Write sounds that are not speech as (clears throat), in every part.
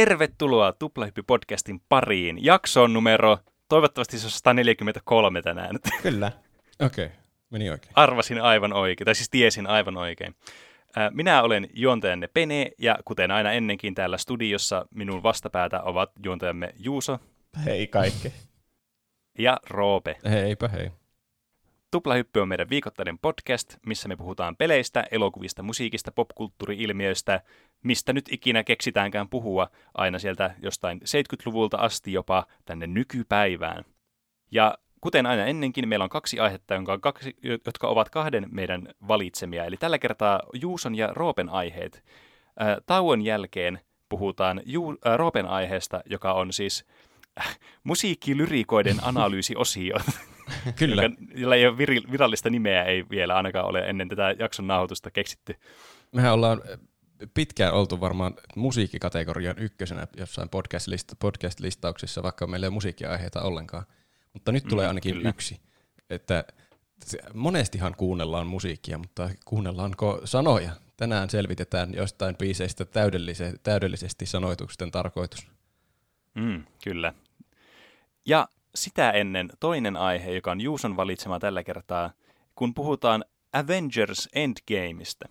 Tervetuloa Tuplahyppy-podcastin pariin. Jakson numero, toivottavasti se on 143 tänään. (laughs) Kyllä. Okei, okay. meni oikein. Arvasin aivan oikein, tai siis tiesin aivan oikein. Minä olen juontajanne Pene, ja kuten aina ennenkin täällä studiossa, minun vastapäätä ovat juontajamme Juuso. Hei kaikki. (laughs) Ja Roope. Heipä hei. Tuplahyppy on meidän viikoittainen podcast, missä me puhutaan peleistä, elokuvista, musiikista, popkulttuuri-ilmiöistä, mistä nyt ikinä keksitäänkään puhua, aina sieltä jostain 70-luvulta asti jopa tänne nykypäivään. Ja kuten aina ennenkin, meillä on kaksi aihetta, jonka on kaksi, jotka ovat kahden meidän valitsemia. Eli tällä kertaa Juuson ja Roopen aiheet. tauon jälkeen puhutaan Ju- Roopen aiheesta, joka on siis äh, musiikkilyrikoiden (laughs) analyysiosio. Kyllä. Joka, jolla ei ole virallista nimeä, ei vielä ainakaan ole ennen tätä jakson nauhoitusta keksitty. Mehän ollaan pitkään oltu varmaan musiikkikategorian ykkösenä jossain podcast-list- podcast-listauksissa, vaikka meillä ei ole musiikkiaiheita ollenkaan. Mutta nyt tulee mm, ainakin kyllä. yksi. Että monestihan kuunnellaan musiikkia, mutta kuunnellaanko sanoja? Tänään selvitetään jostain biiseistä täydellisesti sanoitusten tarkoitus. Mm, kyllä. Ja sitä ennen toinen aihe, joka on Juuson valitsema tällä kertaa, kun puhutaan Avengers Endgameista.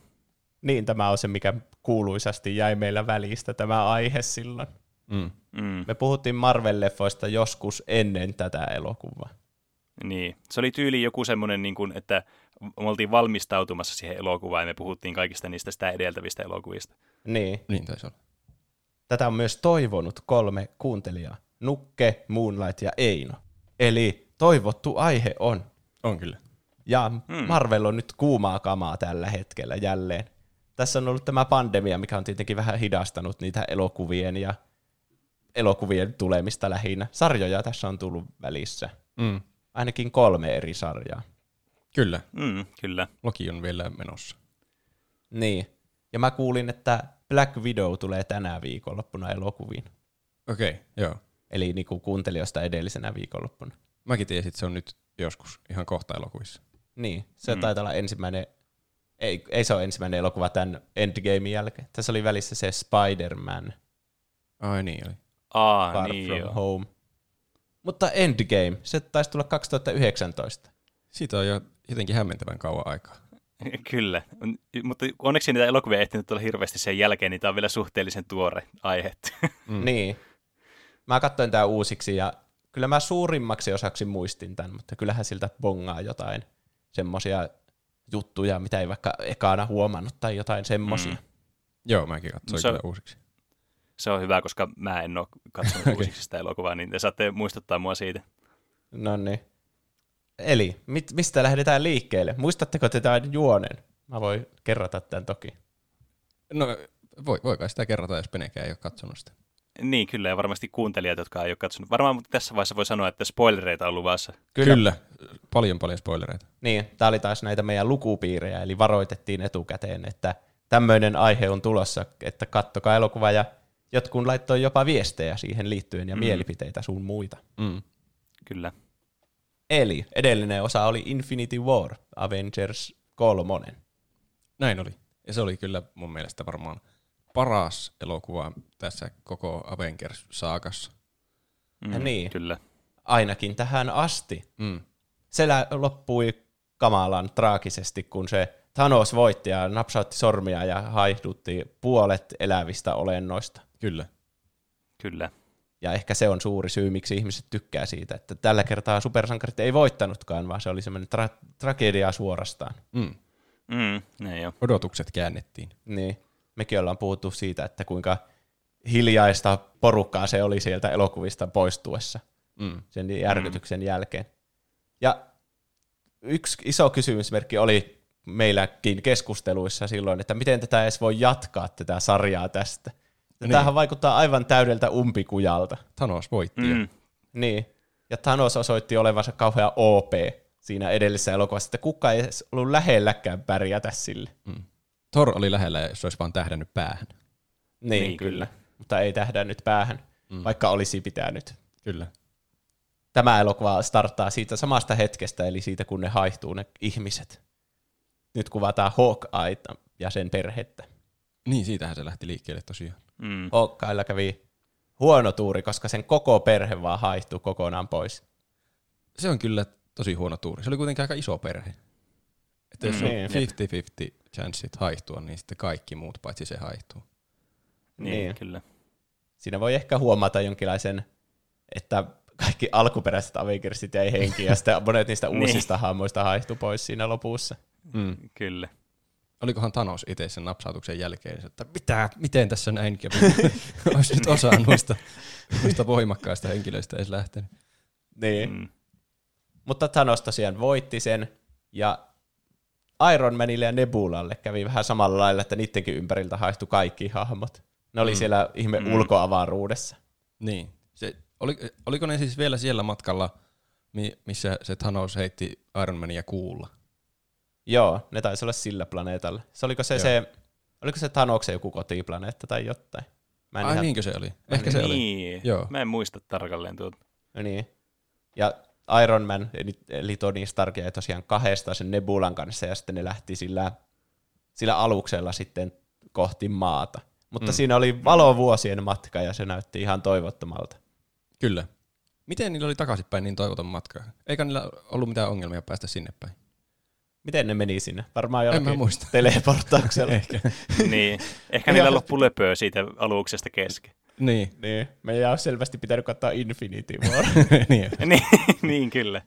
Niin, tämä on se, mikä kuuluisasti jäi meillä välistä, tämä aihe silloin. Mm. Mm. Me puhuttiin Marvel-leffoista joskus ennen tätä elokuvaa. Niin, se oli tyyli joku semmoinen, niin kuin, että me oltiin valmistautumassa siihen elokuvaan ja me puhuttiin kaikista niistä sitä edeltävistä elokuvista. Niin. Niin taisi olla. Tätä on myös toivonut kolme kuuntelijaa. Nukke, Moonlight ja Eino. Eli toivottu aihe on. On kyllä. Ja hmm. Marvel on nyt kuumaa kamaa tällä hetkellä jälleen. Tässä on ollut tämä pandemia, mikä on tietenkin vähän hidastanut niitä elokuvien ja elokuvien tulemista lähinnä. Sarjoja tässä on tullut välissä. Mm. Ainakin kolme eri sarjaa. Kyllä. Mm, kyllä. Loki on vielä menossa. Niin. Ja mä kuulin, että Black Widow tulee tänä viikonloppuna elokuviin. Okei, okay, joo. Eli niinku kuuntelijoista edellisenä viikonloppuna. Mäkin tiesin, että se on nyt joskus ihan kohta elokuvissa. Niin, se mm. taitaa olla ensimmäinen, ei, ei se ole ensimmäinen elokuva tämän Endgamein jälkeen. Tässä oli välissä se Spider-Man. Ai niin oli. Aa, Far niin From joo. Home. Mutta Endgame, se taisi tulla 2019. Siitä on jo jotenkin hämmentävän kauan aikaa. (laughs) Kyllä, mutta onneksi niitä elokuvia ei ehtinyt tulla hirveästi sen jälkeen, niin tämä on vielä suhteellisen tuore aihe. (laughs) Mm. niin. Mä katsoin tää uusiksi ja kyllä mä suurimmaksi osaksi muistin tämän, mutta kyllähän siltä bongaa jotain semmosia juttuja, mitä ei vaikka ekana huomannut tai jotain semmosia. Mm. Joo, mäkin katsoin Se- kyllä uusiksi. Se on hyvä, koska mä en ole katsonut (laughs) Okei. uusiksi sitä elokuvaa, niin te saatte muistuttaa mua siitä. No niin. Eli, mit, mistä lähdetään liikkeelle? Muistatteko te tämän juonen? Mä voin kerrata tämän toki. No, voi, voi kai sitä kerrata, jos Penekään ei ole katsonut sitä. Niin, kyllä, ja varmasti kuuntelijat, jotka ei ole katsonut. Varmaan mutta tässä vaiheessa voi sanoa, että spoilereita on luvassa. Kyllä. Kyllä. Paljon paljon spoilereita. Niin, tämä oli taas näitä meidän lukupiirejä, eli varoitettiin etukäteen, että tämmöinen aihe on tulossa, että kattokaa elokuva ja jotkut laittoi jopa viestejä siihen liittyen ja Mm. mm. mielipiteitä sun muita. Mm. Kyllä. Eli edellinen osa oli Infinity War, Avengers 3. Näin oli. Ja se oli kyllä mun mielestä varmaan paras elokuva tässä koko Avengers-saakassa. Mm, niin. Kyllä. Ainakin tähän asti. Mm. Se lä- loppui kamalan traagisesti, kun se Thanos voitti ja napsautti sormia ja haihdutti puolet elävistä olennoista. Kyllä. Kyllä. Ja ehkä se on suuri syy, miksi ihmiset tykkää siitä, että tällä kertaa supersankarit ei voittanutkaan, vaan se oli semmoinen tra- tragedia suorastaan. Mm. Mm, näin jo. Odotukset käännettiin. Niin. Mekin ollaan puhuttu siitä, että kuinka hiljaista porukkaa se oli sieltä elokuvista poistuessa Mm. sen järkytyksen jälkeen. Ja yksi iso kysymysmerkki oli meilläkin keskusteluissa silloin, että miten tätä edes voi jatkaa tätä sarjaa tästä. Niin. Tämähän vaikuttaa aivan täydeltä umpikujalta. Thanos voitti. Mm. Mm. Niin. Ja Thanos osoitti olevansa kauhean OP siinä edellisessä elokuvassa, että kukaan ei edes ollut lähelläkään pärjätä sille. Mm. Thor oli lähellä, jos olisi vaan tähdännyt päähän. Niin, Niin, kyllä. kyllä. Mutta ei tähdä nyt päähän, Mm. mm. vaikka olisi pitänyt. Kyllä. Tämä elokuva starttaa siitä samasta hetkestä, eli siitä kun ne haihtuu ne ihmiset. Nyt kuvataan Hawkeyeta ja sen perhettä. Niin, siitähän se lähti liikkeelle tosiaan. Mm. Hawkeilla kävi huono tuuri, koska sen koko perhe vaan haihtuu kokonaan pois. Se on kyllä tosi huono tuuri. Se oli kuitenkin aika iso perhe. Että jos Mm. on Niin. 50-50 chanssit haihtua, niin sitten kaikki muut paitsi se haihtuu. Niin, Niin. kyllä. Siinä voi ehkä huomata jonkinlaisen, että kaikki alkuperäiset Avengersit jäi henkiin ja sitten monet niistä (laughs) Niin. uusista hahmoista haihtu pois siinä lopussa. Mm. Kyllä. Olikohan Thanos itse sen napsautuksen jälkeen, että mitä, miten tässä näin kävi? (laughs) (laughs) Olisi nyt osa noista, noista voimakkaista henkilöistä edes lähtenyt. Niin. Mm. Mutta Thanos tosiaan voitti sen, ja Iron Manille ja Nebulalle kävi vähän samalla lailla, että niidenkin ympäriltä haihtui kaikki hahmot. Ne oli Mm. siellä ihme Mm. ulkoavaruudessa. Niin. Se, oli, oliko ne siis vielä siellä matkalla, mi- missä se Thanos heitti Iron Mania kuulla? Joo, ne taisi olla sillä planeetalla. Se oliko se, Joo. se, oliko se Thanoksen joku kotiplaneetta tai jotain? Mä en Ai ihan- niinkö se oli? Ehkä se oli. niin. Joo. Mä en muista tarkalleen tuota. No niin. Ja Iron Man, eli, Tony Stark jäi tosiaan kahdesta sen Nebulan kanssa, ja sitten ne lähti sillä, sillä aluksella sitten kohti maata. Mutta Mm. siinä oli valovuosien matka, ja se näytti ihan toivottomalta. Kyllä. Miten niillä oli takaisinpäin niin toivoton matka? Eikä niillä ollut mitään ongelmia päästä sinne päin? Miten ne meni sinne? Varmaan En mä jollakin muista. teleportauksella. (laughs) Ehkä. niin. Ehkä niillä loppu löpöä siitä aluksesta kesken. Niin. niin. Meidän olisi selvästi pitänyt katsoa Infinity War. (laughs) niin. (laughs) niin, niin, kyllä.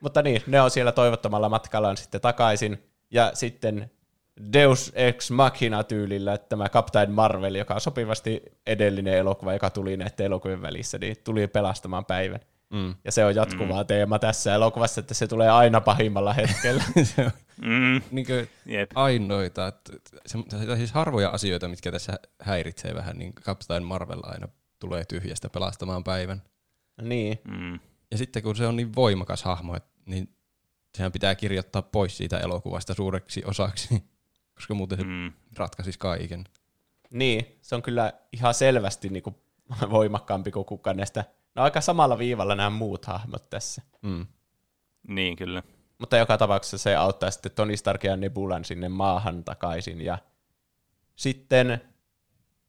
Mutta niin, ne on siellä toivottomalla matkallaan sitten takaisin. Ja sitten Deus Ex Machina tyylillä, että tämä Captain Marvel, joka on sopivasti edellinen elokuva, joka tuli näiden elokuvien välissä, niin tuli pelastamaan päivän. Mm. Ja se on jatkuvaa mm. teema tässä elokuvassa, että se tulee aina pahimmalla hetkellä. se (laughs) on Mm, niin jep. ainoita, että se, se, siis harvoja asioita, mitkä tässä häiritsee vähän, niin Captain Marvel aina tulee tyhjästä pelastamaan päivän. niin, Mm. Ja sitten kun se on niin voimakas hahmo, et, niin sehän pitää kirjoittaa pois siitä elokuvasta suureksi osaksi, (laughs) koska muuten se Mm. ratkaisisi kaiken. niin, se on kyllä ihan selvästi niin kuin (laughs) voimakkaampi kuin kukaan näistä. No aika samalla viivalla nämä muut hahmot tässä. Mm. Niin, kyllä. Mutta joka tapauksessa se auttaa sitten Tony Stark ja Nebulan sinne maahan takaisin. Ja sitten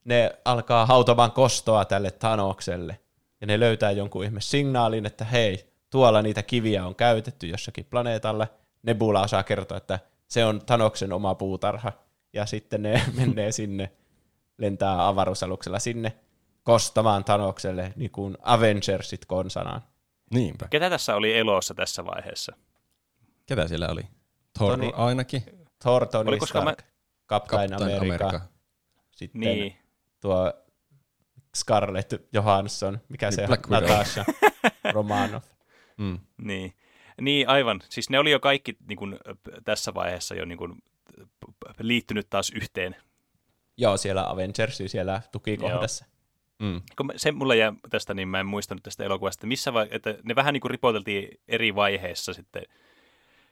ne alkaa hautamaan kostoa tälle Thanokselle. Ja ne löytää jonkun ihme signaalin, että hei, tuolla niitä kiviä on käytetty jossakin planeetalla. Nebula osaa kertoa, että se on Thanoksen oma puutarha. Ja sitten ne (laughs) menee sinne, lentää avaruusaluksella sinne kostamaan Thanokselle, niin kuin Avengersit konsanaan. Niinpä. Ketä tässä oli elossa tässä vaiheessa? Ketä siellä oli? Thor Tony- ainakin. Thor, Tony koska Stark, Captain, Captain America, America. sitten Niin. tuo Scarlett Johansson, mikä Niin, se on, Black Widow. Natasha (laughs) Romanoff. Mm. Niin. Niin, aivan. Siis ne oli jo kaikki niin kuin, tässä vaiheessa jo niin kuin, liittynyt taas yhteen. Joo, siellä Avengersi siellä tukikohdassa. Mm. Kun se mulla jää tästä, niin mä en muistanut tästä elokuvasta, missä vai- että ne vähän niin kuin ripoteltiin eri vaiheissa sitten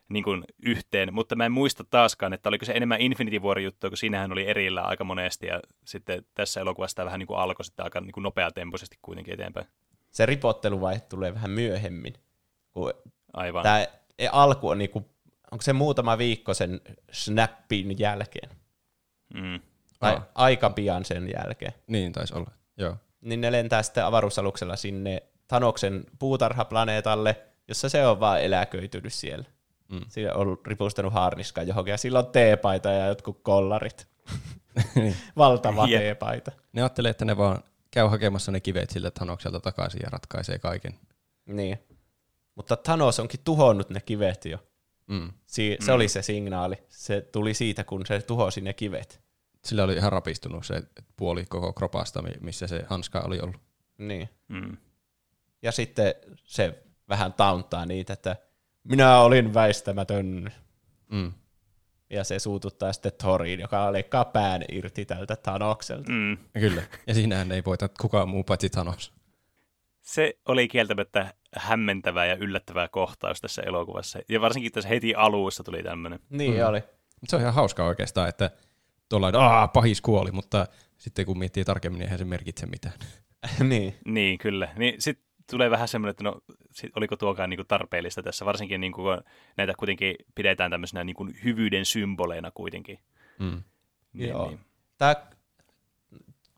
niin kuin yhteen, mutta mä en muista taaskaan, että oliko se enemmän Infinity War juttu, kun siinähän oli erillä aika monesti, ja sitten tässä elokuvassa tämä vähän niin kuin alkoi sitten aika niin kuin nopeatempoisesti kuitenkin eteenpäin. Se ripotteluvaihe tulee vähän myöhemmin. Kun Aivan. tämä alku on niinku, onko se muutama viikko sen snappin jälkeen? Mm. Tai aika pian sen jälkeen. Niin taisi olla. Joo. Niin ne lentää sitten avaruusaluksella sinne Thanoksen puutarhaplaneetalle, jossa se on vaan eläköitynyt siellä. Mm. Sillä on ripustanut haarniskaan johonkin, ja sillä on teepaita ja jotkut kollarit. (laughs) Niin. Valtava Jep. teepaita. ne ajattelee, että ne vaan käy hakemassa ne kivet sille Thanokselta takaisin ja ratkaisee kaiken. Niin. Mutta Thanos onkin tuhonnut ne kivet jo. Mm. Si- se Mm. oli se signaali. Se tuli siitä, kun se tuhosi ne kivet. Sillä oli ihan rapistunut se puoli koko kropasta, mi- missä se hanska oli ollut. Niin. Mm. Ja sitten se vähän tauntaa niitä, että minä olin väistämätön. Mm. Ja se suututtaa sitten Thoriin, joka leikkaa pään irti tältä Thanokselta. Mm. Kyllä. Ja siinähän ei voita kukaan muu paitsi Thanos. Se oli kieltämättä hämmentävää ja yllättävää kohtaus tässä elokuvassa. Ja varsinkin tässä heti alussa tuli tämmöinen. Niin Mm. oli. Mut se on ihan hauskaa oikeastaan, että tuolla aah, pahis kuoli, mutta sitten kun miettii tarkemmin, niin eihän se merkitse mitään. (laughs) niin. Niin, kyllä. Niin sitten tulee vähän semmoinen, että no, sit, oliko tuokaan niinku tarpeellista tässä, varsinkin niinku, kun näitä kuitenkin pidetään tämmöisenä niinku hyvyyden symboleina kuitenkin. Mm. Niin, Joo. Niin. Tämä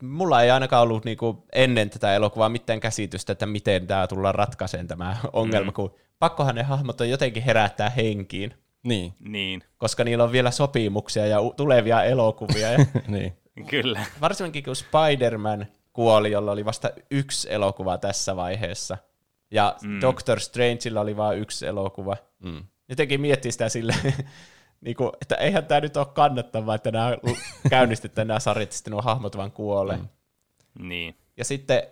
mulla ei ainakaan ollut niinku ennen tätä elokuvaa mitään käsitystä, että miten tämä tullaan ratkaiseen tämä ongelma, mm. kun pakkohan ne hahmot on jotenkin herättää henkiin, Niin. Niin, koska niillä on vielä sopimuksia ja u- tulevia elokuvia. Ja (laughs) niin. kyllä. varsinkin kun Spider-Man kuoli, jolla oli vasta yksi elokuva tässä vaiheessa, ja mm. Doctor Strangeilla oli vain yksi elokuva. Mm. Jotenkin miettii sitä silleen, (laughs) niinku, että eihän tämä nyt ole kannattavaa, että nämä (laughs) käynnistetään nämä sarjat, ja sitten nuo hahmot vaan kuolee. Mm. Niin. Ja sitten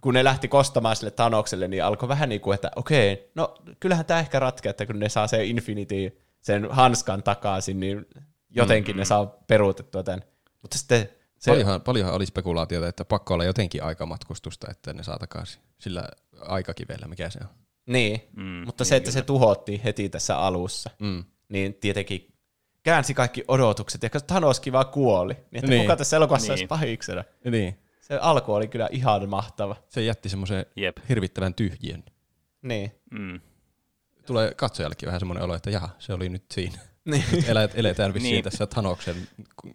kun ne lähti kostamaan sille Thanokselle, niin alkoi vähän niin kuin, että okei, no kyllähän tämä ehkä ratkeaa, että kun ne saa se Infinity, sen hanskan takaisin, niin jotenkin mm-hmm. ne saa peruutettua tämän. Mutta sitten se, Paljonhan, paljonhan oli spekulaatiota, että pakko olla jotenkin aikamatkustusta, että ne saa takaisin. Sillä aikakivellä, mikä se on. niin, Mm, mutta se, että se tuhottiin heti tässä alussa, Mm. niin tietenkin käänsi kaikki odotukset, ja Thanoskin vaan kuoli. Niin, että Niin. kuka tässä elokuvassa Niin. olisi pahiksena. Niin. Se alku oli kyllä ihan mahtava. Se jätti semmoisen hirvittävän tyhjön. Niin. Mm. Tulee katsojallekin vähän semmoinen olo, että jaha, se oli nyt siinä. Niin. (laughs) Eletään vissiin Niin. tässä Thanoksen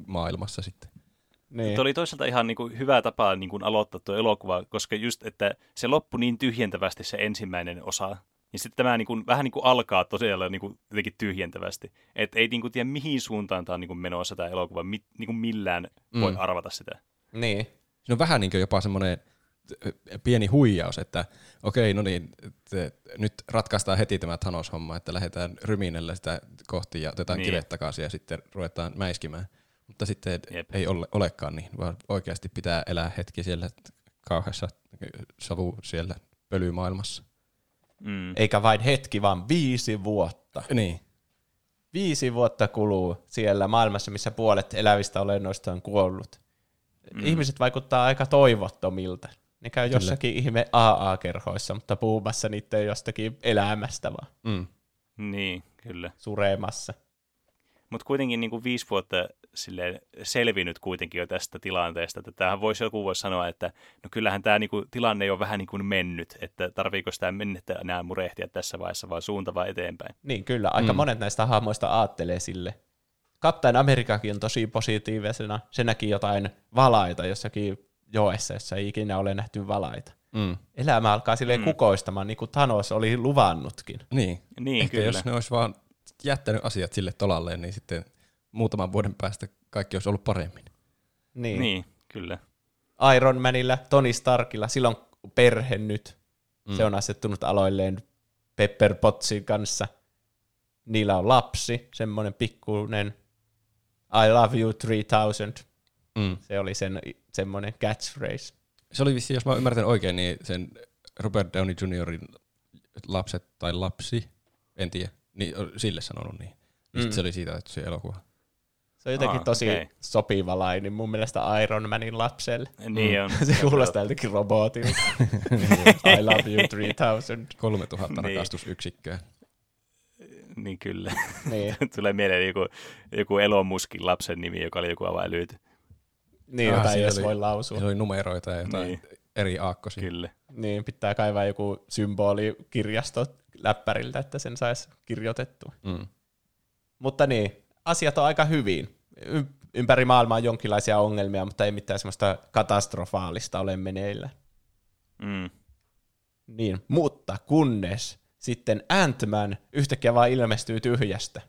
maailmassa sitten. niin. Tuo oli toisaalta ihan niin kuin hyvä tapa niin kuin aloittaa tuo elokuva, koska just, että se loppui niin tyhjentävästi se ensimmäinen osa, niin sitten tämä niin kuin, vähän niin kuin alkaa tosiaan niin kuin jotenkin tyhjentävästi. Että ei niin kuin tiedä mihin suuntaan tämä on niin kuin menossa tämä elokuva, mit, niin kuin millään voi Mm. arvata sitä. niin. Siinä on vähän niin kuin jopa semmoinen pieni huijaus, että okei, no niin, te, nyt ratkaistaan heti tämä Thanos-homma, että lähdetään ryminellä sitä kohti ja otetaan Niin. niin. kivet takaisin ja sitten ruvetaan mäiskimään. Mutta sitten Jep. ei ole, olekaan niin, vaan oikeasti pitää elää hetki siellä kauheassa savu siellä pölymaailmassa. Mm. Eikä vain hetki, vaan viisi vuotta. Niin. Viisi vuotta kuluu siellä maailmassa, missä puolet elävistä olennoista on kuollut. Mm. Ihmiset vaikuttaa aika toivottomilta. Ne käy Kyllä. jossakin ihme AA-kerhoissa, mutta puhumassa niiden jostakin elämästä vaan, Mm. Niin, kyllä. suremassa. Mutta kuitenkin niin kuin viisi vuotta silleen selvinnyt kuitenkin jo tästä tilanteesta. Että tämähän voisi joku voisi sanoa, että no kyllähän tämä niin kuin, tilanne on vähän niin kuin mennyt, että tarviiko sitä mennettä enää murehtia tässä vaiheessa, vaan suunta vaan eteenpäin. Niin kyllä, aika mm. Mm. monet näistä hahmoista aattelee sille. Captain Amerikakin on tosi positiivisena. Se näki jotain valaita jossakin joessa, jossa ei ikinä ole nähty valaita. Mm. Elämä alkaa silleen Mm. kukoistamaan, niin kuin Thanos oli luvannutkin. Niin. Niin, Ehkä kyllä. jos ne olisi vaan jättänyt asiat sille tolalleen, niin sitten muutaman vuoden päästä kaikki olisi ollut paremmin. Niin. Niin, kyllä. Iron Manilla, Tony Starkilla, sillä on perhe nyt. Mm. Mm. Se on asettunut aloilleen Pepper Potsin kanssa. Niillä on lapsi, semmoinen pikkuinen I love you 3000. Mm. Se oli sen semmoinen catchphrase. Se oli vissi, jos mä ymmärrän oikein, niin sen Robert Downey Jr.in lapset tai lapsi, en tiedä, niin sille sanonut niin. Mm. Mm. Sitten se oli siitä että se elokuva. Se on jotenkin Aa, tosi okei. sopiva laini mun mielestä Iron Manin lapselle. Niin on. (laughs) Se kuulostaa jotenkin robotilta. (laughs) I love you 3000. 3000 Niin. rakastusyksikköä. Niin kyllä. Niin, (laughs) Tulee mieleen joku, joku Elon Muskin lapsen nimi, joka oli joku avainlyyti. niin Ah, ei siinä edes oli- voi lausua. Se oli numeroita ja jotain Niin. niin. eri aakkosia. Kyllä. Niin, pitää kaivaa joku symboli kirjasto läppäriltä, että sen saisi kirjoitettua. Mm. Mutta niin, asiat on aika hyvin. Y- ympäri maailmaa on jonkinlaisia ongelmia, mutta ei mitään semmoista katastrofaalista ole meneillä. Mm. Niin, mutta kunnes sitten Ant-Man yhtäkkiä vaan ilmestyy tyhjästä.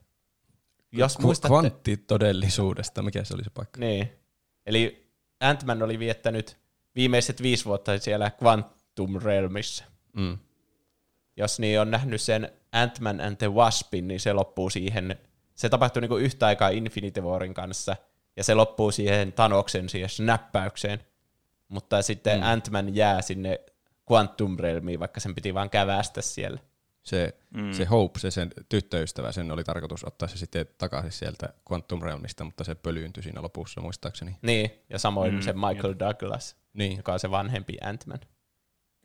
Jos muistatte, Kvanttitodellisuudesta, mikä se oli se paikka? niin. Eli Ant-Man oli viettänyt viimeiset viisi vuotta siellä Quantum Realmissa. Mm. Jos niin on nähnyt sen Ant-Man and the Waspin, niin se loppuu siihen, se tapahtuu niinku yhtä aikaa Infinity Warin kanssa, ja se loppuu siihen Thanoksen siihen snappäykseen. Mutta sitten mm. Ant-Man jää sinne Quantum Realmiin, vaikka sen piti vaan kävästä siellä. Se, Mm. mm. se Hope, se sen tyttöystävä, sen oli tarkoitus ottaa se sitten takaisin sieltä Quantum Realmista, mutta se pölyyntyi siinä lopussa muistaakseni. Niin, ja samoin Mm, mm, se Michael Douglas, Niin, joka on se vanhempi Ant-Man.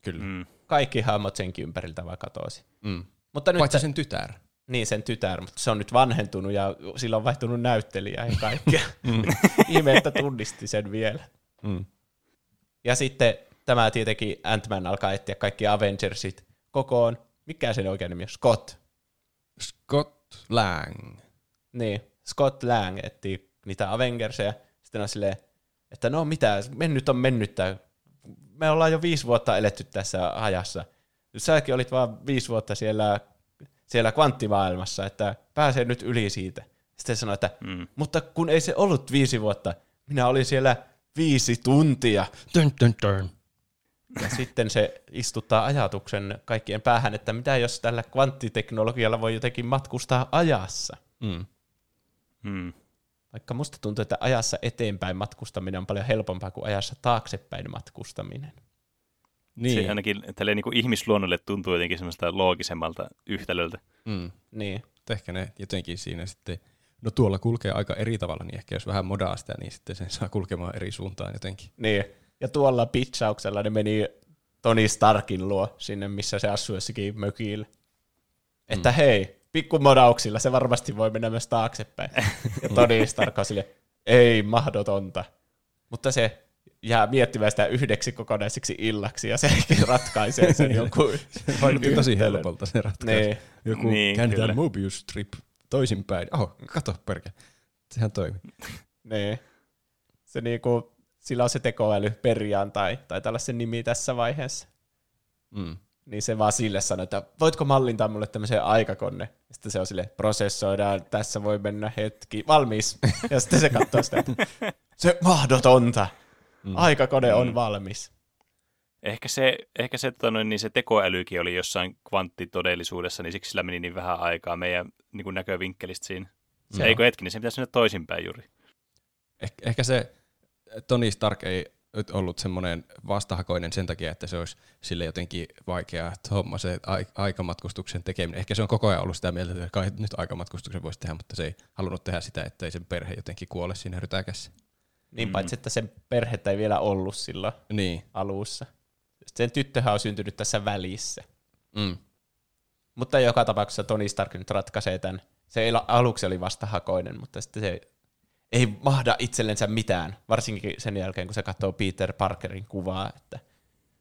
kyllä. Mm. Mm. Kaikki hahmot senkin ympäriltä vaan katosi. Mm. Mutta nyt Paitsi se, sen tytär. niin sen tytär, mutta se on nyt vanhentunut ja sillä on vaihtunut näyttelijä ja kaikkea. (laughs) (laughs) Ihme, että tunnisti sen vielä. Mm. Ja sitten tämä tietenkin Ant-Man alkaa etsiä kaikki Avengersit kokoon. Mikä sen oikein nimi on? Scott. Scott Lang. Niin, Scott Lang etsii niitä Avengerseja. Sitten on silleen, että no mitä, mennyt on mennyttä. Me ollaan jo viisi vuotta eletty tässä ajassa. Säkin olit vaan viisi vuotta siellä, siellä kvanttimaailmassa, että pääsee nyt yli siitä. Sitten sanoi, että mm. mutta kun ei se ollut viisi vuotta, minä olin siellä viisi tuntia. Dun, dun, dun. Ja sitten se istuttaa ajatuksen kaikkien päähän, että mitä jos tällä kvanttiteknologialla voi jotenkin matkustaa ajassa. Mm. Hmm. Vaikka musta tuntuu, että ajassa eteenpäin matkustaminen on paljon helpompaa kuin ajassa taaksepäin matkustaminen. Niin. Se ainakin tälleen niin kuin ihmisluonnolle tuntuu jotenkin semmoista loogisemmalta yhtälöltä. Mm. Niin. Mutta ehkä ne jotenkin siinä sitten, no tuolla kulkee aika eri tavalla, niin ehkä jos vähän modaa sitä, niin sitten sen saa kulkemaan eri suuntaan jotenkin. Niin. Ja tuolla pitsauksella ne meni Tony Starkin luo sinne, missä se asuu jossakin mökillä. Että hei, pikkumodauksilla se varmasti voi mennä myös taaksepäin. Ja (laughs) Tony Stark on sille, ei mahdotonta. Mutta se jää miettimään sitä yhdeksi kokonaiseksi illaksi ja se (laughs) ratkaisee sen (laughs) jonkun Vaikutti tosi helpolta se ratkaisu. Niin. Joku Niin, niin, käännetään. Mobius Strip toisinpäin. Oho, kato perkele. Sehän toimi. Niin. Se niinku, sillä on se tekoäly perjantai, tai tällaisen nimi tässä vaiheessa. Mm. Niin se vaan sille sanoi, että voitko mallintaa mulle tämmöisen aikakonne? Sitten se on sille, prosessoidaan, tässä voi mennä hetki, valmis. Ja sitten se katsoo sitä, että se mahdotonta. Aikakone on valmis. Ehkä se, ehkä se, tota noin, niin se tekoälykin oli jossain kvanttitodellisuudessa, niin siksi sillä meni niin vähän aikaa meidän niin kuin näkövinkkelistä siinä. Se, Joo. eikö hetkinen, se pitäisi mennä toisinpäin juuri. Eh- ehkä se Tony Stark ei nyt ollut semmoinen vastahakoinen sen takia, että se olisi sille jotenkin vaikea homma se ai- aikamatkustuksen tekeminen. Ehkä se on koko ajan ollut sitä mieltä, että kai nyt aikamatkustuksen voisi tehdä, mutta se ei halunnut tehdä sitä, ettei sen perhe jotenkin kuole siinä rytäkässä. Niin paitsi, että sen perhettä ei vielä ollut silloin Niin. alussa. Sen tyttöhän on syntynyt tässä välissä. Mm. Mutta joka tapauksessa Tony Stark nyt ratkaisee tämän. Se aluksi oli vastahakoinen, mutta sitten se ei mahda itsellensä mitään, varsinkin sen jälkeen, kun se katsoo Peter Parkerin kuvaa, että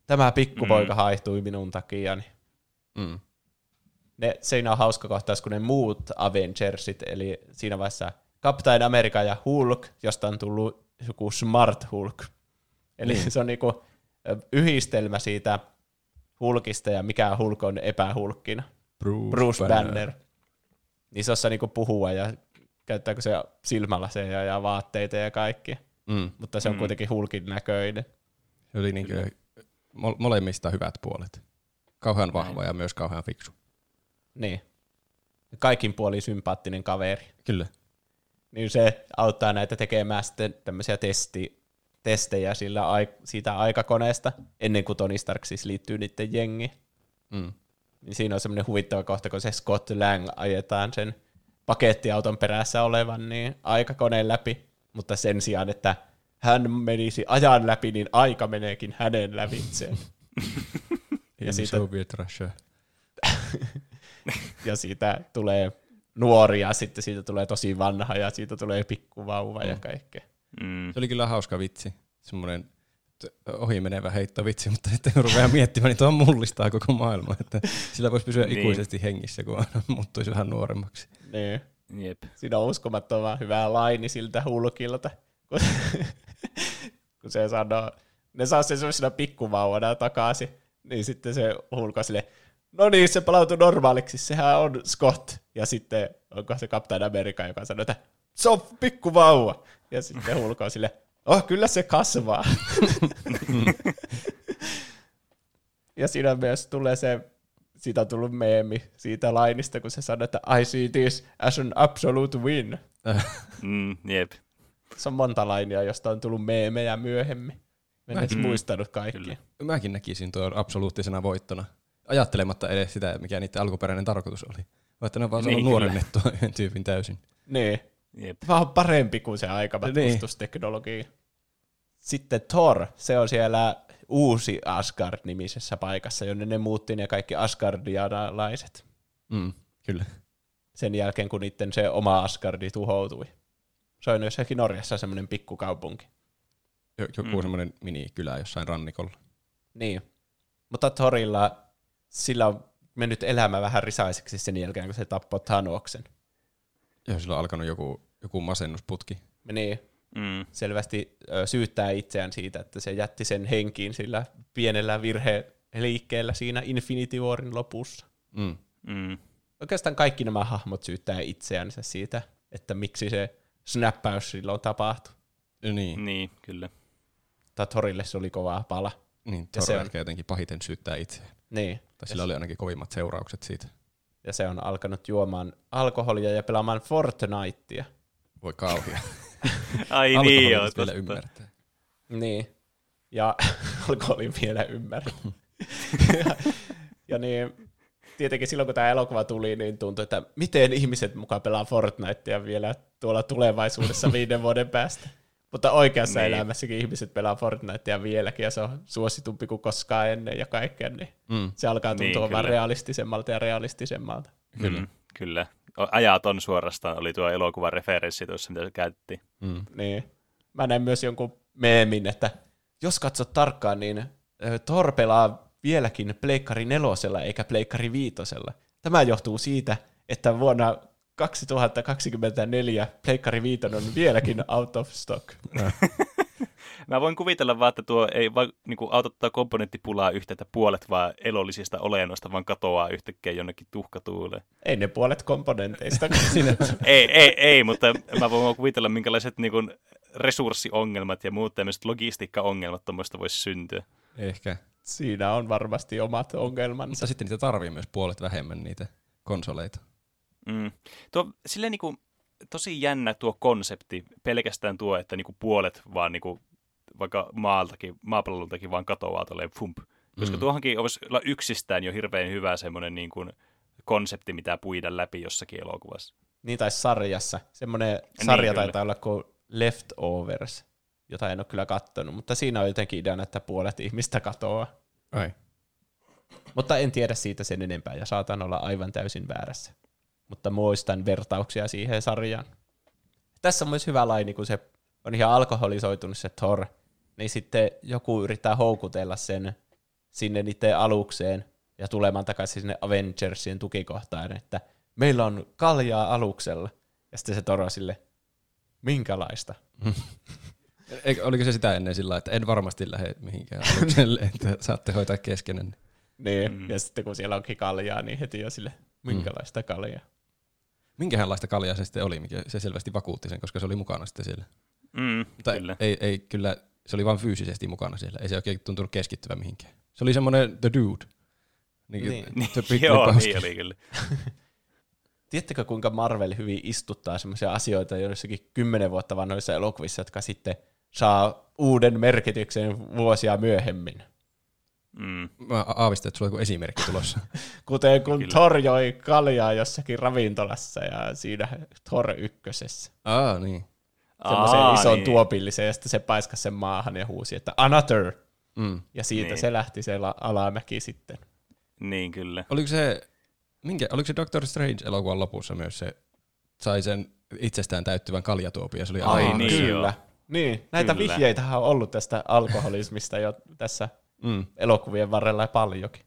tämä pikkupoika mm. haihtui minun takia. Niin Mm. ne, siinä on hauska kohtaus, kun ne muut Avengersit, eli siinä vaiheessa Captain America ja Hulk, josta on tullut joku Smart Hulk. Eli niin. se on niinku yhdistelmä siitä Hulkista ja mikä Hulk on epähulkkina. Bruce, Bruce Banner. Niin se osaa niinku puhua ja käyttääkö se silmälaseja ja vaatteita ja kaikki. Mm. Mutta se on Mm. kuitenkin Hulkin näköinen. Se oli niinku mo- molemmista hyvät puolet. Kauhean vahva ja myös kauhean fiksu. Niin. Kaikin puolin sympaattinen kaveri. Kyllä. Niin se auttaa näitä tekemään sitten tämmöisiä testi, testejä sillä ai- siitä aikakoneesta, ennen kuin Tony Stark siis liittyy niiden jengi. Mm. Niin siinä on semmoinen huvittava kohta, kun se Scott Lang ajetaan sen pakettiauton perässä olevan niin aikakoneen läpi, mutta sen sijaan, että hän menisi ajan läpi, niin aika meneekin hänen lävitseen. (laughs) Ja siitä- Soviet Russia. (laughs) ja siitä tulee nuori ja sitten siitä tulee tosi vanha ja siitä tulee pikkuvauva ja kaikkea. Mm. Se oli kyllä hauska vitsi. Semmoinen ohi menevä heittovitsi, mutta sitten kun rupeaa miettimään, niin tuo mullistaa koko maailman. Että sillä voisi pysyä Niin. ikuisesti hengissä, kun aina muuttuisi vähän nuoremmaksi. Niin. Jep. Siinä on uskomattoman hyvä laini siltä hulkilta, kun, (laughs) kun se sanoo, ne saa sen sellaisena pikkuvauvana takaisin, niin sitten se hulko sille, no niin, se palautui normaaliksi, sehän on Scott. Ja sitten onko se Captain America, joka sanoo, että se on pikkuvauva. Ja sitten hulko on sille, oh, kyllä se kasvaa. (laughs) (laughs) ja siinä myös tulee se, siitä on tullut meemi siitä lainista, kun se sanoo, että I see this as an absolute win. (laughs) Mm, jep. Se on monta lainia, josta on tullut meemejä myöhemmin. Mä en edes Mm, muistanut kaikkia. kyllä. Mäkin näkisin tuon absoluuttisena voittona. Ajattelematta edes sitä, mikä niiden alkuperäinen tarkoitus oli. Että ne on vaan Niin, niin, kyllä. nuorennettua (laughs) yhden tyypin täysin. Niin. Jep. Vähän parempi kuin se aikamatkustusteknologia. Sitten Thor, se on siellä uusi Asgard-nimisessä paikassa, jonne ne muutti ne kaikki Asgardianalaiset Mm, kyllä. sen jälkeen, kun niiden se oma Asgardi tuhoutui. Se on jossakin Norjassa semmoinen pikkukaupunki. Jo- Joku Mm. mm. semmoinen minikylä jossain rannikolla. Niin. Mutta Thorilla, sillä on mennyt elämä vähän risaiseksi sen jälkeen, kun se tappoi Thanoksen. Ja sillä on alkanut joku, joku masennusputki. Niin. Mm. selvästi ö, syyttää itseään siitä, että se jätti sen henkiin sillä pienellä virhe liikkeellä siinä Infinity Warin lopussa. Mm. Mm. Oikeastaan kaikki nämä hahmot syyttää itseänsä siitä, että miksi se snappaus silloin tapahtui. Niin, Niin, kyllä. Tai Torille se oli kova pala. niin se on- ehkä jotenkin pahiten syyttää itseään. Niin. Tai sillä oli ainakin kovimmat seuraukset siitä. Ja se on alkanut juomaan alkoholia ja pelaamaan Fortnitea. Voi kauhia. (laughs) Ai niin, Alkoholin joo, vielä ymmärtää. Niin. Ja (laughs) alkoholin vielä ymmärrä. ja, (laughs) ja niin, tietenkin silloin kun tämä elokuva tuli, niin tuntui, että miten ihmiset mukaan pelaa Fortnitea vielä tuolla tulevaisuudessa viiden vuoden päästä. Mutta oikeassa Niin. elämässäkin ihmiset pelaa Fortnitea vieläkin, ja se on suositumpi kuin koskaan ennen ja kaikkea, niin Mm. se alkaa Niin, tuntua vaan kyllä. realistisemmalta ja realistisemmalta. Kyllä. Mm, kyllä. Ajaton suorastaan oli tuo elokuvan referenssi tuossa, mitä se käytti. Mm. Niin. Mä näin myös jonkun meemin, että jos katsot tarkkaan, niin Thor pelaa vieläkin Pleikkari nelosella eikä Pleikkari viitosella. Tämä johtuu siitä, että vuonna 2024 Pleikkari viitonen on vieläkin out of stock. (laughs) Mä voin kuvitella vaan, että tuo ei vaan niin auta tuota komponenttipulaa yhtä, että puolet vaan elollisista olennoista vaan katoaa yhtäkkiä jonnekin tuhkatuuleen. Ei ne puolet komponenteista. (laughs) Ei, ei, ei, mutta mä voin kuvitella, minkälaiset niin kuin, resurssiongelmat ja muut tämmöiset logistiikkaongelmat tuommoista voisi syntyä. ehkä. Siinä on varmasti omat ongelmansa. Mutta sitten niitä tarvii myös puolet vähemmän niitä konsoleita. Mm. Tuo, silleen niin kuin, tosi jännä tuo konsepti, pelkästään tuo, että niin kuin puolet vaan niin kuin, vaikka maaltakin, maapalloltakin vaan katoaa tolleen fump. Koska Mm. tuohonkin olisi yksistään jo hirveän hyvä semmoinen niin kuin, konsepti, mitä puida läpi jossakin elokuvassa. Niin tai sarjassa. Semmoinen sarja kyllä. taitaa olla kuin Leftovers, jota en ole kyllä kattonut, mutta siinä on jotenkin ideana, että puolet ihmistä katoaa. Ai. Mutta en tiedä siitä sen enempää ja saatan olla aivan täysin väärässä. Mutta muistan vertauksia siihen sarjaan. Tässä on myös hyvä laini, kun se on ihan alkoholisoitunut se Thor, niin sitten joku yrittää houkutella sen sinne niiden alukseen ja tulemaan takaisin sinne Avengersien tukikohtaan, että meillä on kaljaa aluksella. Ja sitten se Thor on sille, minkälaista? (laughs) Eikö, oliko se sitä ennen sillä että en varmasti lähde mihinkään alukselle, (laughs) että saatte hoitaa keskenään. Niin, Mm. mm. ja sitten kun siellä onkin kaljaa, niin heti on sille, minkälaista kaljaa? Minkähänlaista kaljaa se sitten oli, mikä se selvästi vakuutti sen, koska se oli mukana sitten siellä. Mm, Mutta kyllä. Ei, ei kyllä, se oli vain fyysisesti mukana siellä. Ei se oikein tuntunut keskittyvän mihinkään. Se oli semmoinen the dude. Niin, Niin. Se pikku (laughs) Joo, niin oli kyllä. (laughs) Tiedättekö, kuinka Marvel hyvin istuttaa sellaisia asioita joissakin kymmenen vuotta vanhoissa elokuvissa, jotka sitten saa uuden merkityksen vuosia myöhemmin? Mm. Mä aavistan, että sulla on joku esimerkki tulossa. (laughs) Kuten kun Kyllä. Thor joi kaljaa jossakin ravintolassa ja siinä Thor ykkösessä. Aa, niin. Semmoisen Aa, ison niin. tuopillisen ja sitten se paiskasi sen maahan ja huusi, että another. Mm. Ja siitä Niin. se lähti se la- alamäki sitten. Niin, kyllä. Oliko se, minkä, oliko se Doctor Strange elokuvan lopussa myös se, sai sen itsestään täyttyvän kaljatuopin ja se oli Ai aivan- niin, kyllä. joo. Niin, näitä Kyllä. vihjeitä on ollut tästä alkoholismista jo tässä Mm. elokuvien varrella paljonkin.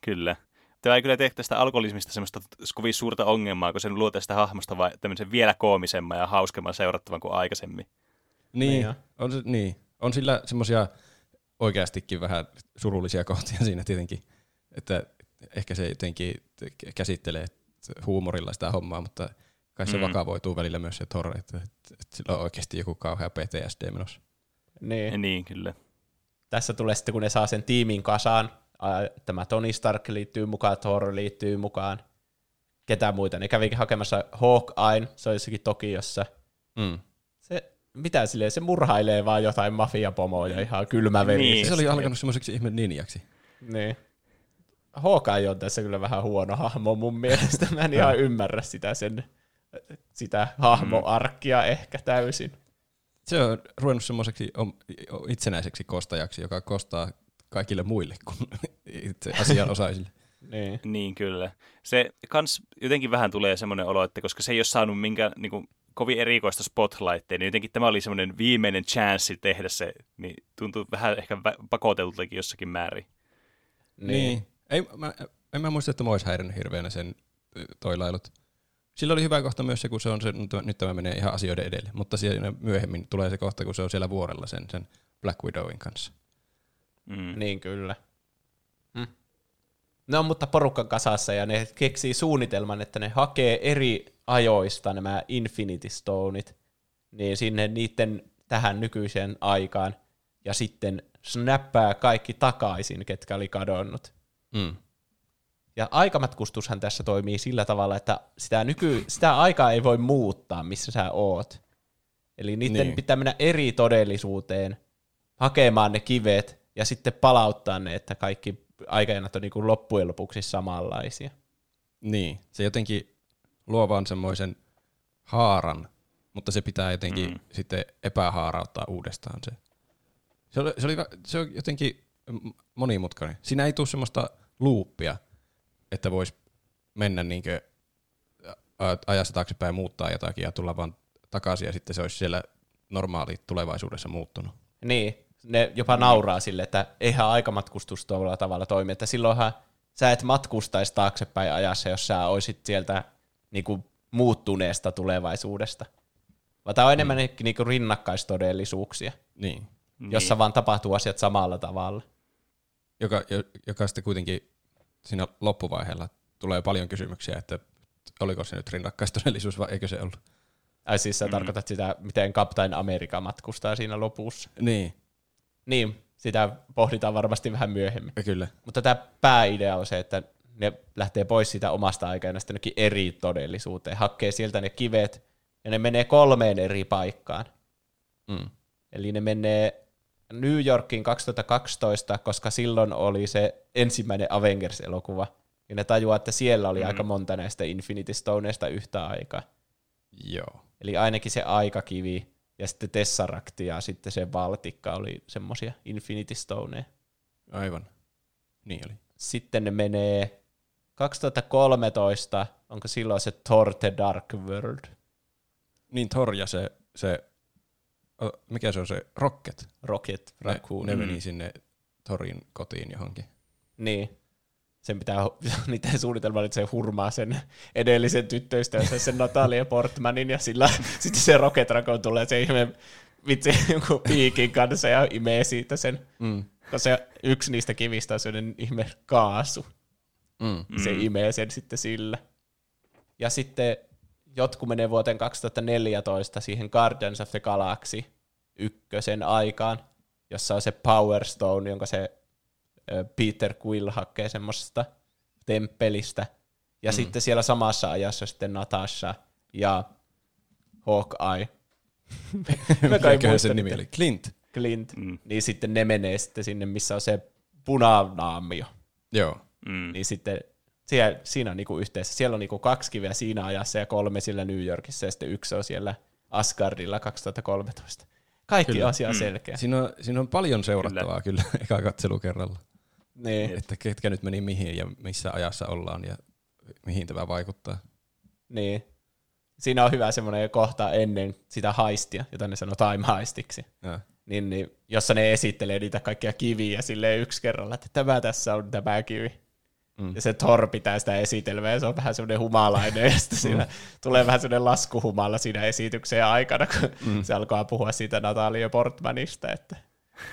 Kyllä. Tämä ei kyllä tee tästä alkoholismista semmoista kovin suurta ongelmaa, kun sen luo tästä hahmosta vai tämmöisen vielä koomisemman ja hauskemman seurattavan kuin aikaisemmin. Niin, Niin on. se, niin. on sillä semmoisia oikeastikin vähän surullisia kohtia siinä tietenkin, että ehkä se jotenkin käsittelee huumorilla sitä hommaa, mutta kai se Mm. vakavoituu välillä myös se Thor, että, että, että sillä on oikeasti joku kauhea PTSD menossa. Niin. Ja niin, kyllä. Tässä tulee sitten, kun ne saa sen tiimin kasaan, tämä Tony Stark liittyy mukaan, Thor liittyy mukaan, ketä muita. Ne kävikin hakemassa Hawkeye, se on jossakin Tokiossa. Mm. Se, mitä silleen, se murhailee vaan jotain mafiapomoja ihan kylmäverisesti. Niin. Se oli alkanut semmoiseksi ihme ninjaksi. Niin. Hawkeye on tässä kyllä vähän huono hahmo mun mielestä. Mä en ihan ymmärrä sitä sen sitä hahmoarkkia ehkä täysin. Se on ruvennut semmoiseksi itsenäiseksi kostajaksi, joka kostaa kaikille muille kuin itse asianosaisille. (laughs) Niin. Niin, kyllä. Se kans jotenkin vähän tulee semmoinen olo, että koska se ei ole saanut minkään niin kuin, kovin erikoista spotlightia, niin jotenkin tämä oli semmoinen viimeinen chanssi tehdä se, niin tuntuu vähän ehkä pakoteltakin jossakin määrin. Niin. Niin. Ei, mä, en mä muista, että mä olisi häirinnyt hirveänä sen toilailut. Sillä oli hyvä kohta myös se, kun se on se, nyt tämä menee ihan asioiden edelle, mutta siinä myöhemmin tulee se kohta, kun se on siellä vuorella sen, sen Black Widowin kanssa. Mm. Niin kyllä. Mm. Ne on mutta porukkan kasassa ja ne keksii suunnitelman, että ne hakee eri ajoista nämä Infinity Stoneit niin sinne niiden tähän nykyiseen aikaan ja sitten snappää kaikki takaisin, ketkä oli kadonnut. Mm. Ja aikamatkustushan tässä toimii sillä tavalla, että sitä, nyky, sitä aikaa ei voi muuttaa, missä sä oot. Eli niiden niin. pitää mennä eri todellisuuteen hakemaan ne kivet ja sitten palauttaa ne, että kaikki aikajanat on niin kuin loppujen lopuksi samanlaisia. Niin, se jotenkin luo vaan semmoisen haaran, mutta se pitää jotenkin mm. sitten epähaarauttaa uudestaan se. Se, oli, se, oli, se on jotenkin monimutkainen. Siinä ei tule semmoista luuppia, että voisi mennä niinkö ajassa taaksepäin muuttaa jotakin ja tulla vaan takaisin ja sitten se olisi siellä normaali tulevaisuudessa muuttunut. Niin, ne jopa mm. nauraa sille, että eihän aikamatkustus tuolla tavalla toimi, että silloinhan sä et matkustaisi taaksepäin ajassa, jos sä olisit sieltä niinku muuttuneesta tulevaisuudesta. Vaan tämä on enemmän mm. niinku rinnakkaistodellisuuksia, niin. jossa niin. vaan tapahtuu asiat samalla tavalla. Joka, joka sitten kuitenkin siinä loppuvaiheella tulee paljon kysymyksiä, että oliko se nyt rinnakkaistodellisuus vai eikö se ollut. Ai siis sä mm. tarkoitat sitä, miten Captain America matkustaa siinä lopussa. Niin. Niin, sitä pohditaan varmasti vähän myöhemmin. Ja kyllä. Mutta tämä pääidea on se, että ne lähtee pois siitä omasta aikanasta jonnekin eri todellisuuteen, hakkee sieltä ne kivet, ja ne menee kolmeen eri paikkaan. Mm. Eli ne menee New Yorkiin 2012, koska silloin oli se ensimmäinen Avengers-elokuva, ja ne tajuaa, että siellä oli mm. aika monta näistä Infinity Stoneista yhtä aikaa. Joo. Eli ainakin se aikakivi ja sitten Tesseract ja sitten se Valtikka oli semmosia Infinity Stoneja. Aivan. Niin oli. Sitten ne menee 2013, onko silloin se Thor The Dark World? Niin Thor ja se, se mikä se on se Rocket? Rocket Raccoon. Ne, ne meni mm. sinne Thorin kotiin johonkin. Niin sen pitää, (laughs) niiden suunnitelma että se hurmaa sen edellisen tyttöystävänsä, sen Natalia Portmanin, ja sillä (laughs) sitten se Rocket Raccoon tulee se ihme vitsi (laughs) jonkun piikin kanssa ja imee siitä sen, mm. koska se yksi niistä kivistä on sellainen ihme kaasu. Mm. Se mm. imee sen sitten sillä. Ja sitten jotkut menee vuoteen 2014 siihen Guardians of the Galaxy ykkösen aikaan, jossa on se Power Stone, jonka se Peter Quill hakee semmoisesta temppelistä. Ja mm. sitten siellä samassa ajassa sitten Natasha ja Hawkeye. (laughs) Mikä sen nimi oli? Clint. Clint. Mm. Niin sitten ne menee sitten sinne, missä on se punanaamio. Joo. Mm. Niin sitten siellä, siinä on niinku yhteensä. Siellä on niinku kaksi kiveä siinä ajassa ja kolme sillä New Yorkissa ja sitten yksi on siellä Asgardilla 2013. Kaikki kyllä. asia mm. selkeä. Siinä on, siinä on paljon seurattavaa kyllä, kyllä (laughs) eka katselukerralla. Niin. Että ketkä nyt meni mihin ja missä ajassa ollaan ja mihin tämä vaikuttaa. Niin. Siinä on hyvä semmoinen kohta ennen sitä haistia, jota ne sanoo time haistiksi. Ja. Niin, niin, jossa ne esittelee niitä kaikkia kiviä sille yksi kerralla, että tämä tässä on tämä kivi. Mm. Ja se Thor pitää sitä esitelmää, ja se on vähän semmoinen humalainen, ja sitten siinä mm. tulee vähän semmoinen laskuhumalla siinä esityksen aikana, kun mm. se alkaa puhua siitä Natalia Portmanista, että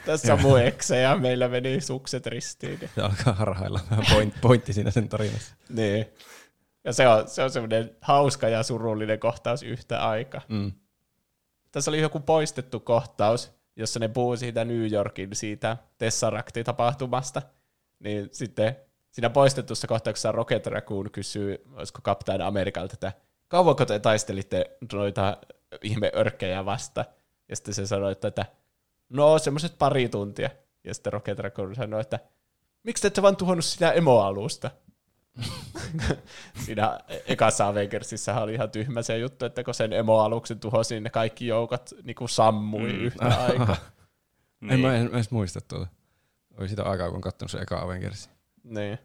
tässä on mun ekse ja meillä meni sukset ristiin. Se alkaa harhailla vähän point, pointti siinä sen tarinassa. niin. Ja se on, se on semmoinen hauska ja surullinen kohtaus yhtä aikaa. Mm. Tässä oli joku poistettu kohtaus, jossa ne puhuu siitä New Yorkin siitä Tesseract-tapahtumasta. Niin sitten siinä poistetussa kohtauksessa Rocket Raccoon kysyy, olisiko Captain Amerikalta, että kauanko te taistelitte noita ihmeörkkejä vasta? Ja sitten se sanoi, että no semmoiset pari tuntia. Ja sitten Rocket Raccoon sanoi, että miksi te ette vaan tuhonnut sitä emoalusta? (laughs) Siinä ekassa Avengersissa oli ihan tyhmä se juttu, että kun sen emoaluksen tuhosi, niin ne kaikki joukot niin kuin sammui mm. yhtä aikaa. niin. (laughs) En mä en edes muista tuota. Oli sitä aikaa, kun katsonut se eka Avengersi. Niin.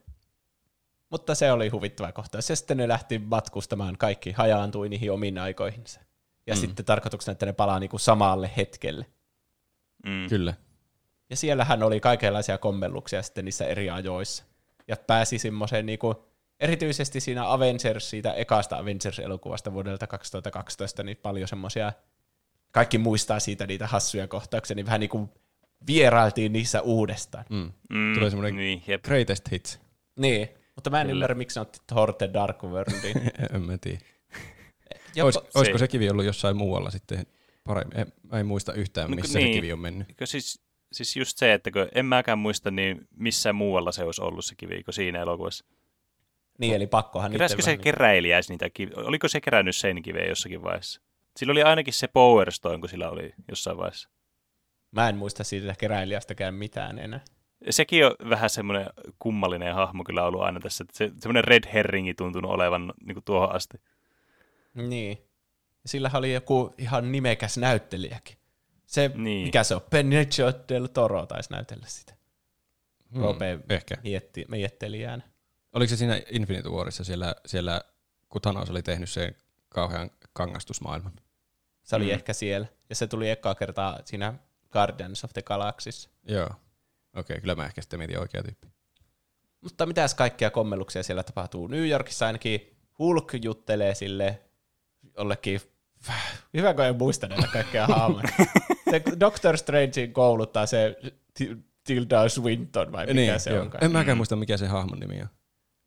Mutta se oli huvittava kohta. Ja sitten ne lähti matkustamaan, kaikki hajaantui niihin omiin aikoihinsa. Ja mm. sitten tarkoituksena, että ne palaa niinku samalle hetkelle. Mm. Kyllä. Ja siellähän oli kaikenlaisia kommelluksia sitten niissä eri ajoissa. Ja pääsi semmoiseen niinku erityisesti siinä Avengers, siitä ekasta Avengers-elokuvasta vuodelta 2012, niin paljon semmoisia, kaikki muistaa siitä niitä hassuja kohtauksia, niin vähän niin kuin vierailtiin niissä uudestaan. Mm. Mm, Tulee semmoinen niin, jep. greatest hits. Niin, mutta mä en Kyllä. ymmärrä, miksi ne otti Thor The Dark Worldin. (laughs) en mä tiedä. Olis, olisiko se- se kivi ollut jossain muualla sitten paremmin? En, mä en muista yhtään, No, missä niin. se kivi on mennyt. Eikö Siis, siis just se, että kun en mäkään muista, niin missä muualla se olisi ollut se kivi kuin siinä elokuvassa. Niin, eli pakkohan Keräskö se vähän keräilijäisi niitä kiviä? Oliko se kerännyt sen kiveä jossakin vaiheessa? Sillä oli ainakin se Power Stone, kun sillä oli jossain vaiheessa. Mä en muista siitä keräilijästäkään mitään enää. Sekin on vähän semmoinen kummallinen hahmo kyllä ollut aina tässä. Että se, semmoinen red herringi tuntunut olevan niin kuin tuohon asti. Niin. Ja sillähän oli joku ihan nimekäs näyttelijäkin. Se, Niin. mikä se on, Benicio del Toro taisi näytellä sitä. Hmm, Roope Ehkä. mietti, miettelijään. Oliko se siinä Infinity Warissa siellä, siellä kun Thanos oli tehnyt sen kauhean kangastusmaailman? Se oli Mm. mm. ehkä siellä. Ja se tuli ekaa kertaa siinä Guardians of the Galaxyssa. Joo. Okei, okay, kyllä mä ehkä sitten mietin oikea tyyppi. Mutta mitäs kaikkia kommelluksia siellä tapahtuu? New Yorkissa ainakin Hulk juttelee sille jollekin, hyvä kun en muista näitä kaikkea haamoja. se Doctor Strangein kouluttaa se Ti- Tilda Swinton vai mikä niin, se joo. onkaan. En mäkään Mm. muista, mikä se hahmon nimi on.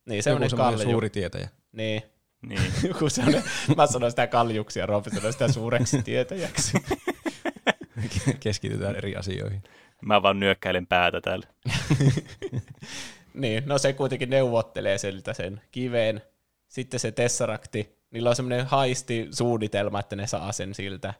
Niin, Joku semmoinen semmoinen kalju. suuri tietäjä. Niin. Niin. (laughs) Joku semmoinen, mä sanoin sitä kaljuksi ja Roope sanoi sitä suureksi tietäjäksi. (laughs) Keskitytään eri asioihin. Mä vaan nyökkäilen päätä täällä. (laughs) niin, no se kuitenkin neuvottelee siltä sen kiveen. Sitten se Tesseracti, niillä on semmoinen haisti suunnitelma, että ne saa sen siltä.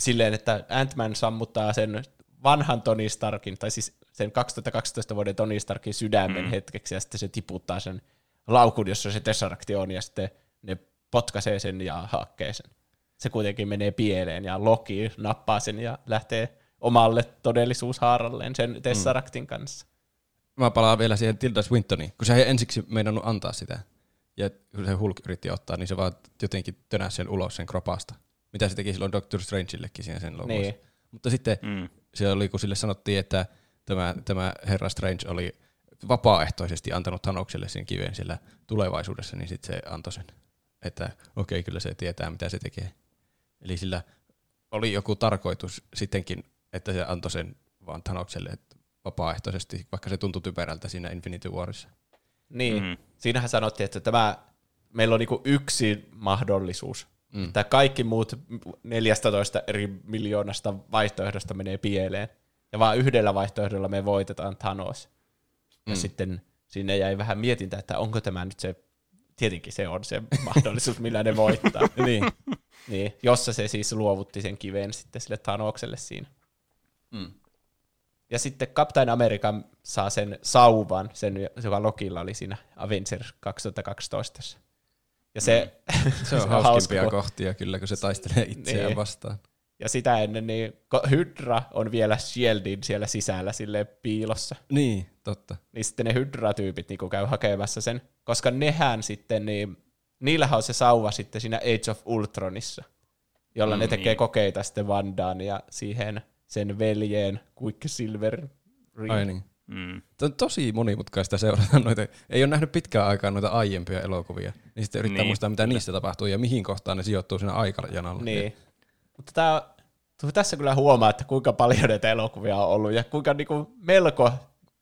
Silleen, että Ant-Man sammuttaa sen vanhan Tony Starkin, tai siis sen 2012 vuoden Tony Starkin sydämen Mm. mm. hetkeksi, ja sitten se tiputtaa sen laukun, jossa se Tesseracti on, ja sitten ne potkaisee sen ja hakkee sen. Se kuitenkin menee pieleen, ja Loki nappaa sen ja lähtee omalle todellisuushaaralleen sen Tesseractin kanssa. Mä palaan vielä siihen Tilda Swintoniin, kun se ei ensiksi meinannut antaa sitä. Ja kun se Hulk yritti ottaa, niin se vaan jotenkin tönäsi sen ulos sen kropasta. Mitä se teki silloin Doctor Strangeillekin siinä sen lopussa. Niin. Mutta sitten Mm. se oli, kun sille sanottiin, että tämä, tämä herra Strange oli vapaaehtoisesti antanut Thanokselle sen kiven siellä tulevaisuudessa, niin sitten se antoi sen. Että okei, okay, kyllä se tietää, mitä se tekee. Eli sillä oli joku tarkoitus sittenkin, että se antoi sen vaan Thanokselle että vapaaehtoisesti, vaikka se tuntui typerältä siinä Infinity Warissa. Niin. Mm. Siinähän sanottiin, että tämä, meillä on niinku yksi mahdollisuus. Mm. Että kaikki muut 14 eri miljoonasta vaihtoehdosta menee pieleen. Ja vaan yhdellä vaihtoehdolla me voitetaan Thanos. Ja Mm. sitten sinne jäi vähän mietintä, että onko tämä nyt se, tietenkin se on se (laughs) mahdollisuus, millä ne voittaa. (laughs) niin. niin, jossa se siis luovutti sen kiven sitten sille Thanokselle siinä. Mm. Ja sitten Captain America saa sen sauvan, sen, joka Lokilla oli siinä Avengers 2012. Ja se, (laughs) Se on hauska, hauskimpia kun- kohtia kyllä, kun se taistelee itseään Niin. vastaan. Ja sitä ennen niin Hydra on vielä Shieldin siellä sisällä sille piilossa. Niin, totta. Niin sitten ne Hydra-tyypit niin käy hakemassa sen, koska nehän sitten, niin, niillähän on se sauva sitten siinä Age of Ultronissa, jolla Mm, mm, ne tekee niin. kokeita sitten Vandaan ja siihen sen veljeen Quicksilver. Ai niin. Mm. Tämä on tosi monimutkaista seurata noita. Ei ole nähnyt pitkään aikaa noita aiempia elokuvia. Niin sitten yrittää Niin, muistaa, mitä niistä tapahtuu ja mihin kohtaan ne sijoittuu siinä aikajanalla. Niin. Mutta tää, tu- tässä kyllä huomaa, että kuinka paljon näitä elokuvia on ollut ja kuinka niinku melko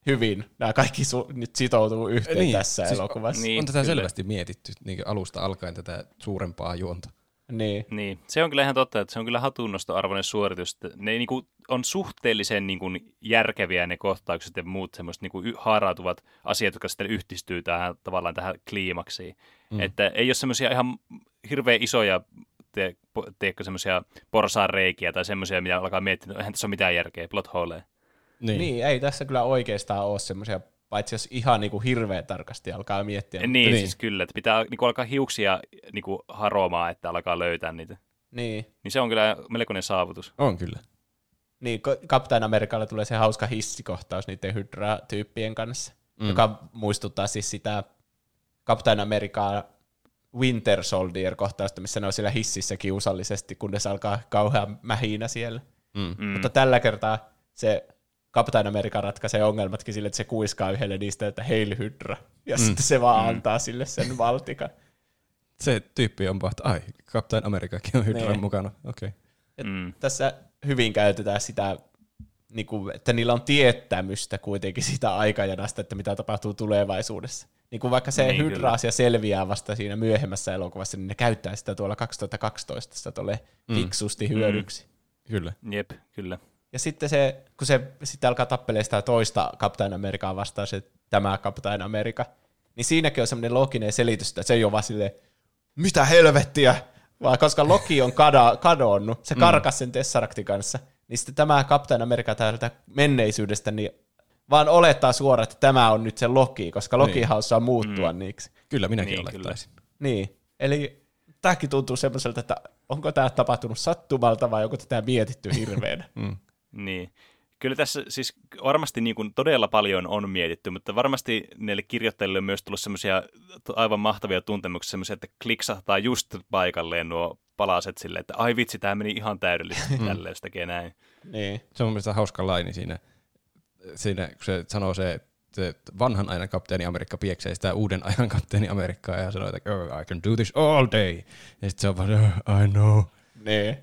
hyvin nämä kaikki su- nyt sitoutuu yhteen Niin, tässä siis siis elokuvassa. niin. on tätä kyllä. selvästi mietitty niin alusta alkaen tätä suurempaa juonta. Niin. Niin, se on kyllä ihan totta, että se on kyllä hatunnostoarvoinen suoritus. että Ne niinku on suhteellisen niinku järkeviä ne kohtaukset ja muut semmoiset niinku y- haarautuvat asiat, jotka sitten yhdistyy tähän, tavallaan tähän kliimaksiin. Mm. Että ei ole semmoisia ihan hirveän isoja te, po- tiedätkö, semmoisia porsaanreikiä tai semmoisia, mitä alkaa miettiä, no eihän tässä ole mitään järkeä, plot holeja. Niin. niin, ei tässä kyllä oikeastaan ole semmoisia, paitsi jos ihan niinku hirveän tarkasti alkaa miettiä. Niin, Niin. niin, siis kyllä, että pitää niinku alkaa hiuksia niinku haromaan, että alkaa löytää niitä. Niin. Niin se on kyllä melkoinen saavutus. On kyllä. Niin, Captain Amerikalla tulee se hauska hissikohtaus niiden Hydra-tyyppien kanssa, Mm. joka muistuttaa siis sitä Captain Americaa Winter Soldier-kohtausta, missä ne on siellä hississä kiusallisesti, kunnes alkaa kauhean mähinä siellä. Mm. Mm. Mutta tällä kertaa se Captain America ratkaisee ongelmatkin sille, että se kuiskaa yhdelle niistä, että Hail Hydra. Ja mm. sitten se vaan mm. antaa sille sen valtikan. Se tyyppi on että ai, Captain Americakin on Hydran niin. mukana. Okei. Okay. Mm. Tässä hyvin käytetään sitä, niin kuin, että niillä on tietämystä kuitenkin sitä aikajanasta, että mitä tapahtuu tulevaisuudessa. Niin kuin vaikka se niin, Hydra-asia selviää vasta siinä myöhemmässä elokuvassa, niin ne käyttää sitä tuolla 2012 sitä tuolle mm. fiksusti hyödyksi. Mm. Kyllä. Jep, kyllä. Ja sitten se, kun se sitten alkaa tappelee sitä toista Captain Americaa vastaan, se tämä Captain America, niin siinäkin on semmoinen looginen selitys, että se ei ole vaan silleen, mitä helvettiä, vaan koska Loki on kada, kadonnut, se mm. karkas sen Tesseractin kanssa, niin sitten tämä Captain America täältä menneisyydestä, niin vaan olettaa suoraan, että tämä on nyt se Loki, koska Loki niin. osaa muuttua mm. niiksi. Kyllä, minäkin niin, olettaisin. Kyllä. Niin, eli tämäkin tuntuu semmoiselta, että onko tämä tapahtunut sattumalta vai onko tätä mietitty hirveänä. mm. Niin. Kyllä tässä siis varmasti niin kuin todella paljon on mietitty, mutta varmasti neille kirjoittajille on myös tullut semmoisia aivan mahtavia tuntemuksia, semmoisia, että kliksahtaa just paikalleen nuo palaset silleen, että ai vitsi, tämä meni ihan täydellisesti mm. tälleen, jos tekee näin. Niin. Se on mun mielestä hauska laini siinä, siinä kun se sanoo se, että vanhan ajan kapteeni Amerikka pieksee sitä uuden ajan kapteeni Amerikkaa ja sanoo, että oh, I can do this all day. Ja sitten se on vaan, oh, I know. Niin.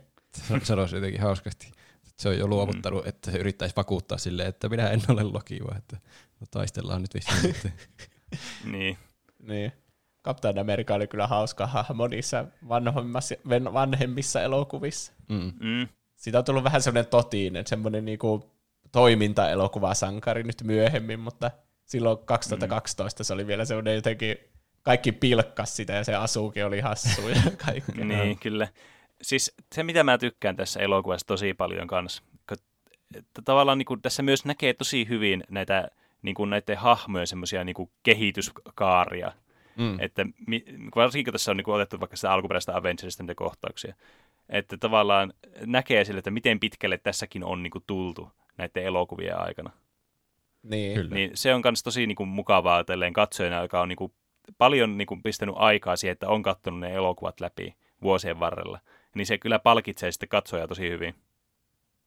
Sanoisi jotenkin hauskasti se on jo luovuttanut, mm. että se yrittäisi vakuuttaa silleen, että minä en ole Loki, vaan että no, taistellaan nyt vissiin. (laughs) niin. niin. Captain America oli kyllä hauska hahmo niissä vanhemmissa elokuvissa. Mm. Mm. Siitä on tullut vähän semmoinen totinen, semmoinen niinku toiminta-elokuvasankari nyt myöhemmin, mutta silloin 2012 mm. se oli vielä semmoinen jotenkin, kaikki pilkkas sitä ja se asuukin oli hassu ja (laughs) kaikkea. niin, kyllä siis se, mitä mä tykkään tässä elokuvassa tosi paljon kanssa, että tavallaan niin kuin, tässä myös näkee tosi hyvin näitä niin kuin näiden hahmojen semmoisia niin kehityskaaria. Mm. Että varsinkin kun tässä on niin kuin, otettu vaikka sitä alkuperäistä Avengersista niitä kohtauksia, että tavallaan näkee sille, että miten pitkälle tässäkin on niin kuin, tultu näiden elokuvien aikana. Niin. Kyllä. niin se on myös tosi niin kuin, mukavaa tälleen katsojana, joka on niin kuin, paljon niin kuin, pistänyt aikaa siihen, että on katsonut ne elokuvat läpi vuosien varrella niin se kyllä palkitsee sitten katsojaa tosi hyvin.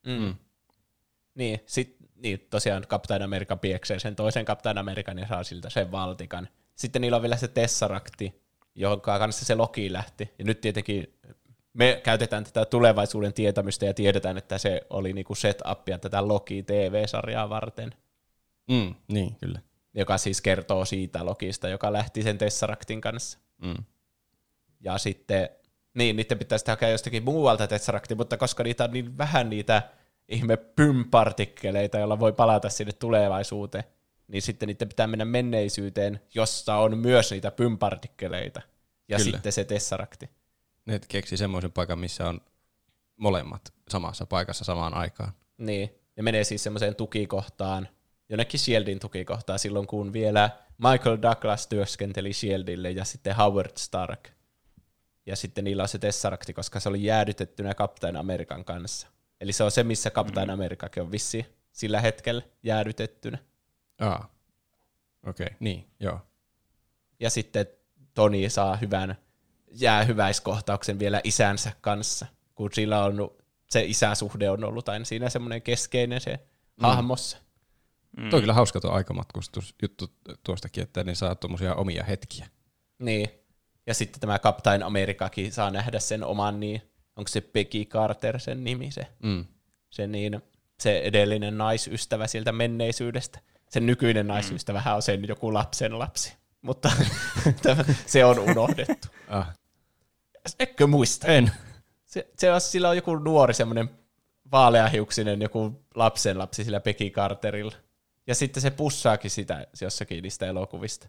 Mm. Niin, sit, niin, tosiaan Captain America pieksee sen toisen Captain American ja saa siltä sen valtikan. Sitten niillä on vielä se Tesseracti, jonka kanssa se Loki lähti. Ja nyt tietenkin me käytetään tätä tulevaisuuden tietämystä ja tiedetään, että se oli niinku setupia tätä Loki TV-sarjaa varten. Mm, niin, kyllä. Joka siis kertoo siitä Lokista, joka lähti sen Tesseractin kanssa. Mm. Ja sitten niin, niiden pitäisi hakea jostakin muualta Tesseracti, mutta koska niitä on niin vähän niitä ihme pympartikkeleita, joilla voi palata sinne tulevaisuuteen, niin sitten niiden pitää mennä menneisyyteen, jossa on myös niitä pympartikkeleita. Ja Kyllä. sitten se Tesseracti. Ne keksi semmoisen paikan, missä on molemmat samassa paikassa samaan aikaan. Niin, ne menee siis semmoiseen tukikohtaan, jonnekin Shieldin tukikohtaan silloin, kun vielä Michael Douglas työskenteli Shieldille ja sitten Howard Stark – ja sitten niillä on se Tesseracti, koska se oli jäädytettynä Captain Amerikan kanssa. Eli se on se, missä Captain mm. Amerikakin on vissi sillä hetkellä jäädytettynä. Aa, okei, okay. niin, joo. Ja sitten Toni saa hyvän jäähyväiskohtauksen vielä isänsä kanssa, kun sillä on se isäsuhde on ollut aina siinä semmoinen keskeinen se mm. hahmossa. Mm. Tuo on kyllä hauska tuo aikamatkustusjuttu tuostakin, että ne saa tuommoisia omia hetkiä. Niin, ja sitten tämä Captain Americakin saa nähdä sen oman, niin onko se Peggy Carter sen nimi se? Mm. Se, niin, se edellinen naisystävä sieltä menneisyydestä. Sen nykyinen mm. naisystävähän on sen joku lapsen lapsi, mutta (laughs) se on unohdettu. (laughs) ah. Eikö muista? En. Se, se on, sillä on joku nuori semmoinen vaaleahiuksinen joku lapsen lapsi sillä Peggy Carterilla. Ja sitten se pussaakin sitä jossakin niistä elokuvista.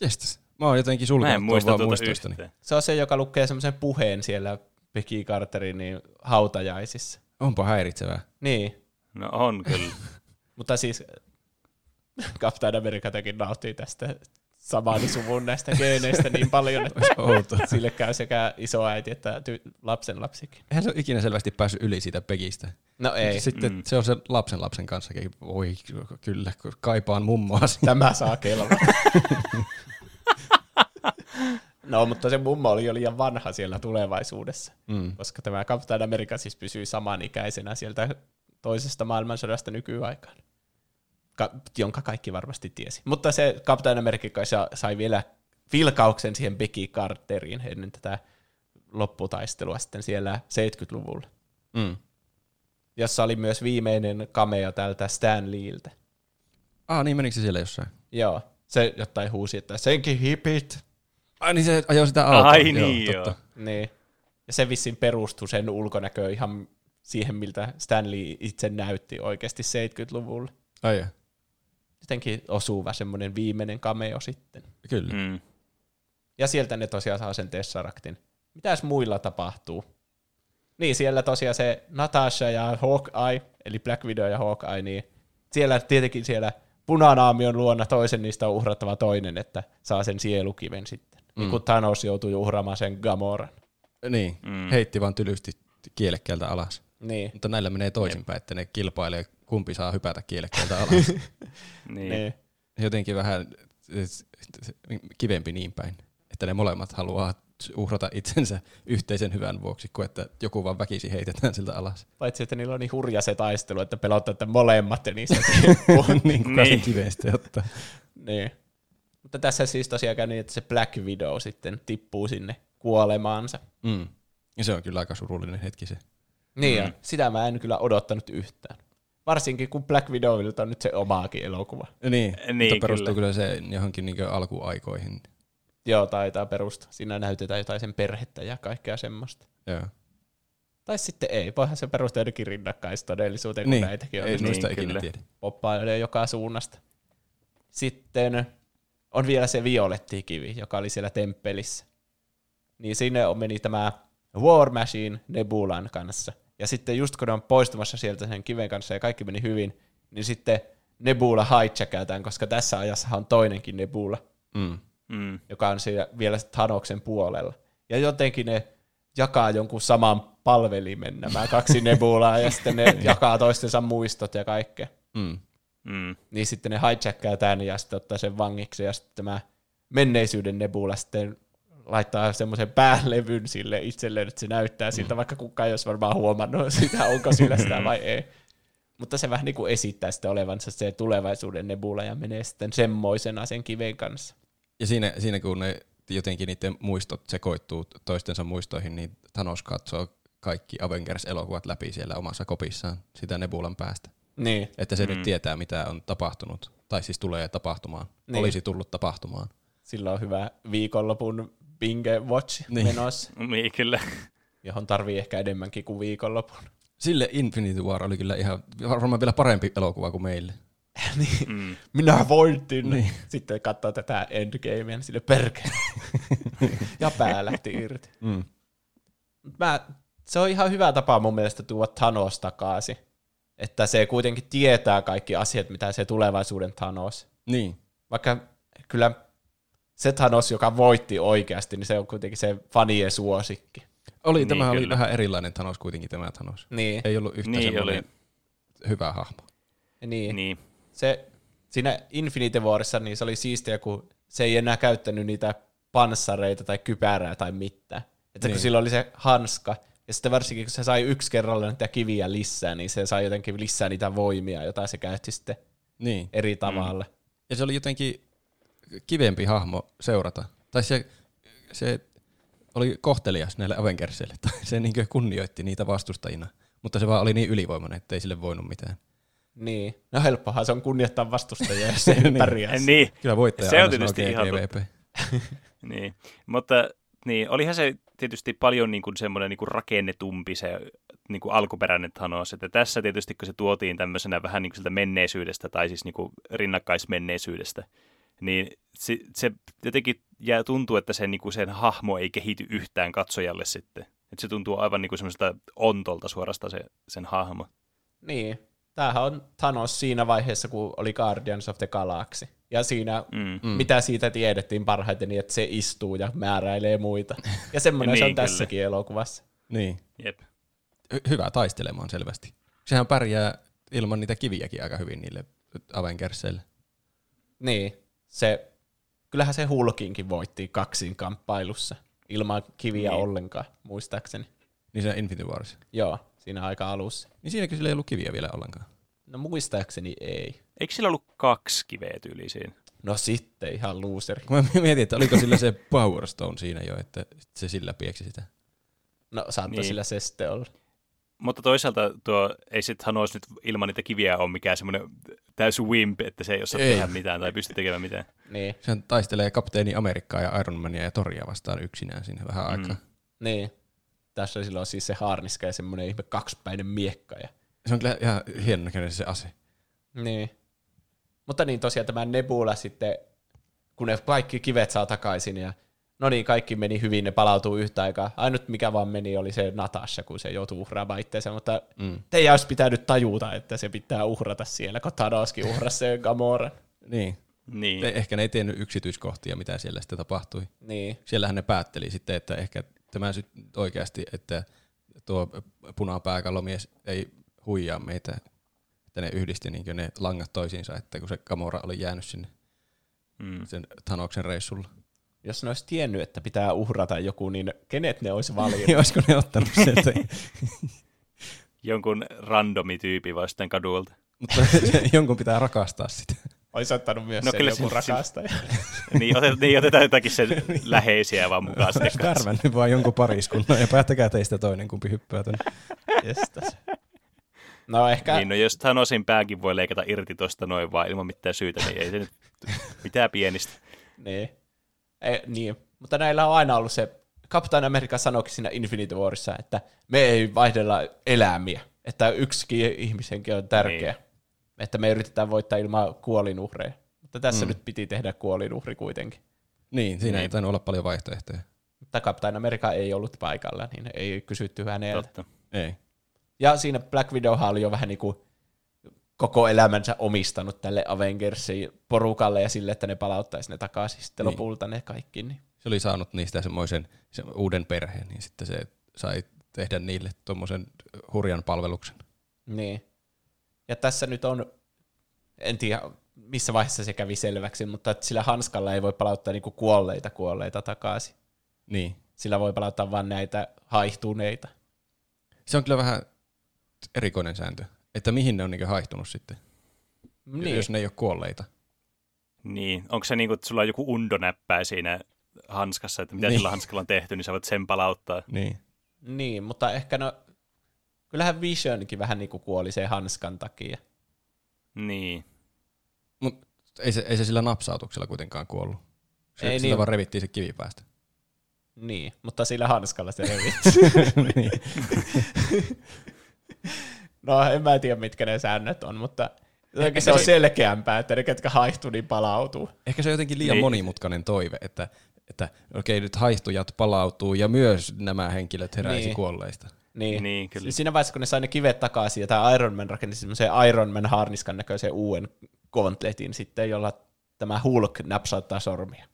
Jestas. Mä oon jotenkin sulkenut muista tuota. Se on se, joka lukee semmoisen puheen siellä Becky Carterin niin hautajaisissa. Onpa häiritsevää. Niin. No on kyllä. (laughs) Mutta siis Captain America tekin nauttii tästä saman suvun näistä geeneistä niin paljon, että (laughs) sille käy sekä isoäiti että ty- lapsen lapsikin. Eihän se ole ikinä selvästi päässyt yli siitä Pegistä. No ei. Sitten mm. se on se lapsen lapsen kanssa. Voi kyllä, kaipaan mummoa. Tämä saa kelvata. (laughs) (laughs) No, mutta se mummo oli jo liian vanha siellä tulevaisuudessa, mm. koska tämä Captain America siis pysyi samanikäisenä sieltä toisesta maailmansodasta nykyaikaan. Ka- jonka kaikki varmasti tiesi. Mutta se Captain America sai vielä vilkauksen siihen Becky Carteriin ennen tätä lopputaistelua sitten siellä 70-luvulla. Mm. Jossa oli myös viimeinen cameo tältä Stan Leeltä. Ah, niin menikö se siellä jossain? Joo, se jotain huusi, että senkin hipit. Ai niin se ajoi sitä autoa. Ai niin, joo. Niin. Ja se vissiin perustui sen ulkonäkö ihan siihen, miltä Stanley itse näytti oikeasti 70-luvulla. Ai ja. Jotenkin osuva semmoinen viimeinen cameo sitten. Kyllä. Mm. Ja sieltä ne tosiaan saa sen Tesseractin. Mitäs muilla tapahtuu? Niin, siellä tosiaan se Natasha ja Hawkeye, eli Black Widow ja Hawkeye, niin siellä tietenkin siellä punanaamion luona toisen niistä on uhrattava toinen, että saa sen sielukiven sitten. Mm. Niin kun Thanos joutui uhraamaan sen Gamoran. Niin, Mm. heitti vaan tylysti kielekkeeltä alas. Niin. Mutta näillä menee toisinpäin, että ne kilpailee, kumpi saa hypätä kielekkeeltä (laughs) alas. Niin. niin. Jotenkin vähän kivempi niin päin, että ne molemmat haluaa uhrata itsensä yhteisen hyvän vuoksi, kuin että joku vaan väkisi heitetään siltä alas. Paitsi, että niillä on niin hurja se taistelu, että pelottaa, että molemmat ja niissä (laughs) niin kuka sen Niin. kiveen sitten ottaa. niin. Mutta tässä siis tosiaan käy niin, että se Black Widow sitten tippuu sinne kuolemaansa. Mm. Ja se on kyllä aika surullinen hetki se. Niin Mm. mm. sitä mä en kyllä odottanut yhtään. Varsinkin kun Black Widowilta on nyt se omaakin elokuva. Niin, Niin, mutta perustuu kyllä. kyllä, se johonkin niin alkuaikoihin. Joo, taitaa perustua. Siinä näytetään jotain sen perhettä ja kaikkea semmoista. Joo. Tai sitten ei, voihan se perustua jotenkin rinnakkaistodellisuuteen, kun Niin, näitäkin on ei Niin, ikinä kyllä. tiedä. poppailee joka suunnasta. Sitten on vielä se violettikivi, joka oli siellä temppelissä. Niin sinne on meni tämä War Machine Nebulan kanssa. Ja sitten just kun ne on poistumassa sieltä sen kiven kanssa ja kaikki meni hyvin, niin sitten Nebula hijackataan, koska tässä ajassa on toinenkin Nebula, Mm. Mm. joka on siellä vielä Thanoksen puolella. Ja jotenkin ne jakaa jonkun saman palvelimen nämä kaksi (laughs) Nebulaa, ja sitten ne jakaa toistensa muistot ja kaikkea Mm. Mm. niin sitten ne hijackkaa tämän ja sitten ottaa sen vangiksi ja sitten tämä menneisyyden nebula sitten laittaa semmoisen päälevyn sille itselleen, että se näyttää siltä, vaikka kukaan ei olisi varmaan huomannut (laughs) sitä, onko sillä sitä vai ei. Mutta se vähän niin kuin esittää sitä olevansa se tulevaisuuden nebula ja menee sitten semmoisena sen kiven kanssa. Ja siinä, siinä kun ne jotenkin niiden muistot sekoittuu toistensa muistoihin, niin Thanos katsoo kaikki Avengers-elokuvat läpi siellä omassa kopissaan sitä Nebulan päästä. Niin, Että se Mm. nyt tietää, mitä on tapahtunut. Tai siis tulee tapahtumaan. Niin. Olisi tullut tapahtumaan. sillä on hyvä viikonlopun binge watch Niin. niin. menossa, (laughs) Niin, kyllä. johon tarvii ehkä enemmänkin kuin viikonlopun. Sille Infinity War oli kyllä ihan varmaan vielä parempi elokuva kuin meille. (laughs) niin. Mm. minä voitin. Niin. Sitten katsoo tätä endgamea, niin sille perkele. (laughs) ja pää lähti irti. Mm. Mä, se on ihan hyvä tapa mun mielestä tuoda Thanos takaisin. Että se kuitenkin tietää kaikki asiat, mitä se tulevaisuuden Thanos. Niin. Vaikka kyllä se Thanos, joka voitti oikeasti, niin se on kuitenkin se fanien suosikki. Oli, Niin, tämä oli vähän erilainen Thanos kuitenkin tämä Thanos. Niin, Ei ollut yhtä Niin semmoinen hyvä hahmo. niin. Niin. Se siinä Infinity Warissa niin se oli siistiä, kun se ei enää käyttänyt niitä panssareita tai kypärää tai mitään. Että Niin. kun sillä oli se hanska, ja sitten varsinkin kun se sai yksi kerralla niitä kiviä lisää, niin se sai jotenkin lisää niitä voimia, jota se käytti sitten Niin. eri tavalla. Ja se oli jotenkin kivempi hahmo seurata. Tai se, se oli kohtelias näille Avengersille. (laughs) Tai se niin kunnioitti niitä vastustajina. Mutta se vaan oli niin ylivoimainen, että ei sille voinut mitään. Niin. No helppohan se on kunnioittaa vastustajia, jos se (laughs) Niin. pärjää. niin. Kyllä voittaja Se on aina tietysti sanoo ihan. (laughs) Niin, mutta niin, olihan se tietysti paljon niin kuin semmoinen niin kuin rakennetumpi se niin kuin alkuperäinen Thanos, että tässä tietysti kun se tuotiin tämmöisenä vähän niin kuin siltä menneisyydestä tai siis niin kuin rinnakkaismenneisyydestä, niin se, se jotenkin jää, tuntuu, että sen, niin kuin sen hahmo ei kehity yhtään katsojalle sitten. Että se tuntuu aivan niin kuin semmoiselta ontolta suorastaan se, sen hahmo. Niin. Tämähän on Thanos siinä vaiheessa, kun oli Guardians of the Galaxy. Ja siinä, Mm. mm. mitä siitä tiedettiin parhaiten, niin että se istuu ja määräilee muita. Ja semmoinen (laughs) se Niin, on kyllä. tässäkin elokuvassa. Niin. Jep. Hy- hyvä taistelemaan selvästi. Sehän pärjää ilman niitä kiviäkin aika hyvin niille Avengersille. Niin, se, kyllähän se Hulkinkin voitti kaksin kamppailussa ilman kiviä Niin. niin. ollenkaan, muistaakseni. Niin se Infinity Warissa. Joo, siinä aika alussa. Niin siinäkin sillä ei ollut kiviä vielä ollenkaan. No muistaakseni ei. Eikö sillä ollut kaksi kiveä tyyliä siinä? No sitten ihan looseri. Kun mä mietin, että oliko sillä se Power Stone siinä jo, että se sillä pieksi sitä. No saattoi Niin. sillä se sitten olla. Mutta toisaalta tuo ei sit Hanos nyt ilman niitä kiviä ole mikään semmoinen täysin wimp, että se ei osaa Ei. tehdä mitään tai pysty tekemään mitään. Niin, Sehän taistelee kapteeni Amerikkaa ja Iron Mania ja Toria vastaan yksinään siinä vähän aikaa. Mm. niin. Tässä sillä on siis se haarniska ja semmoinen ihme kaksipäinen miekka. Ja... Se on kyllä ihan hienon näköinen se ase. Niin. Mutta niin tosiaan tämä Nebula sitten, kun ne kaikki kivet saa takaisin ja no niin, kaikki meni hyvin, ne palautuu yhtä aikaa. Ainut mikä vaan meni oli se Natasha, kun se joutui uhraamaan itseensä, mutta Mm. teidän olisi pitänyt tajuta, että se pitää uhrata siellä, kun Thanoskin uhrasi sen Gamoran. Niin. Niin. Ehkä ne ei tiennyt yksityiskohtia, mitä siellä sitten tapahtui. Niin, Siellähän ne päätteli sitten, että ehkä tämä sit oikeasti, että tuo punapääkallomies ei huijaa meitä, että ne yhdisti niin ne langat toisiinsa, että kun se Gamora oli jäänyt sinne Mm. sen Thanoksen reissulla. jos ne olisi tiennyt, että pitää uhrata joku, niin kenet ne olisi (laughs) valinnut? Niin olisiko ne ottanut sen, että, (laughs) Jonkun randomi tyyppi vaan sitten kadulta. mutta (laughs) jonkun pitää rakastaa sitä. Olisi ottanut myös No sen kyllä joku se- rakastaja. (laughs) niin, otet, niin, otetaan jotakin sen (laughs) läheisiä vaan mukaan. Värvännyt vaan jonkun pariskunnan ja päättäkää teistä toinen, kumpi hyppää tänne. Jestas. No ehkä, Niin, no jos Thanosin pääkin voi leikata irti tuosta noin vaan ilman mitään syytä, niin ei se nyt (laughs) mitään pienistä. niin. Ei, niin. Mutta näillä on aina ollut se, Captain America sanoikin siinä Infinity Warissa, että me ei vaihdella elämiä, että yksikin ihmisenkin on tärkeä, niin. Että me yritetään voittaa ilman kuolinuhreja. Mutta tässä Mm. nyt piti tehdä kuolinuhri kuitenkin. Niin, siinä Niin. ei tainnut olla paljon vaihtoehtoja. Mutta Captain America ei ollut paikalla, niin ei kysytty häneltä. Totta. Ei. Ja siinä Black Widowhan oli jo vähän niin kuin koko elämänsä omistanut tälle Avengersin porukalle ja sille, että ne palauttaisi ne takaisin sitten Niin. lopulta ne kaikki. Niin. Se oli saanut niistä semmoisen se uuden perheen, niin sitten se sai tehdä niille tuommoisen hurjan palveluksen. niin. Ja tässä nyt on, en tiedä missä vaiheessa se kävi selväksi, mutta että sillä hanskalla ei voi palauttaa niinku kuolleita kuolleita takaisin. Niin. Sillä voi palauttaa vain näitä haihtuneita. Se on kyllä vähän erikoinen sääntö, että mihin ne on niin haihtunut sitten, Niin. jos ne ei ole kuolleita. Niin, onko se niin kuin, että sulla on joku undonäppää siinä hanskassa, että mitä Niin. sillä hanskalla on tehty, niin sä voit sen palauttaa. Niin. niin, mutta ehkä no, kyllähän Visionkin vähän niinku kuoli sen hanskan takia. Niin. Mut ei se, ei se sillä napsautuksella kuitenkaan kuollut. Se, Ei sillä niin. vaan revittiin se kivi päästä. Niin, mutta sillä hanskalla se revi. (laughs) niin. (laughs) No en mä tiedä, mitkä ne säännöt on, mutta jotenkin se Ehkä on se- selkeämpää, että ne, ketkä haihtuu, niin palautuu. Ehkä se on jotenkin liian Niin. monimutkainen toive, että, että okei, nyt haihtujat palautuu ja myös nämä henkilöt heräisi Niin. kuolleista. Niin. Niin, kyllä. Siinä vaiheessa, kun ne sai ne kivet takaisin, ja tämä Iron Man rakensi semmoisen Iron Man harniskan näköisen uuden gauntletin sitten, jolla tämä Hulk napsauttaa sormia.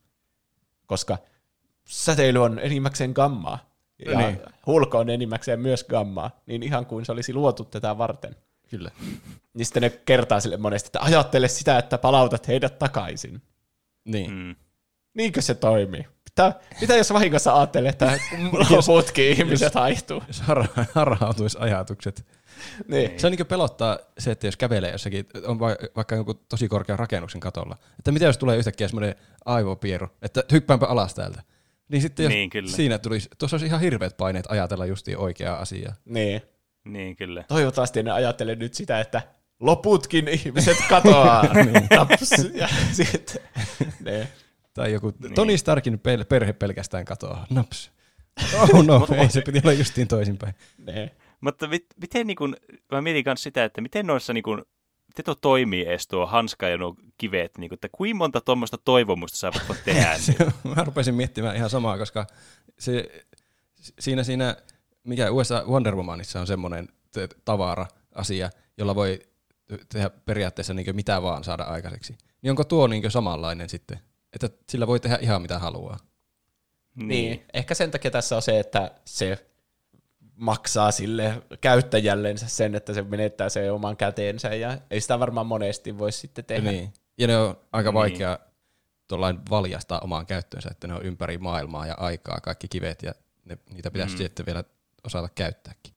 Koska säteily on enimmäkseen gammaa. Ja Niin. Hulk on enimmäkseen myös gammaa, niin ihan kuin se olisi luotu tätä varten. Kyllä. Niin sitten ne kertaa sille monesti, että ajattele sitä, että palautat heidät takaisin. Niin. Mm. Niinkö se toimii? Mitä, mitä jos vahingossa ajattelee, että (laughs) loputkin ihmiset haihtuu? Jos har- harhautuisi ajatukset. Niin. Se on niin pelottaa se, että jos kävelee jossakin, on va- vaikka joku tosi korkean rakennuksen katolla, että mitä jos tulee yhtäkkiä semmoinen aivopieru, että hyppäänpä alas täältä. Niin sitten jos Niin, kyllä. siinä tulisi, tuossa olisi ihan hirveät paineet ajatella justiin oikeaa asiaa. niin. Niin, kyllä. Toivottavasti ne ajattelee nyt sitä, että loputkin ihmiset katoaa. (laughs) Taps. ja sitten, (laughs) niin. Tai joku Niin. Tony Starkin perhe pelkästään katoaa. Naps. (laughs) Oh no, ei se piti olla justiin toisinpäin. niin. Mutta mit, miten niin kun, mä mietin myös sitä, että miten noissa niin kun, miten tuo toimii edes tuo hanska ja nuo kivet, niin kun, että kuinka monta tuommoista toivomusta sä voit tehdä. (laughs) niin? Mä rupesin miettimään ihan samaa, koska se, siinä, siinä, mikä USA Wonder Womanissa on semmoinen tavara-asia, jolla voi tehdä periaatteessa niin mitä vaan saada aikaiseksi. Niin onko tuo niin samanlainen sitten? Että sillä voi tehdä ihan mitä haluaa. Niin. niin. Ehkä sen takia tässä on se, että se maksaa sille käyttäjällensä sen, että se menettää sen oman käteensä ja ei sitä varmaan monesti voi sitten tehdä. Niin. Ja ne on aika Niin. vaikea tuollain valjastaa omaan käyttöönsä, että ne on ympäri maailmaa ja aikaa kaikki kivet ja ne, niitä pitäisi Mm. mm. sitten vielä osata käyttääkin.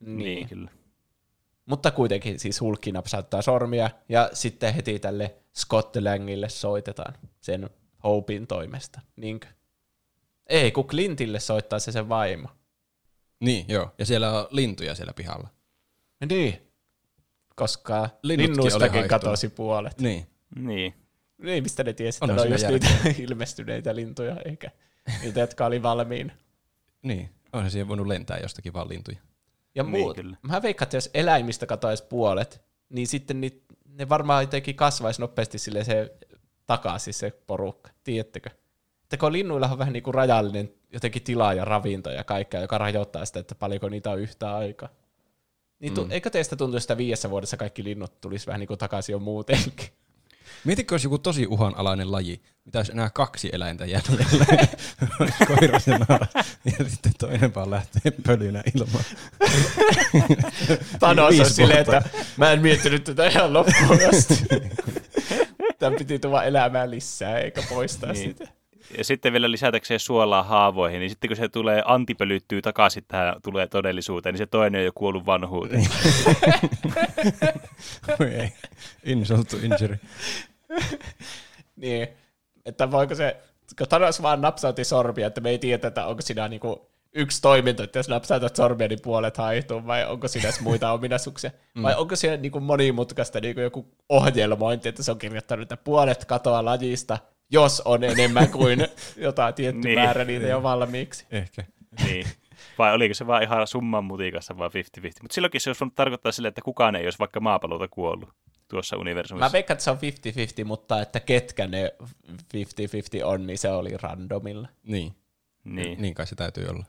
Niin, kyllä. Mutta kuitenkin siis Hulkki napsauttaa sormia ja sitten heti tälle Scott Langille soitetaan sen Hopein toimesta. Niinkö? Ei, kun Clintille soittaa se sen vaimo. Niin, joo. Ja siellä on lintuja siellä pihalla. Niin, koska Linnutkin linnuistakin katosi puolet. Niin. Niin. Niin, mistä ne tiesi, että ne on just niitä (laughs) ilmestyneitä lintuja, eikä niitä, jotka oli valmiina. Niin. Onhan siihen voinut lentää jostakin vaan lintuja. Ja Niin, muut. kyllä. Mä veikkaan, että jos eläimistä katoaisi puolet, niin sitten ni, ne varmaan jotenkin kasvaisi nopeasti sille se takaisin se porukka. Tiedättekö? Että kun linnuilla on vähän niin kuin rajallinen jotenkin tila ja ravinto ja kaikkea, joka rajoittaa sitä, että paljonko niitä on yhtä aikaa. Niin tu- Mm. eikö teistä tuntu, että viidessä vuodessa kaikki linnut tulisi vähän niin kuin takaisin jo muutenkin? Mietitkö, olisi joku tosi uhanalainen laji, mitä olisi enää kaksi eläintä jäljellä. (laughs) Koira ja naara. Ja sitten toinen vaan lähtee pölynä ilmaan. (laughs) Thanos on silleen, että mä en miettinyt tätä ihan loppuun asti. (laughs) Tämä piti tulla elämää lisää, eikä poistaa Niin. sitä. Ja sitten vielä lisätäkseen suolaa haavoihin, niin sitten kun se tulee antipölyttyy takaisin tähän tulee todellisuuteen, niin se toinen on jo kuollut vanhuuteen. (laughs) Ei. Insult to injury. Niin, että voiko se, kun Thanos vaan napsautti sormia, että me ei tiedä, että onko siinä niinku yksi toiminto, että jos napsautat sormia, niin puolet haihtuu, vai onko siinä muita (laughs) ominaisuuksia, vai onko siinä niinku monimutkaista niinku joku ohjelmointi, että se on kirjoittanut, että puolet katoaa lajista, jos on enemmän kuin (laughs) jotain tietty Niin. määrä niitä jo valmiiksi. Ehkä. niin. Vai oliko se vaan ihan summan mutikassa vaan 50-50? Mutta silloinkin se olisi voinut tarkoittaa sille, että kukaan ei olisi vaikka maapallolta kuollut tuossa universumissa. Mä veikkaan, että se on 50-50, mutta että ketkä ne 50-50 on, niin se oli randomilla. Niin. niin. Niin kai se täytyy olla.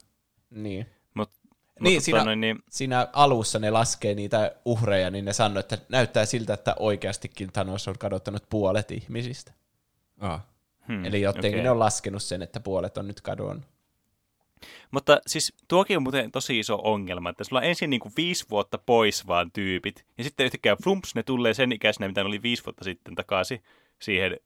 Niin. Mut, Niin, mutta siinä- noin, niin, siinä alussa ne laskee niitä uhreja, niin ne sanoo, että näyttää siltä, että oikeastikin Thanos on kadottanut puolet ihmisistä. Ah. Hmm, Eli jotenkin okei. ne on laskenut sen, että puolet on nyt kadonnut. Mutta siis tuokin on muuten tosi iso ongelma, että sulla on ensin niin kuin viisi vuotta pois vaan tyypit, ja sitten yhtäkkiä flumps, ne tulee sen ikäisenä, mitä ne oli viisi vuotta sitten takaisin siihen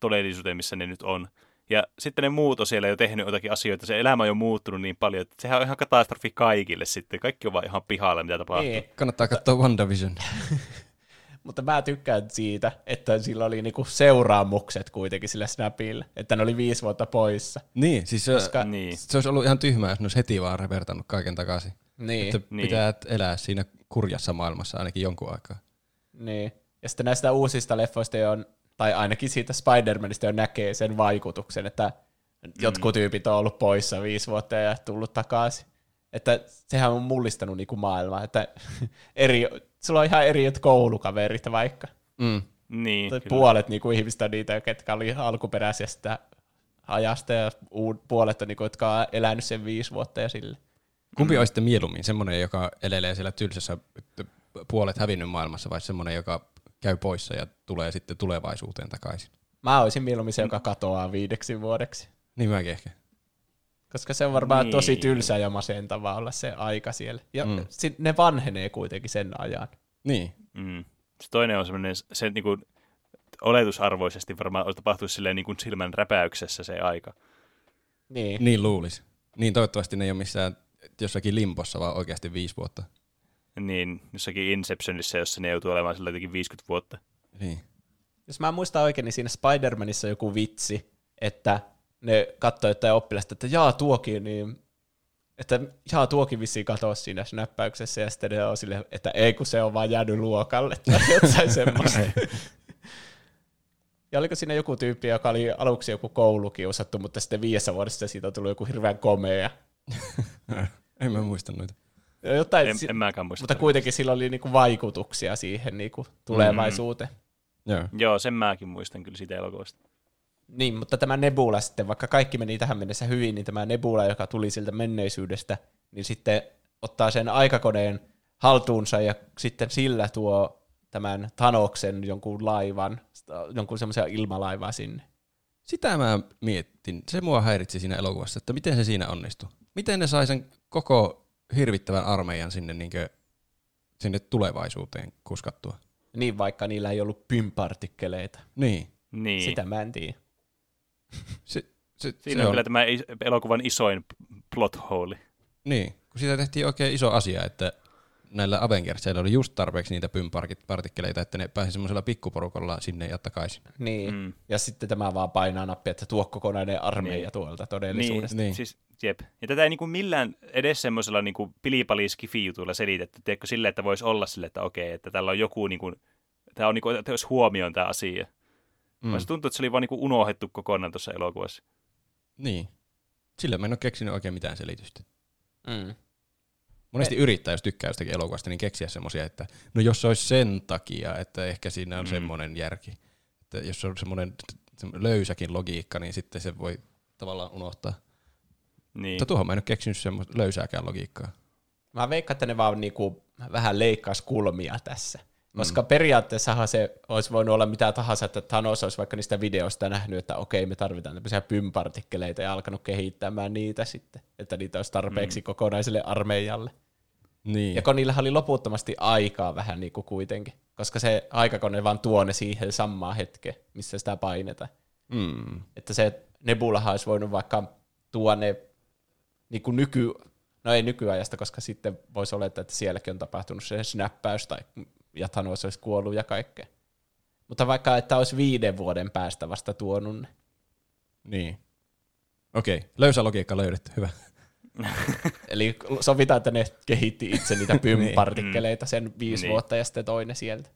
todellisuuteen, missä ne nyt on. Ja sitten ne muut on siellä jo tehnyt jotakin asioita, se elämä on jo muuttunut niin paljon, että sehän on ihan katastrofi kaikille sitten. Kaikki on vaan ihan pihalla, mitä tapahtuu. Niin. Kannattaa katsoa WandaVision. (laughs) Mutta mä tykkään siitä, että sillä oli niinku seuraamukset kuitenkin sillä Snapilla, että ne oli viisi vuotta poissa. Niin, siis se, Koska- Niin. se olisi ollut ihan tyhmää, jos ne olisi heti vaan revertannut kaiken takaisin. Niin, Että Niin. pitää elää siinä kurjassa maailmassa ainakin jonkun aikaa. niin. Ja sitten näistä uusista leffoista jo on, tai ainakin siitä Spider-Manista jo näkee sen vaikutuksen, että jotkut tyypit on ollut poissa viisi vuotta ja tullut takaisin. Että sehän on mullistanut niinku maailmaa, että (laughs) eri, sulla on ihan eri koulukaverit vaikka. Mm. Niin, Tai kyllä. puolet niinku ihmistä on niitä, ketkä oli alkuperäisestä ajasta ja puolet on niinku, jotka on elänyt sen viisi vuotta ja sille. Kumpi mm. olisi sitten mieluummin? Semmoinen, joka elelee siellä tylsässä puolet hävinnyt maailmassa vai semmoinen, joka käy poissa ja tulee sitten tulevaisuuteen takaisin? Mä olisin mieluummin se, joka katoaa viideksi vuodeksi. Niin mäkin ehkä. Koska se on varmaan Niin. tosi tylsä ja masentavaa olla se aika siellä. Ja Mm. sit ne vanhenee kuitenkin sen ajan. Niin. Mm. Se toinen on semmoinen, se niin kuin, oletusarvoisesti varmaan tapahtuisi silleen niin kuin silmän räpäyksessä se aika. Niin. Niin luulisi. Niin toivottavasti ne ei ole missään jossakin limpossa, vaan oikeasti viisi vuotta. Niin, jossakin Inceptionissa, jossa ne joutuu olemaan sillä jotenkin 50 vuotta. Niin. Jos mä muistan oikein, niin siinä Spider-Manissa on joku vitsi, että ne katsoi jotain oppilasta, että jaa tuokin, niin että jaa tuokin vissiin katosi siinä snäppäyksessä, ja sitten ne on silleen, että ei kun se on vaan jäänyt luokalle, tai (laughs) jotain semmoista. Ja oliko siinä joku tyyppi, joka oli aluksi joku koulukiusattu, mutta sitten viidessä vuodessa siitä on tullut joku hirveän komea. (laughs) (laughs) en mä muista noita. Jotain, En, en mäkään muista. mutta kuitenkin sillä oli niinku vaikutuksia siihen niinku tulevaisuuteen. Joo. Joo, sen mäkin muistan kyllä siitä elokuvasta. Niin, mutta tämä Nebula sitten, vaikka kaikki meni tähän mennessä hyvin, niin tämä Nebula, joka tuli siltä menneisyydestä, niin sitten ottaa sen aikakoneen haltuunsa ja sitten sillä tuo tämän Thanoksen jonkun laivan, jonkun semmoisen ilmalaivaa sinne. Sitä mä miettin. Se mua häiritsi siinä elokuvassa, että miten se siinä onnistui. Miten ne sai sen koko hirvittävän armeijan sinne, niinkö, sinne tulevaisuuteen kuskattua. Niin, vaikka niillä ei ollut pympartikkeleita. Niin. Niin. Sitä mä en tiedä. Se, se, Siinä se on on, kyllä tämä elokuvan isoin plot hole. Niin, kun siitä tehtiin oikein iso asia, että näillä Avengersilla oli just tarpeeksi niitä pympartikkeleita, että ne pääsi semmoisella pikkuporukalla sinne ja takaisin. Niin, mm. ja sitten tämä vaan painaa nappia, että tuo kokonainen armeija niin. tuolta todellisuudesta. Niin, niin. Siis, jep. Ja tätä ei niinku millään edes semmoisella niinku pilipaliskifiutuilla selitetty, tiedätkö, sille, että voisi olla sille, että okei, että tällä on joku, niinku, tämä on niinku, että jos huomioon tämä asia. Mm. Vaan se tuntuu, että se oli vaan niinku unohdettu kokonaan tuossa elokuvassa. Niin. Sillä mä en ole keksinyt oikein mitään selitystä. Mm. Monesti Ei. yrittää, jos tykkää jostakin elokuvasta, niin keksiä semmoisia, että no jos se olisi sen takia, että ehkä siinä on mm. semmoinen järki. Että jos se on semmoinen löysäkin logiikka, niin sitten se voi tavallaan unohtaa. Niin. Mutta tuohon mä en ole keksinyt semmoista löysääkään logiikkaa. Mä veikkaan, että ne vaan niinku vähän leikkaisi kulmia tässä. Koska mm. periaatteessahan se olisi voinut olla mitä tahansa, että Thanos olisi vaikka niistä videoista nähnyt, että okei, me tarvitaan tämmöisiä pympartikkeleita ja alkanut kehittämään niitä sitten, että niitä olisi tarpeeksi mm. kokonaiselle armeijalle. Niin. Ja Konilla oli loputtomasti aikaa vähän niin kuin kuitenkin, koska se aikakone vaan tuo ne siihen samaan hetkeen, missä sitä painetaan. Mm. Että se Nebulahan olisi voinut vaikka tuoda ne niin kuin nyky, no ei nykyajasta, koska sitten voisi olettaa, että sielläkin on tapahtunut se snappäys tai ja Thanos olisi kuollut ja kaikkea. Mutta vaikka, että olisi viiden vuoden päästä vasta tuonut ne. Niin. Okei, okay. löysä logiikka löydetty, hyvä. (laughs) Eli sovitaan, että ne kehitti itse niitä (laughs) pympartikkeleita sen viisi niin. vuotta ja sitten toinen sieltä.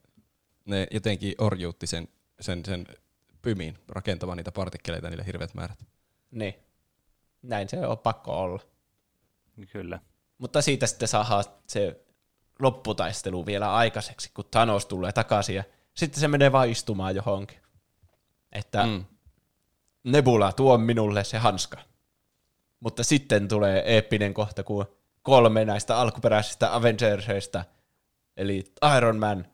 Ne jotenkin orjuutti sen, sen, sen pymiin rakentamaan niitä partikkeleita niille hirveät määrät. Niin. Näin se on pakko olla. Kyllä. Mutta siitä sitten saadaan se lopputaistelu vielä aikaiseksi, kun Thanos tulee takaisin ja sitten se menee vaan istumaan johonkin. Että mm. Nebula, tuo minulle se hanska. Mutta sitten tulee eeppinen kohta, kun kolme näistä alkuperäisistä Avengersista, eli Iron Man,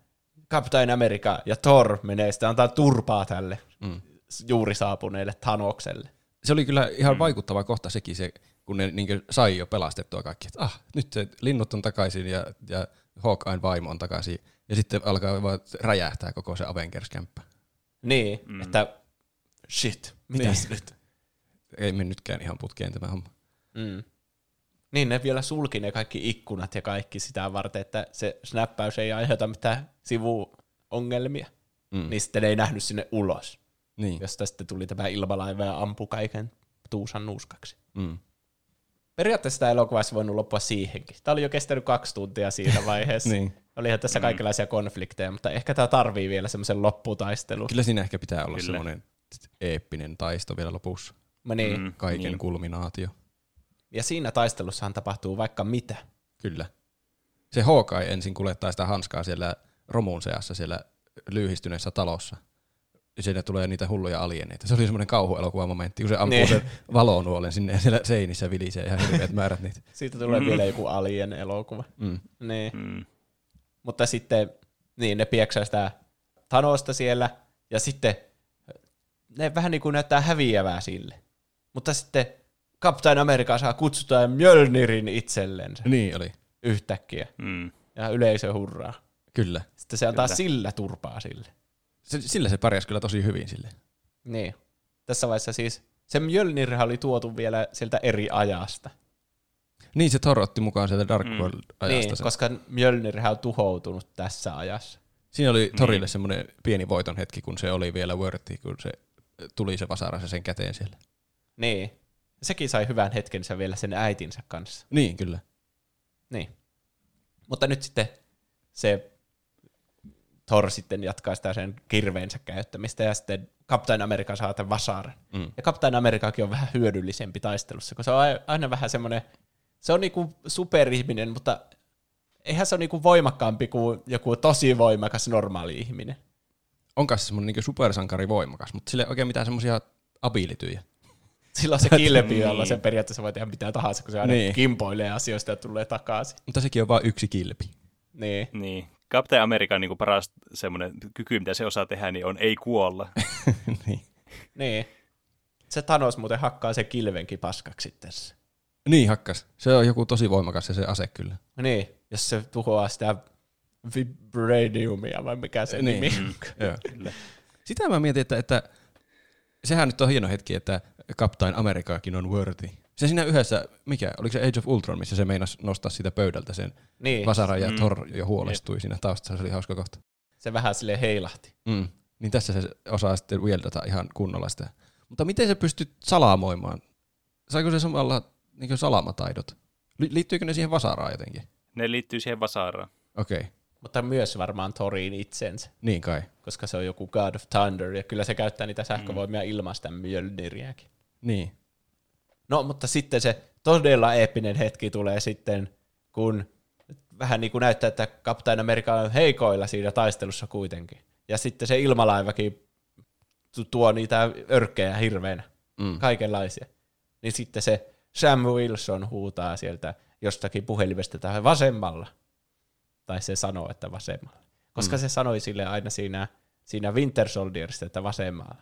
Captain America ja Thor menee sitten antaa turpaa tälle mm. juuri saapuneelle Thanokselle. Se oli kyllä ihan mm. vaikuttava kohta sekin, se, kun ne niin sai jo pelastettua kaikki, että ah, nyt se linnut on takaisin ja, ja Hawkeye'n vaimo on takaisin, ja sitten alkaa vaan räjähtää koko se Avengers-kämppä. Niin, mm. että shit, mitäs niin. nyt? Ei mennytkään ihan putkeen tämä homma. Mm. Niin, ne vielä sulki ne kaikki ikkunat ja kaikki sitä varten, että se snappaus ei aiheuta mitään sivuongelmia. Mm. Niin sitten ei nähnyt sinne ulos. Niin. Josta sitten tuli tämä ilmalaiva ja ampu kaiken tuusan nuuskaksi. Mm. Periaatteessa tämä elokuva olisi voinut loppua siihenkin. Tämä oli jo kestänyt kaksi tuntia siinä vaiheessa. (laughs) niin. Olihan tässä mm. kaikenlaisia konflikteja, mutta ehkä tämä tarvii vielä semmoisen lopputaistelun. Kyllä siinä ehkä pitää olla semmoinen eeppinen taisto vielä lopussa. Mä niin. Mm, Kaiken niin. kulminaatio. Ja siinä taistelussahan tapahtuu vaikka mitä. Kyllä. Se Hawkeye ensin kuljettaa sitä hanskaa siellä romuun seassa siellä lyhistyneessä talossa – sinne tulee niitä hulluja alieneita. Se oli semmoinen kauhuelokuvamomentti, kun se ampuu niin. sen valonuolen sinne ja siellä seinissä vilisee ihan hirveät määrät niitä. Siitä tulee mm. vielä joku alien elokuva. Mm. Niin. Mm. Mutta sitten niin, ne pieksää sitä Thanosta siellä ja sitten ne vähän niin kuin näyttää häviävää sille. Mutta sitten Captain America saa kutsuta Mjölnirin itsellensä. Niin oli. Yhtäkkiä. Mm. Ja yleisö hurraa. Kyllä. Sitten se antaa Kyllä. sillä turpaa sille. Se, sillä se pärjäsi kyllä tosi hyvin sille. Niin. Tässä vaiheessa siis se Mjölnirhän oli tuotu vielä sieltä eri ajasta. Niin, se Thor otti mukaan sieltä Dark mm. World-ajasta. Niin, se. koska Mjölnirhän on tuhoutunut tässä ajassa. Siinä oli Torille niin. semmoinen pieni voiton hetki, kun se oli vielä worthy, kun se tuli se vasara sen käteen siellä. Niin. Sekin sai hyvän hetkensä vielä sen äitinsä kanssa. Niin, kyllä. Niin. Mutta nyt sitten se Thor sitten jatkaa sitä sen kirveensä käyttämistä ja sitten Captain America saa tämän vasaran. Mm. Ja Captain Americakin on vähän hyödyllisempi taistelussa, kun se on aina vähän semmoinen, se on niinku superihminen, mutta eihän se ole niinku voimakkaampi kuin joku tosi voimakas normaali ihminen. Onko se semmoinen niinku supersankari voimakas, mutta sille ei oikein mitään semmoisia abilityjä. (laughs) Silloin se kilpi, (laughs) jolla sen periaatteessa voi tehdä mitä tahansa, kun se aina niin. kimpoilee asioista ja tulee takaisin. Mutta sekin on vain yksi kilpi. Niin. niin. Captain American niin paras semmoinen kyky, mitä se osaa tehdä, niin on ei kuolla. (laughs) niin. niin. Se Thanos muuten hakkaa se kilvenkin paskaksi tässä. Niin hakkas. Se on joku tosi voimakas se, se ase kyllä. Niin, jos se tuhoaa sitä vibraniumia vai mikä se niin. nimi mm, Joo. Kyllä. Sitä mä mietin, että, että sehän nyt on hieno hetki, että Captain Amerikaakin on worthy. Se siinä yhdessä, mikä, oliko se Age of Ultron, missä se meinasi nostaa siitä pöydältä sen Niin, vasaran ja Mm. Thor jo huolestui siinä taustassa, se oli hauska kohta. se vähän sille heilahti. Mm. Niin tässä se osaa sitten wieldata ihan kunnolla sitä. Mutta miten se pystyt salamoimaan? Saiko se samalla niin salamataidot? Li- liittyykö ne siihen vasaraan jotenkin? Ne liittyy siihen vasaraan. Okei, okay. Mutta myös varmaan Thoriin itsensä, niin kai. koska se on joku God of Thunder, ja kyllä se käyttää niitä sähkövoimia ilmaista Mjölniriäkin. Niin. No, mutta sitten se todella eeppinen hetki tulee sitten, kun vähän niin kuin näyttää, että Captain America on heikoilla siinä taistelussa kuitenkin. Ja sitten se ilmalaivakin tu- tuo niitä örkkejä hirveänä, Mm. kaikenlaisia. Niin sitten se Sam Wilson huutaa sieltä jostakin puhelimesta tai vasemmalla. Tai se sanoo, että vasemmalla. Koska Mm. se sanoi sille aina siinä, siinä Winter Soldierista, että vasemmalla.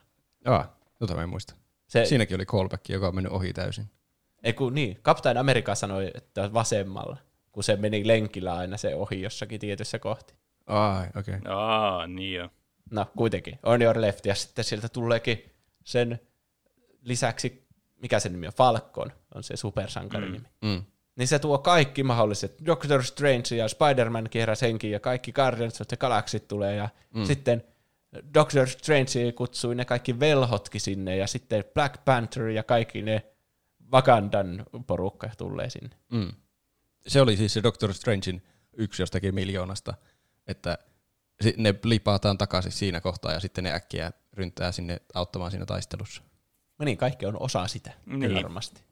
Ah, tota mä en muista. Se, Siinäkin oli callback, joka on mennyt ohi täysin. Ei kun niin, Captain America sanoi, että vasemmalla, kun se meni lenkillä aina se ohi jossakin tietyssä kohti. Ai, okei. Okay. Aa, niin joo. No kuitenkin, on your left, ja sitten sieltä tuleekin sen lisäksi, mikä sen nimi on, Falcon, on se supersankarin Mm. nimi. Mm. Niin se tuo kaikki mahdolliset, Doctor Strange ja Spider-Man kierräs henkiin, ja kaikki Guardians of the Galaxy tulee, ja mm. sitten Doctor Strange kutsui ne kaikki velhotkin sinne, ja sitten Black Panther ja kaikki ne Wakandan porukka tulee sinne. Mm. Se oli siis se Doctor Strangein yksi jostakin miljoonasta, että ne lipataan takaisin siinä kohtaa ja sitten ne äkkiä ryntää sinne auttamaan siinä taistelussa. No niin, kaikki on osa sitä, Niin. varmasti.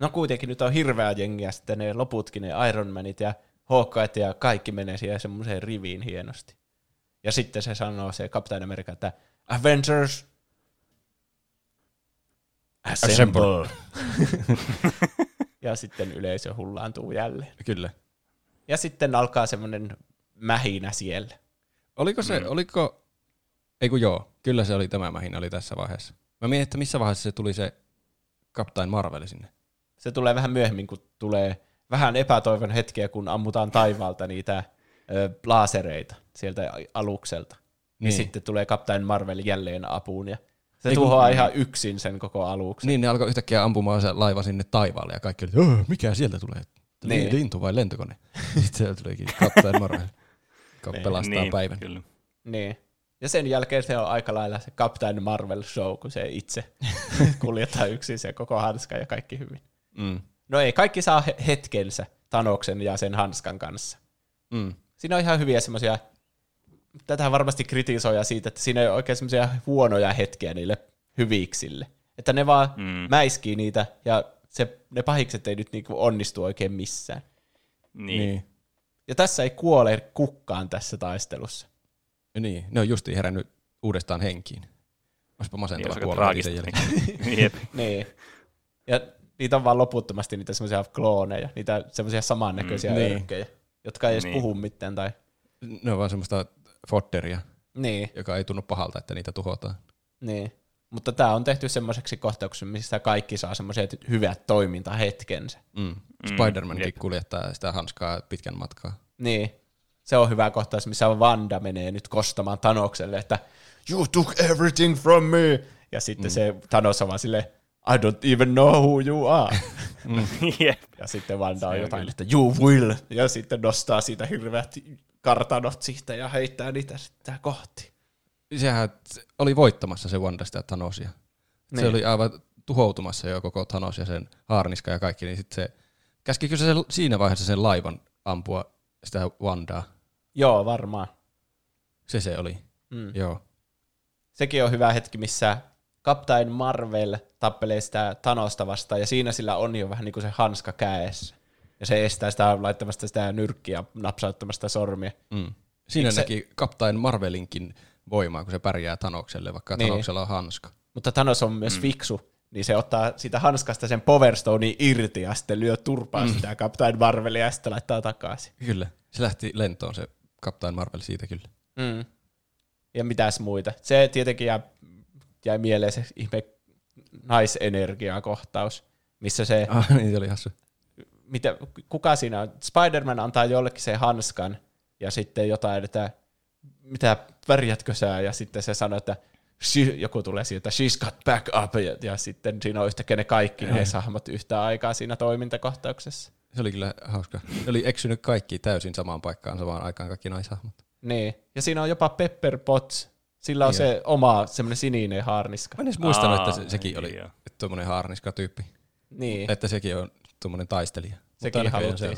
No kuitenkin nyt on hirveä jengiä, sitten ne loputkin, ne Iron Manit ja Hawkeyet ja kaikki menee siihen semmoiseen riviin hienosti. Ja sitten se sanoo se Captain America, että Avengers Assemble. (laughs) ja sitten yleisö hullaantuu jälleen. Kyllä. Ja sitten alkaa semmoinen mähinä siellä. Oliko se, Mm. oliko, ei kun joo, kyllä se oli tämä mähin oli tässä vaiheessa. Mä mietin, että missä vaiheessa se tuli se Captain Marvel sinne. Se tulee vähän myöhemmin, kun tulee vähän epätoivon hetkiä, kun ammutaan taivaalta niitä ö, laasereita sieltä alukselta. Niin. Niin. niin sitten tulee Captain Marvel jälleen apuun ja se Ei kun- tuhoaa ihan yksin sen koko aluksen. Niin ne alkoi yhtäkkiä ampumaan se laiva sinne taivaalle ja kaikki oli, "Öö, mikä sieltä tulee? Niin. Niin. Lintu vai lentokone? (laughs) Sitten sieltä tulikin Captain Marvel, joka Niin. pelastaa niin, päivän. Kyllä. Niin. Ja sen jälkeen se on aika lailla se Captain Marvel show, kun se itse (laughs) kuljettaa yksin se koko hanska ja kaikki hyvin. Mm. No ei, kaikki saa he- hetkensä Tanoksen ja sen hanskan kanssa. Mm. Siinä on ihan hyviä semmoisia, tätä varmasti kritisoja siitä, että siinä ei ole oikein semmoisia huonoja hetkiä niille hyviksille. Että ne vaan Mm. mäiskii niitä ja se, ne pahikset ei nyt niinku onnistu oikein missään. Niin. Niin. niin. niin. Ja tässä ei kuole kukaan tässä taistelussa. Niin, ne on justiin herännyt uudestaan henkiin. Olisipa Niin, masentava olisiko kuolla niiden jälkeen. niin, (laughs) (laughs) jep. Niin. Ja niitä on vaan loputtomasti niitä semmoisia klooneja, niitä semmoisia samannäköisiä Mm, mm, niin. örkkejä, jotka ei edes Niin. puhu mitään. Tai... Ne on vaan semmoista fodderia, Niin, joka ei tunnu pahalta, että niitä tuhotaan. niin. Mutta tämä on tehty semmoiseksi kohtaukseksi, missä kaikki saa semmoiset hyvät toimintahetkensä. Mm. Spider-Mankin jep. kuljettaa sitä hanskaa pitkän matkaa. Niin. Se on hyvä kohtaus, missä Wanda menee nyt kostamaan Thanokselle, että You took everything from me! Ja sitten mm. se Thanos on vaan silleen, I don't even know who you are. (laughs) (laughs) jep. Ja sitten Wanda on jotain, että you will. Ja sitten nostaa siitä hirveät kartanot siitä ja heittää niitä sitten kohti. Sehän oli voittamassa se Wanda sitä Thanosia. Niin. Se Niin. oli aivan tuhoutumassa jo koko Thanos ja sen haarniska ja kaikki, niin sitten se, käskikö se siinä vaiheessa sen laivan ampua sitä Wandaa? Joo, varmaan. Se se oli, Mm. joo. Sekin on hyvä hetki, missä Captain Marvel tappelee sitä Thanosta vastaan, ja siinä sillä on jo vähän niin kuin se hanska käessä. Ja se estää sitä laittamasta sitä nyrkkiä napsauttamasta sormia. Mm. Siinä Eikö se- näki Captain Marvelinkin voimaa, kun se pärjää Thanokselle, vaikka Niin. Thanoksella on hanska. Mutta Thanos on myös mm. fiksu, niin se ottaa siitä hanskasta sen Power Stonein irti ja sitten lyö turpaan mm. sitä Captain Marvelia ja sitten laittaa takaisin. Kyllä. Se lähti lentoon se Captain Marvel siitä kyllä. Mm. Ja mitäs muita. Se tietenkin jää, jäi mieleen se ihme naisenergiakohtaus, missä se, Ah, (laughs) niin se oli hassu. mitä, kuka siinä on? Spider-Man antaa jollekin sen hanskan ja sitten jotain, että mitä pärjätkö sä? Ja sitten se sanoo, että joku tulee sieltä, she's got back up, ja, ja sitten siinä on yhtäkkiä ne kaikki ne hahmot yhtä aikaa siinä toimintakohtauksessa. Se oli kyllä hauska. Ne oli eksynyt kaikki täysin samaan paikkaan samaan aikaan kaikki naishahmot. Niin, ja siinä on jopa Pepper Potts, sillä on Niin se oma semmoinen sininen haarniska. Mä en edes muistanut, Aa, että se, sekin oli joo. tuommoinen haarniska-tyyppi. Niin, Että sekin on tuommoinen taistelija. Sekin haluttiin.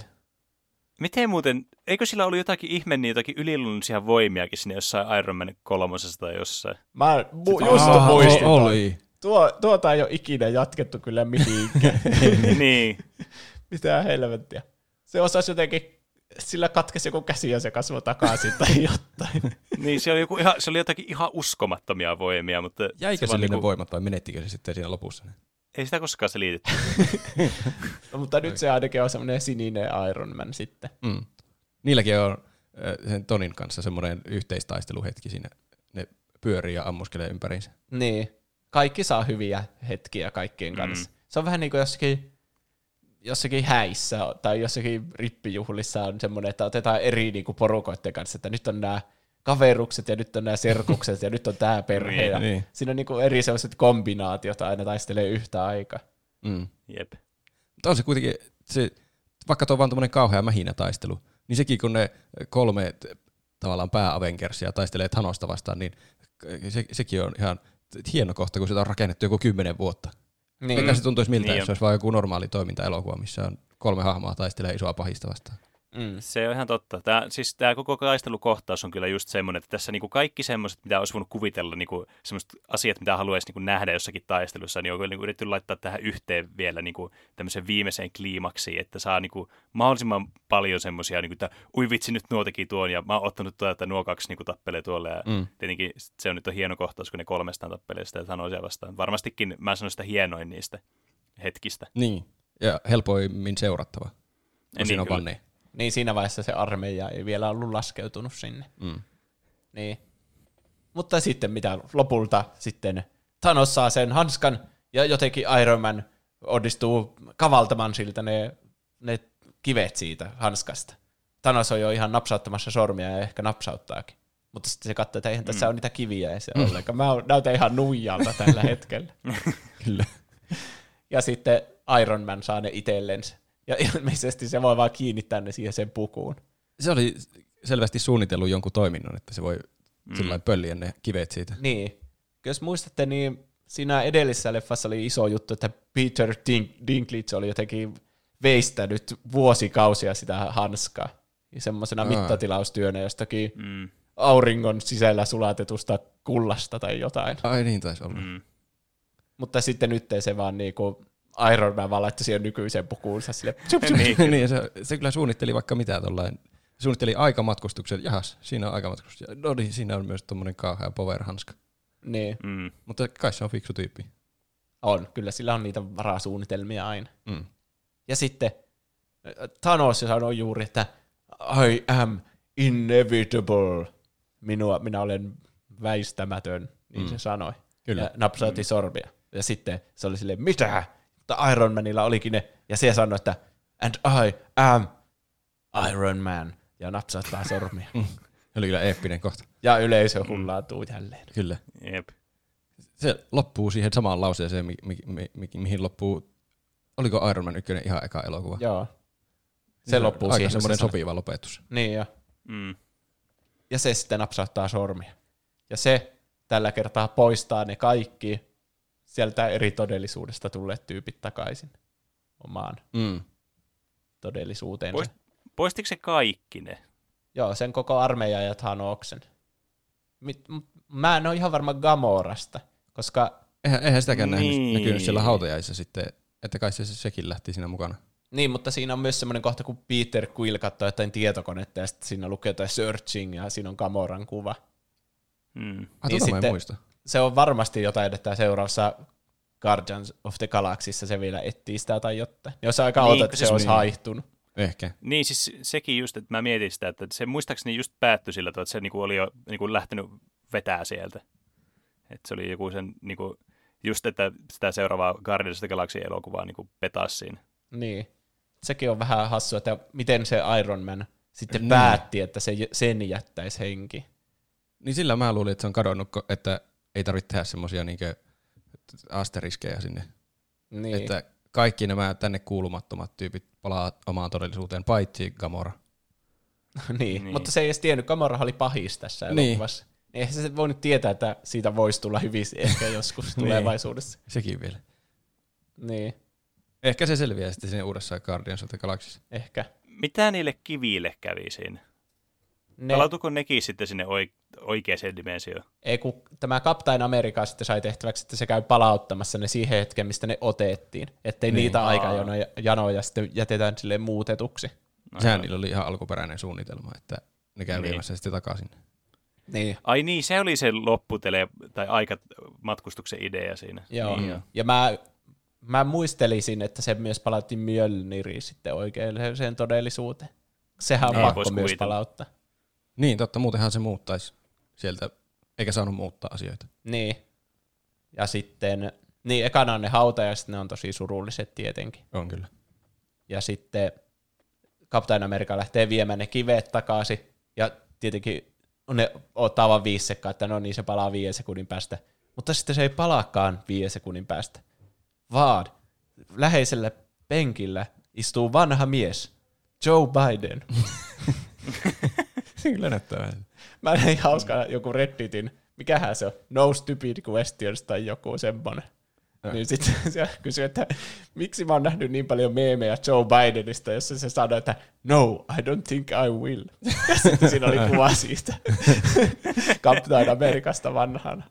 Miten muuten, eikö sillä ollut jotakin ihme, niin jotakin yliluonnollisia voimiakin sinne jossain Iron Man kolmosessa tai jossain? Mä mu- just Aa, muistin. o- ton. Oli. Tuo, tuota ei ole ikinä jatkettu kyllä mihinkään. (laughs) niin. Mitä helvettiä. Se osasi jotenkin, sillä katkesi joku käsi ja se kasvoi takaisin tai (laughs) jotain. niin, se oli, joku ihan, se oli jotakin ihan uskomattomia voimia, mutta Jäikö se ne niinku- voimat vai menettikö se sitten siinä lopussa? ei sitä koskaan selitetty. No, (laughs) mutta nyt se ainakin on semmoinen sininen Iron Man sitten. Mm. Niilläkin on sen Tonin kanssa semmoinen yhteistaisteluhetki siinä. Ne pyörii ja ammuskelee ympäriinsä. Niin. Kaikki saa hyviä hetkiä kaikkien kanssa. Mm. Se on vähän niin kuin jossakin, jossakin häissä tai jossakin rippijuhlissa on semmoinen, että otetaan eri niin kuin porukoiden kanssa, että nyt on nämä kaverukset ja nyt on nämä serkukset ja nyt on tämä perhe. Niin, ja niin. Siinä on niin kuin eri sellaiset kombinaatiot aina taistelee yhtä aikaa. Mm. Jep. Mutta on se kuitenkin, se, vaikka tuo on vaan tuommoinen kauhea mähinä taistelu, niin sekin kun ne kolme tavallaan pää-Avengersia taistelee Thanosta vastaan, niin se, sekin on ihan hieno kohta, kun sitä on rakennettu joku kymmenen vuotta. Niin. Eikä se tuntuisi miltä, Niin on. jos se olisi vain joku normaali toimintaelokuva, missä on kolme hahmoa taistelee isoa pahista vastaan. Mm. Se on ihan totta. Tämä, siis tämä koko taistelukohtaus on kyllä just semmoinen, että tässä niinku kaikki semmoiset, mitä olisi voinut kuvitella, niinku semmoiset asiat, mitä haluaisi niinku nähdä jossakin taistelussa, niin on kyllä niinku yritetty laittaa tähän yhteen vielä niinku tämmöiseen viimeiseen kliimaksiin, että saa niinku mahdollisimman paljon semmoisia, niinku, että ui vitsi, nyt nuo teki tuon, ja mä oon ottanut tuota, että nuo kaksi niinku tappelee tuolle, ja Mm. tietenkin se on nyt on hieno kohtaus, kun ne kolmestaan tappelee sitä Thanosia vastaan. Varmastikin mä sanon sitä hienoin niistä hetkistä. Niin. Ja helpoimmin seurattava. Kun Niin, siinä on kyllä. vaan ne. Niin siinä vaiheessa se armeija ei vielä ollut laskeutunut sinne. Mm. Niin. Mutta sitten mitä lopulta sitten Thanos saa sen hanskan ja jotenkin Iron Man onnistuu kavaltamaan siltä ne, ne kivet siitä hanskasta. Thanos on jo ihan napsauttamassa sormia ja ehkä napsauttaakin. Mutta sitten se katsoo, että eihän tässä Mm. ole niitä kiviä ei se ollenkaan. Mä näytän ihan nuijalta tällä (laughs) hetkellä. Kyllä. Ja sitten Iron Man saa ne itsellensä. Ja ilmeisesti se voi vaan kiinnittää ne siihen sen pukuun. Se oli selvästi suunnitellut jonkun toiminnon, että se voi mm. sillä pölliä ne kivet siitä. Niin. Jos muistatte, niin siinä edellisessä leffassa oli iso juttu, että Peter Dink- Dinklage oli jotenkin veistänyt vuosikausia sitä hanskaa. Ja semmoisena Aa. mittatilaustyönä jostakin Mm, auringon sisällä sulatetusta kullasta tai jotain. Ai niin taisi olla. mm. Mutta sitten nyt se vaan niinku Iron Man vaan laittoi siihen nykyiseen pukuunsa sille. (laughs) niin, niin, se, se kyllä suunnitteli vaikka mitä tuollain. Suunnitteli aikamatkustuksen, jahas, siinä on aikamatkustus. No niin, siinä on myös tuommoinen kauhea power-hanska. niin, mm. Mutta kai se on fiksu tyyppi. on. Kyllä sillä on niitä varasuunnitelmia aina. Mm. Ja sitten äh, Thanos sanoi juuri, että I am inevitable. Minua, minä olen väistämätön, niin Mm. se sanoi. Kyllä. Ja napsautti sormia. Ja sitten se oli silleen, mitä? Mutta Iron Manilla olikin ne. Ja se sanoi, että and I am Iron Man. Ja napsauttaa sormia. Se oli kyllä eeppinen kohta. ja yleisö hullautuu jälleen. Kyllä. Jep. Se loppuu siihen samaan lauseeseen, mi- mi- mi- mi- mihin loppuu, oliko Iron Man 1 ihan eka elokuva? Joo. Se Niin loppuu aika siihen. semmoinen se sopiva lopetus. Niin ja, Mm. ja se sitten napsauttaa sormia. Ja se tällä kertaa poistaa ne kaikki sieltä eri todellisuudesta tulleet tyypit takaisin omaan Mm. todellisuuteensa. Poist- Poistiko se kaikki ne? Joo, sen koko armeija ja Thanoksen. Mit, mä en ole ihan varma Gamorasta, koska Eihän, eihän sitäkään niin. Nähnyt, näkynyt siellä hautajaisissa sitten, että kai se sekin lähti siinä mukana. niin, mutta siinä on myös semmoinen kohta, kun Peter Quill katsoo jotain tietokonetta ja sitten siinä lukee jotain searching ja siinä on Gamoran kuva. Mm. Ah, Niin tota mä en sitten- muista. Se on varmasti jotain, että seuraavassa Guardians of the Galaxyssa se vielä etsii sitä tai jotain. Jos aika Niin, niin, että kun se siis- olisi niin. haihtunut. Ehkä. Niin siis sekin just, että mä mietin sitä, että se muistaakseni just päättyi sillä tavalla, että se niinku oli jo niinku lähtenyt vetää sieltä. Että se oli joku sen niinku, just, että sitä seuraavaa Guardians of the Galaxy elokuvaa niinku petasi siinä. Niin. Sekin on vähän hassu, että miten se Iron Man sitten Niin. päätti, että se, sen jättäisi henki. Niin sillä mä luulin, että se on kadonnut, että ei tarvitse tehdä semmoisia niinkö asteriskejä sinne. Niin. Että kaikki nämä tänne kuulumattomat tyypit palaa omaan todellisuuteen, paitsi Gamora. (laughs) niin. Niin. Mutta se ei edes tiennyt, Gamora oli pahis tässä Niin. elokuvassa. Niin. Eihän se voinut tietää, että siitä voisi tulla hyvissä ehkä joskus (laughs) Niin. tulevaisuudessa. Sekin vielä. Niin, Ehkä se selviää sitten siinä uudessa Guardians of the Galaxyssa. ehkä. Mitä niille kiville kävi siinä? Ne, Palautuiko nekin sitten sinne oi- oikeaan dimensioon? ei, kun tämä Captain America sitten sai tehtäväksi, että se käy palauttamassa ne siihen hetkeen, mistä ne otettiin. Ettei Niin. niitä aikajanoja janoja sitten jätetään silleen muutetuksi. No, Sehän joo. niillä oli ihan alkuperäinen suunnitelma, että ne käy Niin. viemässä sitten takaisin. Niin. Ai niin, se oli se lopputele tai aikamatkustuksen idea siinä. Joo. Niin, joo. Ja mä, mä muistelisin, että se myös palautti Mjölniriin sitten oikeelliseen todellisuuteen. Sehän on Niin, pakko myös kuvitella. palauttaa. Niin, totta, muutenhan se muuttaisi sieltä, eikä saanut muuttaa asioita. Niin. Ja sitten, niin ekana on ne hautajaiset, ne on tosi surulliset tietenkin. On kyllä. Ja sitten Captain America lähtee viemään ne kivet takaisin. Ja tietenkin ne ottaa vaan viisi sekkaa, että no niin se palaa viiden sekunnin päästä. Mutta sitten se ei palaakaan viiden sekunnin päästä. Vaan läheisellä penkillä istuu vanha mies, Joe Biden. (laughs) Vähän. Mä näin hauskaa joku Redditin, mikähän se on, No Stupid Questions tai joku semmonen. Äh. Niin sitten se kysyi, että miksi mä oon nähnyt niin paljon meemejä Joe Bidenista, jossa se sanoi, että no, I don't think I will. (laughs) Ja sitten siinä oli kuva siitä (laughs) Captain Amerikasta vanhana.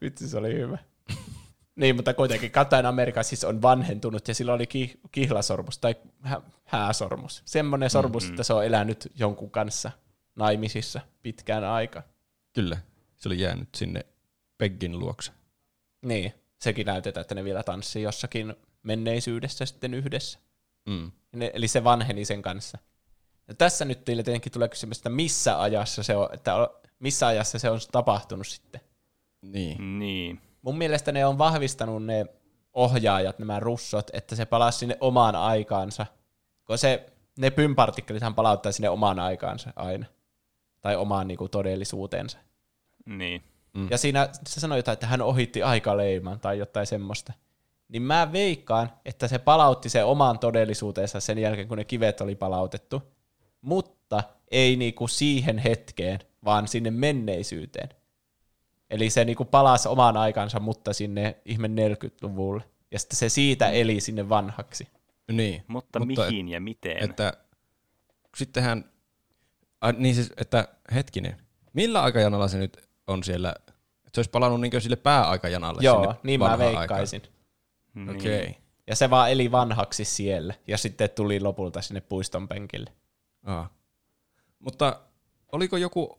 Vitsi, se oli hyvä. Niin, mutta kuitenkin Captain America siis on vanhentunut ja sillä oli ki- kihlasormus tai hä- hääsormus. Semmoinen sormus, Mm-mm. että se on elänyt jonkun kanssa naimisissa pitkään aikaa. Kyllä, se oli jäänyt sinne Peggin luokse. Niin, sekin näytetään, että ne vielä tanssii jossakin menneisyydessä sitten yhdessä. Mm. Ne, eli se vanheni sen kanssa. Ja tässä nyt teille tietenkin tulee kysymys, että missä ajassa se on, että missä ajassa se on tapahtunut sitten. Niin. Niin. Mun mielestä ne on vahvistanut ne ohjaajat, nämä russot, että se palaa sinne omaan aikaansa. Kun se, ne pympartikkelithan palauttaa sinne omaan aikaansa aina. Tai omaan niinku, todellisuuteensa. Niin. Mm. Ja siinä se sanoi jotain, että hän ohitti aikaleiman tai jotain semmoista. Niin mä veikkaan, että se palautti sen omaan todellisuuteensa sen jälkeen, kun ne kivet oli palautettu. Mutta ei niinku siihen hetkeen, vaan sinne menneisyyteen. Eli se niinku palasi omaan aikansa, mutta sinne ihme 40-luvulle. Ja sitten se siitä eli sinne vanhaksi. niin. Mutta, Mutta mihin ja miten? Että sittenhän, a, niin siis, että hetkinen, millä aikajanalla se nyt on siellä, että se olisi palannut niin sille pääaikajanalle Joo, sinne niin mä veikkaisin. niin. Okei. Okay. Ja se vaan eli vanhaksi siellä. Ja sitten tuli lopulta sinne puiston penkille. Aa. Mutta oliko joku,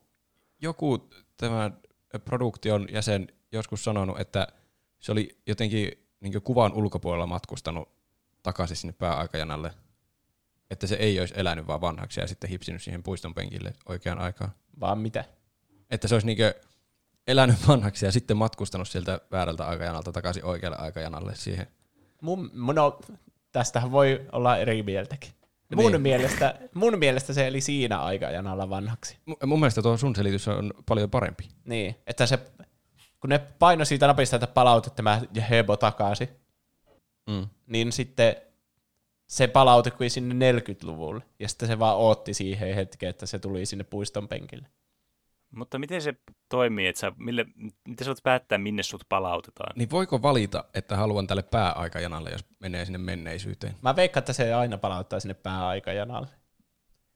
joku tämän produktion jäsen joskus sanonut, että se oli jotenkin niin kuvan ulkopuolella matkustanut takaisin sinne pääaikajanalle, että se ei olisi elänyt vaan vanhaksi ja sitten hipsinyt siihen puiston penkille oikeaan aikaan. Vaan mitä? Että se olisi niin elänyt vanhaksi ja sitten matkustanut sieltä väärältä aikajanalta takaisin oikealle aikajanalle siihen. Mun, no, tästähän voi olla eri mieltäkin. Mun, Niin. mielestä, mun mielestä se eli siinä aikajanalla vanhaksi. Mu- Mun mielestä tuo sun selitys on paljon parempi. Niin, että se, kun ne paino siitä napista, että palauta tämä Hebo takaisin, Mm. niin sitten se palautui sinne 40-luvulle. Ja sitten se vaan ootti siihen hetkeen, että se tuli sinne puiston penkille. Mutta miten se toimii, että sä, mille, miten sä voit päättää, minne sut palautetaan? Niin voiko valita, että haluan tälle pääaikajanalle, jos menee sinne menneisyyteen? Mä veikkaan, että se aina palauttaa sinne pääaikajanalle.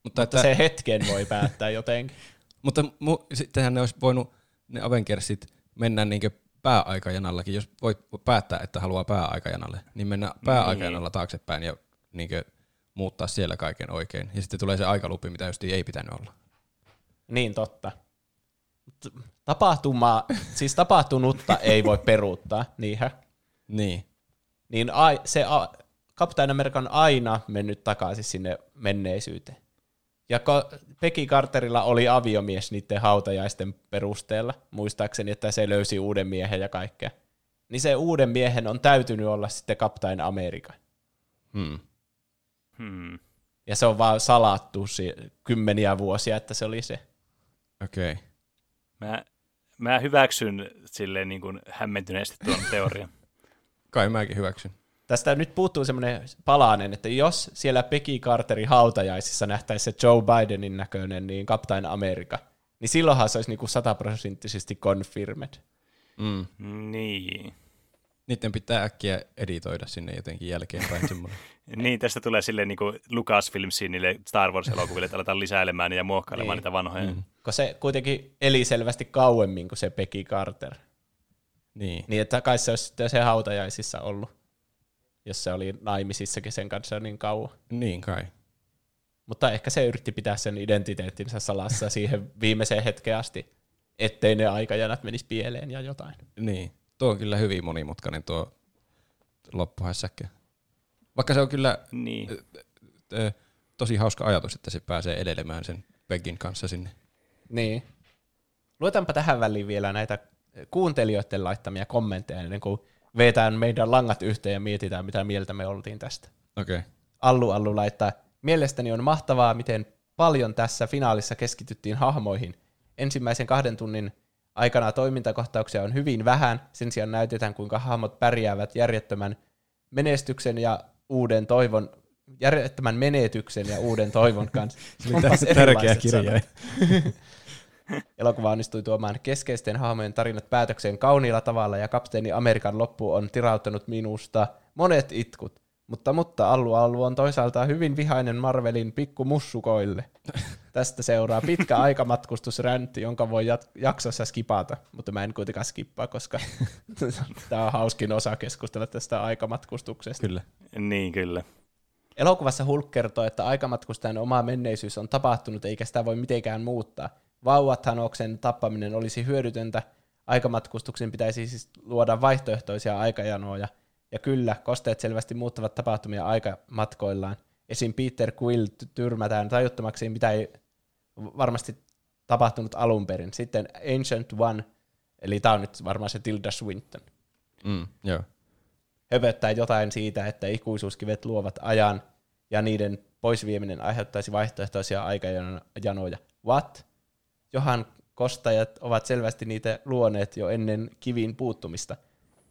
Mutta, Mutta se hetken voi päättää jotenkin. (laughs) mutta mu, sittenhän ne olisi voinut, ne Avengersit, mennä niin pääaikajanallakin, jos voi päättää, että haluaa pääaikajanalle, niin mennä pääaikajanalla taaksepäin ja niin muuttaa siellä kaiken oikein. Ja sitten tulee se aikalupi, mitä just ei pitänyt olla. Niin totta. Tapahtumaa, siis tapahtunutta (laughs) ei voi peruuttaa, niinhän. Niin. Niin ai, se a, Captain America on aina mennyt takaisin sinne menneisyyteen. Ja ko- Peggy Carterilla oli aviomies niiden hautajaisten perusteella, muistaakseni, että se löysi uuden miehen ja kaikkea. Niin se uuden miehen on täytynyt olla sitten Captain America. Hmm. Hmm. Ja se on vaan salattu kymmeniä vuosia, että se oli se. Okei. Okay. Mä, mä hyväksyn silleen niin kuin hämmentyneesti tuon teorian. Kai mäkin hyväksyn. Tästä nyt puuttuu semmoinen palanen, että jos siellä Peggy Carterin hautajaisissa nähtäisi se Joe Bidenin näköinen, niin Captain America, niin silloinhan se olisi niinku sataprosenttisesti confirmed. Mm. Niin. Niiden pitää äkkiä editoida sinne jotenkin jälkeenpäin semmoinen. (laughs) Niin, tästä tulee silleen niin kuin Lucasfilmsiin niille Star Wars-elokuville, että aletaan lisäilemään ja muokkailemaan Niin. niitä vanhoja. Mm. Kun se kuitenkin eli selvästi kauemmin kuin se Peggy Carter. Niin. Niin että kai se olisi sitten se hautajaisissa ollut, jos se oli naimisissakin sen kanssa niin kauan. Niin kai. Mutta ehkä se yritti pitää sen identiteettinsä salassa siihen viimeiseen hetkeen asti, ettei ne aikajanat menisi pieleen ja jotain. Niin. Tuo on kyllä hyvin monimutkainen tuo loppuhässäkkä. Vaikka se on kyllä Niin. ö, tosi hauska ajatus, että se pääsee edelemään sen Peggin kanssa sinne. Niin. Luetaanpa tähän väliin vielä näitä kuuntelijoiden laittamia kommentteja ennen kuin vetään meidän langat yhteen ja mietitään, mitä mieltä me oltiin tästä. Okei. Okay. Allu Allu laittaa, mielestäni on mahtavaa, miten paljon tässä finaalissa keskityttiin hahmoihin. Ensimmäisen kahden tunnin aikana toimintakohtauksia on hyvin vähän, sen sijaan näytetään, kuinka hahmot pärjäävät järjettömän menestyksen ja uuden toivon, järjettömän menetyksen ja uuden toivon (laughs) kanssa. Onpas erilaiset sanat. (laughs) Elokuva onnistui tuomaan keskeisten hahmojen tarinat päätökseen kauniilla tavalla ja kapteeni Amerikan loppu on tirauttanut minusta monet itkut. Mutta, mutta Allu Allu on toisaalta hyvin vihainen Marvelin pikkumussukoille. (laughs) Tästä seuraa pitkä aikamatkustusräntti, jonka voi jat- jaksossa skipata, mutta mä en kuitenkaan skippaa, koska (laughs) tämä on hauskin osa keskustella tästä aikamatkustuksesta. Kyllä. Niin, kyllä. Elokuvassa Hulk kertoo, että aikamatkustajan oma menneisyys on tapahtunut eikä sitä voi mitenkään muuttaa. Vauvat Hanoksen tappaminen olisi hyödytöntä. Aikamatkustuksen pitäisi siis luoda vaihtoehtoisia aikajanoja. Ja kyllä, kosteet selvästi muuttavat tapahtumia aikamatkoillaan. Esim. Peter Quill ty- tyrmätään tajuttomaksi, mitä ei varmasti tapahtunut alun perin. Sitten Ancient One, eli tämä on nyt varmaan se Tilda Swinton Mm, joo. höpöttää jotain siitä, että ikuisuuskivet luovat ajan ja niiden poisvieminen aiheuttaisi vaihtoehtoisia aikajanoja. What? Johan kostajat ovat selvästi niitä luoneet jo ennen kiviin puuttumista.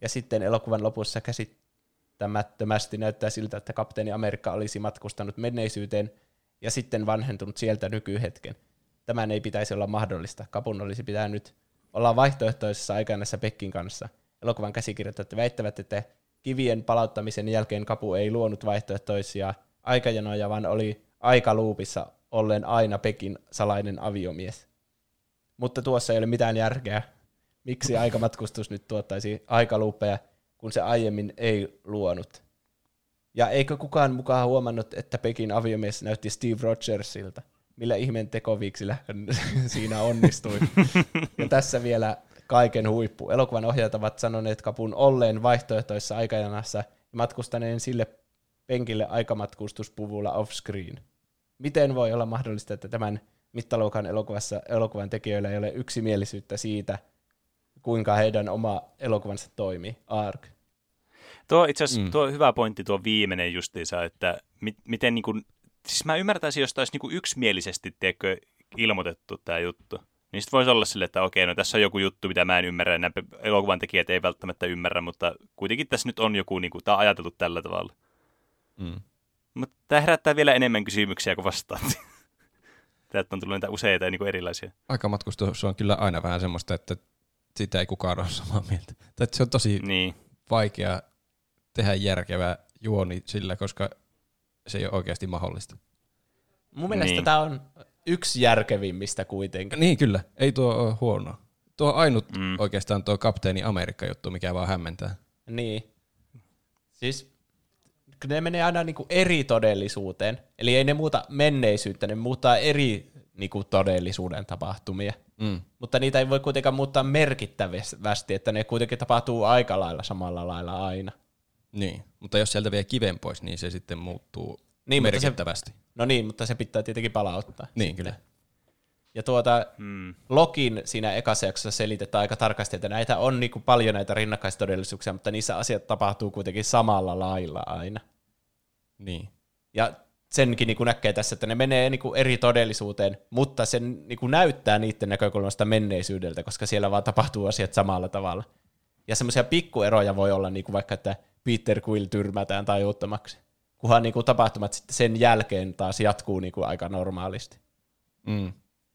Ja sitten elokuvan lopussa käsittämättömästi näyttää siltä, että kapteeni Amerikka olisi matkustanut menneisyyteen ja sitten vanhentunut sieltä nykyhetken. Tämän ei pitäisi olla mahdollista. Kapun olisi pitänyt olla vaihtoehtoisessa aikanassa Pekkin kanssa. Elokuvan käsikirjoittajat väittävät, että kivien palauttamisen jälkeen Kapu ei luonut vaihtoehtoisia aikajanoja, vaan oli aikaluupissa ollen aina Pekin salainen aviomies. Mutta tuossa ei ole mitään järkeä. Miksi aikamatkustus nyt tuottaisi aikaluuppeja, kun se aiemmin ei luonut? Ja eikö kukaan mukaan huomannut, että Pekin aviomies näytti Steve Rogersilta? Millä ihmeen tekoviiksillä (laughs) siinä onnistui? ja tässä vielä kaiken huippu. Elokuvan ohjaajat ovat sanoneet kapun olleen vaihtoehtoisessa aikajanassa ja matkustaneen sille penkille aikamatkustuspuvulla off-screen. Miten voi olla mahdollista, että tämän mittaluokan elokuvassa elokuvan tekijöillä ei ole yksimielisyyttä siitä, kuinka heidän oma elokuvansa toimii, ARK. Tuo itse asiassa Mm. tuo hyvä pointti tuo viimeinen justiinsa, että mi- miten niin kuin, siis mä ymmärtäisin, jos tämä olisi niin kuin yksimielisesti tiedätkö, ilmoitettu tämä juttu. Niin sitten voisi olla sille, että okei, no tässä on joku juttu, mitä mä en ymmärrä, ja nämä elokuvan tekijät ei välttämättä ymmärrä, mutta kuitenkin tässä nyt on joku, niin kuin, tämä on ajateltu tällä tavalla. Mm. Mutta tämä herättää vielä enemmän kysymyksiä kuin vastaat. (laughs) Täältä on tullut niitä useita niin kuin erilaisia. Aikamatkustus on kyllä aina vähän semmoista, että sitä ei kukaan ole samaa mieltä. Tai että se on tosi Niin, vaikea tehdä järkevä juoni sillä, koska se ei ole oikeasti mahdollista. Mun mielestä Niin. tämä on yksi järkevimmistä kuitenkin. Niin kyllä, ei tuo ole huono. Tuo on ainut Mm. oikeastaan tuo kapteeni Amerikka-juttu, mikä vaan hämmentää. Niin. Siis kun ne menee aina niinku eri todellisuuteen. Eli ei ne muuta menneisyyttä, ne muuttaa eri niinku todellisuuden tapahtumia. Mm. Mutta niitä ei voi kuitenkaan muuttaa merkittävästi, että ne kuitenkin tapahtuu aika lailla samalla lailla aina. Niin, mutta jos sieltä vie kiven pois, niin se sitten muuttuu Niin, niin, mutta se- merkittävästi. No niin, mutta se pitää tietenkin palauttaa. Niin, kyllä. Ja tuota, mm. Lokin siinä ekassa jaksossa selitetään aika tarkasti, että näitä on niinku paljon näitä rinnakkaistodellisuuksia, mutta niissä asiat tapahtuu kuitenkin samalla lailla aina. Niin. Ja senkin niin kuin näkee tässä, että ne menee niin kuin eri todellisuuteen, mutta sen niin kuin näyttää niiden näkökulmasta menneisyydeltä, koska siellä vaan tapahtuu asiat samalla tavalla. Ja semmoisia pikkueroja voi olla niin kuin vaikka, että Peter Quill tyrmätään tajuttomaksi, kunhan niin kuin tapahtumat sitten sen jälkeen taas jatkuu niin kuin aika normaalisti. Mm.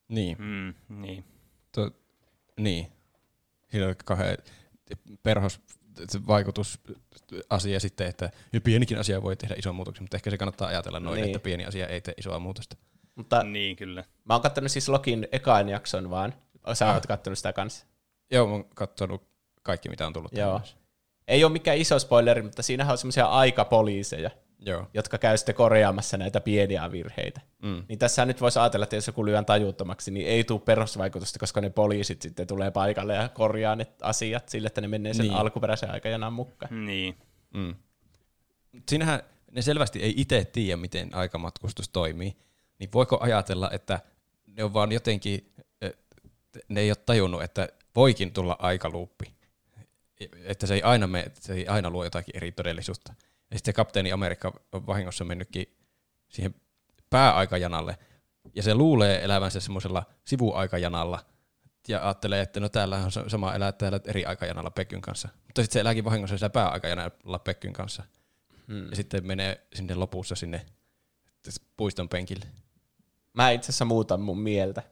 Niin. Mm, niin. To, niin. Siinä on kauhean perhos vaikutusasia sitten, että pienikin asia voi tehdä ison muutoksen, mutta ehkä se kannattaa ajatella noin, niin. että pieni asia ei tee isoa muutosta. Mutta Niin, kyllä. mä oon kattonut siis Lokin ekaan jakson vaan. Sä Ah. oot kattonut sitä kanssa. Joo, mä oon katsonut kaikki, mitä on tullut. Joo. Ei ole mikään iso spoileri, mutta siinähän on semmoisia aikapoliiseja, Joo. jotka käy sitten korjaamassa näitä pieniä virheitä. Mm. Niin tässä nyt voisi ajatella, että jos joku lyön tajuttomaksi, niin ei tule perusvaikutusta, koska ne poliisit sitten tulee paikalle ja korjaa ne asiat sille, että ne menee sen Niin. alkuperäisen aikajanan mukaan. Niin. Mm. Siinähän ne selvästi ei itse tiedä, miten aikamatkustus toimii. Niin voiko ajatella, että ne on vaan jotenkin, ne ei ole tajunnut, että voikin tulla aikaluuppi. Että se ei aina, mene, se ei aina luo jotakin eri todellisuutta. Ja sitten se kapteeni Amerikka on vahingossa mennytkin siihen pääaikajanalle, ja se luulee elävänsä semmoisella sivuaikajanalla, ja ajattelee, että no täällä on sa- sama elää täällä eri aikajanalla Pekkyn kanssa. Mutta sitten se elääkin vahingossa siellä pääaikajanalla Pekkyn kanssa. Hmm. Ja sitten menee sinne lopussa sinne puiston penkille. Mä itse asiassa muutan mun mieltä.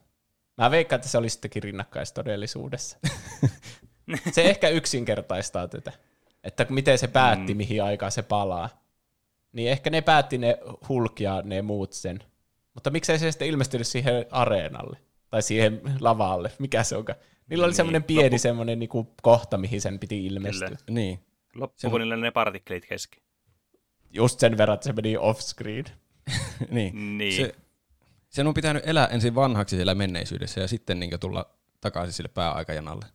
Mä veikkaan, että se olisi sittenkin rinnakkaistodellisuudessa. (laughs) se ehkä yksinkertaistaa tätä, että miten se päätti, Mm. mihin aikaan se palaa. Niin ehkä ne päätti ne Hulk ja ne muut sen. Mutta miksei se sitten ilmestynyt siihen areenalle? Tai siihen lavalle, mikä se onkaan. Niillä oli Niin, semmoinen pieni loppu- semmoinen niinku kohta, mihin sen piti ilmestyä. Kyllä. Niin. Loppuuko niille ne partikkelit kesken? Just sen verran, että se meni off-screen. (laughs) niin. Niin. Se, sen on pitänyt elää ensin vanhaksi siellä menneisyydessä ja sitten niin tulla takaisin sille pääaikajanalle.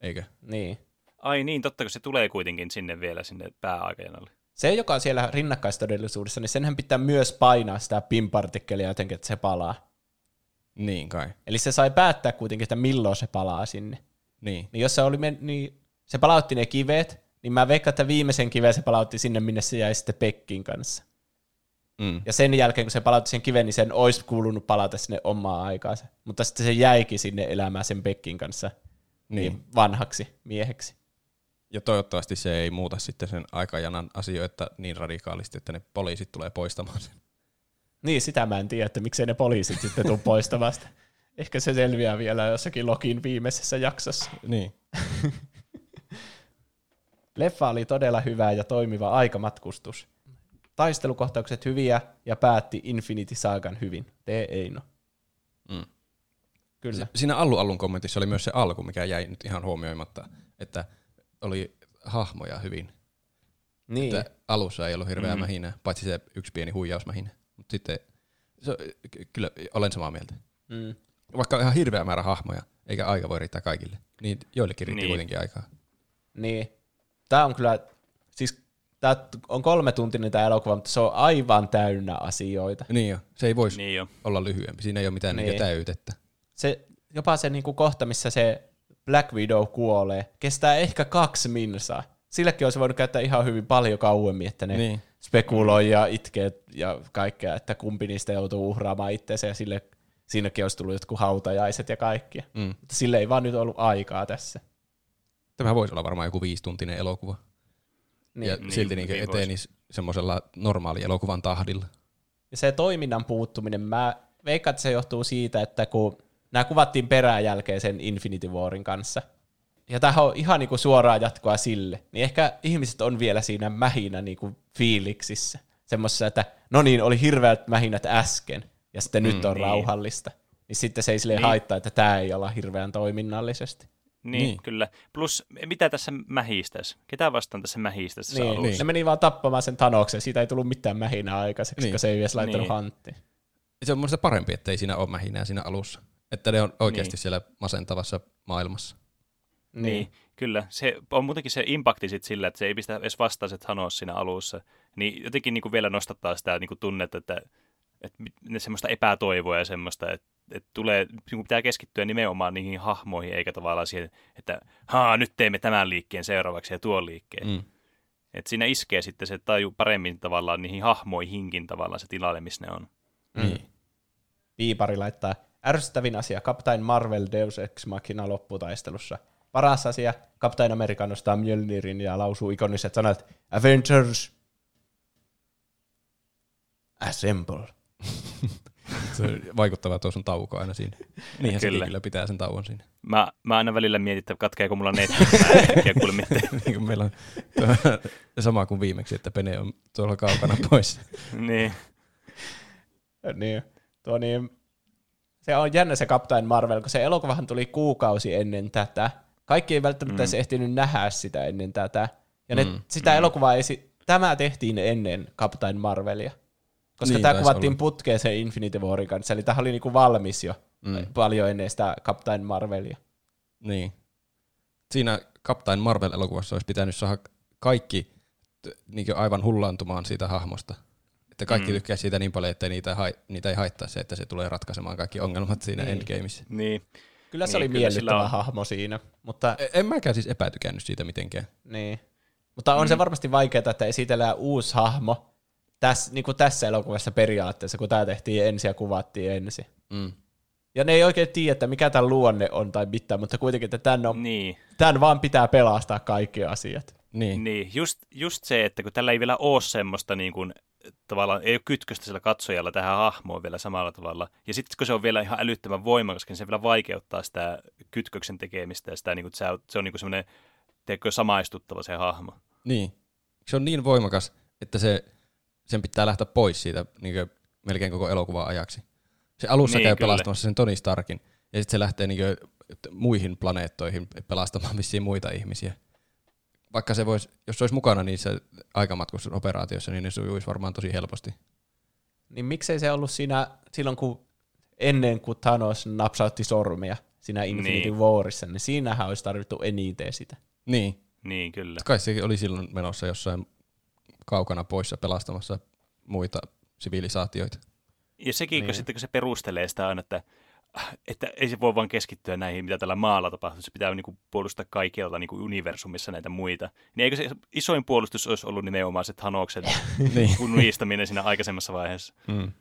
Eikö? Niin. Ai niin, totta, kun se tulee kuitenkin sinne vielä sinne pääaikajanalle. Se, joka on siellä rinnakkaistodellisuudessa, niin senhän pitää myös painaa sitä pin-partikkelia jotenkin, että se palaa. Niin kai. Eli se sai päättää kuitenkin, että milloin se palaa sinne. Niin. Niin jos se, oli men- niin se palautti ne kivet, niin mä veikkaan, että viimeisen kiven se palautti sinne, minne se jäi sitten Pekkin kanssa. Mm. Ja sen jälkeen, kun se palautti sen kiven, niin sen olisi kuulunut palata sinne omaa aikaansa. Mutta sitten se jäikin sinne elämään sen Pekkin kanssa niin. Niin. vanhaksi mieheksi. Ja toivottavasti se ei muuta sitten sen aikajanan asioita niin radikaalisti, että ne poliisit tulee poistamaan sen. Niin, sitä mä en tiedä, että miksei ne poliisit sitten tuu poistamasta. Ehkä se selviää vielä jossakin Lokin viimeisessä jaksossa. Niin. (laughs) Leffa oli todella hyvä ja toimiva aikamatkustus. Taistelukohtaukset hyviä ja päätti Infinity Sagan hyvin. Tee Eino. Mm. Kyllä. Si- Siinä Allu Allun kommentissa oli myös se alku, mikä jäi nyt ihan huomioimatta, että oli hahmoja hyvin. Niin. Että alussa ei ollut hirveää Mm. mm. mähinää, paitsi se yksi pieni huijausmähinä. Mutta sitten se, ky- kyllä olen samaa mieltä. Mm. Vaikka on ihan hirveä määrä hahmoja, eikä aika voi riittää kaikille, niin joillekin riitti Niin. kuitenkin aikaa. Niin. Tää on kyllä, siis tää on kolme tuntinen tää elokuva, mutta se on aivan täynnä asioita. Niin jo, se ei voisi Niin jo. olla lyhyempi, siinä ei ole mitään Niin. niin. täytettä. Se, jopa se niinku kohta, missä se Black Widow kuolee, kestää ehkä kaksi minsaa. Silläkin olisi voinut käyttää ihan hyvin paljon kauemmin, että ne Niin. spekuloi ja itkee ja kaikkea, että kumpi niistä joutuu uhraamaan itseensä ja sille, siinäkin olisi tullut jotkut hautajaiset ja kaikkia. Mm. Mutta sille ei vaan nyt ollut aikaa tässä. Tämä voisi olla varmaan joku viisituntinen elokuva. Niin. ja Niin, silti niin hyvin etenisi semmoisella normaali elokuvan tahdilla. Ja se toiminnan puuttuminen, mä veikkaan, että se johtuu siitä, että kun nämä kuvattiin perään jälkeen sen Infinity Warin kanssa, ja tämähän on ihan niinku suoraa jatkoa sille, niin ehkä ihmiset on vielä siinä mähinä niinku fiiliksissä. Semmoisessa, että no niin, oli hirveät mähinät äsken, ja sitten nyt on niin. rauhallista. Niin sitten se ei silleen Niin. haittaa, että tämä ei olla hirveän toiminnallisesti. Niin, Niin. kyllä. Plus, mitä tässä mähistäisi? Ketä vastaan tässä mähistäisi tässä Niin, alussa? niin. Ne meni vaan tappamaan sen Tanoksen, siitä ei tullut mitään mähinää aikaiseksi, Niin. kun se ei edes laittanut Niin. hanttiin. Se on mun mielestä parempi, että ei siinä ole mähinää siinä alussa. Että ne on oikeasti Niin. siellä masentavassa maailmassa. Niin. niin, kyllä. Se on muutenkin se impakti sit sillä, että se ei pistä edes vastaiset Hanos siinä alussa. Niin jotenkin niin kuin vielä nostattaa sitä niin kuin tunnetta, että, että ne semmoista epätoivoa ja semmoista, että, että tulee, niin kuin pitää keskittyä nimenomaan niihin hahmoihin, eikä tavallaan siihen, että haa, nyt teemme tämän liikkeen seuraavaksi ja tuon liikkeen. Mm. Et siinä iskee sitten se taju paremmin tavallaan niihin hahmoihinkin tavallaan se tilalle, missä ne on. Mm. Piipari laittaa ärsyttävin asia Captain Marvel Deus Ex Machina lopputaistelussa. Paras asia, Captain America nostaa Mjölnirin ja lausuu ikoniset sanat Avengers Assemble. (laughs) Se on vaikuttavaa tuo sun tauko aina siinä. Niinhän Kyllä. kyllä pitää sen tauon siinä. Mä, mä aina välillä mietin, että katkeeko mulla äkkiä (laughs) kuule mitään. (laughs) niin kuin meillä on tuo, sama kuin viimeksi, että Pene on tuolla kaukana pois. niin. Niin, tuo niin, se on jännä se Captain Marvel, kun se elokuvahan tuli kuukausi ennen tätä. Kaikki ei välttämättä Mm. ehtinyt nähdä sitä ennen tätä. Ja ne, Mm. sitä Mm. elokuvaa ei, tämä tehtiin ennen Captain Marvelia. Koska Niin, tämä kuvattiin olla. putkeen sen Infinity Warin kanssa, eli tämä oli niinku valmis jo mm. paljon ennen sitä Captain Marvelia. Niin. Siinä Captain Marvel-elokuvassa olisi pitänyt saada kaikki niin aivan hullaantumaan siitä hahmosta. Että kaikki Mm. tykkää siitä niin paljon, että niitä, hai, niitä ei haittaa se, että se tulee ratkaisemaan kaikki ongelmat siinä Niin. Endgameissa. niin. Kyllä se Niin, oli kyllä miellyttävä on- hahmo siinä, mutta, E- En mäkään siis epätykännyt siitä mitenkään. niin. mutta on Mm. se varmasti vaikeaa, että esitellään uusi hahmo tässä, niin kuin tässä elokuvassa periaatteessa, kun tämä tehtiin ensin ja kuvattiin ensin. Mm. Ja ne ei oikein tiedä, että mikä tämän luonne on tai mitään, mutta kuitenkin, että tämän, on, Niin, tämän vaan pitää pelastaa kaikki asiat. Niin. niin. Just, just se, että kun tällä ei vielä ole semmoista niin kuin, tavallaan, ei ole kytköstä sillä katsojalla tähän hahmoon vielä samalla tavalla. Ja sitten kun se on vielä ihan älyttömän voimakas, niin se vielä vaikeuttaa sitä kytköksen tekemistä ja sitä, niin kuin, se on, se on niin kuin semmoinen, teekö samaistuttava se hahmo. Niin. Se on niin voimakas, että se, sen pitää lähteä pois siitä niin melkein koko elokuvan ajaksi. Se alussa Niin, käy kyllä. pelastamassa sen Tony Starkin, ja sitten se lähtee niin muihin planeettoihin pelastamaan vissiin muita ihmisiä. Vaikka se vois, jos se olisi mukana niissä aikamatkustusoperaatioissa, niin ne sujuisi varmaan tosi helposti. Niin miksei se ollut siinä silloin, kun ennen kuin Thanos napsautti sormia siinä Infinity Niin. niin. Warissa, niin siinähän olisi tarvittu eniten sitä. Niin. Niin, kyllä. Kai se oli silloin menossa jossain kaukana poissa pelastamassa muita sivilisaatioita. Ja sekin, kun Niin. sitten kun se perustelee sitä aina, että, että ei se voi vaan keskittyä näihin, mitä tällä maalla tapahtuu, se pitää niin kuin, puolustaa kaikkialta niin kuin universumissa näitä muita. Niin eikö se isoin puolustus olisi ollut nimenomaan se Thanoksen (laughs) niin. unistaminen siinä aikaisemmassa vaiheessa? Mm.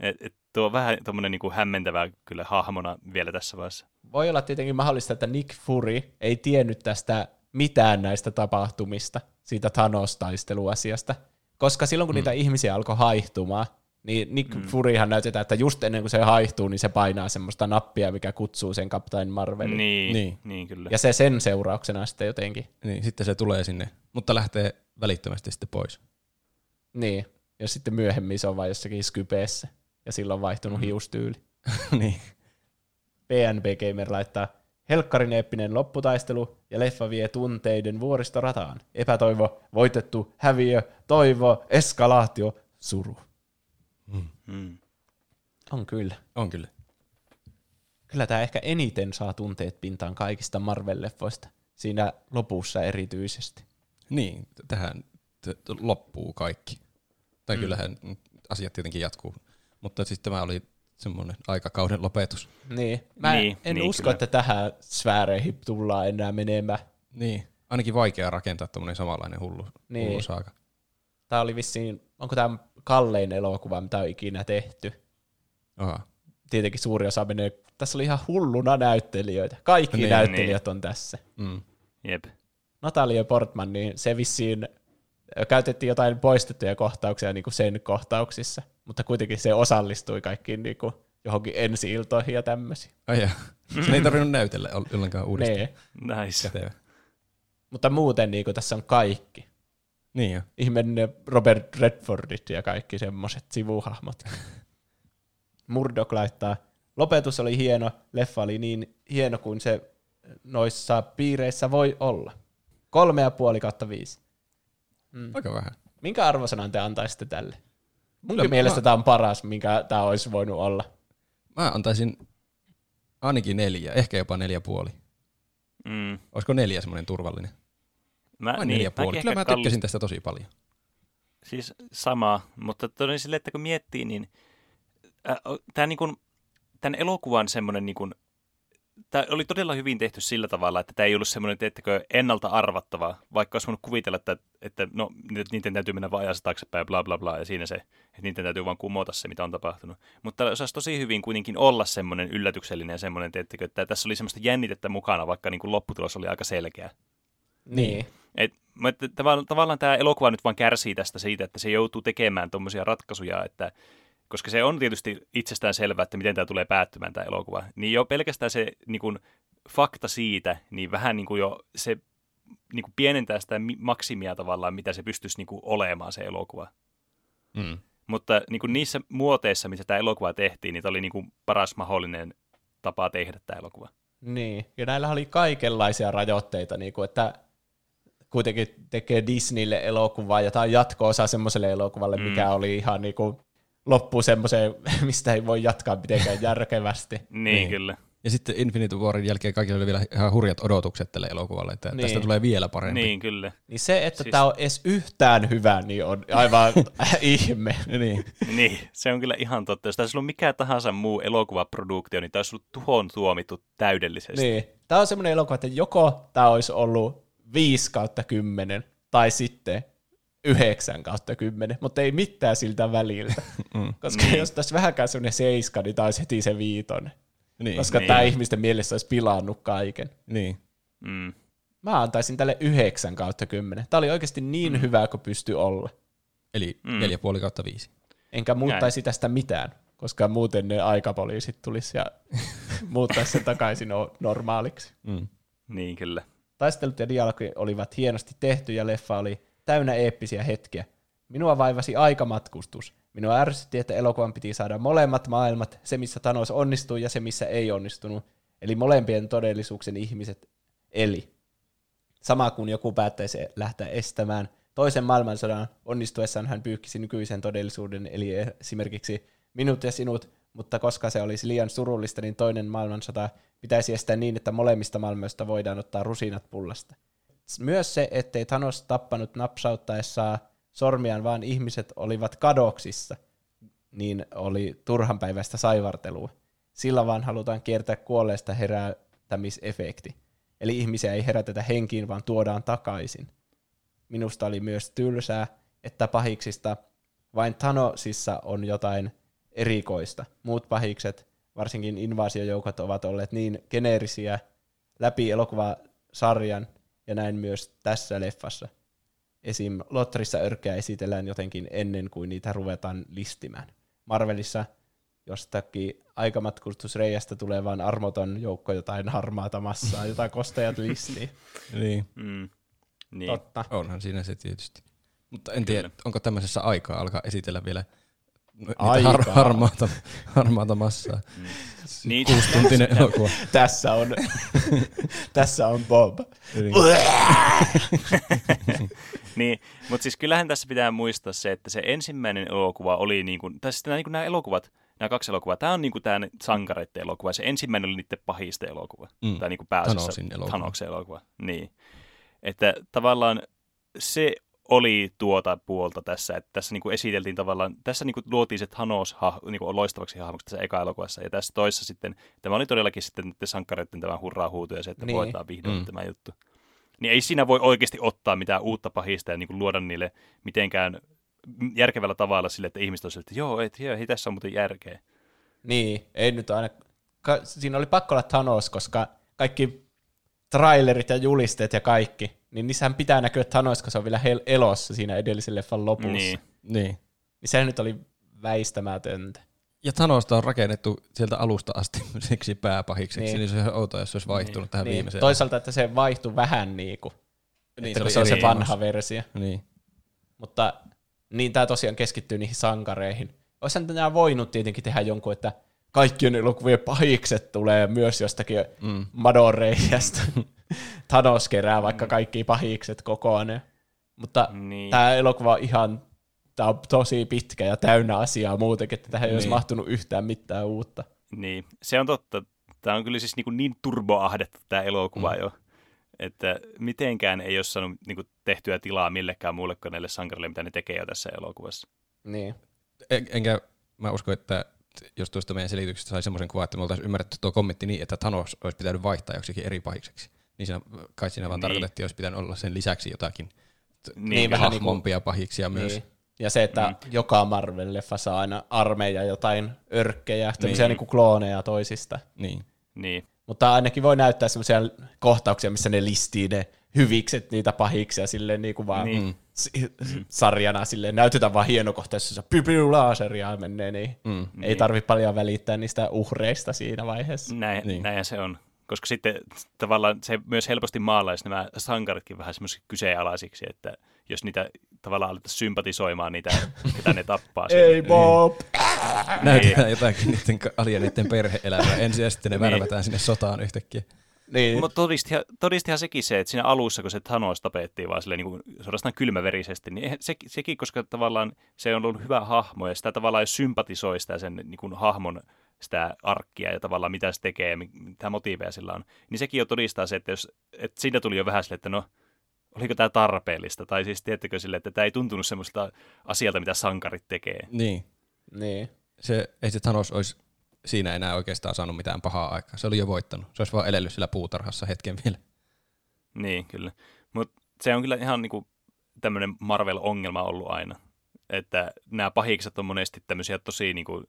Et, et tuo on vähän tuommoinen niin hämmentävää kyllä hahmona vielä tässä vaiheessa. Voi olla tietenkin mahdollista, että Nick Fury ei tiennyt tästä mitään näistä tapahtumista, siitä Thanos-taisteluasiasta. Koska silloin, kun mm. niitä ihmisiä alkoi haihtumaan, niin Nick Mm. Furyhan näytetään, että just ennen kuin se haihtuu, niin se painaa semmoista nappia, mikä kutsuu sen Captain Marvelin. Niin, Niin. niin. kyllä. Ja se sen seurauksena sitten jotenkin. niin. Sitten se tulee sinne, mutta lähtee välittömästi sitten pois. Niin. Ja sitten myöhemmin se on vain jossakin skypeessä. Ja silloin on vaihtunut mm. hiustyyli. (laughs) niin. PNB Gamer laittaa Helkkarin eeppinen lopputaistelu ja leffa vie tunteiden vuoristorataan. Epätoivo, voitettu, häviö, toivo, eskalaatio, suru. Mm. On kyllä. On kyllä. Kyllä tämä ehkä eniten saa tunteet pintaan kaikista Marvel-leffoista. Siinä lopussa erityisesti. Niin, tähän t- t- loppuu kaikki. Tai Mm. kyllähän asiat tietenkin jatkuu. Mutta siis tämä oli semmoinen aikakauden lopetus. Niin. Mä Niin, en niin, usko, kyllä. että tähän sfääreihin tullaan enää menemään. Niin. Ainakin vaikea rakentaa tämmöinen samanlainen hullu, niin. hullu saaka. Tämä oli vissiin, onko tämä kallein elokuva, mitä on ikinä tehty? Aha. Tietenkin suuri osa menee, tässä oli ihan hulluna näyttelijöitä. Kaikki Niin, näyttelijät niin. on tässä. Mm. Jep. Natalia Portman, niin se vissiin käytettiin jotain poistettuja kohtauksia niin kuin sen kohtauksissa, mutta kuitenkin se osallistui kaikkiin niin kuin johonkin ensi-iltoihin ja tämmöisiin. Ai. Sen ei tarvinnut näytellä ol- ollenkaan uudestaan. Nee. Nice. Kätevä. Mutta muuten niin kuin tässä on kaikki. Niin jo. Ihminen ne Robert Redfordit ja kaikki semmoiset sivuhahmot. (laughs) Murdoch laittaa, lopetus oli hieno, leffa oli niin hieno kuin se noissa piireissä voi olla. Kolme ja puoli kautta viisi. Mm. Aika vähän. Minkä arvosanan te antaisitte tälle? Munkin Kyllä mielestä mä- tämä on paras, minkä tämä olisi voinut olla. Mä antaisin ainakin neljä, ehkä jopa neljä puoli. Mm. Olisiko neljä semmoinen turvallinen? Mä, Vai niin, ja puoli. Kyllä mä tykkäsin tästä tosi paljon. Siis sama, mutta todella sille, että kun miettii, niin äh, tämä niin kuin, tämän elokuvan semmoinen niin kuin, tämä oli todella hyvin tehty sillä tavalla, että tämä ei ollut semmoinen, teettekö, ennalta arvattava, vaikka olisi voinut kuvitella, että, että no, niiden täytyy mennä vaan ajassa taaksepäin, bla bla bla, ja siinä se, että niiden täytyy vaan kumota se, mitä on tapahtunut. Mutta osaisi tosi hyvin kuitenkin olla semmoinen yllätyksellinen ja semmoinen, teettekö, että tässä oli semmoista jännitettä mukana, vaikka niin kuin lopputulos oli aika selkeä. Niin. Et, että tavallaan, tavallaan tämä elokuva nyt vaan kärsii tästä siitä, että se joutuu tekemään tuommoisia ratkaisuja, että koska se on tietysti itsestään selvää, että miten tämä tulee päättymään tämä elokuva, niin jo pelkästään se niin kuin, fakta siitä, niin vähän niin kuin jo se niin kuin pienentää sitä maksimia tavallaan, mitä se pystyisi niin kuin, olemaan se elokuva. Mm. Mutta niin kuin niissä muoteissa, missä tämä elokuva tehtiin, niin tämä oli niin kuin paras mahdollinen tapa tehdä tämä elokuva. Niin, ja näillä oli kaikenlaisia rajoitteita, niin kuin, että kuitenkin tekee Disneylle elokuvaa, ja tämä on jatko-osa semmoiselle elokuvalle, mm. mikä oli ihan niin kuin loppuu semmoiseen, (laughs) mistä ei voi jatkaa mitenkään (laughs) järkevästi. niin, niin, kyllä. Ja sitten Infinity Warin jälkeen kaikilla oli vielä ihan hurjat odotukset tälle elokuvalle, että niin. tästä tulee vielä parempi. Niin, kyllä. Niin se, että siis... tämä on edes yhtään hyvä, niin on aivan (laughs) ihme. niin. niin, se on kyllä ihan totta. Jos tässä ollut mikä tahansa muu elokuvaproduktio, niin tämä olisi ollut tuhon tuomittu täydellisesti. Niin. Tämä on semmoinen elokuva, että joko tämä olisi ollut 5 kautta 10, tai sitten 9 kautta 10, mutta ei mitään siltä väliltä. (laughs) mm. Koska niin. jos tässä vähänkään semmoinen 7, niin tämä olisi heti se viitonen. Niin. Koska niin. tämä ihmisten mielessä olisi pilannut kaiken. Niin. Mm. Mä antaisin tälle 9 kautta 10. Tämä oli oikeasti niin mm. hyvä kuin pystyi olla. Eli mm. 4,5 kautta 5. Enkä muuttaisi Näin. tästä mitään, koska muuten ne aikapoliisit tulisi ja (laughs) muuttaisi sen takaisin normaaliksi. Mm. Niin, kyllä. Taistelut ja dialogi olivat hienosti tehty ja leffa oli täynnä eeppisiä hetkiä. Minua vaivasi aikamatkustus. Minua ärsytti, että elokuvan piti saada molemmat maailmat, se missä Thanos onnistui ja se missä ei onnistunut, eli molempien todellisuuksen ihmiset eli. Sama kuin joku päättäisi lähteä estämään toisen maailmansodan, onnistuessaan hän pyyhkisi nykyisen todellisuuden, eli esimerkiksi minut ja sinut, mutta koska se olisi liian surullista, niin toinen maailmansota pitäisi estää niin, että molemmista maailmoista voidaan ottaa rusinat pullasta. Myös se, ettei Thanos tappanut napsauttaessaan sormiaan, vaan ihmiset olivat kadoksissa, niin oli turhanpäiväistä saivartelua. Sillä vaan halutaan kiertää kuolleesta herätämisefekti. Eli ihmisiä ei herätetä henkiin, vaan tuodaan takaisin. Minusta oli myös tylsää, että pahiksista vain Thanosissa on jotain erikoista. Muut pahikset, varsinkin invaasiojoukot, ovat olleet niin geneerisiä läpi elokuvasarjan – ja näin myös tässä leffassa. Esim. Lotrissa örkkejä esitellään jotenkin ennen kuin niitä ruvetaan listimään. Marvelissa jostakin aikamatkustusreijästä tulee vain armoton joukko jotain harmaata massaa, jota kostajat listii. (laughs) niin. Mm. niin. Totta. Onhan siinä se tietysti. Mutta en tiedä, onko tämmöisessä aikaa alkaa esitellä vielä har, harmaata, harmaata massaa. Mm. Niin, Kuustuntinen (laughs) elokuva. tässä on, (laughs) tässä on Bob. Niin. (laughs) niin, mutta siis kyllähän tässä pitää muistaa se, että se ensimmäinen elokuva oli niin kuin, tai sitten niin nämä elokuvat, nämä kaksi elokuvaa, tämä on niin kuin tämä sankareiden elokuva, se ensimmäinen oli niiden pahista elokuva, mm. tai niin kuin pääasiassa Thanoksen elokuva. elokuva. Niin. Että tavallaan se oli tuota puolta tässä, että tässä niin kuin esiteltiin tavallaan, tässä niin kuin luotiin se Thanos ha, niin kuin loistavaksi hahmoksi tässä eka elokuvassa, ja tässä toissa sitten, tämä oli todellakin sitten sankareiden tämä hurraa huutu ja se, että niin. vihdoin mm. tämä juttu. Niin ei siinä voi oikeasti ottaa mitään uutta pahista ja niin kuin luoda niille mitenkään järkevällä tavalla sille, että ihmiset on että joo, et, hei, tässä on muuten järkeä. Niin, ei nyt aina, ka, siinä oli pakko olla Thanos, koska kaikki trailerit ja julisteet ja kaikki, niin niissähän pitää näkyä Thanos, kun se on vielä hel- elossa siinä edellisen leffan lopussa. Niin. niin. Niin sehän nyt oli väistämätöntä. Ja Thanosta on rakennettu sieltä alusta asti (laughs) siksi pääpahikseksi, niin, niin se on outoa, jos se olisi vaihtunut niin. tähän niin. viimeiseen. Toisaalta, että se vaihtui vähän niin kuin, niin, että se, kun se on se vanha versio. Niin. Mutta niin tämä tosiaan keskittyy niihin sankareihin. Olisihan tämä voinut tietenkin tehdä jonkun, että kaikkien elokuvien pahikset tulee myös jostakin mm. Madoreijasta. (laughs) Thanos kerää vaikka mm. kaikki pahikset kokoon. Mutta niin. tämä elokuva on ihan tämä on tosi pitkä ja täynnä asiaa muutenkin, että tähän ei niin. olisi mahtunut yhtään mitään uutta. Niin, se on totta. Tämä on kyllä siis niin, niin turboahdettu tämä elokuva mm. jo, että mitenkään ei ole saanut niin kuin, tehtyä tilaa millekään muulle kuin näille sankarille, mitä ne tekee jo tässä elokuvassa. Niin. En, enkä mä usko, että jos tuosta meidän selityksestä sai semmoisen kuvan, että me oltaisiin ymmärretty tuo kommentti niin, että Thanos olisi pitänyt vaihtaa joksikin eri pahikseksi. Niin siinä, kai siinä vaan Niin. tarkoitettiin, että olisi pitänyt olla sen lisäksi jotakin Niin, vähän hahmompia pahiksia myös. Niin. Ja se, että mm. joka Marvel-leffa saa aina armeija jotain örkkejä, tämmöisiä niin. niin klooneja toisista. Niin. Niin. Mutta ainakin voi näyttää semmoisia kohtauksia, missä ne listii ne hyvikset niitä pahiksia silleen niin kuin vaan Niin. Niin. sarjana silleen. Näytetään vaan hieno kohtaus, jossa piu, piu, laaseria menee, niin Mm. ei Niin. tarvi paljon välittää niistä uhreista siinä vaiheessa. Näin, Niin. niin. näinhän se on. Koska sitten tavallaan se myös helposti maalaisi nämä sankaritkin vähän semmoisiksi kyseenalaisiksi, että jos niitä tavallaan alettaisiin sympatisoimaan niitä, (laughs) ketä ne tappaa. Ei Bob! Näytetään jotakin niiden alieneiden perhe-elämää ensin ja sitten ne Niin. värvätään sinne sotaan yhtäkkiä. Niin, Mutta todistihan, todistihan sekin se, että siinä alussa, kun se Thanos tapettiin vaan silleen, niin kuin suorastaan kylmäverisesti, niin se, sekin, koska tavallaan se on ollut hyvä hahmo ja sitä tavallaan jos sympatisoi sitä sen niin kuin hahmon sitä arkkia ja tavallaan mitä se tekee ja mi- mitä motiiveja sillä on, niin sekin jo todistaa se, että, jos, että siinä tuli jo vähän sille, että no, oliko tämä tarpeellista, tai siis tiedättekö sille, että tämä ei tuntunut semmoista asialta, mitä sankarit tekee. Niin. niin. Se, ei se Thanos olisi siinä enää oikeastaan saanut mitään pahaa aikaa. Se oli jo voittanut. Se olisi vaan elellyt sillä puutarhassa hetken vielä. Niin, kyllä. Mutta se on kyllä ihan niinku tämmöinen Marvel-ongelma ollut aina. Että nämä pahikset on monesti tämmöisiä tosi niinku,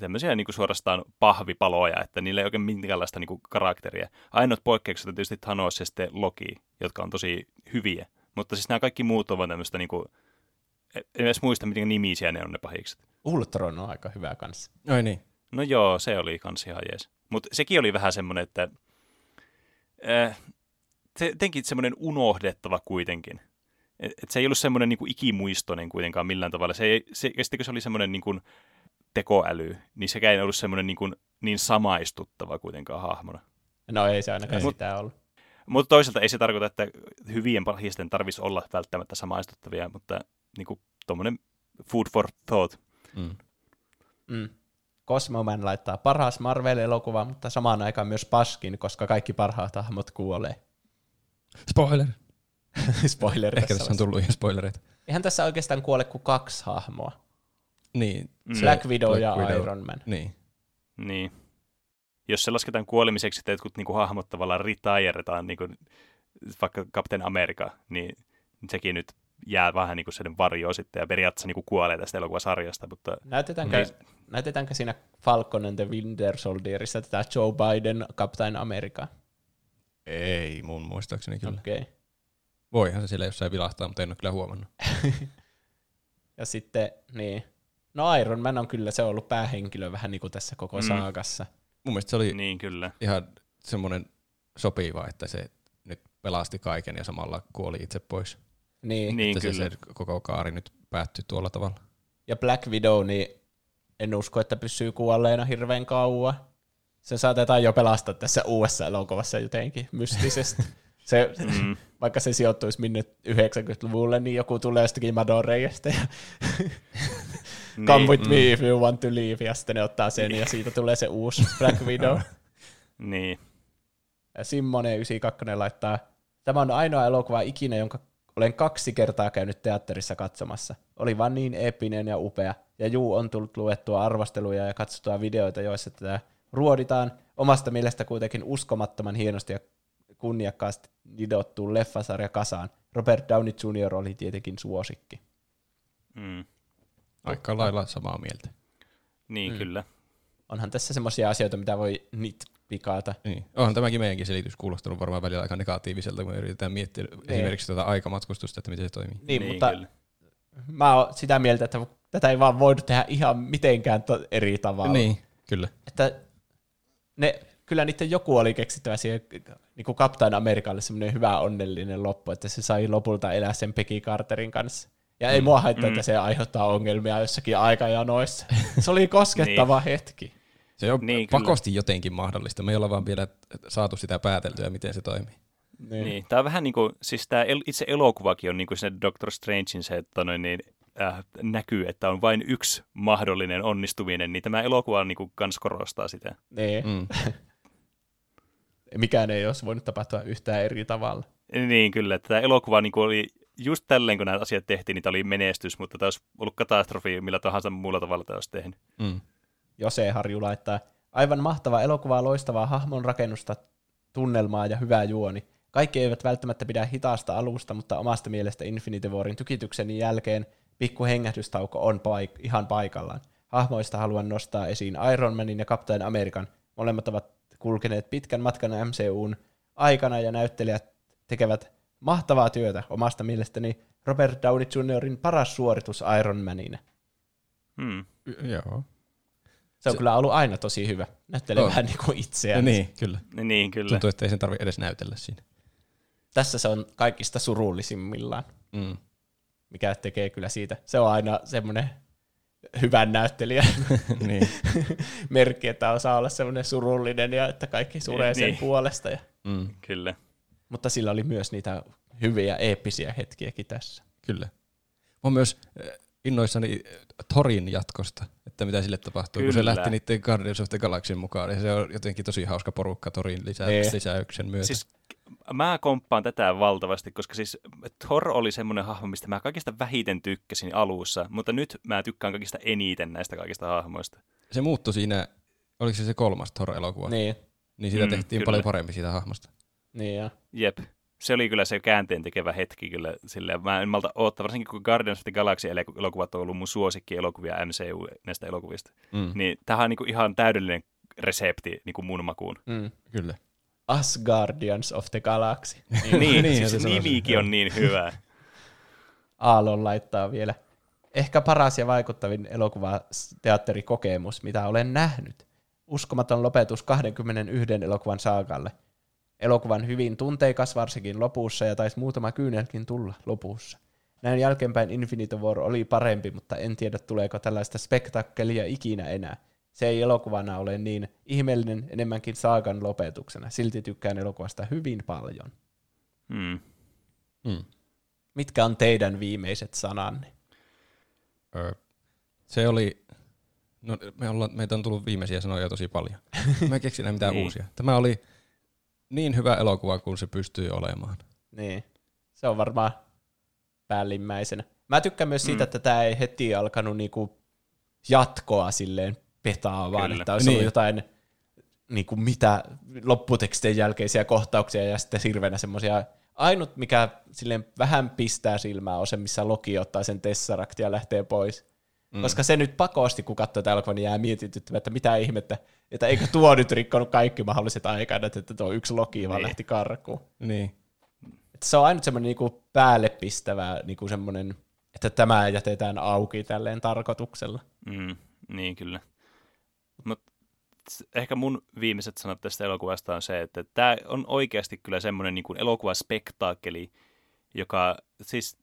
tämmöisiä niinku suorastaan pahvipaloja, että niillä ei oikein minkäänlaista niinku karakteria. Ainoat poikkeukset on tietysti Thanos ja sitten Loki, jotka on tosi hyviä. Mutta siis nämä kaikki muut ovat tämmöistä niinku, en edes muista, miten nimisiä ne on ne pahikset. Ultron on aika hyvä kanssa. Ai niin. No joo, se oli kans ihan jees. Mutta sekin oli vähän semmoinen, että äh, se jotenkin semmoinen unohdettava kuitenkin. Et, et se ei ollut semmoinen niinku ikimuistoinen kuitenkaan millään tavalla. Se ei, se, ja sitten kun se oli semmoinen niinku tekoäly, niin sekään ei ollut semmoinen niinku niin samaistuttava kuitenkaan hahmona. No ei se ainakaan Ei. sitä ollut. Mutta toisaalta ei se tarkoita, että hyvien pahisten tarvitsisi olla välttämättä samaistuttavia, mutta niinku tuommoinen food for thought. Mm. Mm. Cosmo Man laittaa paras Marvel-elokuva, mutta samaan aikaan myös paskin, koska kaikki parhaat hahmot kuolee. Spoiler. (laughs) Spoiler Ehkä tässä on tullut ihan spoilereita. Eihän tässä oikeastaan kuole kuin kaksi hahmoa. Niin. Mm. Black Widow Black ja Widow. Iron Man. Niin. Niin. Jos se lasketaan kuolemiseksi, että jotkut niinku hahmot tavallaan retiretaan, niinku, vaikka Captain America, niin sekin nyt jää vähän niinku sen varjoon sitten ja periaatteessa niinku kuolee tästä elokuvasarjasta, mutta Näytetäänkö, Niin. näytetäänkö siinä Falcon and the Winter Soldierissa tätä Joe Biden Captain America? Ei mun muistaakseni kyllä. Okei. Okay. Voihan se siellä jossain vilahtaa, mutta en ole kyllä huomannut. (laughs) Ja sitten, niin. No Iron Man on kyllä se on ollut päähenkilö vähän niin kuin tässä koko mm. saakassa. Mun mielestä se oli niin kyllä. ihan semmoinen sopiva, että se nyt pelasti kaiken ja samalla kuoli itse pois. Niin. Niin että se, kyllä. se koko kaari nyt päättyi tuolla tavalla. Ja Black Widow, niin en usko, että pysyy kuolleena hirveän kauan. Se saatetaan jo pelastaa tässä uudessa elokuvassa jotenkin mystisesti. (laughs) Se, Mm. vaikka se sijoittuisi minne 90-luvulle, niin joku tulee jostakin Madoreijasta ja (laughs) come Niin, with me if you want to leave, ja sitten ne ottaa sen, ja siitä tulee se uusi Black Widow. (laughs) niin. Ja Simmonen92 laittaa, tämä on ainoa elokuva ikinä, jonka olen kaksi kertaa käynyt teatterissa katsomassa. Oli vaan niin eeppinen ja upea. Ja juu, on tullut luettua arvosteluja ja katsottua videoita, joissa tätä ruoditaan. Omasta mielestä kuitenkin uskomattoman hienosti ja kunniakkaasti nidottuun leffasarja kasaan. Robert Downey Jr. oli tietenkin suosikki. Mm. Aika lailla samaa mieltä. Niin Mm. kyllä. Onhan tässä semmoisia asioita, mitä voi nit pikata. Niin. Onhan tämäkin meidänkin selitys kuulostanut varmaan välillä aika negatiiviselta, kun me yritetään miettiä esimerkiksi tuota aikamatkustusta, että miten se toimii. Niin, Niin, niin mutta kyllä. mä oon sitä mieltä, että tätä ei vaan voidu tehdä ihan mitenkään to- eri tavalla. Niin, kyllä. että ne, kyllä niiden joku oli keksittävä siihen niin kuin Captain Americalle semmoinen hyvä onnellinen loppu, että se sai lopulta elää sen Peggy Carterin kanssa. Ja ei mua haittaa, Mm. että se aiheuttaa ongelmia jossakin aikajanoissa. Se oli koskettava hetki. Se on Niin, niin, kyllä. pakosti jotenkin mahdollista. Me ei olla vaan vielä saatu sitä pääteltyä, miten se toimii. Niin. Niin. Tämä on vähän niin kuin, siis tämä itse elokuvakin on niin kuin se Doctor Strangein se, että noin, niin, äh, näkyy, että on vain yksi mahdollinen onnistuminen, niin tämä elokuva on niin kuin, kans korostaa sitä. Niin. Mm. (laughs) Mikään ei olisi voinut tapahtua yhtään eri tavalla. Niin kyllä, että tämä elokuva niin kuin oli just tälleen, kun nämä asiat tehtiin, niin tämä oli menestys, mutta tämä olisi ollut katastrofi millä tahansa muulla tavalla tämä olisi tehnyt. Mm. Jose Harju laittaa, aivan mahtava elokuva, loistavaa hahmon rakennusta, tunnelmaa ja hyvää juoni. Kaikki eivät välttämättä pidä hitaasta alusta, mutta omasta mielestä Infinity Warin tykityksen jälkeen pikku hengähdystauko on paik- ihan paikallaan. Hahmoista haluan nostaa esiin Iron Manin ja Captain American. Molemmat ovat kulkeneet pitkän matkan MCUn aikana ja näyttelijät tekevät mahtavaa työtä. Omasta mielestäni Robert Downey Jr.in paras suoritus Iron Manina. Hmm. Y- Joo. Se on Se- kyllä ollut aina tosi hyvä. Näyttelee On. vähän (laughs) niin kuin itseään. Niin, kyllä. Niin, kyllä. Tuntuu, että ei sen tarvitse edes näytellä siinä. Tässä se on kaikista surullisimmillaan, Mm. mikä tekee kyllä siitä. Se on aina semmoinen hyvän näyttelijä (laughs) niin. (laughs) merkki, että osaa olla semmoinen surullinen ja että kaikki suree sen Niin. puolesta. Ja, Mm. Kyllä. mutta sillä oli myös niitä hyviä eeppisiä hetkiäkin tässä. Kyllä. Mä oon myös innoissani äh, Torin jatkosta, että mitä sille tapahtuu, kun se Kyllä. lähti niiden Guardians of the Galaxyn mukaan, niin se on jotenkin tosi hauska porukka Torin lisä- Niin. lisäyksen myötä. Siis mä komppaan tätä valtavasti, koska siis Thor oli semmoinen hahmo, mistä mä kaikista vähiten tykkäsin alussa, mutta nyt mä tykkään kaikista eniten näistä kaikista hahmoista. Se muuttui siinä, oliko se se kolmas Thor-elokuva, niin, Niin, niin siitä Mm, tehtiin kyllä. paljon parempi siitä hahmosta. niin ja. Jep. Se oli kyllä se käänteen tekevä hetki kyllä silleen. Mä en malta odottaa, varsinkin kun Guardians of the Galaxy elokuvat on ollut mun suosikki elokuvia MCU näistä elokuvista. Mm. Niin tämähän on niinku ihan täydellinen resepti niinku mun makuun. Mm. Kyllä. Us Guardians of the Galaxy. (laughs) Niin, niin se siis sanoi nimikin on niin hyvä. Aallon laittaa vielä. Ehkä paras ja vaikuttavin elokuva teatterikokemus, mitä olen nähnyt. Uskomaton lopetus 21 elokuvan saakalle. Elokuvan hyvin tunteikas varsinkin lopussa ja taisi muutama kyynelkin tulla lopussa. Näin jälkeenpäin Infinity War oli parempi, mutta en tiedä tuleeko tällaista spektakkelia ikinä enää. Se ei elokuvana ole niin ihmeellinen enemmänkin saakan lopetuksena. Silti tykkään elokuvasta hyvin paljon. Hmm. Mm. Mitkä on teidän viimeiset sananne? Ö, se oli, no me ollaan, meitä on tullut viimeisiä sanoja tosi paljon. (laughs) Mä en keksi mitään Niin. uusia. Tämä oli niin hyvä elokuva kuin se pystyy olemaan. Niin. Se on varmaan päällimmäisenä. Mä tykkään myös siitä, Mm. että tämä ei heti alkanut niinku jatkoa silleen petaa, vaan Kyllä. että olisi Niin. ollut jotain niinku mitä lopputekstien jälkeisiä kohtauksia ja sitten hirveänä semmoisia Ainut, mikä silleen vähän pistää silmää, on se, missä Loki ottaa sen Tesseract ja lähtee pois. Mm. Koska se nyt pakosti, kun katsoo elokuvaa, niin jää mietityttämään, että mitä ihmettä, että eikö tuo nyt rikkonut kaikki mahdolliset aikana, että tuo yksi Loki vaan Niin. lähti karkuun. Niin. Että se on ainut semmoinen niinku päälle pistävä niinku semmoinen, että tämä jätetään auki tälleen tarkoituksella. Mm, niin kyllä. Mut ehkä mun viimeiset sanat tästä elokuvasta on se, että tämä on oikeasti kyllä semmoinen niin kuin elokuvaspektaakkeli, joka siis,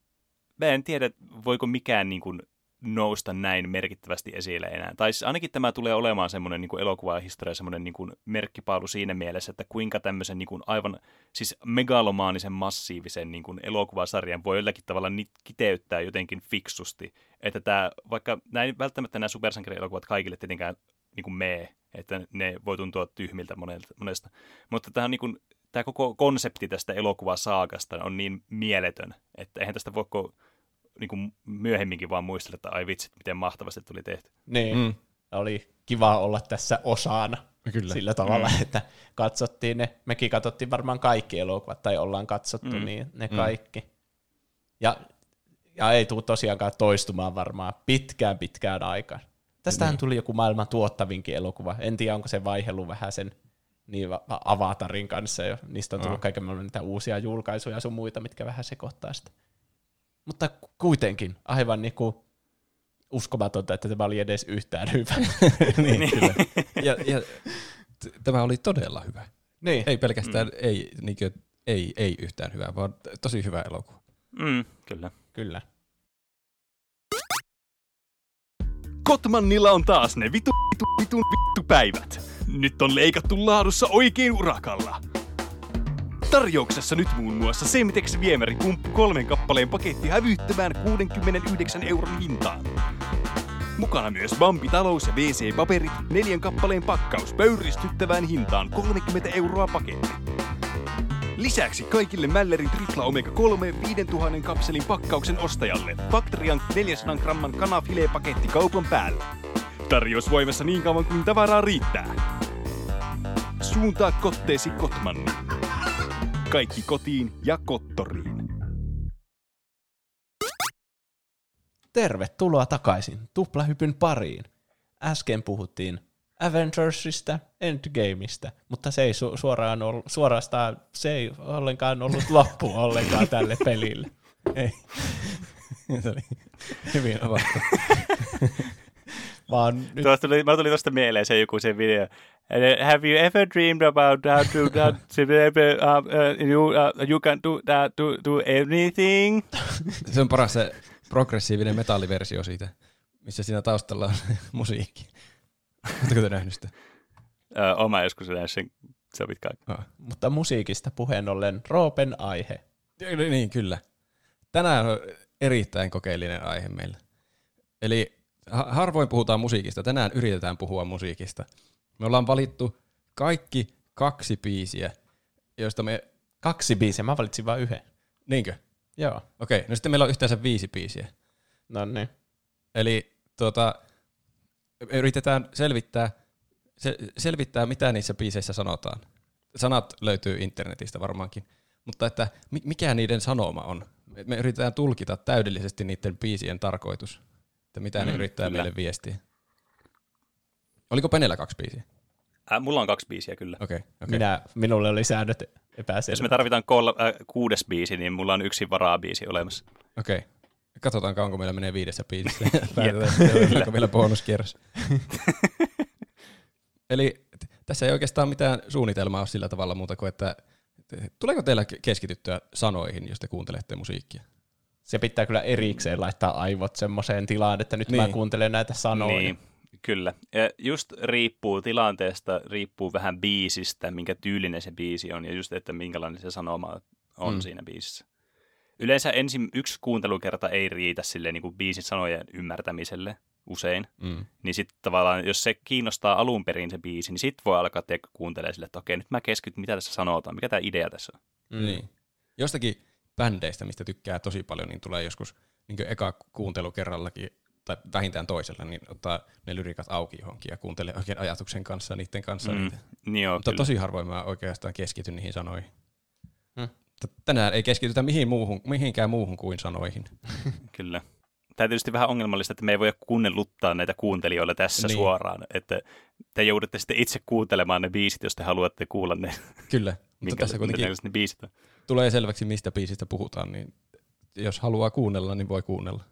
mä en tiedä, voiko mikään niin kuin nousta näin merkittävästi esille enää. Tai siis ainakin tämä tulee olemaan semmoinen niin elokuvahistoria, semmoinen niin kuin merkkipaalu siinä mielessä, että kuinka tämmöisen niin kuin aivan siis megalomaanisen massiivisen niin kuin elokuvasarjan voi jollakin tavalla kiteyttää jotenkin fiksusti. Että tämä, vaikka näin, välttämättä nämä supersankarielokuvat kaikille tietenkään niin kuin mee, että ne voi tuntua tyhmiltä monesta. Mutta tämä, on niin kuin, tämä koko konsepti tästä elokuvasaakasta on niin mieletön, että eihän tästä voi niin kuin myöhemminkin vaan muistella, että ai vitsit, miten mahtavasti tuli tehty. Niin, Mm. oli kiva olla tässä osana Kyllä. sillä tavalla, mm. että katsottiin ne, mekin katsottiin varmaan kaikki elokuvat, tai ollaan katsottu Mm. niin ne Mm. kaikki. Ja, ja ei tule tosiaankaan toistumaan varmaan pitkään pitkään aikaan. Tästähän Niin. tuli joku maailman tuottavinkin elokuva. En tiedä, onko se vaihellut vähän sen niin va- va- Avatarin kanssa jo. Niistä on tullut Ah. kaiken maailman niitä uusia julkaisuja ja sun muita, mitkä vähän sekoittaa sitä. Mutta ku- kuitenkin aivan niinku uskomatonta, että tämä oli edes yhtään hyvä. (laughs) niin, kyllä. Ja, ja t- tämä oli todella hyvä. niin. Ei pelkästään, mm. ei, niinkö, ei, ei yhtään hyvä, vaan tosi hyvä elokuva. Mm, kyllä. Kyllä. Kotmannilla on taas ne vitu, vitu, vitun vittu päivät. Nyt on leikattu laadussa oikein urakalla. Tarjouksessa nyt muun muassa Semtex viemäripumppu kolmen kappaleen paketti hävyttömään 69 euron hintaan. Mukana myös Bambi talous ja WC-paperit, neljän kappaleen pakkaus pöyristyttävään hintaan 30 euroa paketti. Lisäksi kaikille Mällerin Tripla Omega 3 5000 kapselin pakkauksen ostajalle Factorian 400 gramman kanafilepaketti kaupan päällä. Tarjous voimassa niin kauan kuin tavaraa riittää. Suuntaa kotteesi Kotmanni. Kaikki kotiin ja kottoriin. Tervetuloa takaisin Tuplahypyn pariin. Äsken puhuttiin Avengersista, Endgameista, mutta se ei su- suoraan ollut, suorastaan, se ei ollenkaan ollut loppu ollenkaan tälle pelille. Ei. (laughs) Se oli hyvin avattu. (laughs) Vaan nyt Tuosta tuli, mä tuli tuosta mieleen se joku se video. Have you ever dreamed about how (laughs) to, that, uh, uh, you, uh, you can do, that, do, do anything? (laughs) Se on paras se progressiivinen metalliversio siitä, missä siinä taustalla on (laughs) musiikki. Oletteko te nähnyt sitä? Oma joskus näin sen, se on pitkä aika. Oh. mutta musiikista puheen ollen Roopen aihe. Niin, kyllä. Tänään on erittäin kokeellinen aihe meillä. Eli harvoin puhutaan musiikista, tänään yritetään puhua musiikista. Me ollaan valittu kaikki kaksi biisiä, joista me... Kaksi biisiä, mä valitsin vain yhden. Niinkö? Joo, Okei, no sitten meillä on yhteensä viisi biisiä. no niin. Eli tuota, me yritetään selvittää, se, selvittää, mitä niissä biiseissä sanotaan. Sanat löytyy internetistä varmaankin, mutta että mi- mikä niiden sanoma on. Me- Me yritetään tulkita täydellisesti niiden biisien tarkoitus, että mitä mm, ne yrittää kyllä. meille viestiä. Oliko Penellä kaksi biisiä? Äh, mulla on kaksi biisiä kyllä. Okei, okay, okay. Minä, minulle oli säännöt Jos me tarvitaan kol, äh, kuudes biisi, niin mulla on yksi varabiisi olemassa. Okei. Okay. Katsotaan kauanko meillä menee viidessä biisissä. (laughs) Päätetään, onko vielä bonuskierros. (laughs) Eli t- tässä ei oikeastaan mitään suunnitelmaa ole sillä tavalla muuta kuin, että tuleeko teillä ke- keskityttyä sanoihin, jos te kuuntelette musiikkia? Se pitää kyllä erikseen laittaa aivot semmoiseen tilaan, että nyt niin. mä kuuntelen näitä sanoja. Niin, kyllä. Ja just riippuu tilanteesta, riippuu vähän biisistä, minkä tyylinen se biisi on ja just, että minkälainen se sanoma on Mm. siinä biisissä. Yleensä ensin yksi kuuntelukerta ei riitä sille niin kuin biisin sanojen ymmärtämiselle usein. Mm. Niin sitten tavallaan, jos se kiinnostaa alun perin se biisi, niin sitten voi alkaa kuuntelemaan sille, että okei, nyt mä keskityn, mitä tässä sanotaan, mikä tämä idea tässä on. Mm. Niin. Jostakin bändeistä, mistä tykkää tosi paljon, niin tulee joskus niin eka kuuntelu kerrallakin, tai vähintään toisella, niin ottaa ne lyrikat auki johonkin ja kuuntelee oikein ajatuksen kanssa niiden kanssa. Mm. niitä. Niin joo, Mutta kyllä. tosi harvoin mä oikeastaan keskityn niihin sanoihin. Hmm. Mutta Tänään ei keskitytä mihin muuhun, mihinkään muuhun kuin sanoihin. (laughs) Kyllä. Tämä on tietysti vähän ongelmallista, että me ei voi kuunnelluttaa näitä kuuntelijoille tässä Niin. niin. suoraan. Että te joudutte sitten itse kuuntelemaan ne biisit, jos te haluatte kuulla ne, Kyllä, mutta minkä, tässä kuitenkin ne biisit on. Tulee selväksi, mistä biisistä puhutaan, niin jos haluaa kuunnella, niin voi kuunnella.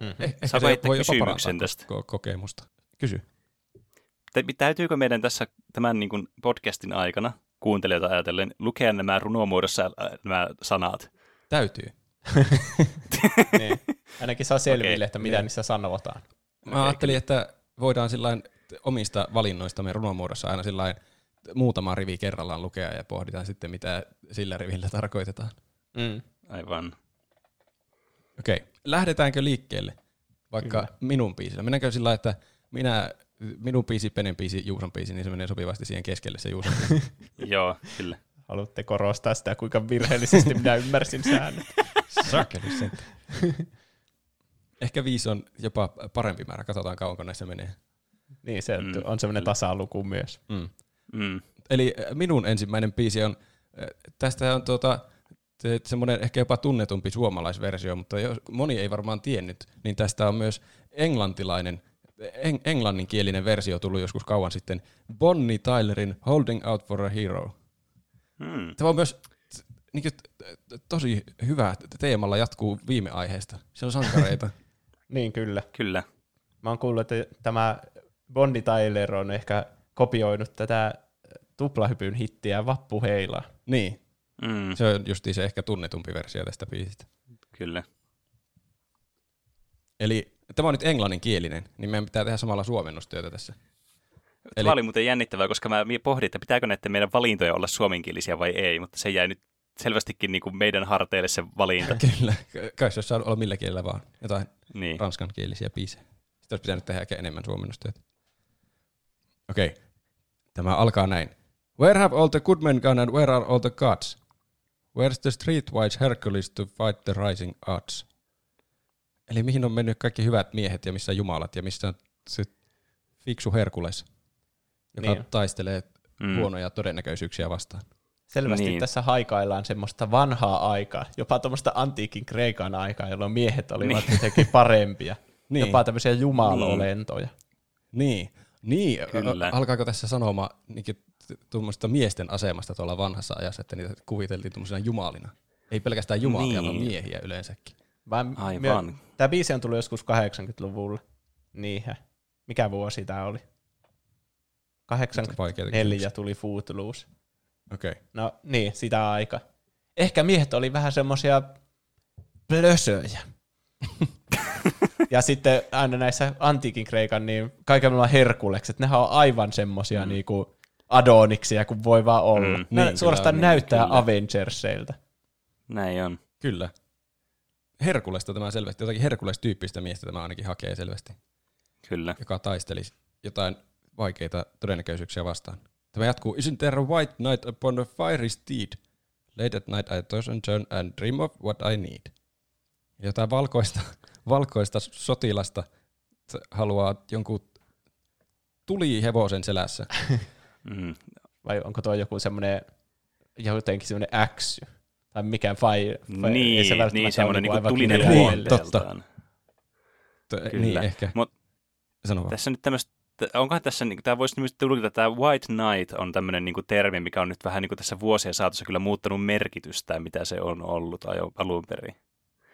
Mm-hmm. Eh, ehkä Saako se heittää voi jopa kysymyksen tästä? ko- kokemusta. Kysy. Tä- Täytyykö meidän tässä tämän niin kuin podcastin aikana kuuntelijoita ajatellen lukea nämä runomuodossa äh, nämä sanat? Täytyy. (laughs) niin. Ainakin saa selville, Okei, että mitä niin. niissä sanotaan. Mä ajattelin, että voidaan sillain omista valinnoistamme runomuodossa aina sillain muutama rivi kerrallaan lukea ja pohditaan sitten, mitä sillä rivillä tarkoitetaan. Mm. Aivan. Okei, lähdetäänkö liikkeelle vaikka Kyllä. minun biisillä? Mennäänkö sillä lailla, että minä, minun biisi, Penen biisi, Juuson biisi, niin se menee sopivasti siihen keskelle se Juuson biisi. (laughs) (laughs) Joo, kyllä. Haluatte korostaa sitä, kuinka virheellisesti minä ymmärsin säännöt. (laughs) Sakeli sen. Ehkä viisi on jopa parempi määrä, katsotaan kauanko näissä menee. Niin, se Mm, on semmoinen kyllä. tasaluku myös. Mm. Mm. Eli äh, minun ensimmäinen biisi on, äh, tästä on tuota, se- semmoinen ehkä jopa tunnetumpi suomalaisversio, mutta jos moni ei varmaan tiennyt, niin tästä on myös englantilainen, eng- englanninkielinen versio tullut joskus kauan sitten, Bonnie Tylerin Holding Out for a Hero. Mm. Tämä on myös niin kuin, tosi hyvä teemalla jatkuu viime aiheesta. Se on sankareita. (laughs) Niin, kyllä. Kyllä. Mä oon kuullut, että tämä Bondi Tyler on ehkä kopioinut tätä tuplahypyn hittiä Vappu Heilaa. niin, Mm. se on justiin se ehkä tunnetumpi versio tästä biisistä. Kyllä. Eli tämä on nyt englanninkielinen, niin meidän pitää tehdä samalla suomennustyötä tässä. Eli... Eli- Tämä oli muuten jännittävää, koska mä pohdin, että pitääkö näiden meidän valintoja olla suomenkielisiä vai ei, mutta se jäi nyt selvästikin niin kuin meidän harteille se valinta. (laughs) Kyllä, kai se olisi saanut olla millä kielellä vaan. Jotain niin. ranskankielisiä biisejä. Sitten olisi pitänyt tehdä ehkä enemmän suomennustyötä. Okei, okay. tämä alkaa näin. Where have all the good men gone and where are all the gods? Where's the streetwise Hercules to fight the rising odds? Eli mihin on mennyt kaikki hyvät miehet ja missä jumalat ja missä on se fiksu Herkules, joka Niin. taistelee Mm. huonoja todennäköisyyksiä vastaan. Selvästi Niin. tässä haikaillaan semmoista vanhaa aikaa, jopa tuommoista antiikin Kreikan aikaa, jolloin miehet olivat niin. jotenkin parempia. Niin. (laughs) Niin. Jopa tämmöisiä jumalolentoja. Niin, niin. Kyllä. Ä- alkaako tässä sanomaan niin tuommoista miesten asemasta tuolla vanhassa ajassa, että niitä kuviteltiin tuommoisina jumalina? Ei pelkästään jumalia, Niin. niin. vaan miehiä yleensäkin. Vaan Aivan. Tämä biisi on tullut joskus 80-luvulla. Niinhän. Mikä vuosi tämä oli? Vaikeita 84 tuli Footloose. Okei. Okay. No niin, sitä aika. Ehkä miehet oli vähän semmosia plösöjä. (laughs) ja sitten aina näissä antiikin Kreikan, niin kaikilla Herkulekset, nehän on aivan semmosia mm. niinku adoniksia kuin voi vaan olla. Mm, ne niin, suorastaan kyllä, näyttää kyllä. Avengerseiltä. Näin on. Kyllä. Herkulesta tämä selvästi, jotakin Herkules-tyyppistä miestä tämä ainakin hakee selvästi, Kyllä. joka taistelisi jotain vaikeita todennäköisyyksiä vastaan. Tämä jatkuu, Isn't there a white knight upon a fiery steed? Late at night I toss and turn and dream of what I need. Jotain valkoista, valkoista sotilasta haluaa jonkun tulihevosen selässä. (laughs) Mm. Vai onko tuo joku semmoinen, jotenkin semmoinen äksy? Tai mikä fire? fire Niin, ei se niin semmoinen niinku niinku aivan tulinen kirjaimellinen. luonteeltaan. T- Kyllä. Niin, ehkä. Mut Sano vaan. Tässä nyt tämmöistä, onkohan tässä, niin, tämä voisi nimisesti tulkita, että tämä White Knight on tämmöinen niin termi, mikä on nyt vähän niin kuin tässä vuosien saatossa kyllä muuttanut merkitystä, mitä se on ollut alun perin.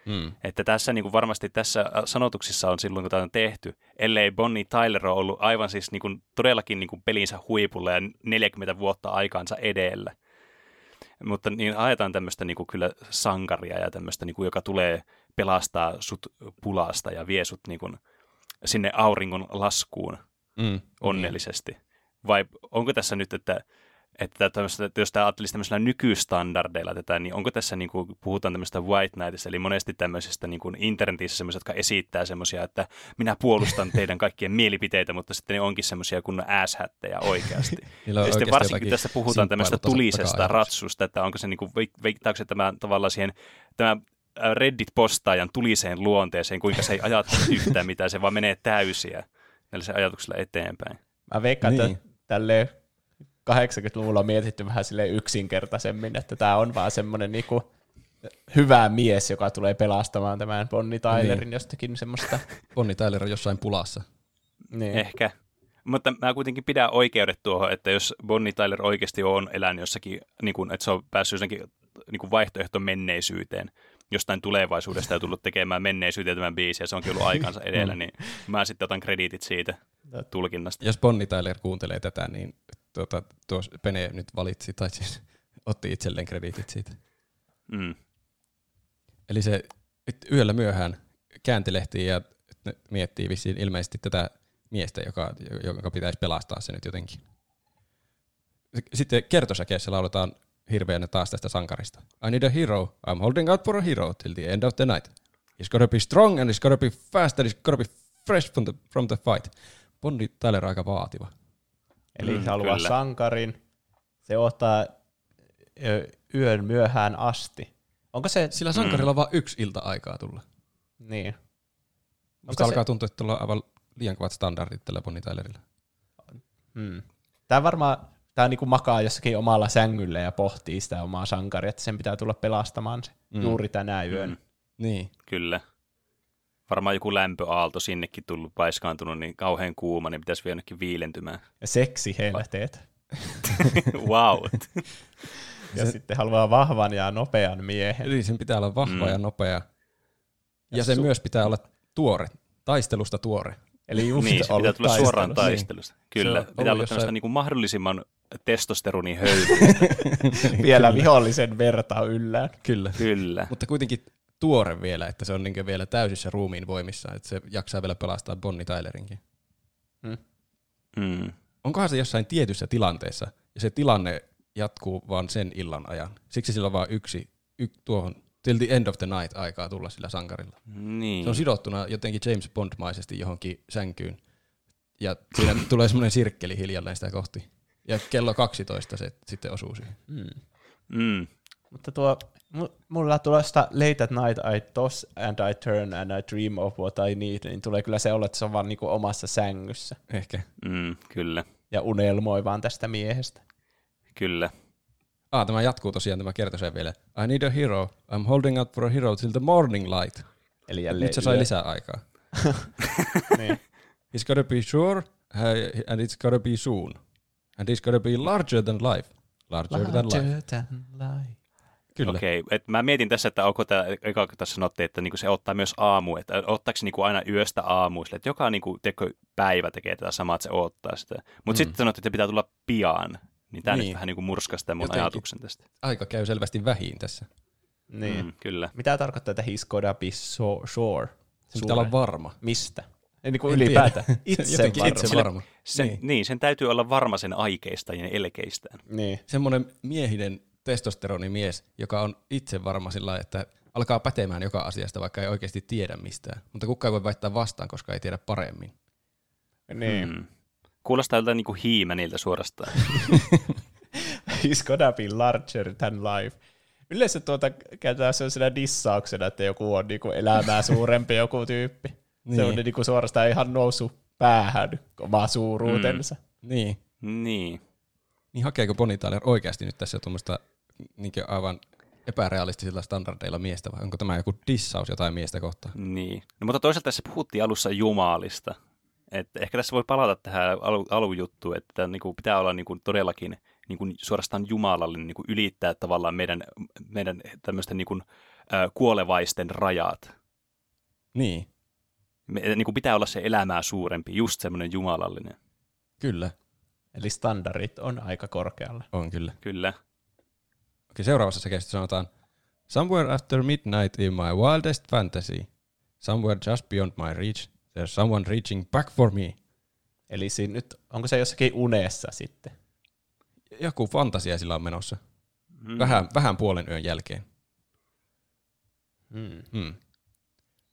Mm. Että tässä niin kuin varmasti tässä sanotuksissa on silloin, kun tämä on tehty, ellei Bonnie Tyler ole ollut aivan siis niin kuin, todellakin niin kuin pelinsä huipulla ja 40 vuotta aikaansa edellä. Mutta niin ajetaan tämmöistä niin kuin kyllä sankaria ja tämmöistä, niin kuin, joka tulee pelastaa sut pulasta ja vie sut niin kuin, sinne auringon laskuun Mm. onnellisesti. Vai onko tässä nyt, että, että, jos tämä ajattelisi tämmöisillä nykystandardeilla tätä, niin onko tässä, niin kuin, puhutaan tämmöistä white knightista, eli monesti tämmöisistä niin kuin internetissä semmoisia, jotka esittää semmoisia, että minä puolustan (laughs) teidän kaikkien mielipiteitä, mutta sitten ne onkin semmoisia kunnon asshättejä oikeasti. (laughs) Ja sitten varsinkin tässä puhutaan tämmöistä tulisesta ratsusta, että onko se niin kuin, veittaako se tämä tavallaan siihen, tämä ää, Reddit-postaajan tuliseen luonteeseen, kuinka se ei ajattele (laughs) yhtään mitään, se vaan menee täysiä näillä se ajatuksella eteenpäin. Mä veikkaan, Niin. että tälleen 80-luvulla on mietitty vähän sille yksinkertaisemmin, että tämä on vaan semmoinen niinku hyvä mies, joka tulee pelastamaan tämän Bonnie Tylerin Niin. jostakin semmoista. (laughs) Bonnie Tyler on jossain pulassa. Niin. Ehkä. Mutta mä kuitenkin pidän oikeudet tuohon, että jos Bonnie Tyler oikeasti on elänyt jossakin, niin kuin, että se on päässyt jossakin niin vaihtoehto menneisyyteen, jostain tulevaisuudesta ja tullut tekemään menneisyyteen tämän biisin, ja se onkin ollut aikansa edellä, niin mä sitten otan krediitit siitä tulkinnasta. Jos Bonnie Tyler kuuntelee tätä, niin tuota, tuo Pene nyt valitsi, tai siis (laughs) otti itselleen krediitit siitä. Mm. Eli se yöllä myöhään kääntelehtii ja miettii vissiin ilmeisesti tätä miestä, joka, joka pitäisi pelastaa se nyt jotenkin. Sitten kertosäkeessä lauletaan hirveänä taas tästä sankarista. I need a hero. I'm holding out for a hero till the end of the night. He's gotta be strong and he's gotta be fast and he's gotta be fresh from the, from the fight. Bonnie Tyler aika vaativa. Eli Mm, se haluaa kyllä. sankarin. Se ottaa yön myöhään asti. Onko se... Sillä sankarilla on vain yksi ilta aikaa tulla. Niin. Musta se- alkaa tuntua, että tuolla on aivan liian kovat standardit tällä Bonnie. Hmm. Tämä varmaan tämä niinku makaa jossakin omalla sängyllä ja pohtii sitä omaa sankaria, että sen pitää tulla pelastamaan se Mm. mm. juuri tänä yönä. Mm. Niin. Kyllä. Varmaan joku lämpöaalto sinnekin tullut paiskaantunut, niin kauhean kuuma, niin pitäisi vielä jonnekin viilentymään. Ja seksi helteet. (laughs) wow. (laughs) Ja Se- sitten haluaa vahvan ja nopean miehen. Eli sen pitää olla vahva Mm. ja nopea. Ja, Ja sen su- myös pitää olla tuore, taistelusta tuore. Eli just niin, se ollut pitää tulla suoraan taistelusta. Kyllä, Se on pitää olla jossain- niin kuin mahdollisimman testosteronin (laughs) höyry. Vielä vihollisen verta yllään. Kyllä. Kyllä. Mutta kuitenkin tuore vielä, että se on niin vielä täysissä ruumiin voimissa, että se jaksaa vielä pelastaa Bonnie Tylerinkin. Mm. Onkohan se jossain tietyssä tilanteessa, ja se tilanne jatkuu vaan sen illan ajan. Siksi sillä on vain yksi, y, tuohon till the end of the night aikaa tulla sillä sankarilla. Niin. Se on sidottuna jotenkin James Bond-maisesti johonkin sänkyyn. Ja siinä (laughs) tulee semmoinen sirkkeli hiljalleen sitä kohti. Ja kello 12 se sitten osuu siihen. Mm. Mm. Mutta tuo Mulla tuosta Late at Night I toss and I turn and I dream of what I need, niin tulee kyllä se olla, että se on vaan niinku omassa sängyssä. Ehkä. Mm, kyllä, Ja unelmoi vaan tästä miehestä. kyllä. Ah, tämä jatkuu tosiaan, tämä kertoo vielä. I need a hero. I'm holding out for a hero till the morning light. Eli jälleen Nyt se sai lisää aikaa. (laughs) niin. He's gotta be sure, and it's gotta be soon. And he's gotta be larger than life. Larger, than life. Larger than life. Kyllä. Okei, okay, et mä mietin tässä, että onko tämä, eka kun tässä sanottiin, että niinku se ottaa myös aamu, että ottaako se niinku aina yöstä sille, että joka niinku, tiedätkö, päivä tekee tätä samaa, että se odottaa sitä. Mutta mm. sitten sanottiin, että pitää tulla pian, niin tämä niin. Niin. nyt vähän niinku murskasi tämän mun Jotenkin. ajatuksen tästä. Aika käy selvästi vähin tässä. Niin. Mm, kyllä. Mitä tarkoittaa, että he's gotta be so, sure? Se pitää olla varma. Mistä? Ei niin kuin ylipäätään. Itse Jotenkin varma. itse varma. Sen, Niin. niin. niin, sen täytyy olla varma sen aikeista ja elkeistään. Niin. Semmoinen miehinen testosteronimies, joka on itse varma sillä että alkaa pätemään joka asiasta, vaikka ei oikeasti tiedä mistään. Mutta kukaan ei voi väittää vastaan, koska ei tiedä paremmin. niin. Mm. Kuulostaa joltain niinku hiimäniltä suorastaan. (laughs) He's gonna be larger than life. Yleensä tuota käytetään sellaisena dissauksena, että joku on niinku elämää suurempi joku tyyppi. niin. Se on Niin. niinku suorastaan ihan noussut päähän omaa suuruutensa. Niin. niin. Niin hakeeko Bonnie Tyler oikeasti nyt tässä tuommoista niin aivan epärealistisilla standardeilla miestä, vai onko tämä joku dissaus jotain miestä kohtaan? Niin. No, mutta toisaalta tässä puhuttiin alussa Jumalista. Että ehkä tässä voi palata tähän alu, alujuttuun, että niinku pitää olla niinku todellakin niinku suorastaan jumalallinen niinku ylittää tavallaan meidän, meidän tämmöisten niinku, äh, kuolevaisten rajat. Niin, Me, niinku pitää olla se elämää suurempi, just semmoinen jumalallinen. kyllä, Eli standardit on aika korkealla. on kyllä. Kyllä. Okei, seuraavassa säkeessä sanotaan Somewhere after midnight in my wildest fantasy, somewhere just beyond my reach, there's someone reaching back for me. Eli siinä nyt, onko se jossakin unessa sitten? Joku fantasia sillä on menossa. Mm. Vähän, vähän puolen yön jälkeen. Hmm. Hmm.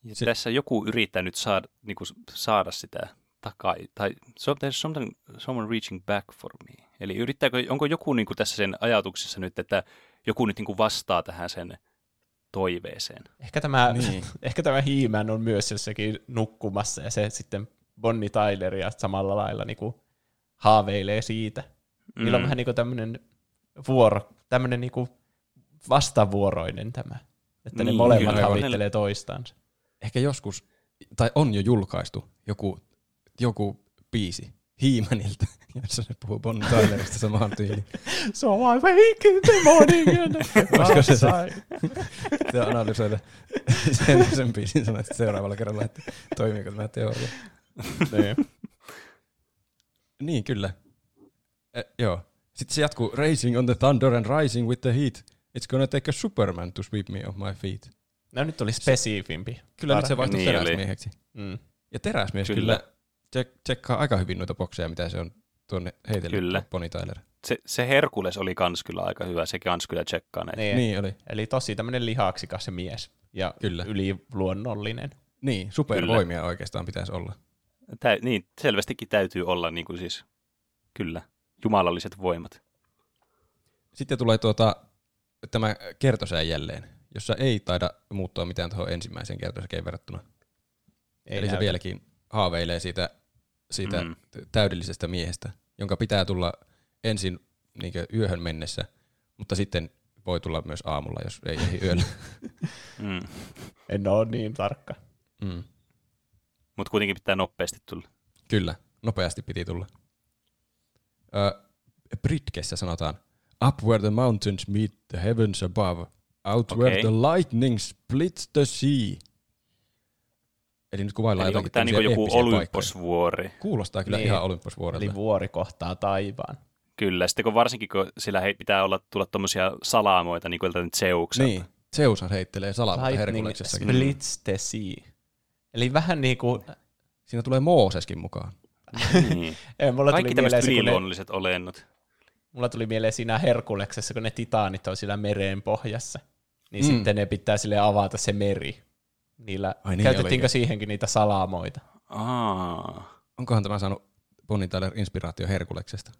Ja Se- tässä joku yrittää nyt saada, niinku, saada sitä takaisin. Tai so, there's something, someone reaching back for me. Eli yrittääkö, onko joku niinku, tässä sen ajatuksessa nyt, että joku nyt niinku, vastaa tähän sen toiveeseen? Ehkä tämä, Niin. (laughs) ehkä tämä He-Man on myös jossakin nukkumassa ja se sitten Bonnie Tyleria samalla lailla niinku haaveilee siitä. Mm. Niillä on vähän niinku tämmöinen vuoro, tämmöinen niinku vastavuoroinen tämä. Että ne Niin, molemmat kyllä. havittelee toistansa. Ehkä joskus, tai on jo julkaistu joku, joku biisi Hiimanilta, (laughs) jossa se puhuu Bonnie Tylerista samaan tyyliin. (laughs) So I wake in the morning and (laughs) Olisiko se se? analysoida sen, sen biisin sanoa että seuraavalla kerralla, että toimiiko tämä teoria. niin. Niin, kyllä. Eh, joo. Sitten se jatkuu, Racing on the thunder and rising with the heat. It's gonna take a superman to sweep me off my feet. No nyt tuli spesifimpi. Kyllä nyt se vaihtui Niin oli. teräsmieheksi. Mm. Ja teräsmies kyllä, Kyllä. Kyllä check, tsekkaa aika hyvin noita bokseja, mitä se on tuonne heitellyt Kyllä. Bonnie Tyler. Se, se Herkules oli kans kyllä aika hyvä, se kans kyllä tsekkaa näitä. Niin. Niin oli. Eli tosi tämmöinen lihaksikas se mies ja Kyllä. yliluonnollinen. Niin, supervoimia oikeastaan pitäisi olla. Tä, niin, selvästikin täytyy olla niin kuin siis, kyllä, jumalalliset voimat. Sitten tulee tuota, tämä kertosää jälleen, jossa ei taida muuttua mitään tuohon ensimmäiseen kertosäkeen verrattuna. Ei Eli se näytä. vieläkin haaveilee siitä, siitä Mm. täydellisestä miehestä, jonka pitää tulla ensin niin yöhön mennessä, mutta sitten voi tulla myös aamulla, jos ei ehdi yöllä. (laughs) Mm. En ole niin tarkka. Mm. Mutta kuitenkin pitää nopeasti tulla. Kyllä, nopeasti piti tulla. Ö, Britkessä sanotaan, Up where the mountains meet the heavens above, out where Okei. the lightning splits the sea. Eli nyt kuvaillaan Eli onko jotakin tämä niinku tämmöisiä joku paikkoja. Olymposvuori? Kuulostaa kyllä Niin. ihan Olympusvuorelta. Eli vuori kohtaa taivaan. Kyllä, sitten kun varsinkin kun sillä hei, pitää olla tulla tuommoisia salamoita, niin kuin tältä Zeukselta. Niin, Zeushan heittelee Lightning Herkuleksessakin. splits the sea. Eli vähän niin kuin, Siinä tulee Mooseskin mukaan. Niin. (laughs) ei, mulla, Kaikki tuli mieleen tämmöiset ne, yliluonnolliset olennot. mulla tuli mieleen siinä Herkuleksessa, kun ne titaanit on siellä meren pohjassa. Niin mm. sitten ne pitää sille avata se meri. Niillä, Ai niin käytettiinkö olikin. siihenkin niitä salamoita? Aa, Onkohan tämä saanut Bonnie Tyler inspiraatio Herkuleksesta?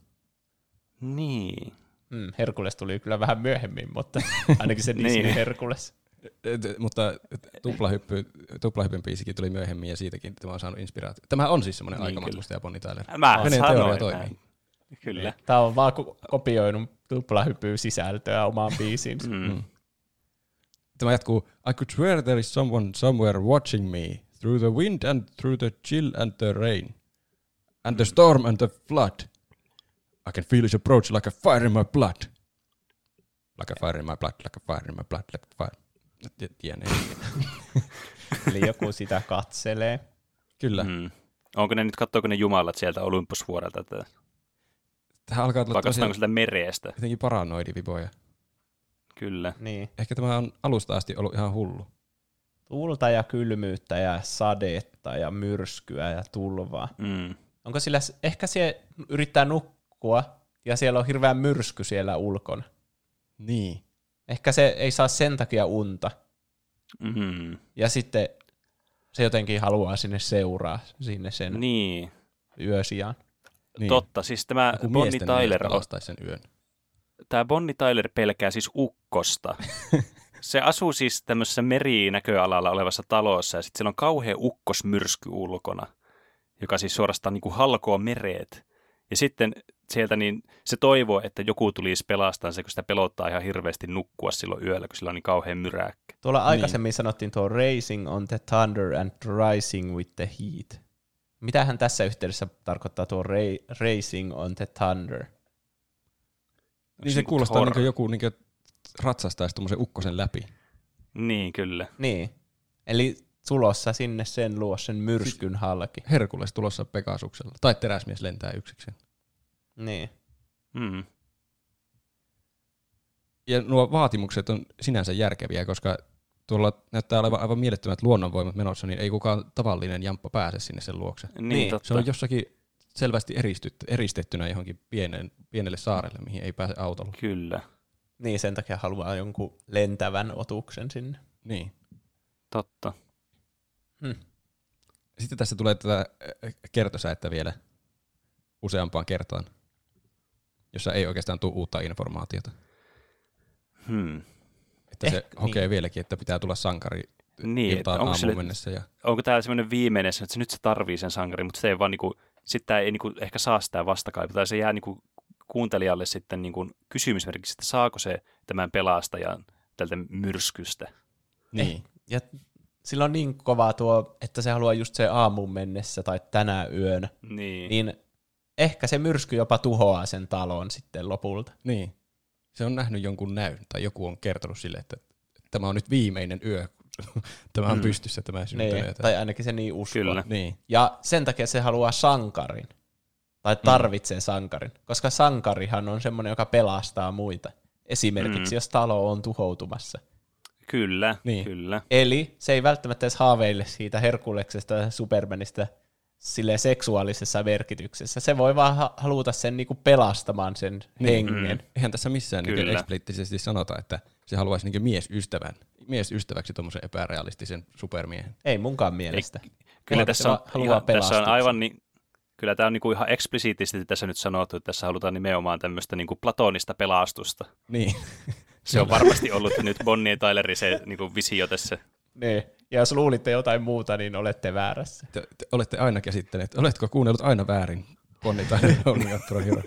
niin. Mm, Herkules tuli kyllä vähän myöhemmin, mutta (laughs) ainakin se Disney Niin. Herkules. Mutta tuplahyppy, tuplahypyn biisikin tuli myöhemmin ja siitäkin tämä on saanut inspiraatio. Tämä on siis semmoinen Niin, aikamatkustaja Bonnie Tyler. Mä sanoin teoria näin. toimii. Kyllä. Tämä on vaan ko- kopioinut tuplahypyyn sisältöä omaan biisiinsä. Mm. Tämä jatkuu, I could swear there is someone somewhere watching me, through the wind and through the chill and the rain, and the storm and the flood. I can feel his approach like a fire in my blood. Like a fire in my blood, like a fire in my blood, like a fire. T- Tiedän. (laughs) Eli joku sitä katselee. Kyllä. Mm. Onko ne nyt, katsoako ne jumalat sieltä Olympusvuorelta, että Tähän alkaa tulla vai tosiaan katsotaanko sitä merestä? jotenkin paranoidiviboja. Kyllä. Niin. Ehkä tämä on alusta asti ollut ihan hullu. Tuulta ja kylmyyttä ja sadetta ja myrskyä ja tulvaa. Mm. Onko sillä, ehkä se yrittää nukkua ja siellä on hirveä myrsky siellä ulkona. Niin. Ehkä se ei saa sen takia unta. Mm. Ja sitten se jotenkin haluaa sinne seuraa sinne sen Niin. yö sijaan. niin. Totta, siis tämä Bonnie Tyler, sen yön. Tämä Bonnie Tyler pelkää siis ukkosta. se asuu siis tämmöisessä merinäköalalla olevassa talossa ja sitten siellä on kauhea ukkosmyrsky ulkona, joka siis suorastaan niin kuin halkoo mereet. Ja sitten sieltä niin se toivoo, että joku tulisi pelastaa se, kun sitä pelottaa ihan hirveästi nukkua silloin yöllä, kun sillä on niin kauhean myräkkä. Tuolla aikaisemmin sanottiin tuo racing on the thunder and rising with the heat. Mitähän tässä yhteydessä tarkoittaa tuo ra- racing on the thunder? Niin se kuulostaa niin kuin joku niin kuin ratsastaisi tuommoisen ukkosen läpi. Niin, kyllä. Niin. Eli tulossa sinne sen luo sen myrskyn halki. Herkules tulossa Pegasuksella. Tai teräsmies lentää yksikseen. Niin. Mm. Ja nuo vaatimukset on sinänsä järkeviä, koska tuolla näyttää olevan aivan mielettömät luonnonvoimat menossa, niin ei kukaan tavallinen jamppa pääse sinne sen luokse. Niin, Niin, totta. Se on jossakin selvästi eristytty, eristettynä johonkin pienen, pienelle saarelle, mihin ei pääse autolla. Kyllä, Niin, sen takia haluaa jonkun lentävän otuksen sinne. Niin. totta. Sitten tässä tulee tätä äh, kertosäettä vielä useampaan kertaan, jossa ei oikeastaan tule uutta informaatiota. Hmm. Että Eh, se niin. hokee vieläkin, että pitää tulla sankari Niin, iltaan onko aamuun sille- mennessä. Ja, onko tämä semmoinen viimeinen, että se nyt se tarvii sen sankarin, mutta se ei vaan niinku, sitten ei niinku ehkä saa sitä vastakaiputa, tai se jää niinku kuuntelijalle sitten niinku kysymysmerkiksi, että saako se tämän pelastajan tältä myrskystä. niin. Ja sillä on niin kova tuo, että se haluaa just se aamun mennessä tai tänä yönä. Niin, Niin ehkä se myrsky jopa tuhoaa sen talon sitten lopulta. Niin. Se on nähnyt jonkun näyn, tai joku on kertonut sille, että tämä on nyt viimeinen yö. (laughs) tämä on Mm. pystyssä tämä Niin, syntynyt. tai ainakin se niin uskoo. Kyllä. Niin. Ja sen takia se haluaa sankarin. Tai tarvitsee sankarin. Koska sankarihan on semmoinen, joka pelastaa muita. Esimerkiksi Mm. jos talo on tuhoutumassa. kyllä, Niin. kyllä. Eli se ei välttämättä edes haaveile siitä Herkuleksesta ja Supermanista sille seksuaalisessa merkityksessä. Se voi vaan ha- haluta sen niinku pelastamaan sen hengen. Mm. Eihän tässä missään niin Kyllä. ekspliittisesti sanota, että se haluaisi niin miesystävän, miesystäväksi tuommoisen epärealistisen supermiehen. Ei munkaan mielestä. Kyllä Ei, tässä se on, haluaa ihan, tässä on aivan niin, kyllä tämä on niinku ihan eksplisiittisesti tässä nyt sanottu, että tässä halutaan nimenomaan tämmöistä niinku platonista pelastusta. Niin. Se on varmasti ollut nyt Bonnie ja Tylerin se niinku visio tässä. Niin. Ja jos luulitte jotain muuta, niin olette väärässä. Te, te olette aina käsittäneet, oletko kuunnellut aina väärin Bonnie tai Only Hero?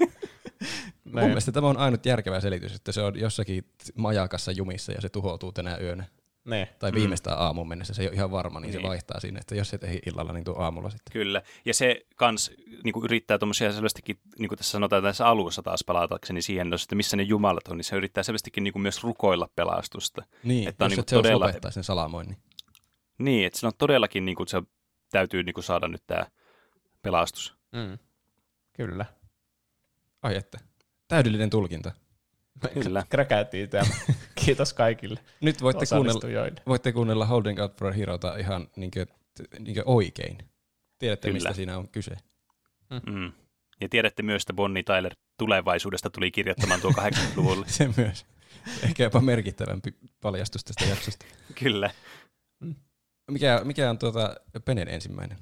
Mun mielestä tämä on ainut järkevä selitys, että se on jossakin majakassa jumissa ja se tuhoutuu tänä yönä. Ne. Tai viimeistään aamuun mennessä, se ei ole ihan varma, niin, Niin. se vaihtaa sinne, että jos et ehdi illalla, niin tuo aamulla sitten. Kyllä. Ja se kans niinku yrittää tuommoisia selvästikin, niin kuin tässä sanotaan tässä alussa taas palatakseni siihen, että missä ne jumalat on, niin se yrittää selvästikin niinku myös rukoilla pelastusta. Niin, Että on jos niinku et se todella... lopettaa sen salamoinnin. Niin, että sillä on todellakin, niinku, se täytyy niinku saada nyt tämä pelastus. Mm. Kyllä. Ai että. Täydellinen tulkinta. Kyllä. Kräkäytiin tämä. (laughs) Kiitos kaikille Nyt voitte kuunnella, voitte kuunnella Holding Out for a Herota ihan niinkö, niinkö oikein. Tiedätte, Kyllä. mistä siinä on kyse. Mm. Ja tiedätte myös, että Bonnie Tyler tulevaisuudesta tuli kirjoittamaan tuo 80-luvulle. (laughs) Se myös. Ehkä jopa merkittävämpi paljastus tästä jaksosta. (laughs) Kyllä. Mikä, mikä on tuota Penen ensimmäinen?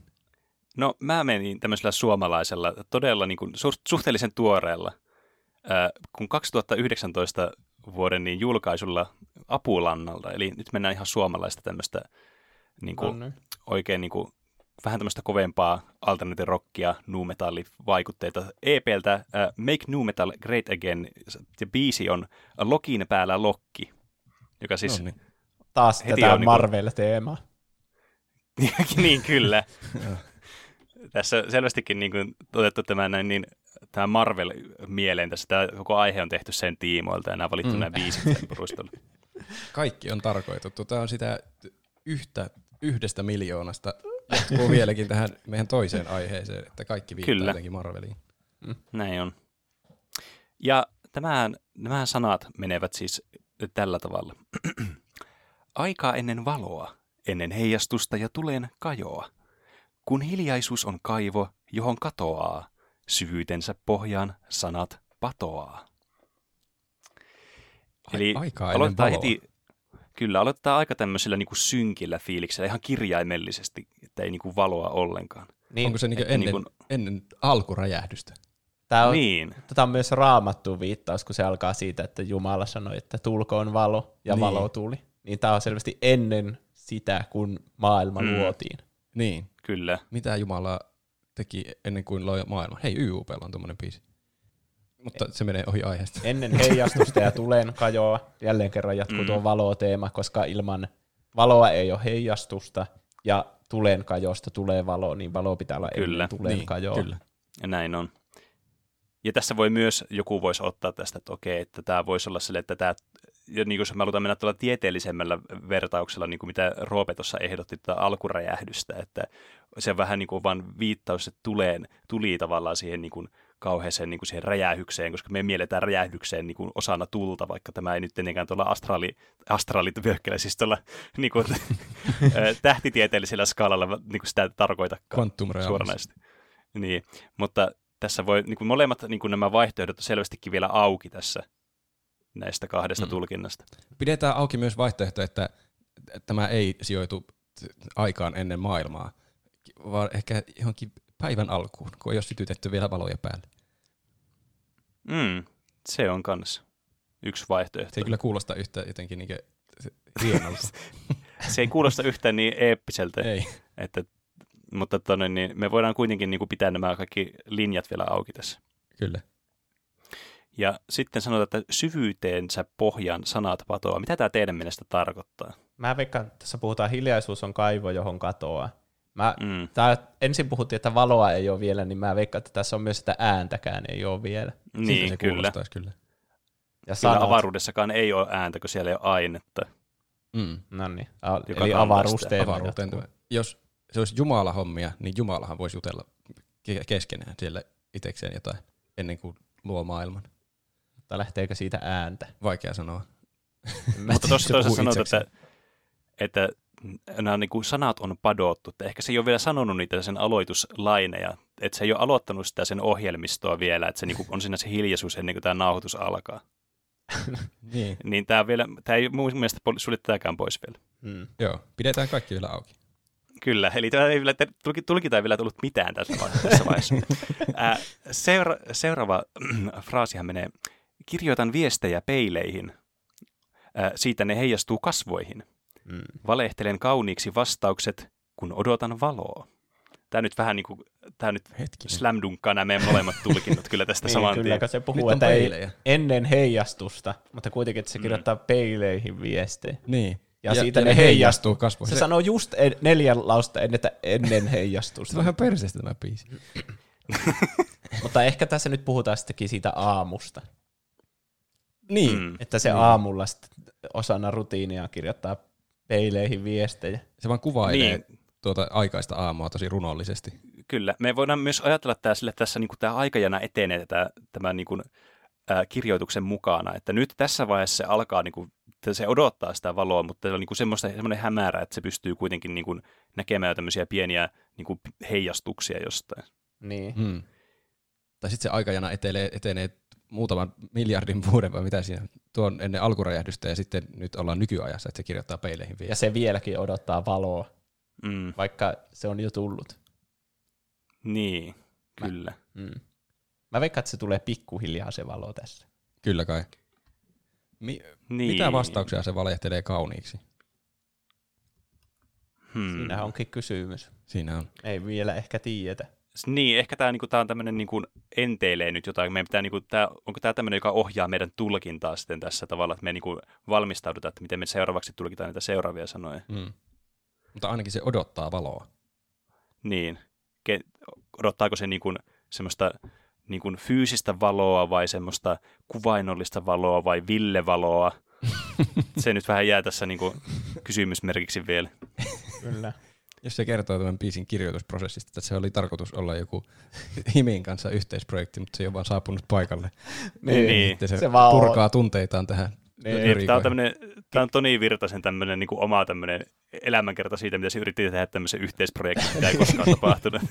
No mä menin tämmöisellä suomalaisella, todella niin kuin, suhteellisen tuoreella. Äh, kun 2019 vuoden niin julkaisulla Apulannalta, eli nyt mennään ihan suomalaista tämmöistä niin kuin, niin. oikein niin kuin, vähän tämmöistä kovempaa alternative rockia, nu vaikutteita EPltä äh, Make Nu Metal Great Again, ja biisi on Lokin päällä Lokki, joka siis, No niin. Taas Heti tätä on niinku- Marvel-teemaa. (laughs) niin kyllä. (laughs) Tässä selvästikin niin kuin, otettu tämä, näin, niin, tämä Marvel mieleen tässä. Tämä koko aihe on tehty sen tiimoilta ja nämä on valittu Mm. nämä biisit. (laughs) Kaikki on tarkoitettu. Tämä on sitä yhtä, yhdestä miljoonasta jatkuu vieläkin tähän meidän toiseen aiheeseen, että kaikki viittaa Kyllä. jotenkin Marveliin. Näin on. Ja tämän, nämä sanat menevät siis tällä tavalla. (clears throat) Aikaa ennen valoa, ennen heijastusta ja tulen kajoa. Kun hiljaisuus on kaivo, johon katoaa, syvyytensä pohjaan sanat patoaa. Eli aikaa aloittaa valoa. heti, kyllä, aloittaa aika tämmöisellä niin kuin synkillä fiiliksellä, ihan kirjaimellisesti, että ei niin kuin valoa ollenkaan. Niin, Onko se niinku että ennen, niin kuin- ennen alkuräjähdystä? tää on, Niin, Tätä on myös raamattu viittaus, kun se alkaa siitä, että Jumala sanoi, että tulkoon valo, ja Niin. valo tuli. Niin tämä on selvästi ennen sitä, kun maailma Mm. luotiin. Niin. kyllä. Mitä Jumala teki ennen kuin loi maailman? Hei, YUPlla on tuommoinen biisi. Mutta se menee ohi aiheesta. Ennen heijastusta ja tulen kajoa. Jälleen kerran jatkuu Mm. tuo valoteema, koska ilman valoa ei ole heijastusta, ja tulen kajosta tulee valo, niin valo pitää olla Kyllä. ennen tulen Niin, kajoa. kyllä. Ja näin on. Ja tässä voi myös, joku voisi ottaa tästä, että okei, että tämä voisi olla sille, että tämä, ja niin jos me halutaan mennä tuolla tieteellisemmällä vertauksella, niin kuin mitä Roope tuossa ehdotti tätä alkuräjähdystä, että se on vähän niin kuin vaan viittaus, että tuleen, tuli tavallaan siihen niin kuin kauheeseen niin kuin siihen räjähykseen, koska me mielletään räjähdykseen niin kuin osana tulta, vaikka tämä ei nyt etenkään tuolla astraali, astraalivyöhykkeellä, siis tuolla (laughs) niin kuin, (laughs) tähtitieteellisellä skaalalla niin kuin sitä tarkoitakaan suoranaisesti. Niin, mutta tässä voi, niin kuin molemmat niin kuin nämä vaihtoehdot on selvästikin vielä auki tässä näistä kahdesta Mm. tulkinnasta. Pidetään auki myös vaihtoehto, että tämä ei sijoitu aikaan ennen maailmaa, vaan ehkä johonkin päivän alkuun, kun ei ole sytytetty vielä valoja päälle. Mm, se on kans yksi vaihtoehto. Se ei kyllä kuulosta yhtä jotenkin niin hienolta. (laughs) se ei kuulosta yhtään niin eeppiseltä, ei. että, mutta tonne, niin me voidaan kuitenkin niin kuin pitää nämä kaikki linjat vielä auki tässä. Kyllä. Ja sitten sanotaan, että syvyyteensä pohjan sanat patoa. Mitä tämä teidän mielestä tarkoittaa? Mä veikkaan, että tässä puhutaan hiljaisuus on kaivo, johon katoaa. Mä, Mm. tää, ensin puhuttiin, että valoa ei ole vielä, niin mä veikkaan, että tässä on myös sitä ääntäkään ei ole vielä. Niin, se kyllä. kuulostaisi kyllä. Ja Kyllä sanat, avaruudessakaan ei ole ääntä, kun siellä ei ole ainetta. Mm. no niin, a, Joka eli avaruusteema. Avaruuteen. Jos se olisi Jumala hommia, niin Jumalahan voisi jutella ke- keskenään siellä itekseen jotain ennen kuin luo maailman. Mutta lähteekö siitä ääntä? Vaikea sanoa. (laughs) Mutta tuossa puhuu sanot, että, että nämä niin kuin sanat on padottu. Että ehkä se ei ole vielä sanonut niitä sen aloituslaineja. Että se ei ole aloittanut sitä sen ohjelmistoa vielä. Että se niin kuin on siinä se hiljaisuus ennen kuin tämä nauhoitus alkaa. (laughs) Niin. Niin tämä, vielä, tämä ei mun mielestä sulje tätäkään pois vielä. Hmm. Joo, pidetään kaikki vielä auki. Kyllä, eli tämä ei vielä, tulki- tulkinta ei vielä tullut mitään tässä vaiheessa. Tässä vaiheessa. (laughs) Ää, seura, seuraava (clears throat) fraasihan menee, kirjoitan viestejä peileihin, Ää, siitä ne heijastuu kasvoihin. Hmm. Valehtelen kauniiksi vastaukset, kun odotan valoa. Tämä nyt vähän niin kuin, tämä nyt Hetkinen. slam dunkkaa nämä meidän molemmat tulkinnot kyllä tästä (laughs) Niin, saman kyllä, tien. se puhuu, että ei ennen heijastusta, mutta kuitenkin, että se Mm. kirjoittaa peileihin viestejä. Niin. Ja siitä ne heijastuu. kasvoihin. Se, Se, sanoo just en, neljä lausta ennen, että ennen se heijastusta. on ihan perseestä tämä biisi. (laughs) mutta ehkä tässä nyt puhutaan sittenkin siitä aamusta. Niin. Mm. Että se Niin. aamulla sitten osana rutiinia kirjoittaa peileihin viestejä. Se vaan kuvailee Niin. tuota aikaista aamua tosi runollisesti. Kyllä. Me voidaan myös ajatella tämä sille, että tässä niin kuin tämä aikajana etenee tämä, tämä niin kuin, ää, kirjoituksen mukana. Että nyt tässä vaiheessa se alkaa, niin kuin, että se odottaa sitä valoa, mutta se on niin kuin semmoista, semmoinen hämärä, että se pystyy kuitenkin niin kuin, näkemään tämmöisiä pieniä niin kuin heijastuksia jostain. Niin. Hmm. Tai sitten se aikajana etelee, etenee muutaman miljardin vuoden vai mitä siinä tuon ennen alkuräjähdystä ja sitten nyt ollaan nykyajassa, että se kirjoittaa peileihin vielä. Ja se vieläkin odottaa valoa, Mm, vaikka se on jo tullut. niin, Mä- kyllä. Mm. Mä veikkaan, että se tulee pikkuhiljaa se valo tässä. Kyllä kai. Mi- Niin. Mitä vastauksia se valehtelee kauniiksi? Hmm. Siinä onkin kysymys. Siinä on. Ei vielä ehkä tiedetä. Niin, ehkä tämä niinku, tää on tämmöinen niinku, enteilee nyt jotain. Meidän pitää, niinku, tää, onko tämä tämmöinen, joka ohjaa meidän tulkintaa sitten tässä tavalla, että me niinku, valmistaudutaan, että miten me seuraavaksi tulkitaan niitä seuraavia sanoja. Mm. Mutta ainakin se odottaa valoa. Niin. Ke, odottaako se niinku, semmoista niinku, fyysistä valoa vai semmoista kuvainnollista valoa vai villevaloa? (laughs) se nyt vähän jää tässä niinku, kysymysmerkiksi vielä. Kyllä. Jos se kertoo tämän biisin kirjoitusprosessista, että se oli tarkoitus olla joku (laughs) Himin kanssa yhteisprojekti, mutta se ei ole vaan saapunut paikalle. Niin, Niin. Sitten se, Se vaan on. purkaa tunteitaan tähän Niin, Niin, tämä on, tämmönen, tämä on Toni Virtasen tämmöinen niin kuin oma tämmöinen elämänkerta siitä, mitä se yritti tehdä tämmöisen yhteisprojektin, mitä ei koskaan (laughs) tapahtunut.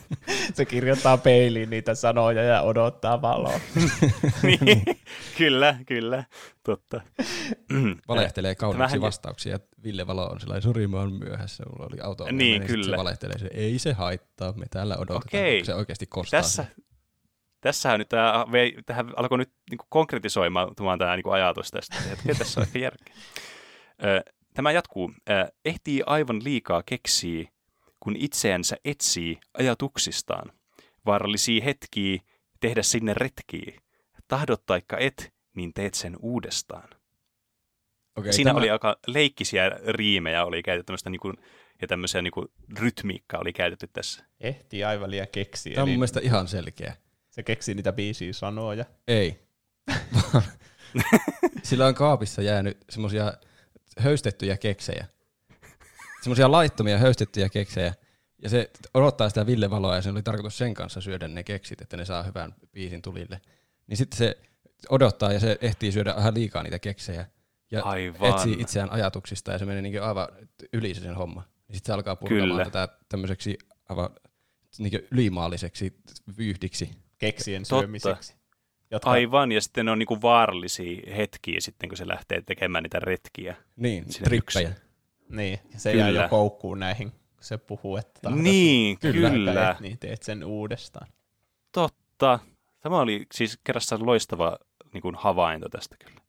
Se kirjoittaa peiliin niitä sanoja ja odottaa valoa. (laughs) niin, kyllä, kyllä, totta. valehtelee kauniiksi Tämähän- vastauksia. Ville Valo on sellainen, sori mä oon myöhässä, mulla oli auto. Niin, Se kyllä. valehtelee, se, ei se haittaa, me täällä odotetaan. Okei. Se oikeasti kostaa. Tässä, sen. tässähän nyt tämä, tähän alkoi nyt niin kuin konkretisoimaan tämä niin ajatus tästä. Hetken, tässä on ehkä järkeä. (laughs) Tämä jatkuu. Ehtii aivan liikaa keksii, kun itseänsä etsii ajatuksistaan. Vaarallisia hetkiä tehdä sinne retkiä. Tahdot taikka et, niin teet sen uudestaan. Okei, Siinä tämä, oli aika leikkisiä riimejä, oli käytetty tämmöistä niin kuin, ja tämmöisiä niin kuin, rytmiikkaa oli käytetty tässä. Ehtii aivan liian keksiä. tämä on mun Eli mielestä ihan selkeä. se keksii niitä biisiä sanoja. Ei. (laughs) Sillä on kaapissa jäänyt semmosia höystettyjä keksejä. Semmosia laittomia höystettyjä keksejä. Ja se odottaa sitä Ville Valoa ja sen oli tarkoitus sen kanssa syödä ne keksit, että ne saa hyvän biisin tulille. Niin sitten se odottaa ja se ehtii syödä ihan liikaa niitä keksejä. Ja Aivan. etsii itseään ajatuksista ja se menee niin aivan yli se sen homma. Niin sitten se alkaa purkamaan Kyllä. tätä tämmöiseksi aivan niin ylimaalliseksi vyyhdiksi. Keksien Totta. syömiseksi. Jotka, Aivan, ja sitten ne on niinku vaarallisia hetkiä sitten, kun se lähtee tekemään niitä retkiä. Niin, trippejä. Niin, se Kyllä. jää jo koukkuun näihin, kun se puhuu, että tahdot Niin, kyllä. taikka et, niin teet sen uudestaan. Totta. Tämä oli siis kerrassaan loistava niin kuin havainto tästä kyllä.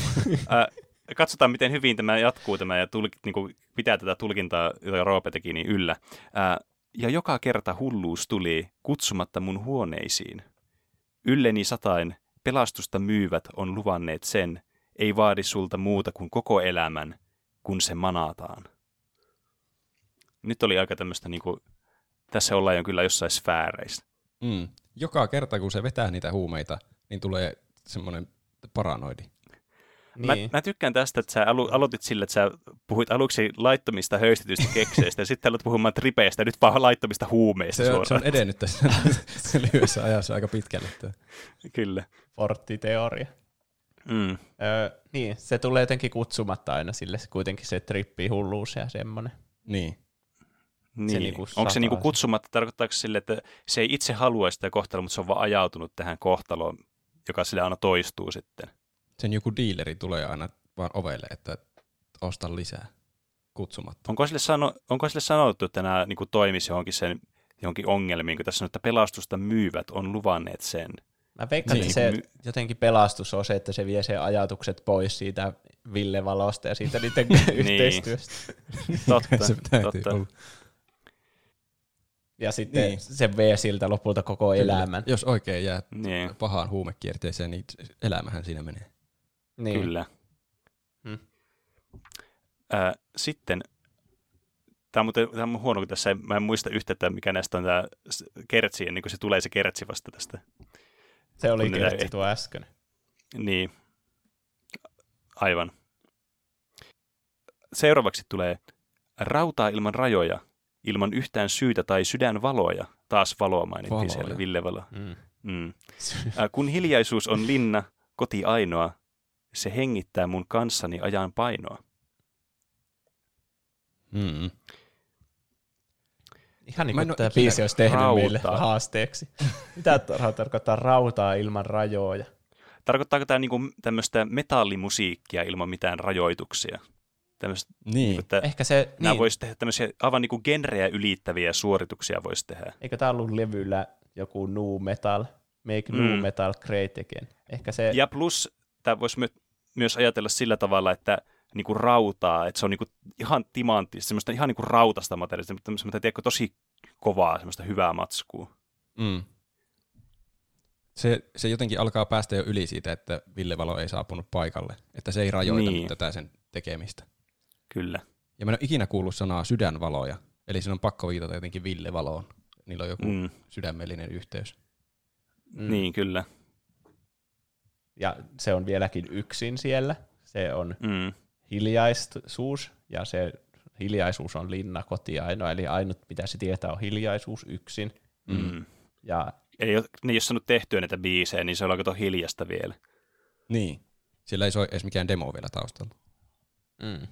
(laughs) Katsotaan, miten hyvin tämä jatkuu tämä ja tulk, niin kuin pitää tätä tulkintaa, jota Roope teki, niin yllä. Ä, ja joka kerta hulluus tuli kutsumatta mun huoneisiin. Ylleni satain, pelastusta myyvät on luvanneet sen, ei vaadi sulta muuta kuin koko elämän, kun se manataan. Nyt oli aika tämmöistä, niin kuin, tässä ollaan jo kyllä jossain sfääreissä. Mm. Joka kerta, kun se vetää niitä huumeita, niin tulee semmoinen paranoidi. Mä, Niin. mä tykkään tästä, että sä alu, aloitit sillä, että sä puhuit aluksi laittomista höystetyistä kekseistä, ja sitten aloit puhumaan tripeistä, ja nyt vaan laittomista huumeista Se on, se suoraan. on edennyt tässä (laughs) lyhyessä ajassa aika pitkälle. Että. Kyllä. Forttiteoria. Mm. Öö, niin, se tulee jotenkin kutsumatta aina sille kuitenkin se trippi hulluus ja semmoinen. Niin. Niin. niinku Onko se niinku kutsumatta, tarkoittaako se sille, että se ei itse halua sitä kohtaloa, mutta se on vaan ajautunut tähän kohtaloon, joka sille aina toistuu sitten. Sen joku diileri tulee aina vaan ovelle, että osta lisää kutsumatta. Onko sille, sano, onko sille sanottu, että nämä niinku toimisi johonkin, sen, johonkin ongelmiin, kun tässä on, että pelastusta myyvät on luvanneet sen. Mä veikkaan, Niin, että se jotenkin pelastus on se, että se vie sen ajatukset pois siitä Ville Valosta ja siitä niiden (laughs) yhteistyöstä. Totta, (laughs) se totta. olla. Ja sitten Niin. niin. se vie siltä lopulta koko elämän. Jos oikein jää Niin, pahaan huumekierteeseen, niin elämähän siinä menee. Niin. kyllä. Hmm. Ää, sitten, tämä on, muuten, tämä on huono, kun tässä mä en muista yhtä, että mikä näistä on tämä kertsi, ennen kuin se tulee se kertsi vasta tästä. Se oli Kun ne- kertsi tuo äsken. Niin, aivan. Seuraavaksi tulee rautaa ilman rajoja, ilman yhtään syytä tai sydänvaloja. Taas valoa mainittiin Valoja. siellä, Ville Valo. Mm. Mm. (laughs) Ää, kun hiljaisuus on linna, koti ainoa, se hengittää mun kanssani ajan painoa. Mm. Ihan niin kuin tämä biisi olisi tehnyt rautaa. meille haasteeksi. Mitä tar- tarkoittaa rautaa ilman rajoja? Tarkoittaako tämä niinku tämmöistä metallimusiikkia ilman mitään rajoituksia? Tämmöistä, Niin. että Ehkä se, nämä niin, voisi tehdä tämmöisiä aivan niinku genrejä ylittäviä suorituksia voisi tehdä. eikö tämä ollut levyllä joku nu metal Make mm. new metal great again. Ehkä se... Ja plus, tämä voisi my- myös ajatella sillä tavalla, että niinku rautaa, että se on niinku ihan timantti, semmoista ihan niinku rautasta materiaalista, mutta semmoista tiedätkö, tosi kovaa, semmoista hyvää matskua. Mm. Se, se jotenkin alkaa päästä jo yli siitä, että Ville Valo ei saapunut paikalle. Että se ei rajoita Niin. tätä sen tekemistä. Kyllä. Ja mä en ole ikinä kuullut sanaa sydänvaloja. Eli siinä on pakko viitata jotenkin Ville Valoon. Niillä on joku. Mm. sydämellinen yhteys. Mm. Niin, kyllä. Ja se on vieläkin yksin siellä. Se on Mm. hiljaisuus, ja se hiljaisuus on linnakoti ainoa, eli ainut mitä se tietää on hiljaisuus yksin. Mm. Ja Ei, ole- ne ei ole saanut tehtyä näitä biisejä, niin se on aika hiljasta vielä. Niin. Siellä ei soi edes mikään demo vielä taustalla. mm,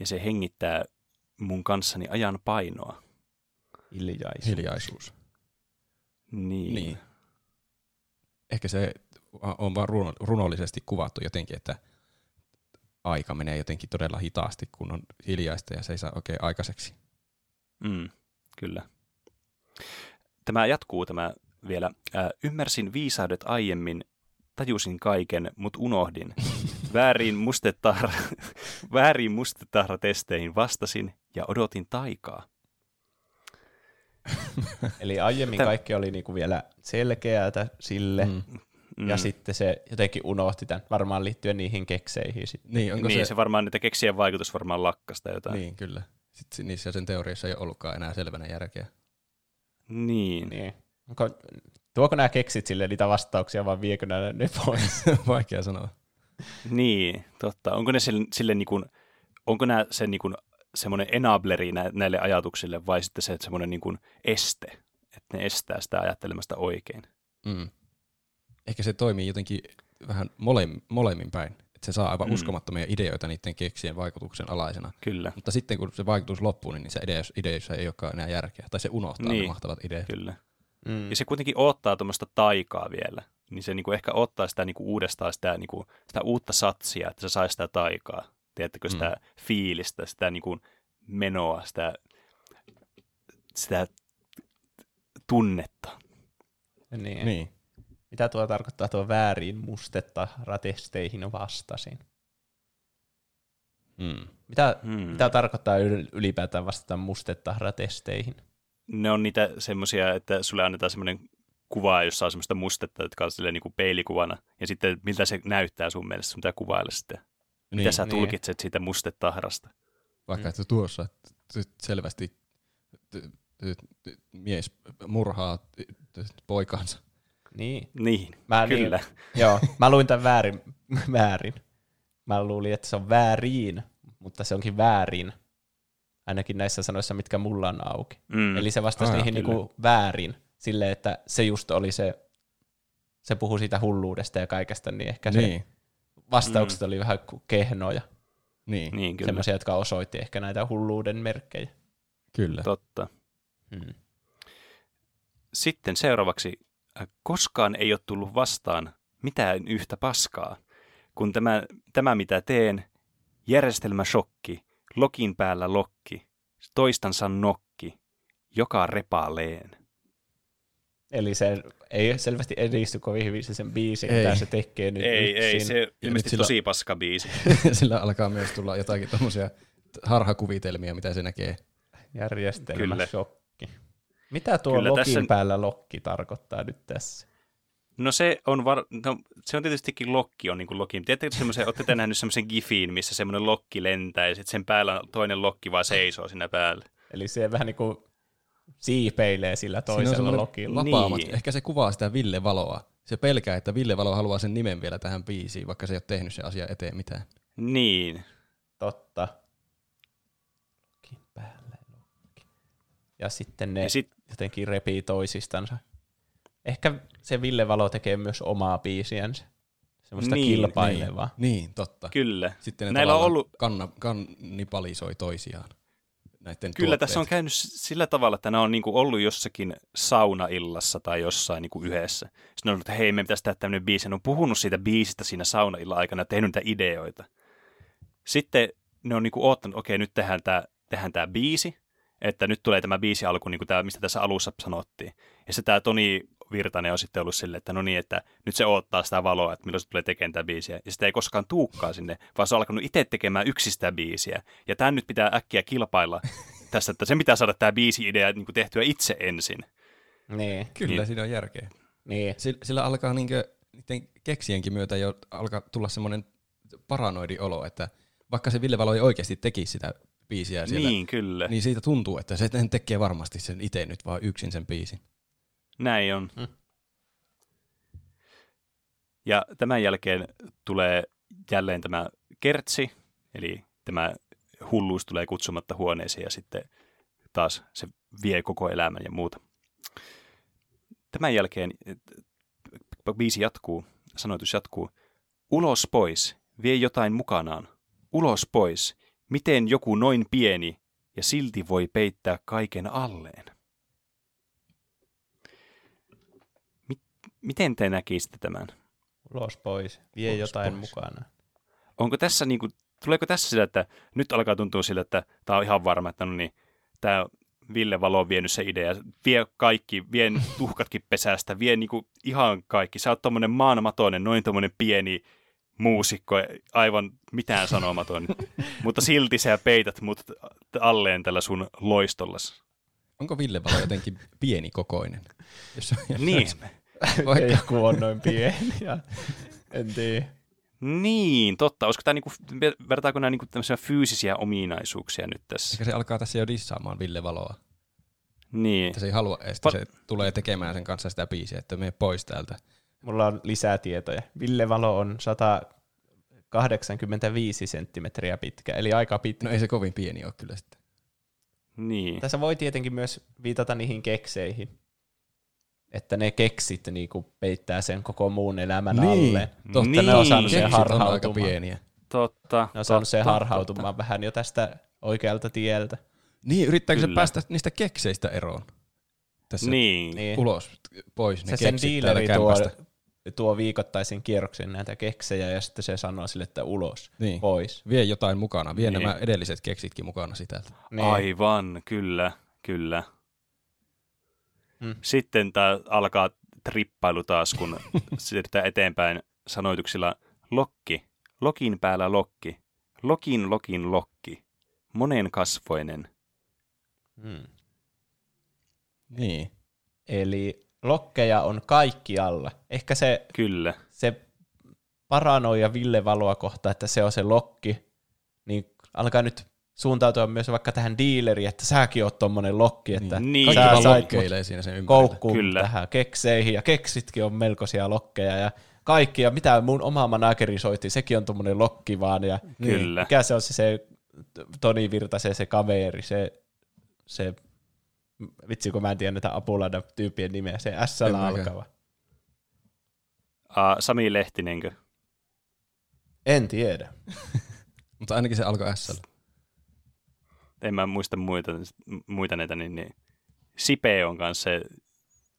Ja se hengittää mun kanssani ajan painoa. hiljaisuus. Hiljaisuus. Niin. Niin. Ehkä se on vaan runo, runollisesti kuvattu jotenkin, että aika menee jotenkin todella hitaasti, kun on hiljaista ja se ei saa oikein aikaiseksi. Mm, kyllä. Tämä jatkuu tämä vielä. Äh, ymmärsin viisaudet aiemmin, tajusin kaiken, mutta unohdin. (laughs) Väärin, mustetahra, (laughs) väärin mustetahra-testeihin vastasin ja odotin taikaa. (laughs) Eli aiemmin Täm- kaikki oli niinku vielä selkeäätä sille, mm. Mm. ja sitten se jotenkin unohti tämän, varmaan liittyen niihin kekseihin. Sitten. Niin, onko niin, se... se, varmaan, niitä keksien vaikutus varmaan lakkasta jotain. Niin, kyllä. Sitten niissä sen teoriassa ei ole ollutkaan enää selvänä järkeä. Niin. Niin. Onko, tuoko nämä keksit sille niitä vastauksia, vai viekö nämä ne pois? (laughs) Vaikea sanoa. niin, totta. Onko ne sille, sille niin kuin, onko nämä se niin kuin, semmoinen enableri nä, näille ajatuksille vai sitten se semmoinen niin kuin este, että ne estää sitä ajattelemasta oikein? Mm. Ehkä se toimii jotenkin vähän mole, molemmin päin. Että se saa aivan Mm. uskomattomia ideoita niiden keksien vaikutuksen alaisena. Kyllä, Mutta sitten kun se vaikutus loppuu, niin se ideoissa, ideoissa ei olekaan enää järkeä. Tai se unohtaa niin. Ne mahtavat ideat. kyllä. Mm. Ja se kuitenkin ottaa tuommoista taikaa vielä. Niin se niinku ehkä ottaa sitä niinku uudestaan sitä, niinku, sitä uutta satsia, että se saisi sitä taikaa. Tiedättekö, sitä mm. fiilistä, sitä niinku menoa, sitä, sitä tunnetta. Niin. Niin. Mitä tuo tarkoittaa tuo väärin mustetta ratesteihin vastasin? Mm. Mitä, Hmm. mitä tarkoittaa yl- ylipäätään vastata mustetta ratesteihin? Ne on niitä semmoisia, että sulle annetaan semmoinen kuva, jossa on semmoista mustetta, jotka on silleen niinku peilikuvana. Ja sitten miltä se näyttää sun mielestä, sun pitää kuvailla sitä. Niin, Mitä Niin. sä niin. tulkitset siitä mustetahrasta? Vaikka että tuossa selvästi mies murhaa poikansa. Niin. Niin, Mä, kyllä. Niin, (laughs) joo, mä luin tämän väärin, (laughs) väärin. Mä luulin, että se on väärin, mutta se onkin väärin. Ainakin näissä sanoissa, mitkä mulla on auki. Mm. Eli se vastasi Ah, niihin kyllä. niinku väärin, silleen, että se just oli se, se puhui siitä hulluudesta ja kaikesta, niin ehkä se Vastaukset oli vähän ku- kehnoja. Niin. Niin, kyllä. Semmoisia, jotka osoitti ehkä näitä hulluuden merkkejä. Kyllä. Totta. Hmm. Sitten seuraavaksi, äh, koskaan ei ole tullut vastaan mitään yhtä paskaa, kun tämä, tämä mitä teen, järjestelmäshokki, lokin päällä lokki, toistansa nokki, joka repaaleen. Eli se ei selvästi edisty kovin hyvin se sen biisi, Ei. mitä se tekee nyt yksin. se ilmeisesti sillä- tosi paska biisi. (laughs) Sillä alkaa myös tulla jotakin tommosia harhakuvitelmia, mitä se näkee. Järjestelmä Kyllä. shokki. Mitä tuo Kyllä lokin tässä- päällä lokki tarkoittaa nyt tässä? No se on, var... no, se on tietystikin lokki on niin kuin loki. Tiedättekö semmoisen, olette te nähnyt semmoisen gifiin, missä semmoinen lokki lentää ja sitten sen päällä toinen lokki vaan seisoo siinä päällä. Eli se vähän niin kuin siipeilee sillä toisella lokilla. Vapaamat. Niin. Ehkä se kuvaa sitä Ville Valoa. Se pelkää, että Ville Valo haluaa sen nimen vielä tähän biisiin, vaikka se ei ole tehnyt se asia eteen mitään. Niin. Totta. Lokin lokki. Ja sitten ne Ja sit, jotenkin repii toisistansa. Ehkä se Ville Valo tekee myös omaa biisiänsä. Semmoista Niin, kilpailevaa. Niin, totta. kyllä. Sitten ne Näillä on ollut- kanna, kannibalisoi toisiaan. Näiden Kyllä tässä on tuotteet. käynyt sillä tavalla, että nämä on niinku ollut jossakin saunaillassa tai jossain niinku yhdessä. Sitten on ollut, että hei, me pitäisi tehdä tämmöinen biisi. Ne on puhunut siitä biisistä siinä saunaillan aikana ja tehnyt niitä ideoita. Sitten ne on niinku oottanut, okei, nyt tehdään tämä tehdään tää biisi. että nyt tulee tämä biisi alku, niin kuin tämä, mistä tässä alussa sanottiin. Ja se tämä Toni Virtanen on sitten ollut silleen, että no niin, että nyt se odottaa sitä valoa, että milloin se tulee tekemään tätä biisiä. Ja sitä ei koskaan tuukkaa sinne, vaan se on alkanut itse tekemään yksistä biisiä. Ja tämä nyt pitää äkkiä kilpailla (laughs) tässä, että se pitää saada tämä biisi-idea niin kuin tehtyä itse ensin. Niin. Kyllä, Niin. siinä on järkeä. Niin. Sillä, sillä alkaa niinkö, niiden keksienkin myötä jo alkaa tulla semmoinen paranoidi olo, että vaikka se Ville Valo ei oikeasti tekisi sitä biisiä siellä, Niin, kyllä. niin siitä tuntuu, että se tekee varmasti sen itse nyt vaan yksin sen biisin. Näin on. Mm. Ja tämän jälkeen tulee jälleen tämä kertsi, eli tämä hulluus tulee kutsumatta huoneeseen ja sitten taas se vie koko elämän ja muuta. Tämän jälkeen et, biisi jatkuu, sanoitus jatkuu. Ulos pois, vie jotain mukanaan. Ulos pois, miten joku noin pieni ja silti voi peittää kaiken alleen. Miten te näkisitte tämän? Ulos pois. Vie Ulos jotain pois. mukana. Onko tässä niin kuin, tuleeko tässä sitä, että nyt alkaa tuntua sillä, että tämä on ihan varma, että no niin, tämä Ville Valo on vienyt se idea, vie kaikki, vie (laughs) tuhkatkin pesästä, vie niin kuin ihan kaikki. Sä oot tommonen maanmatoinen, noin tommonen pieni muusikko, aivan mitään (laughs) sanomaton, mutta silti sä peität mut alleen tällä sun loistollas. Onko Ville Valo jotenkin pieni kokoinen? Jos, (laughs) jos Niin, (laughs) Vaikka- Joku on noin pieni. Ja en tiedä. niin, totta. Olisiko tämä niinku, vertaako nämä niinku tämmöisiä fyysisiä ominaisuuksia nyt tässä? Ehkä se alkaa tässä jo dissaamaan Ville Valoa. Niin. Että se ei halua että se tulee tekemään sen kanssa sitä biisiä, että mene pois täältä. Mulla on lisää tietoja. Ville Valo on 185 senttimetriä pitkä, eli aika pitkä. No ei se kovin pieni ole kyllä sitten. Niin. Tässä voi tietenkin myös viitata niihin kekseihin. Että ne keksit niinku peittää sen koko muun elämän alle. totta. Ne on saanut Niin. sen Keksit on aika harhautumaan. pieniä. Totta. Ne on saanut sen totta, harhautumaan vähän jo tästä oikealta tieltä. Niin, yrittääkö Kyllä. se päästä niistä kekseistä eroon? Tässä Niin. Niin. ulos, pois ne Se sen diileri tuo, tuo viikoittaisen kierroksen näitä keksejä ja sitten se sanoo sille, että ulos, Niin. pois. Vie jotain mukana, vie Niin. nämä edelliset keksitkin mukana sitä. Niin. Aivan, kyllä, kyllä. Mm. Sitten tämä alkaa trippailu taas, kun (laughs) siirrytään eteenpäin sanoituksilla lokki, lokin päällä lokki, lokin lokin lokki, monen kasvoinen. Hmm. Niin. Eli lokkeja on kaikkialla. Ehkä se, Kyllä, se paranoia Ville Valoa kohta, että se on se lokki, niin alkaa nyt suuntautua myös vaikka tähän dealeriin, että säkin oot tommonen lokki, että Niin. Kaikki sä vaan sait lokkeilee siinä sen ympärillä. koukkuun Kyllä. tähän kekseihin, ja keksitkin on melkoisia lokkeja, ja kaikki, ja mitä mun oma manageri soitti, sekin on tommonen lokki vaan, ja kyllä. mikä se on se, se Toni Virtasen se kaveri, se, se vitsi kun mä en tiedä näitä Apuladan tyyppien nimeä, se S alkava. Uh, Sami Lehtinenkö? En tiedä. Mutta ainakin se alkoi S. En mä muista muita, muita näitä, niin, niin. Sipe on kanssa se,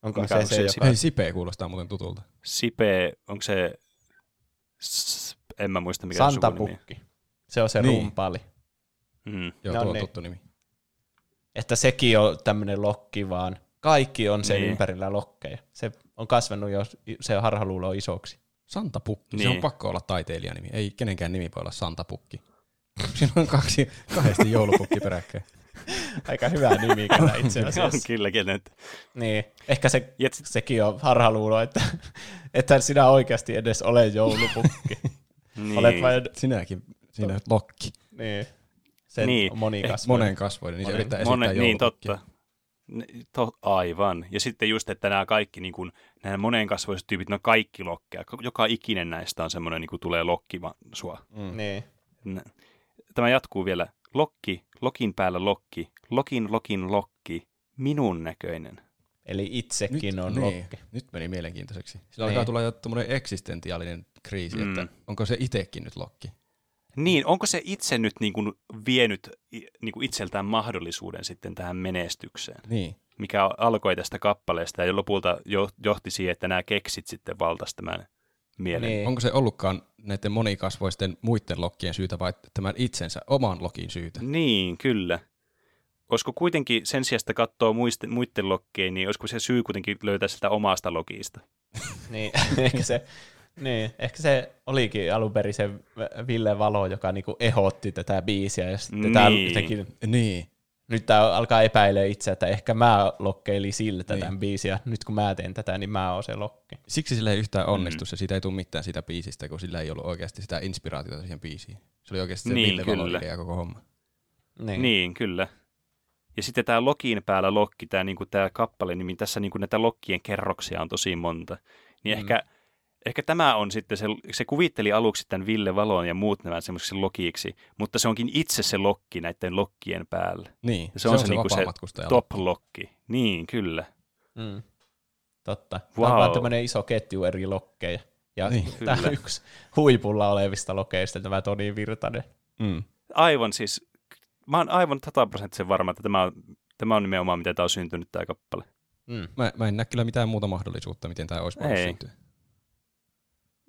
Onko se on se, se joka... Sipe? Ei, Sipe kuulostaa muuten tutulta. Sipe, onko se, s, en mä muista mikä on sukunimi. Santapukki. Se on se Niin. rumpali. Mm. Joo, No tuo on niin. tuttu nimi. Että sekin on tämmöinen lokki vaan. Kaikki on sen Niin. ympärillä lokkeja. Se on kasvanut jo, se harhaluulo on isoksi. Santapukki, se Niin. on pakko olla taiteilijanimi. Ei kenenkään nimi voi olla Santapukki. Siinä on kaksi, kahdesti joulupukki peräkkäin. Aika hyvä nimi kyllä itse (laughs) on asiassa. kyllä, kyllä. niin. Ehkä se, sit- sekin on harhaluulo, että, että sinä oikeasti edes ole joulupukki. Niin. Olet vain, Sinäkin, siinä on lokki. niin, sen Niin. niin. moni Eh, monen kasvoinen, niin se Monen- yrittää esittää Monen, niin totta. To, aivan. Ja sitten just, että nämä kaikki, niin kuin, nämä monenkasvoiset tyypit, ne on kaikki lokkeja. Joka ikinen näistä on semmoinen, niin kuin tulee lokkiva sua. Mm. Niin. Tämä jatkuu vielä. Lokki, lokin päällä lokki, lokin lokin lokki, minun näköinen. Eli itsekin on niin, lokki. Nyt meni mielenkiintoiseksi. Sillä Niin. alkaa tulla jo tuommoinen eksistentiaalinen kriisi, Mm. että onko se itekin nyt lokki. Niin, onko se itse nyt niin kuin vienyt niin kuin itseltään mahdollisuuden sitten tähän menestykseen, Niin. mikä alkoi tästä kappaleesta ja lopulta jo, johti siihen, että nämä keksit sitten valtas tämän mielen. Niin. Onko se ollutkaan näiden monikasvoisten muiden lokkien syytä vai tämän itsensä, oman lokin syytä? Niin, kyllä. olisiko kuitenkin sen sijaan, että katsoo muisten, muiden lokkeen, niin olisiko se syy kuitenkin löytää sitä omasta logista? (laughs) niin, ehkä se, niin, ehkä se olikin alun perin se Ville Valo, joka niinku ehdotti tätä biisiä, ja sitten Niin. tää jotenkin, Niin. Nyt tää alkaa epäilee itse, että ehkä mä lokkeilin sillä tätä Niin. tämän biisiä, nyt kun mä teen tätä, niin mä oon se lokki. Siksi sillä ei yhtään onnistu mm. ja siitä ei tule mitään siitä biisistä, kun sillä ei ollut oikeasti sitä inspiraatiota siihen biisiin. Se oli oikeasti se Niin, Ville kyllä. idea koko homma. Niin. Niin, kyllä. Ja sitten tämä Lokin päällä lokki, tämä niinku, tää kappale, niin tässä niinku, näitä lokkien kerroksia on tosi monta. Niin Mm. ehkä, ehkä tämä on sitten, se, se kuvitteli aluksi tämän Ville Valon ja muut nämä semmoisiksi lokiksi, mutta se onkin itse se lokki näiden lokkien päällä. Niin, Se on se niinku se. Top-lokki. Niin, kyllä. Mm. Totta. Wow. Tämä on vaan tämmöinen iso ketju eri lokkeja. Ja Niin, tämä kyllä. yksi huipulla olevista lokeista, tämä Toni Virtanen. Mm. Aivan siis, mä oon aivan sataprosenttisen varma, että tämä on, tämä on nimenomaan, miten tämä on syntynyt tämä kappale. Mm. Mä, mä en näe kyllä mitään muuta mahdollisuutta, miten tämä olisi voinut syntyä.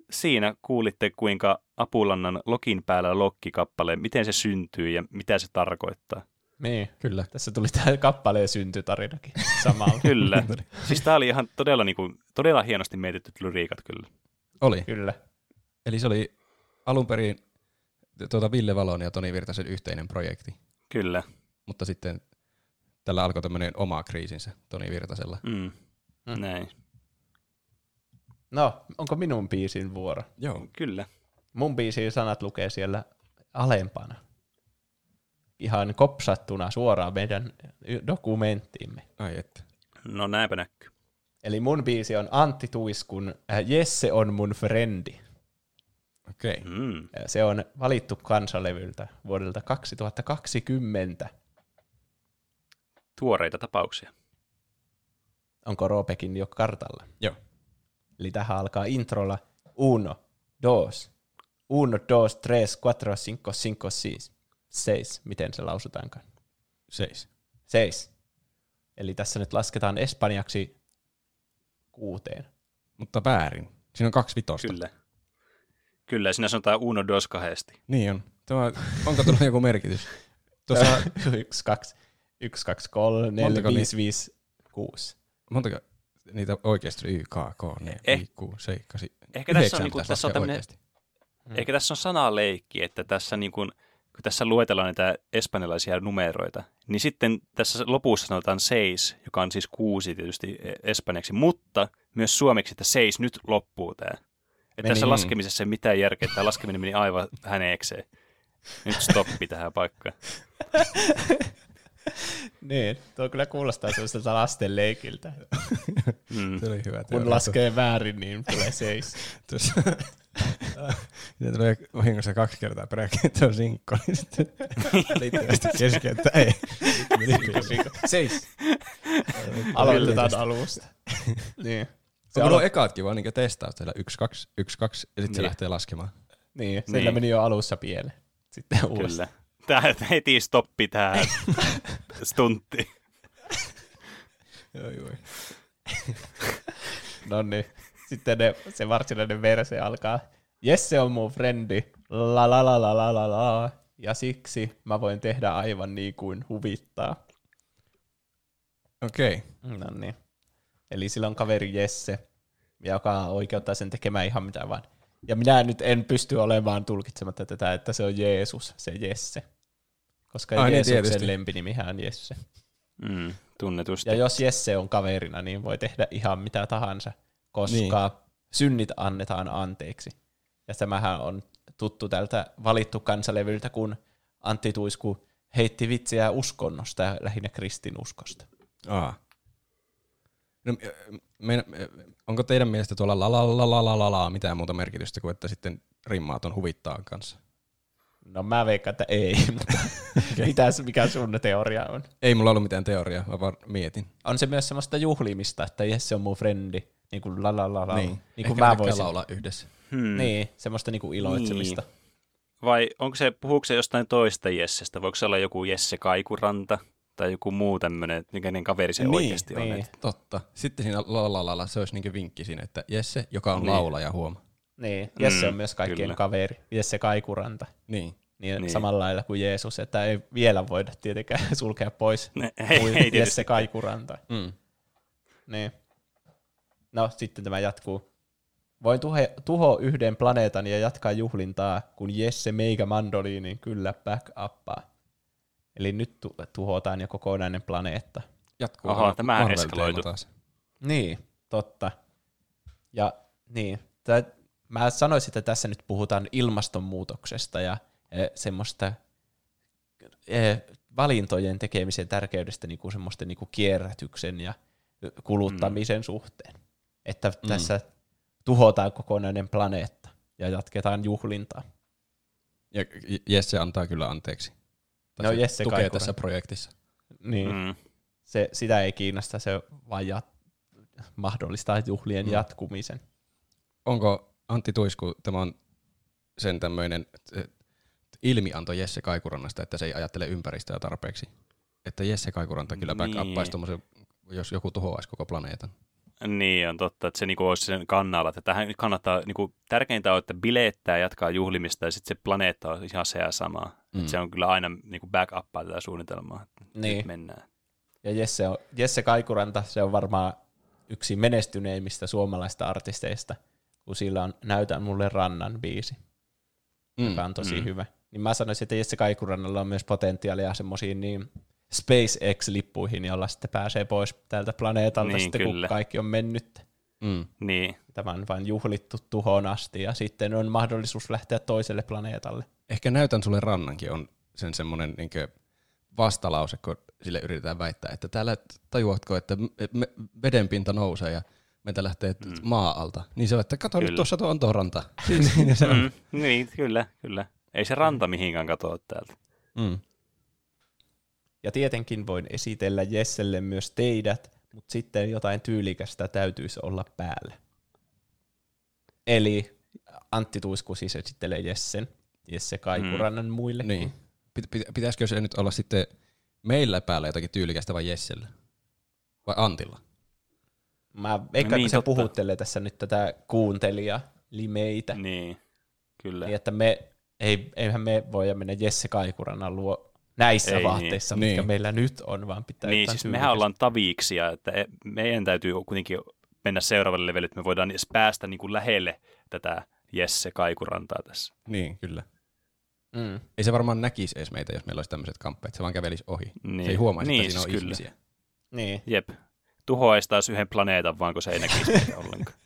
Siinä kuulitte, kuinka Apulannan Lokin päällä lokkikappale, miten se syntyy ja mitä se tarkoittaa. Niin. Kyllä. Tässä tuli tämä kappaleen syntytarinakin (laughs) samalla. Kyllä. siis tämä oli ihan todella, niin kuin, todella hienosti mietitty lyriikat kyllä. Oli. Kyllä. Eli se oli alun perin tuota Ville Valon ja Toni Virtasen yhteinen projekti, Kyllä. mutta sitten tällä alkoi tämmöinen oma kriisinsä Toni Virtasella. Mm. Mm. Näin. No, onko minun biisin vuoro? Joo. Kyllä. Mun biisin sanat lukee siellä alempana. Ihan kopsattuna suoraan meidän dokumenttiimme. Ai että. No näinpä näkyy. Eli mun biisi on Antti Tuiskun äh, Jesse on mun frendi. Okei. Mm. Äh, Se on valittu kansalevyltä vuodelta 2020. Tuoreita tapauksia. Onko Roopekin jo kartalla? Joo. Eli tähän alkaa introlla uno, dos, uno, dos, tres, cuatro, cinco, cinco, seis. Seis, miten se lausutaankaan? Seis. Seis. Eli tässä nyt lasketaan espanjaksi kuuteen. Mutta väärin. Siinä on kaksi vitosta. Kyllä. Kyllä, sinä sanotaan uno dos kahdesti. Niin on. Tämä, onko tuolla joku merkitys? Tuossa, (laughs) yksi, kaksi, yksi, kaksi, kolme, neljä, Montako viisi, viisi, kuusi. montako niitä oikeasti oli Y, K, K, 4, Eh. 5, 6, 7, 8, Ehkä tässä on, niinku, tässä on tämmöinen, oikeasti. ehkä tässä on sanaleikki, että tässä niin kuin, kun tässä luetellaan näitä espanjalaisia numeroita, niin sitten tässä lopussa sanotaan seis, joka on siis kuusi tietysti espanjaksi, mutta myös suomeksi, että seis, nyt loppuu tämä. Että Meni. tässä laskemisessa ei mitään järkeä, tämä laskeminen meni aivan häneekseen. Nyt stoppi tähän paikkaan. (laughs) Niin, tuo kyllä kuulostaa sellaiselta lasten leikiltä. Mm. Se oli hyvä. Kun laskee väärin, niin tulee seis. Tuossa, (laughs) Siinä tulee vahingossa kaksi kertaa peräkkäin, että on sinkko, niin sitten (laughs) välittömästi kesken, että ei. seis. Aloitetaan alusta. (laughs) niin. Se alo- ekaatkin vaan niin testaus teillä yksi, kaksi, yksi, kaksi, ja sitten se Niin. lähtee laskemaan. niin, sillä Niin. meni jo alussa pieleen. Sitten uudestaan. Kyllä. Tämä (laughs) heti stoppi tähän stunttiin. Joo, joo. No niin. Sitten ne, se varsinainen versio alkaa. Jesse on mun frendi. La la la la la la la. Ja siksi mä voin tehdä aivan niin kuin huvittaa. Okei. No niin. Eli sillä on kaveri Jesse, joka oikeuttaa sen tekemään ihan mitä vaan. Ja minä nyt en pysty olemaan tulkitsematta tätä, että se on Jeesus, se Jesse. Koska Ai, niin, Jeesuksen tietysti. lempinimihän on Jesse. Mm, tunnetusti. Ja jos Jesse on kaverina, niin voi tehdä ihan mitä tahansa, koska niin. synnit annetaan anteeksi. Ja tämähän on tuttu tältä valittu kansalevyltä, kun Antti Tuisku heitti vitsiä uskonnosta ja lähinnä kristinuskosta. Aa. No, me, onko teidän mielestä tuolla la la la la la la mitään muuta merkitystä kuin, että sitten rimmaat on huvittaa kanssa? No mä veikkaan, että ei, (laughs) mutta mitäs, mikä sun teoria on? Ei mulla ollut mitään teoriaa, mä vaan mietin. On se myös semmoista juhlimista, että Jesse on mun frendi, niin kuin la la la la. Niin, niin Ehkä kuin mä voisin. laulaa yhdessä. Hmm. Niin, semmoista niin kuin iloitsemista. Vai onko se, puhuuko se jostain toista Jessestä? Voiko se olla joku Jesse Kaikuranta tai joku muu tämmöinen, kenen kaveri se Niin, oikeasti on? niin. Totta. Sitten siinä la la la la, se olisi niinku vinkki siinä, että Jesse, joka on Niin. laulaja, huoma. Niin, Jesse Mm, on myös kaikkien kyllä. kaveri. Jesse Kaikuranta. Niin. Niin, Niin. samalla lailla kuin Jeesus, että ei vielä voida tietenkään (laughs) sulkea pois Ne- ei- kuin ei tietysti. Jesse Kaikuranta. Mm. Niin. No, sitten tämä jatkuu. Voin tuhe, tuho yhden planeetan ja jatkaa juhlintaa, kun Jesse meikä mandoliinin kyllä back uppaa. Eli nyt tu- tuhotaan jo kokonainen planeetta. Jatkuu Oho, tämä eskaloitu. Niin, totta. Ja niin, tää, mä sanoisin, että tässä nyt puhutaan ilmastonmuutoksesta ja e, semmoista e, valintojen tekemisen tärkeydestä niinku semmoisten niinku kierrätyksen ja kuluttamisen mm. suhteen. Että Mm. tässä tuhotaan kokonainen planeetta ja jatketaan juhlintaa. Ja Jesse antaa kyllä anteeksi. Tai No se Jesse tukee Kaikuranta. tässä projektissa. Niin, mm. Se, sitä ei kiinnosta, se vaan jat- mahdollistaa juhlien mm. jatkumisen. Onko Antti Tuisku, tämä on sen tämmöinen ilmianto Jesse Kaikurannasta, että se ei ajattele ympäristöä tarpeeksi. Että Jesse Kaikuranta kyllä Niin. backuppaisi jos joku tuhoaisi koko planeetan. Niin, on totta, että se niinku olisi sen kannalla. Että tähän kannattaa, niinku, tärkeintä on, että bileettää jatkaa juhlimista ja sitten se planeetta on ihan se ja sama. Mm. Se on kyllä aina niinku backuppaa tätä suunnitelmaa. että Niin. Nyt mennään. Ja Jesse, on, Jesse Kaikuranta, se on varmaan yksi menestyneimmistä suomalaista artisteista, kun sillä on Näytä mulle rannan biisi, Mm. joka on tosi mm. hyvä. Niin mä sanoisin, että Jesse Kaikurannalla on myös potentiaalia semmoisiin niin SpaceX-lippuihin, jolla sitten pääsee pois tältä planeetalta Niin, sitten, kyllä. kun kaikki on mennyt. Mm. Niin, Tämä on vain juhlittu tuhon asti ja sitten on mahdollisuus lähteä toiselle planeetalle. Ehkä näytän sulle rannankin on sen semmoinen niinkö vastalause, kun sille yritetään väittää, että täällä tajuatko, että vedenpinta nousee ja meitä lähtee mm. maa alta. Niin se on, että kato Kyllä. nyt tuossa tuo on tuo ranta. Siinä se on. mm, niin, kyllä, kyllä. Ei se ranta mihinkään katoa täältä. Mm. Ja tietenkin voin esitellä Jesselle myös teidät, mutta sitten jotain tyylikästä täytyisi olla päällä. Eli Antti Tuisku siis esittelee Jessen, Jesse Kaikurannan mm. muille. Niin. Pit- pit- Pitäisikö se nyt olla sitten meillä päällä jotakin tyylikästä vai Jessellä? Vai Antilla? Mä veikkaan, niin, niin, se totta. puhuttelee tässä nyt tätä kuuntelijaa, limeitä, niin. Niin, kyllä. niin että me, ei, eihän me voida mennä Jesse Kaikurannan luo näissä Ei niin. vaatteissa, niin. mitkä Niin. meillä nyt on, vaan pitää Niin, siis mehän ollaan taviiksia, että e- meidän täytyy kuitenkin mennä seuraavalle levelille, että me voidaan edes päästä niin kuin lähelle tätä Jesse Kaikurantaa tässä. Niin, kyllä. Mm. Ei se varmaan näkisi edes meitä, jos meillä olisi tämmöiset kamppeet. Se vaan kävelisi ohi. Niin. Se ei huomaisi, niin, että siinä on siis kyllä. ihmisiä. Niin. Jep. Tuhoaisi taas yhden planeetan vaan, kun se ei näkisi meitä (laughs) ollenkaan.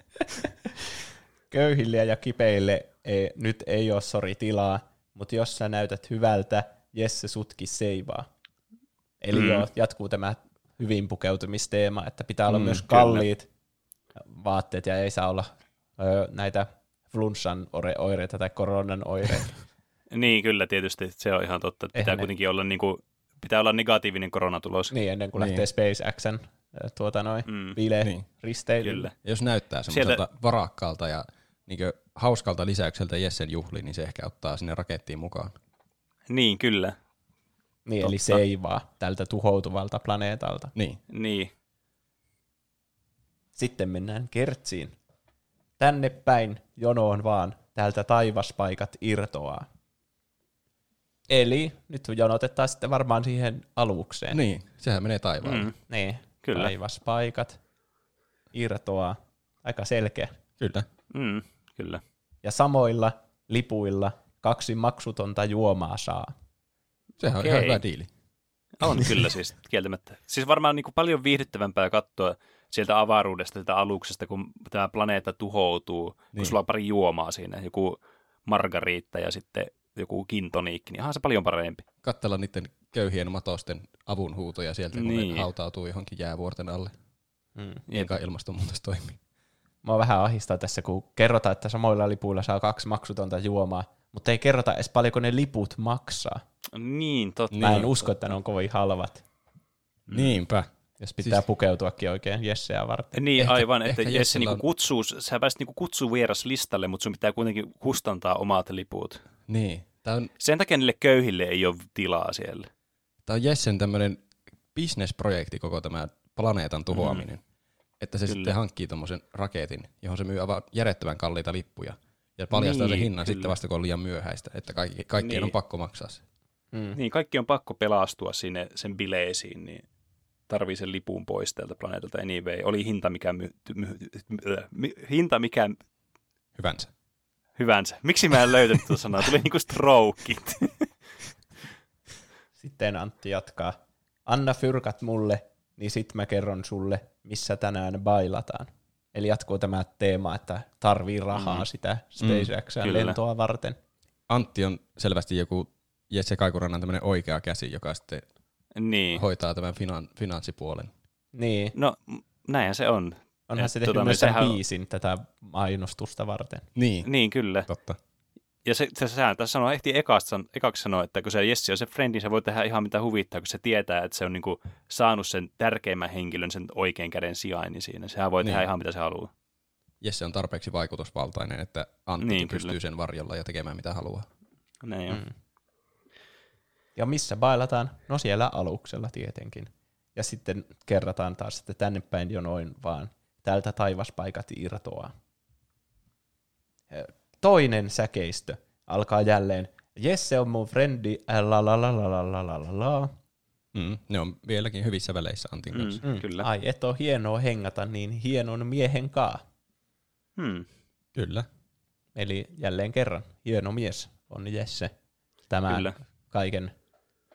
köyhille ja kipeille ei, nyt ei ole sori tilaa, mutta jos sä näytät hyvältä, Jesse sutki seivaa. Eli Mm. joo, jatkuu tämä hyvin pukeutumisteema, että pitää olla Mm, myös kyllä. kalliit vaatteet ja ei saa olla ö, näitä flunssan oireita tai koronan oireita. (laughs) niin, kyllä tietysti. Se on ihan totta. Että pitää Eihän ne- kuitenkin olla, niin kuin, pitää olla negatiivinen koronatulos. niin, ennen kuin Niin. lähtee SpaceXn ö, tuota noin, Mm, bile Niin. risteilylle. kyllä. Ja jos näyttää semmoiselta varakkaalta ja niinkö hauskalta lisäykseltä Jessen juhliin, niin se ehkä ottaa sinne rakettiin mukaan. Niin, kyllä. Niin, Totta. eli seivaa tältä tuhoutuvalta planeetalta. Niin. Niin. Sitten mennään kertsiin. Tänne päin jonoon vaan, täältä taivaspaikat irtoaa. Eli nyt jonotetaan sitten varmaan siihen alukseen. Niin, sehän menee taivaalle. Mm. Niin, Kyllä. taivaspaikat irtoaa. Aika selkeä. Kyllä. mm, kyllä. Ja samoilla lipuilla kaksi maksutonta juomaa saa. Sehän on Okei. ihan hyvä diili. On kyllä siis, kieltämättä. Siis varmaan niin kuin paljon viihdyttävämpää katsoa sieltä avaruudesta, sieltä aluksesta, kun tämä planeetta tuhoutuu. Niin. kun sulla on pari juomaa siinä, joku margariitta ja sitten joku kintoniikki, niin onhan se paljon parempi. Katsella niiden köyhien matosten avunhuutoja sieltä, kun Niin. ne hautautuu johonkin jäävuorten alle. Mm. Kuinka ilmastonmuutos toimii. Mua vähän ahistaa tässä, kun kerrotaan, että samoilla lipuilla saa kaksi maksutonta juomaa, mutta ei kerrota edes paljonko ne liput maksaa. Niin, totta. Mä en Niin, usko, että ne on kovin halvat, Mm. Niinpä. jos pitää Siis- pukeutuakin oikein Jesseä varten. Niin, Ehkä- aivan, että Jesse niinku on- kutsuu, sä pääsit niinku kutsuu vieras listalle, mutta sun pitää kuitenkin kustantaa omat liput. Niin. Tämä on, Sen takia niille köyhille ei ole tilaa siellä. tää on Jessen tämmöinen bisnesprojekti koko tämä planeetan tuhoaminen. Että se Kyllä. sitten hankkii tuommoisen raketin, johon se myy aivan järjettömän kalliita lippuja. Ja paljastaa Niin, sen hinnan kyllä. sitten vasta, kun on liian myöhäistä, että kaikki, kaikkien Niin. on pakko maksaa se. Mm. Niin, kaikki on pakko pelastua sinne sen bileisiin, niin tarvii sen lipun pois tältä planeetalta anyway. Oli hinta mikä, my, my, my, my, hinta mikä Hyvänsä. Hyvänsä. Miksi mä en löytänyt tuota sanaa? Tuli niinku stroukit. (laughs) Sitten Antti jatkaa. Anna fyrkat mulle, niin sit mä kerron sulle, missä tänään bailataan. Eli jatkuu tämä teema, että tarvii rahaa Mm. sitä SpaceXn Kyllä. lentoa varten. Antti on selvästi joku Jesse Kaikurannan tämmöinen oikea käsi, joka sitten niin. hoitaa tämän finan, finanssipuolen. Niin, No, näinhän se on. Onhan Et se tehnyt tota, myös sen sehän- biisin tätä mainostusta varten. Niin, Niin, kyllä. totta. Ja se, se sehän tässä sanoo, ehti ekaksi, san- ekaksi sanoa, että kun se Jessi on se frendi, se voi tehdä ihan mitä huvittaa, kun se tietää, että se on niinku saanut sen tärkeimmän henkilön, sen oikean käden sijainnin siinä. Sehän voi tehdä Niin. ihan mitä se haluaa. Jesse on tarpeeksi vaikutusvaltainen, että Antti Niin, pystyy kyllä. sen varjolla ja tekemään mitä haluaa. Näin on. Mm. Ja missä bailataan? No siellä aluksella tietenkin. Ja sitten kerrataan taas, että tänne päin jo noin vaan täältä taivaspaikat irtoaa. Toinen säkeistö alkaa jälleen. Jesse on mun frendi, la la la la la la la la la. Mm, ne on vieläkin hyvissä väleissä Antin kanssa. Mm, kyllä. Ai, et on hienoa hengata niin hienon miehen kaa. Hmm. Kyllä. Eli jälleen kerran, hieno mies on Jesse. Tämä Kyllä. kaiken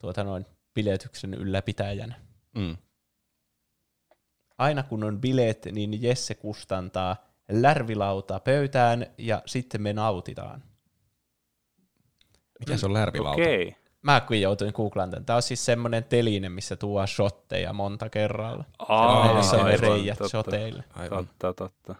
tuota noin, biletyksen ylläpitäjänä. Mm. Aina kun on bileet, niin Jesse kustantaa lärvilauta pöytään ja sitten me nautitaan. Mikä se on lärvilauta? Okei. Mä kun joutuin googlaan tämän. Tämä on siis semmoinen teline, missä tuo shotteja monta kerralla. Aa, jossa on reijät totta. shoteille. Aivan. Totta, totta.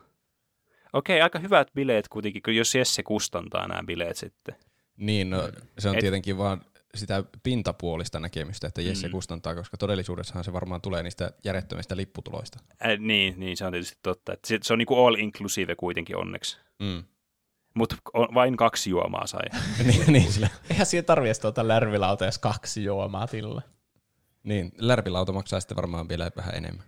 Okei, aika hyvät bileet kuitenkin, kun jos Jesse kustantaa nämä bileet sitten. Niin, no, se on Et- tietenkin vaan sitä pintapuolista näkemystä, että Jesse Mm. kustantaa, koska todellisuudessahan se varmaan tulee niistä järjettömistä lipputuloista. Äh, niin, niin, se on tietysti totta. Että se, se on niinku all inclusive kuitenkin onneksi. Mm. Mutta vain kaksi juomaa sai. (laughs) niin, niin, sillä, Eihän siihen tarvitse tuota lärvilauta, jos kaksi juomaa tilla. niin, lärvilauta maksaa sitten varmaan vielä vähän enemmän,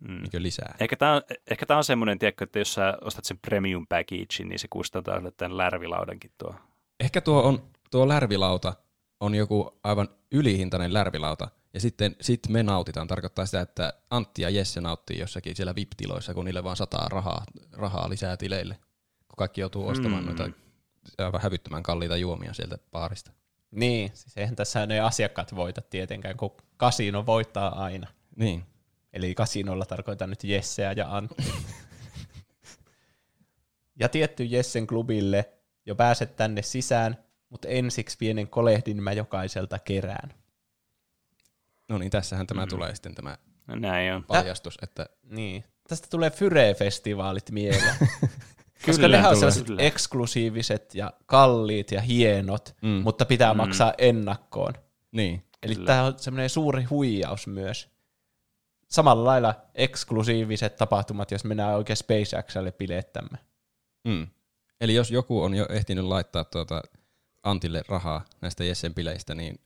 Mm. niin lisää. Ehkä tämä on, ehkä tää on semmoinen, tiedätkö, että jos sä ostat sen premium package, niin se kustantaa tämän lärvilaudankin tuo. Ehkä tuo, on, tuo lärvilauta on joku aivan ylihintainen lärvilauta, ja sitten sit me nautitaan. Tarkoittaa sitä, että Antti ja Jesse nauttii jossakin siellä VIP-tiloissa, kun niille vaan sataa rahaa, rahaa lisää tileille. Kun kaikki joutuu ostamaan Mm. noita aivan hävyttömän kalliita juomia sieltä baarista. Niin, siis eihän tässä ne asiakkaat voita tietenkään, kun kasino voittaa aina. Niin. Eli kasinolla tarkoitan nyt Jesseä ja Antti. (laughs) ja tietty Jessen klubille, jo pääset tänne sisään, mutta ensiksi pienen kolehdin mä jokaiselta kerään. No niin, tässähän tämä Mm. tulee sitten tämä No, näin on. paljastus, että Niin. Tästä tulee Fyre-festivaalit mieleen. (laughs) Koska Kyllä nehän on sellaiset Kyllä. eksklusiiviset ja kalliit ja hienot, Mm. mutta pitää Mm. maksaa ennakkoon. niin, Eli Kyllä. tämä on semmoinen suuri huijaus myös. Samalla lailla eksklusiiviset tapahtumat, jos mennään oikein SpaceXlle bilettämme. mm. Eli jos joku on jo ehtinyt laittaa tuota Antille rahaa näistä Jessen bileistä, niin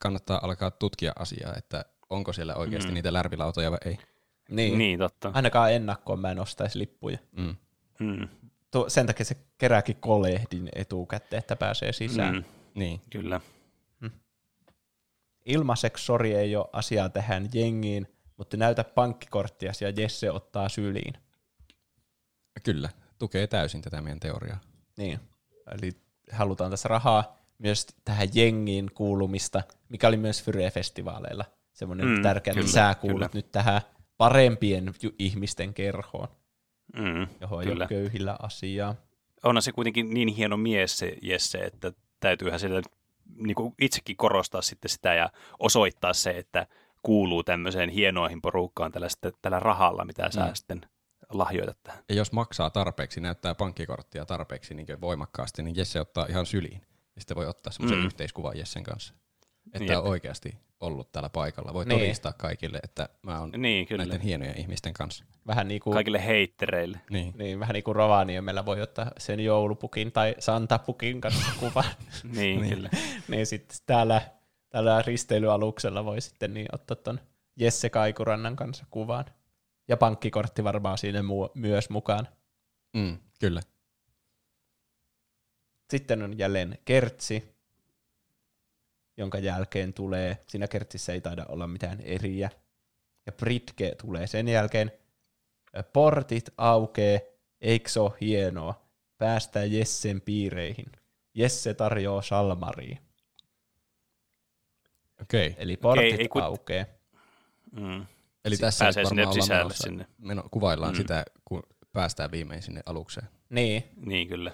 kannattaa alkaa tutkia asiaa, että onko siellä oikeasti Mm. niitä lärvilautoja vai ei. Niin. Niin, totta. Ainakaan ennakkoon mä en ostaisi lippuja. Mm. Mm. Tuo, sen takia se kerääkin kolehdin etukäteen, että pääsee sisään. Mm. Mm. Niin, Kyllä. Ilmaiseksi sori ei ole asiaa tähän jengiin, mutta näytä pankkikorttia ja Jesse ottaa syliin. kyllä. Tukee täysin tätä meidän teoriaa. Niin. Eli halutaan tässä rahaa myös tähän jengiin kuulumista, mikä oli myös Fyre-festivaaleilla semmoinen Mm, tärkeä, että sä kuulut kyllä. nyt tähän parempien ihmisten kerhoon, Mm. johon ei Kyllä. ole köyhillä asiaa. Onhan se kuitenkin niin hieno mies se Jesse, että täytyyhän sitä niin kuin itsekin korostaa sitten sitä ja osoittaa se, että kuuluu tämmöiseen hienoihin porukkaan tällä, tällä rahalla, mitä sä Mm. sitten lahjoitat tähän. Ja jos maksaa tarpeeksi, näyttää pankkikorttia tarpeeksi niin voimakkaasti, niin Jesse ottaa ihan syliin. Ja sitten voi ottaa semmoisen Mm. yhteiskuvan Jessen kanssa. Että Jep. on oikeasti ollut täällä paikalla. Voi Niin. todistaa kaikille, että mä oon Niin, kyllä. näiden hienojen ihmisten kanssa. Vähän niin kuin, Kaikille heittereille. Niin. niin, vähän niin kuin Rovaniemellä voi ottaa sen joulupukin tai Santapukin kanssa (laughs) kuvan. (laughs) Niin, Niin. kyllä. niin sitten täällä, täällä risteilyaluksella voi sitten niin ottaa ton Jesse Kaikurannan kanssa kuvan. Ja pankkikortti varmaan siinä mu- myös mukaan. Mm, kyllä. Sitten on jälleen Kertsi, jonka jälkeen tulee, siinä Kertsissä ei taida olla mitään eriä. Ja Britke tulee sen jälkeen. Portit aukee, eikö se ole hienoa? Päästään Jessen piireihin. Jesse tarjoaa salmariin. Okei. Okay. Eli portit ei kun- aukee. Mm. Eli Si- tässä pääsee sinne sisälle menossa. sinne. Meno, kuvaillaan Mm. mm. sitä, kun päästään viimein sinne alukseen. Niin, Niin kyllä.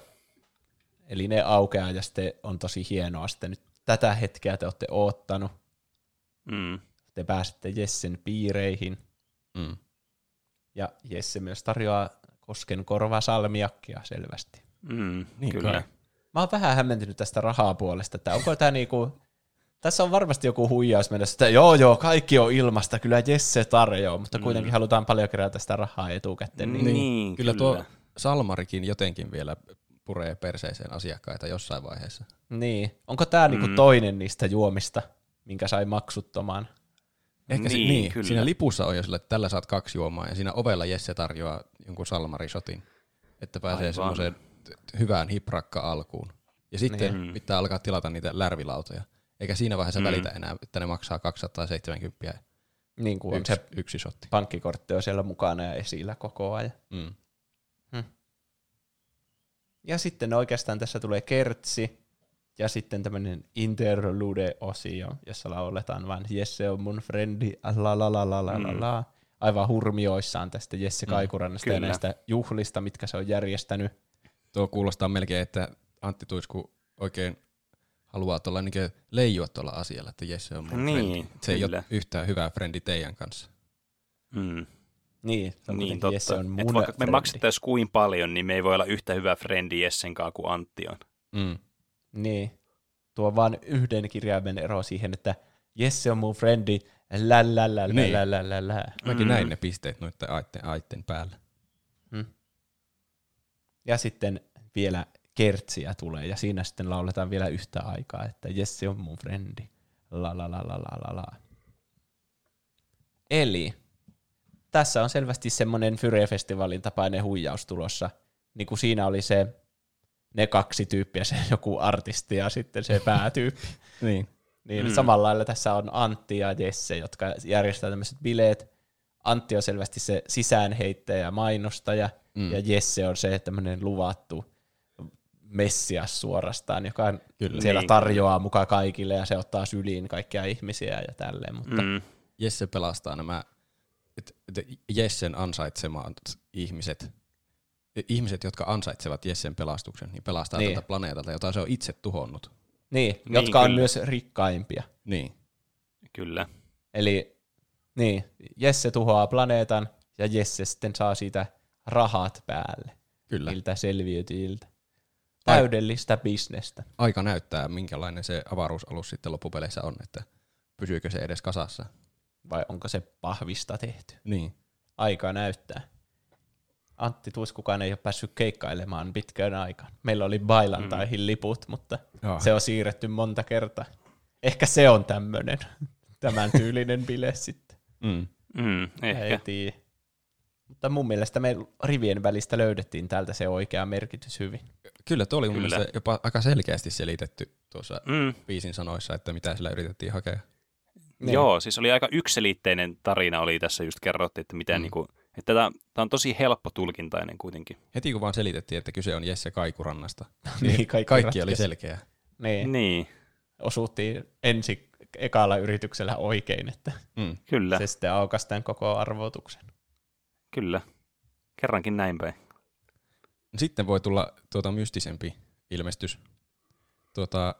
eli ne aukeaa ja sitten on tosi hienoa. Sitten nyt tätä hetkeä te olette oottanut. Mm. Te pääsette Jessen piireihin. Mm. Ja Jesse myös tarjoaa kosken korvaa salmiakkia selvästi. Mm. Niin kyllä. kai. Mä oon vähän hämmentynyt tästä rahaa puolesta, että onko tämä niinku, tässä on varmasti joku huijaus mennessä, että joo joo, kaikki on ilmasta, kyllä Jesse tarjoaa, mutta kuitenkin halutaan paljon kerätä sitä rahaa etukäteen. Niin, Mm. Niin, kyllä, kyllä. tuo Salmarikin jotenkin vielä puree perseeseen asiakkaita jossain vaiheessa. niin. Onko tämä niinku Mm. toinen niistä juomista, minkä sai maksuttomaan? Ehkä niin, Niin, si- niin kyllä. siinä lipussa on jo sille, että tällä saat kaksi juomaa, ja siinä ovella Jesse tarjoaa jonkun salmarisotin, että pääsee semmoiseen hyvään hiprakka alkuun. Ja sitten Niin. pitää alkaa tilata niitä lärvilautoja. Eikä siinä vaiheessa Mm. mm. välitä enää, että ne maksaa 270 Niin kuin yksi, se yksi shotti. pankkikortti on siellä mukana ja esillä koko ajan. Mm. Ja sitten oikeastaan tässä tulee kertsi ja sitten tämmöinen interlude-osio, jossa lauletaan vaan Jesse on mun frendi, la la la la la la Mm. la. Aivan hurmioissaan tästä Jesse Mm, Kaikurannasta ja kyllä. näistä juhlista, mitkä se on järjestänyt. Tuo kuulostaa melkein, että Antti Tuisku oikein haluaa tuolla niin leijua tuolla asialla, että Jesse on mun Niin, frendi. Se ei kyllä. ole yhtään hyvää frendi teidän kanssa. Mm. Niin, se on Niin, totta. Jesse on mun Et vaikka me maksettaisiin kuin paljon, niin me ei voi olla yhtä hyvä frendi Jessen kanssa kuin Antti on. Mm. Niin. Tuo on vaan yhden kirjaimen ero siihen, että Jesse on mun frendi, lä lä lä lä Niin. lä lä lä lä. Mäkin Mm. näin ne pisteet noiden aitten, aitten päällä. Ja sitten vielä kertsiä tulee, ja siinä sitten lauletaan vielä yhtä aikaa, että Jesse on mun frendi. La la la la la la la. Eli tässä on selvästi semmoinen Fyre-festivaalin tapainen huijaus tulossa. Niin kuin siinä oli se, ne kaksi tyyppiä, se (laughs) joku artisti ja sitten se päätyyppi. (laughs) Niin. Niin Mm. samalla lailla tässä on Antti ja Jesse, jotka järjestää tämmöiset bileet. Antti on selvästi se sisäänheittäjä ja mainostaja, mm. ja Jesse on se tämmöinen luvattu messias suorastaan, joka Kyllä. siellä Niin, tarjoaa mukaan kaikille ja se ottaa syliin kaikkia ihmisiä ja tälleen. Mutta mm. Jesse pelastaa nämä et, et Jessen ansaitsemat ihmiset, ihmiset, jotka ansaitsevat Jessen pelastuksen, niin pelastaa Niin. tältä planeetalta, jota se on itse tuhonnut. niin, Niin, jotka on kyllä. myös rikkaimpia. Niin. Kyllä. Eli niin, Jesse tuhoaa planeetan ja Jesse sitten saa siitä rahat päälle Kyllä. niiltä selviytyjiltä. Ai- Täydellistä bisnestä. Aika näyttää, minkälainen se avaruusalus sitten loppupeleissä on, että pysyykö se edes kasassa. Vai onko se pahvista tehty? Niin. Aika näyttää. Antti Tuiskukaan ei ole päässyt keikkailemaan pitkään aikaan. Meillä oli bailantaihin liput, mutta Joo. se on siirretty monta kertaa. Ehkä se on tämmöinen, (laughs) tämän tyylinen bile sitten. Mm. Mm, Ei ehkä. tiedä. Mutta mun mielestä me rivien välistä löydettiin täältä se oikea merkitys hyvin. Kyllä, tuo oli mun Kyllä. mielestä jopa aika selkeästi selitetty tuossa Mm. biisin sanoissa, että mitä sillä yritettiin hakea. Niin. Joo, siis oli aika ykselitteinen tarina oli tässä just kerrottiin, että miten Mm. mm. niinku, että tämä, tämä on tosi helppo tulkintainen kuitenkin. Heti kun vaan selitettiin, että kyse on Jesse Kaikurannasta, (laughs) niin, kaikki, kaikki oli selkeää. Niin. Niin, Osuttiin ensi ekalla yrityksellä oikein, että Mm. kyllä, se sitten aukaisi tämän koko arvotuksen. Kyllä. Kerrankin näin päin. Sitten voi tulla tuota mystisempi ilmestys. Tuota,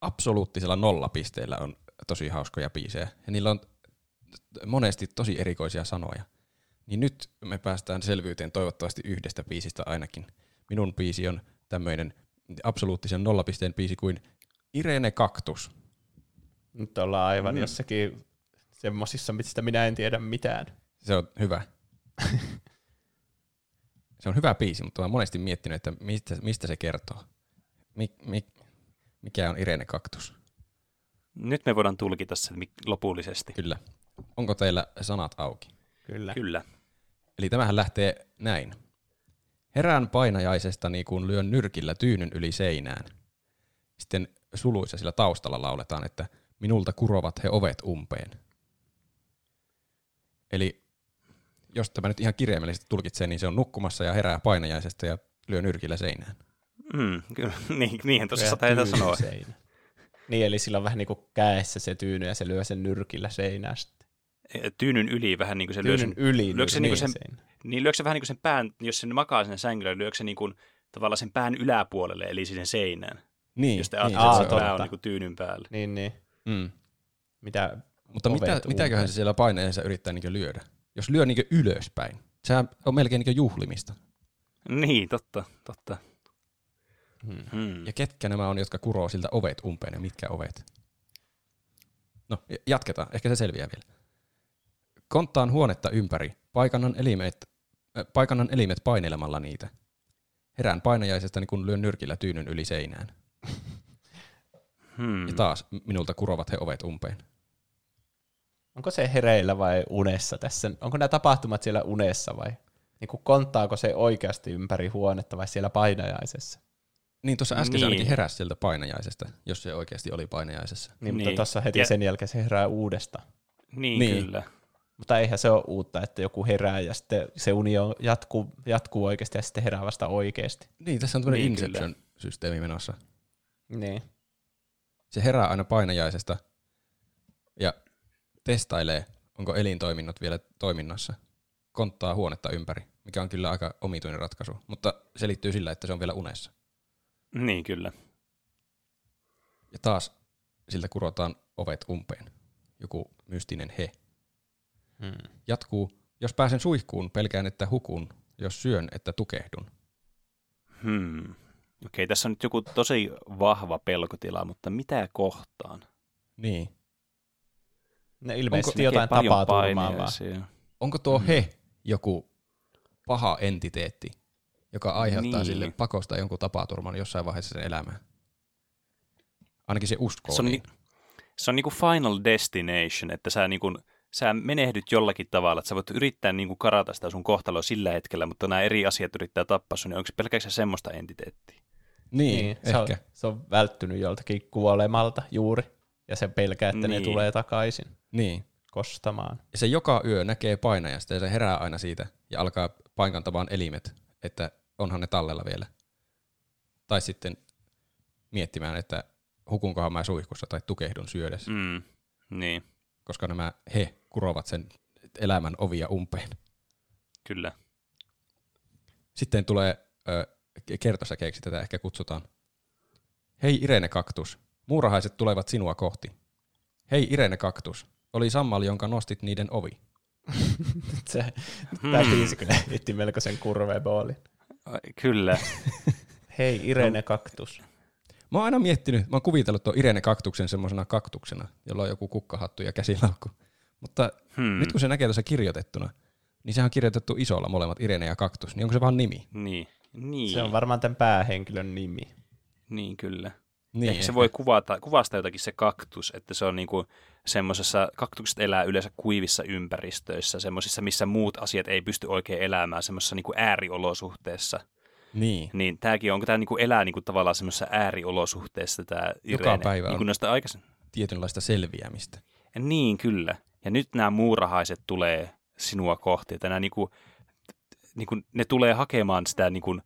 absoluuttisella nollapisteellä on tosi hauskoja biisejä. Ja niillä on monesti tosi erikoisia sanoja. Niin nyt me päästään selvyyteen toivottavasti yhdestä biisistä ainakin. Minun biisi on tämmöinen absoluuttisen nollapisteen biisi kuin Irene Kaktus. Nyt ollaan aivan Mm. jossakin semmosissa, mistä minä en tiedä mitään. Se on hyvä. (laughs) se on hyvä biisi, mutta olen monesti miettinyt, että mistä, mistä se kertoo. Mik, mik, mikä on Irene Kaktus? Nyt me voidaan tulkita se mi- lopullisesti. Kyllä. Onko teillä sanat auki? Kyllä. Kyllä. Eli tämähän lähtee näin. Herään painajaisesta niin kuin lyön nyrkillä tyynyn yli seinään. Sitten suluissa sillä taustalla lauletaan, että minulta kurovat he ovet umpeen. Eli jos tämä nyt ihan kirjaimellisesti tulkitsee, niin se on nukkumassa ja herää painajaisesta ja lyö nyrkillä seinään. Mm, kyllä, (laughs) niin, niinhän tuossa sataa sanoa. Seinä. Niin, eli sillä on vähän niin kuin käessä se tyyny ja se lyö sen nyrkillä seinään sitten. E, tyynyn yli vähän niin kuin se tyynyn lyö sen, yli lyökö se, niin, niin sen, seinä. niin lyökö se vähän niin kuin sen pään, jos se makaa sen sängyllä, lyökö se niin kuin, tavallaan sen pään yläpuolelle, eli siihen seinään. Niin, Jos te niin, ajattelee, Aa, että se pää on niin kuin tyynyn päällä. Niin, niin. Mm. Mitä Mutta mitä, mitäköhän se siellä painajaisessa yrittää niin lyödä? Jos lyö niin ylöspäin, sehän on melkein niin juhlimista. Niin, totta, totta. Hmm. Hmm. Ja ketkä nämä on, jotka kuroo siltä ovet umpeen ja mitkä ovet? No, jatketaan. Ehkä se selviää vielä. Konttaan huonetta ympäri. Paikannan elimet, äh, paikannan elimet painelemalla niitä. Herään painajaisesta, niin kun lyön nyrkillä tyynyn yli seinään. Hmm. Ja taas minulta kurovat he ovet umpeen. Onko se hereillä vai unessa tässä? Onko nämä tapahtumat siellä unessa vai? Niin kuin konttaako se oikeasti ympäri huonetta vai siellä painajaisessa? Niin tuossa äsken se Niin. ainakin heräsi sieltä painajaisesta, jos se oikeasti oli painajaisessa. Niin, mutta Niin. tuossa heti Ja- sen jälkeen se herää uudestaan. Niin, Niin. kyllä. Mutta eihän se ole uutta, että joku herää ja sitten se uni on, jatkuu, jatkuu oikeasti ja sitten herää vasta oikeasti. Niin, tässä on tämmöinen Niin. Inception-systeemi menossa. Niin. Se herää aina painajaisesta ja testailee, onko elintoiminnot vielä toiminnassa. Konttaa huonetta ympäri, mikä on kyllä aika omituinen ratkaisu, mutta se liittyy sillä, että se on vielä unessa. Niin, kyllä. Ja taas siltä kurotaan ovet umpeen. Joku mystinen he. Hmm. Jatkuu, jos pääsen suihkuun, pelkään, että hukun, jos syön, että tukehdun. Hmm. Okei, tässä on nyt joku tosi vahva pelkotila, mutta mitä kohtaan? Niin. Ne ilmeisesti Näkee jotain vaan. paineisia. Onko tuo he joku paha entiteetti, joka aiheuttaa Niin. niin. sille pakosta jonkun tapaturman jossain vaiheessa sen elämää? Ainakin se uskoo Se on, niin. ni- se on niinku final destination, että sä, niinku, sä menehdyt jollakin tavalla, että sä voit yrittää niinku karata sitä sun kohtaloa sillä hetkellä, mutta nämä eri asiat yrittää tappaa sun, niin onko se pelkästään semmoista entiteettiä? Niin, Niin, se, on, se on välttynyt joltakin kuolemalta juuri. Ja se pelkää, että ne Niin. tulee takaisin Niin. kostamaan. Ja se joka yö näkee painajasta ja se herää aina siitä ja alkaa paikantamaan elimet, että onhan ne tallella vielä. Tai sitten miettimään, että hukunkohan mä suihkussa tai tukehdun syödessä, mm. Niin, koska nämä he kurovat sen elämän ovia umpeen. kyllä. Sitten tulee ö, kertosäkeeksi tätä ehkä kutsutaan. Hei Irene Kaktus, muurahaiset tulevat sinua kohti. Hei Irene Kaktus, oli sammali, jonka nostit niiden ovi. (laughs) Se, Hmm. Tämä biisi kyllä hitti melkoisen kurveboolin. Ai, Kyllä. (laughs) Hei Irene Kaktus. Mä oon aina miettinyt, mä oon kuvitellut tuon Irene Kaktuksen semmoisena kaktuksena, jolla on joku kukkahattu ja käsilaukku. Mutta Hmm. mm. nyt kun se näkee tuossa kirjoitettuna, niin sehän on kirjoitettu isolla molemmat Irene ja Kaktus, niin onko se vaan nimi? Niin. Niin. Se on varmaan tämän päähenkilön nimi. Niin, kyllä. Niin, Ehkä se voi kuvata, kuvastaa jotakin se kaktus, että se on niinku semmoisessa, kaktukset elää yleensä kuivissa ympäristöissä, semmoisissa, missä muut asiat ei pysty oikein elämään, semmoisessa niinku ääriolosuhteessa. Niin. Niin tämäkin, onko tämä niinku elää niinku tavallaan semmoisessa ääriolosuhteessa tämä Irene? päivä niin on. kuin aikaisin. Tietynlaista selviämistä. Niin, kyllä. Ja nyt nämä muurahaiset tulee sinua kohti, että nämä niinku, niinku, ne tulee hakemaan sitä niinku,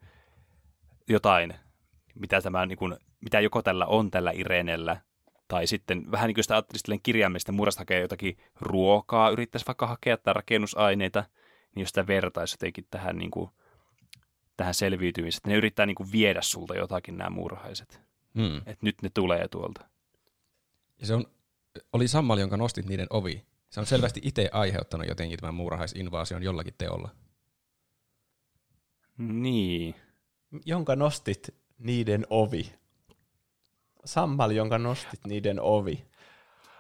jotain, mitä, tämä, niinku, mitä joko tällä on tällä Irenellä, tai sitten vähän niin kuin sitä ajattelisi kirjaimellisesti, muurasta hakee jotakin ruokaa, yrittäisi vaikka hakea tai rakennusaineita, niin jos sitä vertaisi jotenkin tähän, niin kuin, tähän selviytymiseen, että ne yrittää niin kuin viedä sulta jotakin nämä muurahaiset. Hmm. Että nyt ne tulee tuolta. Ja se on, oli sammali, jonka nostit niiden ovi. Se on selvästi itse aiheuttanut jotenkin tämän muurahaisinvaasion jollakin teolla. Niin. Jonka nostit niiden ovi. Sammal, jonka nostit niiden ovi.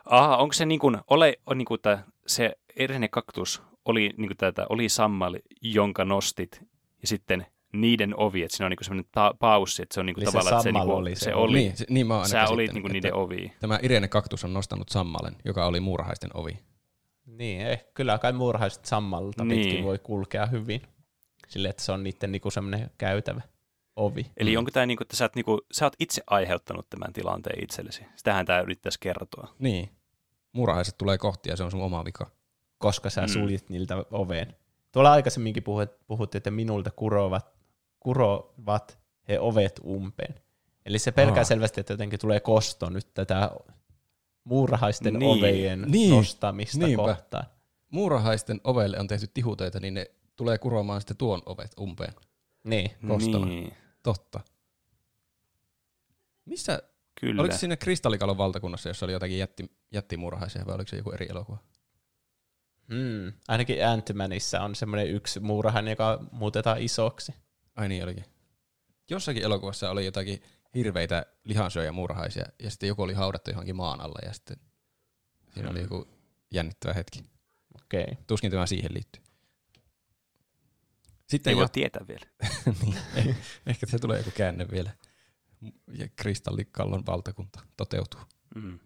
Aha, onko se niin kuin, ole, on niin kuin, että se Irene Kaktus oli niin kuin tätä, oli sammal, jonka nostit, ja sitten niiden ovi, että siinä on niin kuin semmoinen ta- paussi, että se on niin kuin Eli se tavallaan, että se, niin kuin, oli se se oli, Niin, se, niin mä sä olit niin kuin että niiden ovi. Tämä Irene Kaktus on nostanut sammalen, joka oli muurahaisten ovi. Niin, eh, kyllä kai muurahaiset sammalta Niin. pitkin voi kulkea hyvin. Silleen, että se on niiden niinku semmoinen käytävä ovi. Eli Mm. onko tämä niin kuin, että sä, oot, niin kuin, sä oot itse aiheuttanut tämän tilanteen itsellesi? Sitähän tämä yrittäisi kertoa. Niin. Muurahaiset tulee kohti ja se on sun oma vika. koska sä Mm. suljit niiltä oveen. Tuolla aikaisemminkin puhut, puhuttiin, että minulta kurovat, kurovat he ovet umpeen. Eli se pelkää Aa. selvästi, että jotenkin tulee kosto nyt tätä muurahaisten Niin. ovejen Niin. niin. nostamista Niinpä. kohtaan. Muurahaisten ovelle on tehty tihutöitä, niin ne tulee kuromaan sitten tuon ovet umpeen. Niin. Kostona. Niin, Totta. Missä, kyllä. oliko siinä Kristallikalon valtakunnassa, jossa oli jotakin jätti, jättimuurahaisia, vai oliko se joku eri elokuva? Mm. Ainakin Ant-Manissa on semmoinen yksi muurahainen, joka muutetaan isoksi. Ai niin olikin. Jossakin elokuvassa oli jotakin hirveitä lihansyöjä muurahaisia, ja sitten joku oli haudattu johonkin maan alla, ja sitten siinä oli Mm. joku jännittävä hetki. Okei. Okay. Tuskin tämä siihen liittyy. Sitten Ei jo, voi tietää vielä. (laughs) niin, eh- ehkä se tulee joku käänne vielä. Ja kristallikallon valtakunta toteutuu. Mm.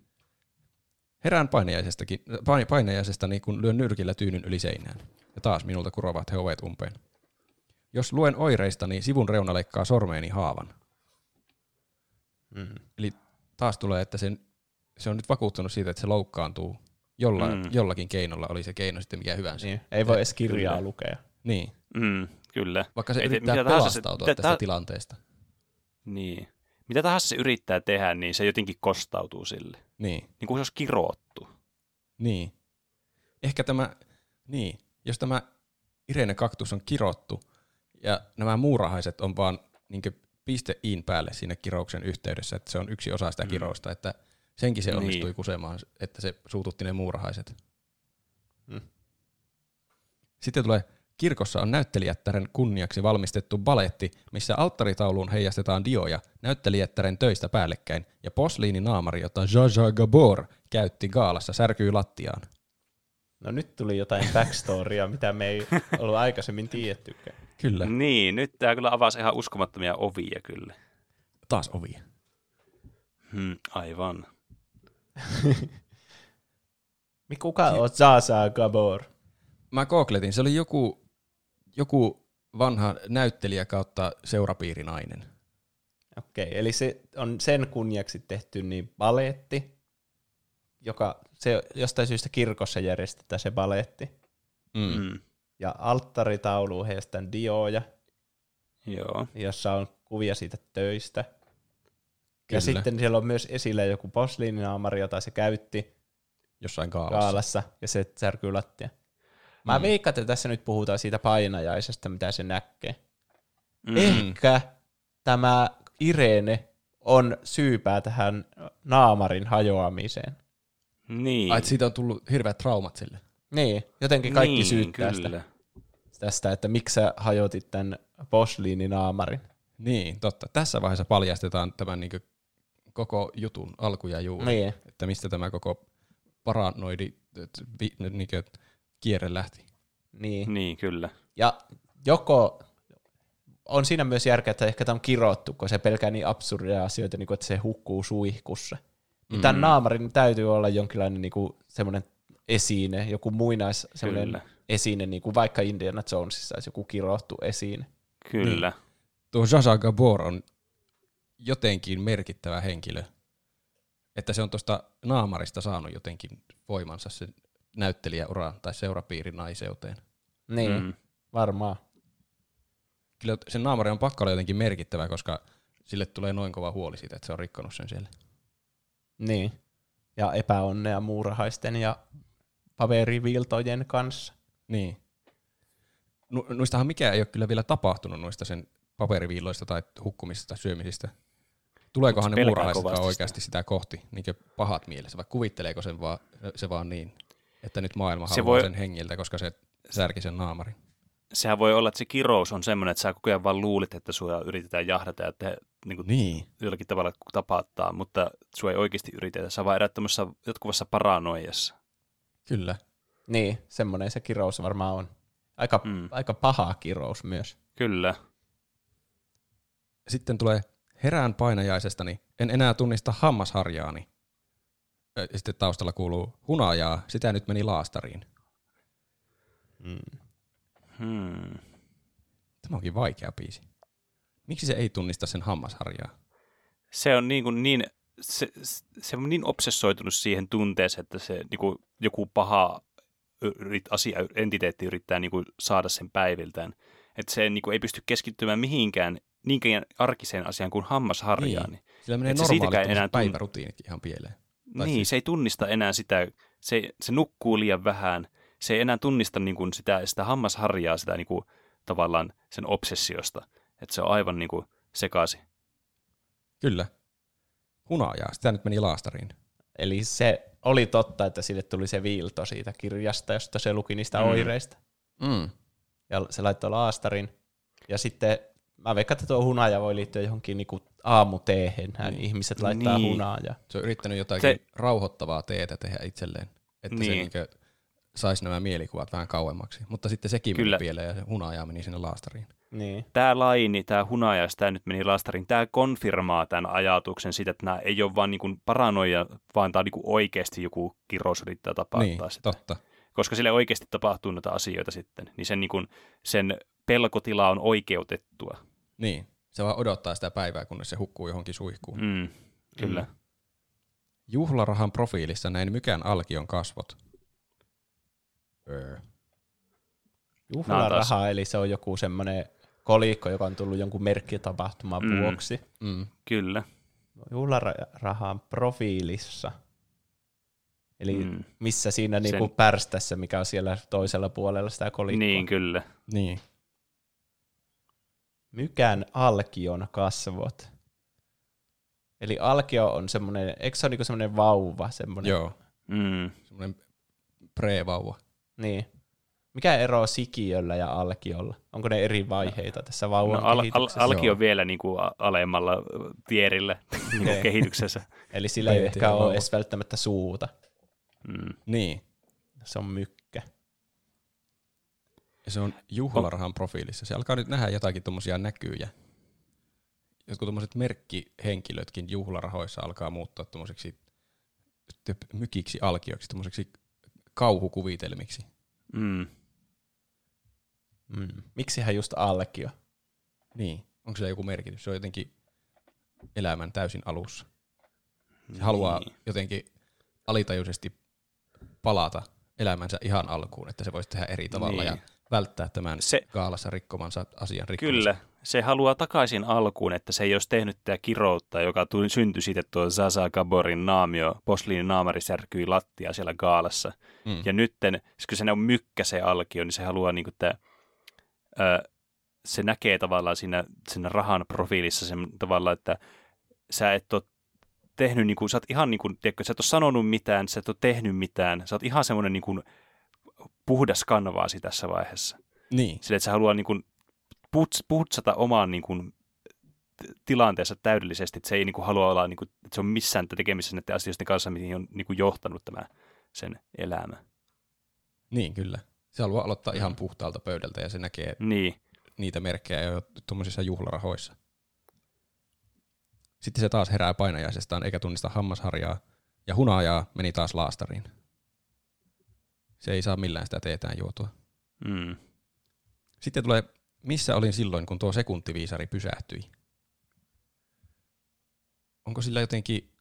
Herään painajaisestakin, pain- painajaisestani, kun lyön nyrkillä tyynyn yli seinään. Ja taas minulta kurovat he ovet umpeen. Jos luen oireistani, sivun reuna leikkaa sormeeni haavan. Mm. Taas tulee, että sen, se on nyt vakuuttunut siitä, että se loukkaantuu jolla, Mm. jollakin keinolla, oli se keino sitten mikä hyvänsä. Niin. Ei voi edes kirjaa lukea. Niin. Mm, kyllä. Vaikka se Ei te- yrittää mitä tahansa se- pelastautua mitä tästä ta- tilanteesta. Niin. Mitä tahansa se yrittää tehdä, niin se jotenkin kostautuu sille. Niin. Niin kuin se olisi kiroottu. Niin. Ehkä tämä, niin, jos tämä Irene kaktus on kirottu ja nämä muurahaiset on vaan niin piste iin päälle siinä kirouksen yhteydessä, että se on yksi osa sitä Mm. kirousta, että senkin se Niin. onnistui kusemaan, että se suututti ne muurahaiset. Mm. Sitten tulee Kirkossa on näyttelijättären kunniaksi valmistettu baletti, missä alttaritauluun heijastetaan dioja näyttelijättären töistä päällekkäin, ja posliininaamari, jota Jaja Gabor käytti gaalassa, särkyy lattiaan. No nyt tuli jotain backstorya, mitä me ei ollut aikaisemmin tiettykään. Kyllä. Niin, nyt tämä kyllä avasi ihan uskomattomia ovia kyllä. Taas ovia. Hmm, aivan. (laughs) Kuka on Zaza Gabor? Mä googletin, se oli joku, joku vanha näyttelijä kautta seurapiirinainen. Okei, eli se on sen kunniaksi tehty niin baleetti, joka se jostain syystä kirkossa järjestetään se baleetti. Mm. Mm. Ja alttaritauluun heistän dioja, Joo. jossa on kuvia siitä töistä. Kyllä. Ja sitten siellä on myös esillä joku posliininaamari, jota se käytti Jossain kaalassa. kaalassa, ja se särkyy lattia. Mä Mm. veikkaan, että tässä nyt puhutaan siitä painajaisesta, mitä se näkee. Mm. Ehkä tämä Irene on syypää tähän naamarin hajoamiseen. Niin. Ai, että siitä on tullut hirveät traumat sille. Niin, jotenkin kaikki niin, syyttää kyllä. sitä, tästä, että miksi sä hajotit tämän posliininaamarin. Niin, totta. Tässä vaiheessa paljastetaan tämän niin koko jutun alku ja juuri. Niin, Että mistä tämä koko paranoidi niin kierre lähti. niin. Niin, kyllä. Ja joko on siinä myös järkeä, että ehkä tämä on kirottu, kun se pelkää niin absurdeja asioita, niin kuin, että se hukkuu suihkussa. Mm. Tämän naamarin täytyy olla jonkinlainen niin kuin, semmoinen esine, joku muinais semmoinen Kyllä. esine, niin kuin vaikka Indiana Jonesissa olisi joku kirottu esine. Kyllä. Niin. Tuo Jaja Gabor on jotenkin merkittävä henkilö. Että se on tuosta naamarista saanut jotenkin voimansa sen näyttelijäuraan tai seurapiirin naiseuteen. Niin, mm. Varmaan. Kyllä sen naamari on pakko olla jotenkin merkittävä, koska sille tulee noin kova huoli siitä, että se on rikkonut sen siellä. Niin. Ja epäonnea muurahaisten ja paperiviltojen kanssa. Niin. Nu, noistahan mikään ei ole kyllä vielä tapahtunut noista sen paperiviilloista tai hukkumisista tai syömisistä. Tuleekohan Mut ne muurahaiset oikeasti sitä kohti, niin pahat mielessä, vai kuvitteleeko sen vaan, se vaan niin, että nyt maailma Se haluaa voi- sen hengiltä, koska se särki sen naamarin. Sehän voi olla, että se kirous on semmoinen, että sä koko ajan vaan luulit, että sua yritetään jahdata ja tehdä, niin kuin Niin. jollakin tavalla tapattaa, mutta sua ei oikeasti yritetä. Sä vaan erät jatkuvassa paranoiassa. Kyllä. Niin, semmoinen se kirous varmaan on. Aika. Mm. aika paha kirous myös. Kyllä. Sitten tulee herään painajaisestani, en enää tunnista hammasharjaani. Ja Sitten taustalla kuuluu hunajaa, sitä nyt meni laastariin. Mm. Hmm. Tämä onkin vaikea biisi. Miksi se ei tunnista sen hammasharjaa? Se on niin, kuin niin se, se on niin obsessoitunut siihen tunteeseen, että se niin kuin joku paha yrit, asia, entiteetti yrittää niin kuin saada sen päiviltään. Että se niin kuin ei pysty keskittymään mihinkään niinkään arkiseen asiaan kuin hammasharjaan. Niin. Sillä menee normaalit enää päivärutiinit ihan pieleen. Tai niin, siis... se ei tunnista enää sitä, se, se nukkuu liian vähän, se ei enää tunnista niin kuin sitä, sitä hammasharjaa, sitä niin kuin, tavallaan sen obsessiosta. Että se on aivan niin kuin sekaisin. Kyllä. Hunajaa, sitä nyt meni laastariin. Eli se oli totta, että sille tuli se viilto siitä kirjasta, josta se luki niistä mm. oireista. Mm. Ja se laittoi laastarin. Ja sitten mä veikkaan, että tuo hunaja voi liittyä johonkin niinku aamuteehen. Niin. Ihmiset laittaa niin. hunajaa. Se on yrittänyt jotakin se... rauhoittavaa teetä tehdä itselleen, että niin. se niinku saisi nämä mielikuvat vähän kauemmaksi. Mutta sitten sekin Kyllä. meni pieleen ja se hunaja meni sinne laastariin. Niin. Tämä laini, tämä hunaja, tämä nyt meni laastariin, tämä konfirmaa tämän ajatuksen siitä, että nämä ei ole vain niin paranoja, vaan tämä on niin oikeasti joku kirous yrittää tapahtua niin, sitä. totta. Koska sille oikeasti tapahtuu näitä asioita sitten, niin sen, niin kuin, sen pelkotila on oikeutettua. Niin, se vaan odottaa sitä päivää, kunnes se hukkuu johonkin suihkuun. Mm, kyllä. Mm. Juhlarahan profiilissa näin mykään alkion kasvot. Öö. Juhlaraha, eli se on joku semmoinen kolikko, joka on tullut jonkun merkkitapahtuman mm. vuoksi. Mm. Kyllä. Juhlarahan profiilissa. Eli mm. missä siinä Sen... niinku pärstässä, mikä on siellä toisella puolella sitä kolikkoa. Niin, kyllä. Niin. Mykän alkion kasvot. Eli alkio on semmoinen, eikö se ole niinku semmoinen vauva? Semmoinen? Joo. Mm. Semmoinen pre-vauva. Niin. Mikä ero sikiöllä ja alkiolla? Onko ne eri vaiheita tässä vauvan no, al- al- alki on vielä (laughs) niin kuin alemmalla tierillä niin kehityksessä. Eli sillä ei ehkä ole edes välttämättä suuta. Mm. Niin. Se on mykkä. Ja se on juhlarahan profiilissa. Se alkaa nyt nähdä jotakin tuommoisia näkyjä. Jotkut tuommoiset merkkihenkilötkin juhlarahoissa alkaa muuttua tuommoiseksi mykiksi alkioiksi, tuommoiseksi kauhukuvitelmiksi. Mm. Mm. Miksihän just alkio? Niin. Onko se joku merkitys? Se on jotenkin elämän täysin alussa. Se niin. haluaa jotenkin alitajuisesti palata elämänsä ihan alkuun, että se voisi tehdä eri tavalla niin. ja välttää tämän se, gaalassa rikkomansa asian rikkomisen. Kyllä, se haluaa takaisin alkuun, että se ei olisi tehnyt tätä kiroutta, joka tuli, syntyi siitä tuo Zaza Gaborin naamio, posliinin naamari särkyi lattia siellä gaalassa. Mm. Ja nytten, kun se on mykkä se alkio, niin se haluaa niin kuin, että, ö, se näkee tavallaan siinä, siinä rahan profiilissa sen tavalla, että sä et ole tehnyt, niin kuin, sä oot ihan niin kuin, tiedätkö, sä et ole sanonut mitään, sä et ole tehnyt mitään, sä oot ihan semmoinen niin kuin, puhdas kanvaasi tässä vaiheessa. Niin. Sille, että se haluaa niin kuin, puts, putsata omaan niin kuin, tilanteensa täydellisesti, että se ei niin kuin, halua olla, niin kuin, että se on missään tekemisissä näiden asioiden kanssa, mihin on niin kuin, johtanut tämä sen elämä. Niin, kyllä. Se haluaa aloittaa ihan puhtaalta pöydältä ja se näkee niin. niitä merkkejä jo tuommoisissa juhlarahoissa. Sitten se taas herää painajaisestaan eikä tunnista hammasharjaa, ja hunajaa meni taas laastariin. Se ei saa millään sitä teetään juotua. Mm. Sitten tulee, missä olin silloin, kun tuo sekuntiviisari pysähtyi? Onko sillä jotenkin,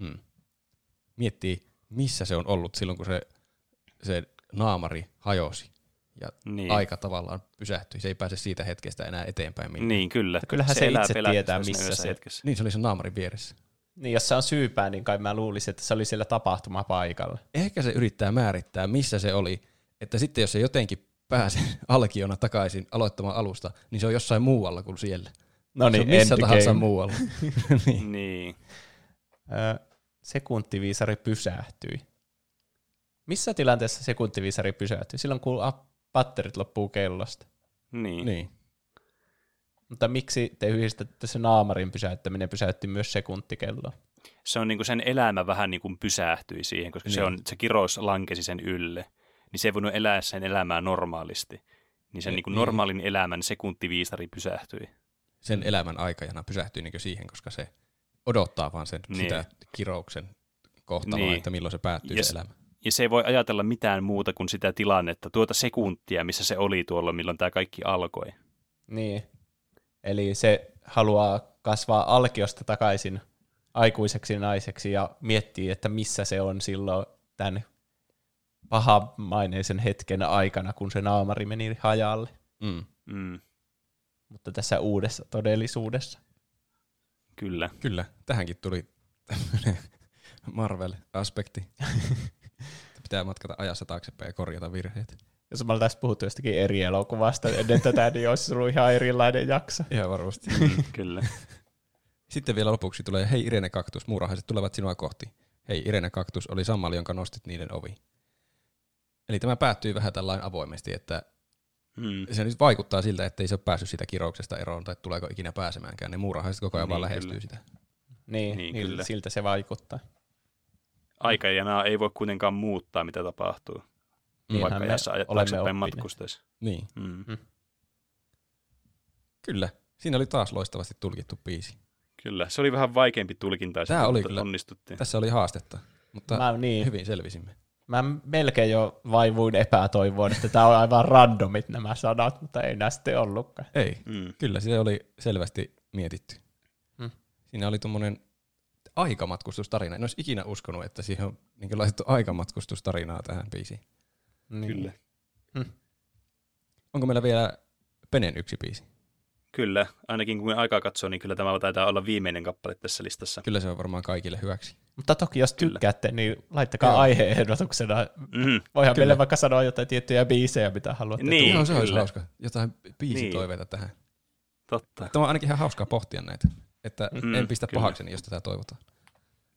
hmm, miettii, missä se on ollut silloin, kun se, se naamari hajosi ja niin. aika tavallaan pysähtyi. Se ei pääse siitä hetkestä enää eteenpäin. Minne. Niin, kyllä. Kyllähän se, se itse tietää, missä se... Hetkessä. Niin, se oli sen naamarin vieressä. Niin, jos se on syypää, niin kai mä luulisin, että se oli siellä tapahtumapaikalla. Ehkä se yrittää määrittää, missä se oli. Että sitten jos se jotenkin pääsee (laughs) alkiona takaisin aloittamaan alusta, niin se on jossain muualla kuin siellä. No niin, se on missä tahansa muualla. (laughs) (laughs) niin. niin. sekuntiviisari pysähtyi. Missä tilanteessa sekuntiviisari pysähtyi? Silloin kun patterit loppuu kellosta. Niin. niin. Mutta miksi te yhdistätte se naamarin pysäyttäminen pysäytti myös sekuntikelloa? Se on niin kuin sen elämä vähän niin kuin pysähtyi siihen, koska niin. se, on, se kirous lankesi sen ylle. Niin se ei voinut elää sen elämää normaalisti. Niin sen niin kuin normaalin niin. elämän sekuntiviisari pysähtyi. Sen elämän aikajana pysähtyi niin siihen, koska se odottaa vaan sen niin. sitä kirouksen kohtaloa, niin. että milloin se päättyy ja se elämä ja se ei voi ajatella mitään muuta kuin sitä tilannetta, tuota sekuntia, missä se oli tuolla, milloin tämä kaikki alkoi. Niin. Eli se haluaa kasvaa alkiosta takaisin aikuiseksi naiseksi ja miettii, että missä se on silloin tämän pahamaineisen hetken aikana, kun se naamari meni hajalle. Mm. Mm, Mutta tässä uudessa todellisuudessa. kyllä. Kyllä, tähänkin tuli tämmöinen Marvel-aspekti. (laughs) Pitää matkata ajassa taaksepäin ja korjata virheet. Jos me oltaisiin puhuttu jostakin eri elokuvasta ennen tätä, niin olisi ollut ihan erilainen jakso. Ihan varmasti. Mm, (laughs) kyllä. Sitten vielä lopuksi tulee, hei Irene Kaktus, muurahaiset tulevat sinua kohti. Hei Irene Kaktus oli sammali, jonka nostit niiden ovi. Eli tämä päättyy vähän tällainen avoimesti, että Mm, se nyt vaikuttaa siltä, että ei se ole päässyt siitä kirouksesta eroon tai tuleeko ikinä pääsemäänkään. Ne muurahaiset koko ajan Niin, vaan lähestyy kyllä. sitä. Niin, Niin, niin kyllä. siltä se vaikuttaa. Aikajanaa ei voi kuitenkaan muuttaa, mitä tapahtuu. Niinhän vaikka olemme taaksepäin oppineet. matkustaisi. Niin, Mm. kyllä. Siinä oli taas loistavasti tulkittu biisi. Kyllä, se oli vähän vaikeampi tulkinta. Tää oli mutta kyllä- Onnistuttiin. Tässä oli haastetta, mutta Mä, niin, hyvin selvisimme. mä melkein jo vaivuin epätoivoon, että tämä on aivan randomit nämä sanat, mutta ei nämä sitten ollutkaan. Ei, Mm. kyllä se oli selvästi mietitty. Hmm. Siinä oli tuommoinen aikamatkustustarina. En olisi ikinä uskonut, että siihen on niin laitettu aikamatkustustarinaa tähän biisiin. Niin. Kyllä. Onko meillä vielä Penen yksi biisi? Kyllä, ainakin kun aikaa katsoo, niin kyllä tämä taitaa olla viimeinen kappale tässä listassa. Kyllä se on varmaan kaikille hyväksi. Mutta toki jos Kyllä. tykkäätte, niin laittakaa Joo. aiheehdotuksena. Mm. Voihan Kyllä. meille vaikka sanoa jotain tiettyjä biisejä, mitä haluatte. Niin. tulla. Joo, se olisi kyllä. hauska. Jotain biisitoiveita tähän. Totta, Tämä on ainakin ihan hauskaa pohtia näitä. Että Mm, en pistä kyllä. pahakseni, jos tätä toivotaan.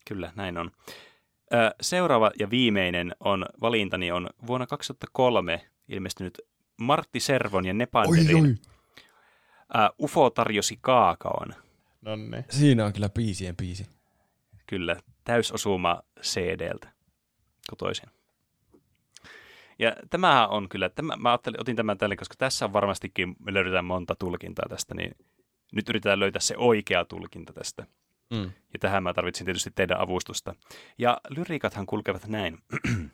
kyllä, näin on. Seuraava ja viimeinen on valintani on vuonna 2003 ilmestynyt Martti Servon ja Nepanderin Ä, UFO tarjosi kaakaon. No niin. Siinä on kyllä biisien biisi. Kyllä, täysosuma CDltä kotoisin. Ja tämähän on kyllä, tämä, mä ajattelin, otin tämän tälle, koska tässä on varmastikin, me löydetään monta tulkintaa tästä, niin nyt yritetään löytää se oikea tulkinta tästä. Mm. Ja tähän mä tarvitsin tietysti teidän avustusta. Ja lyriikathan kulkevat näin. (clears throat)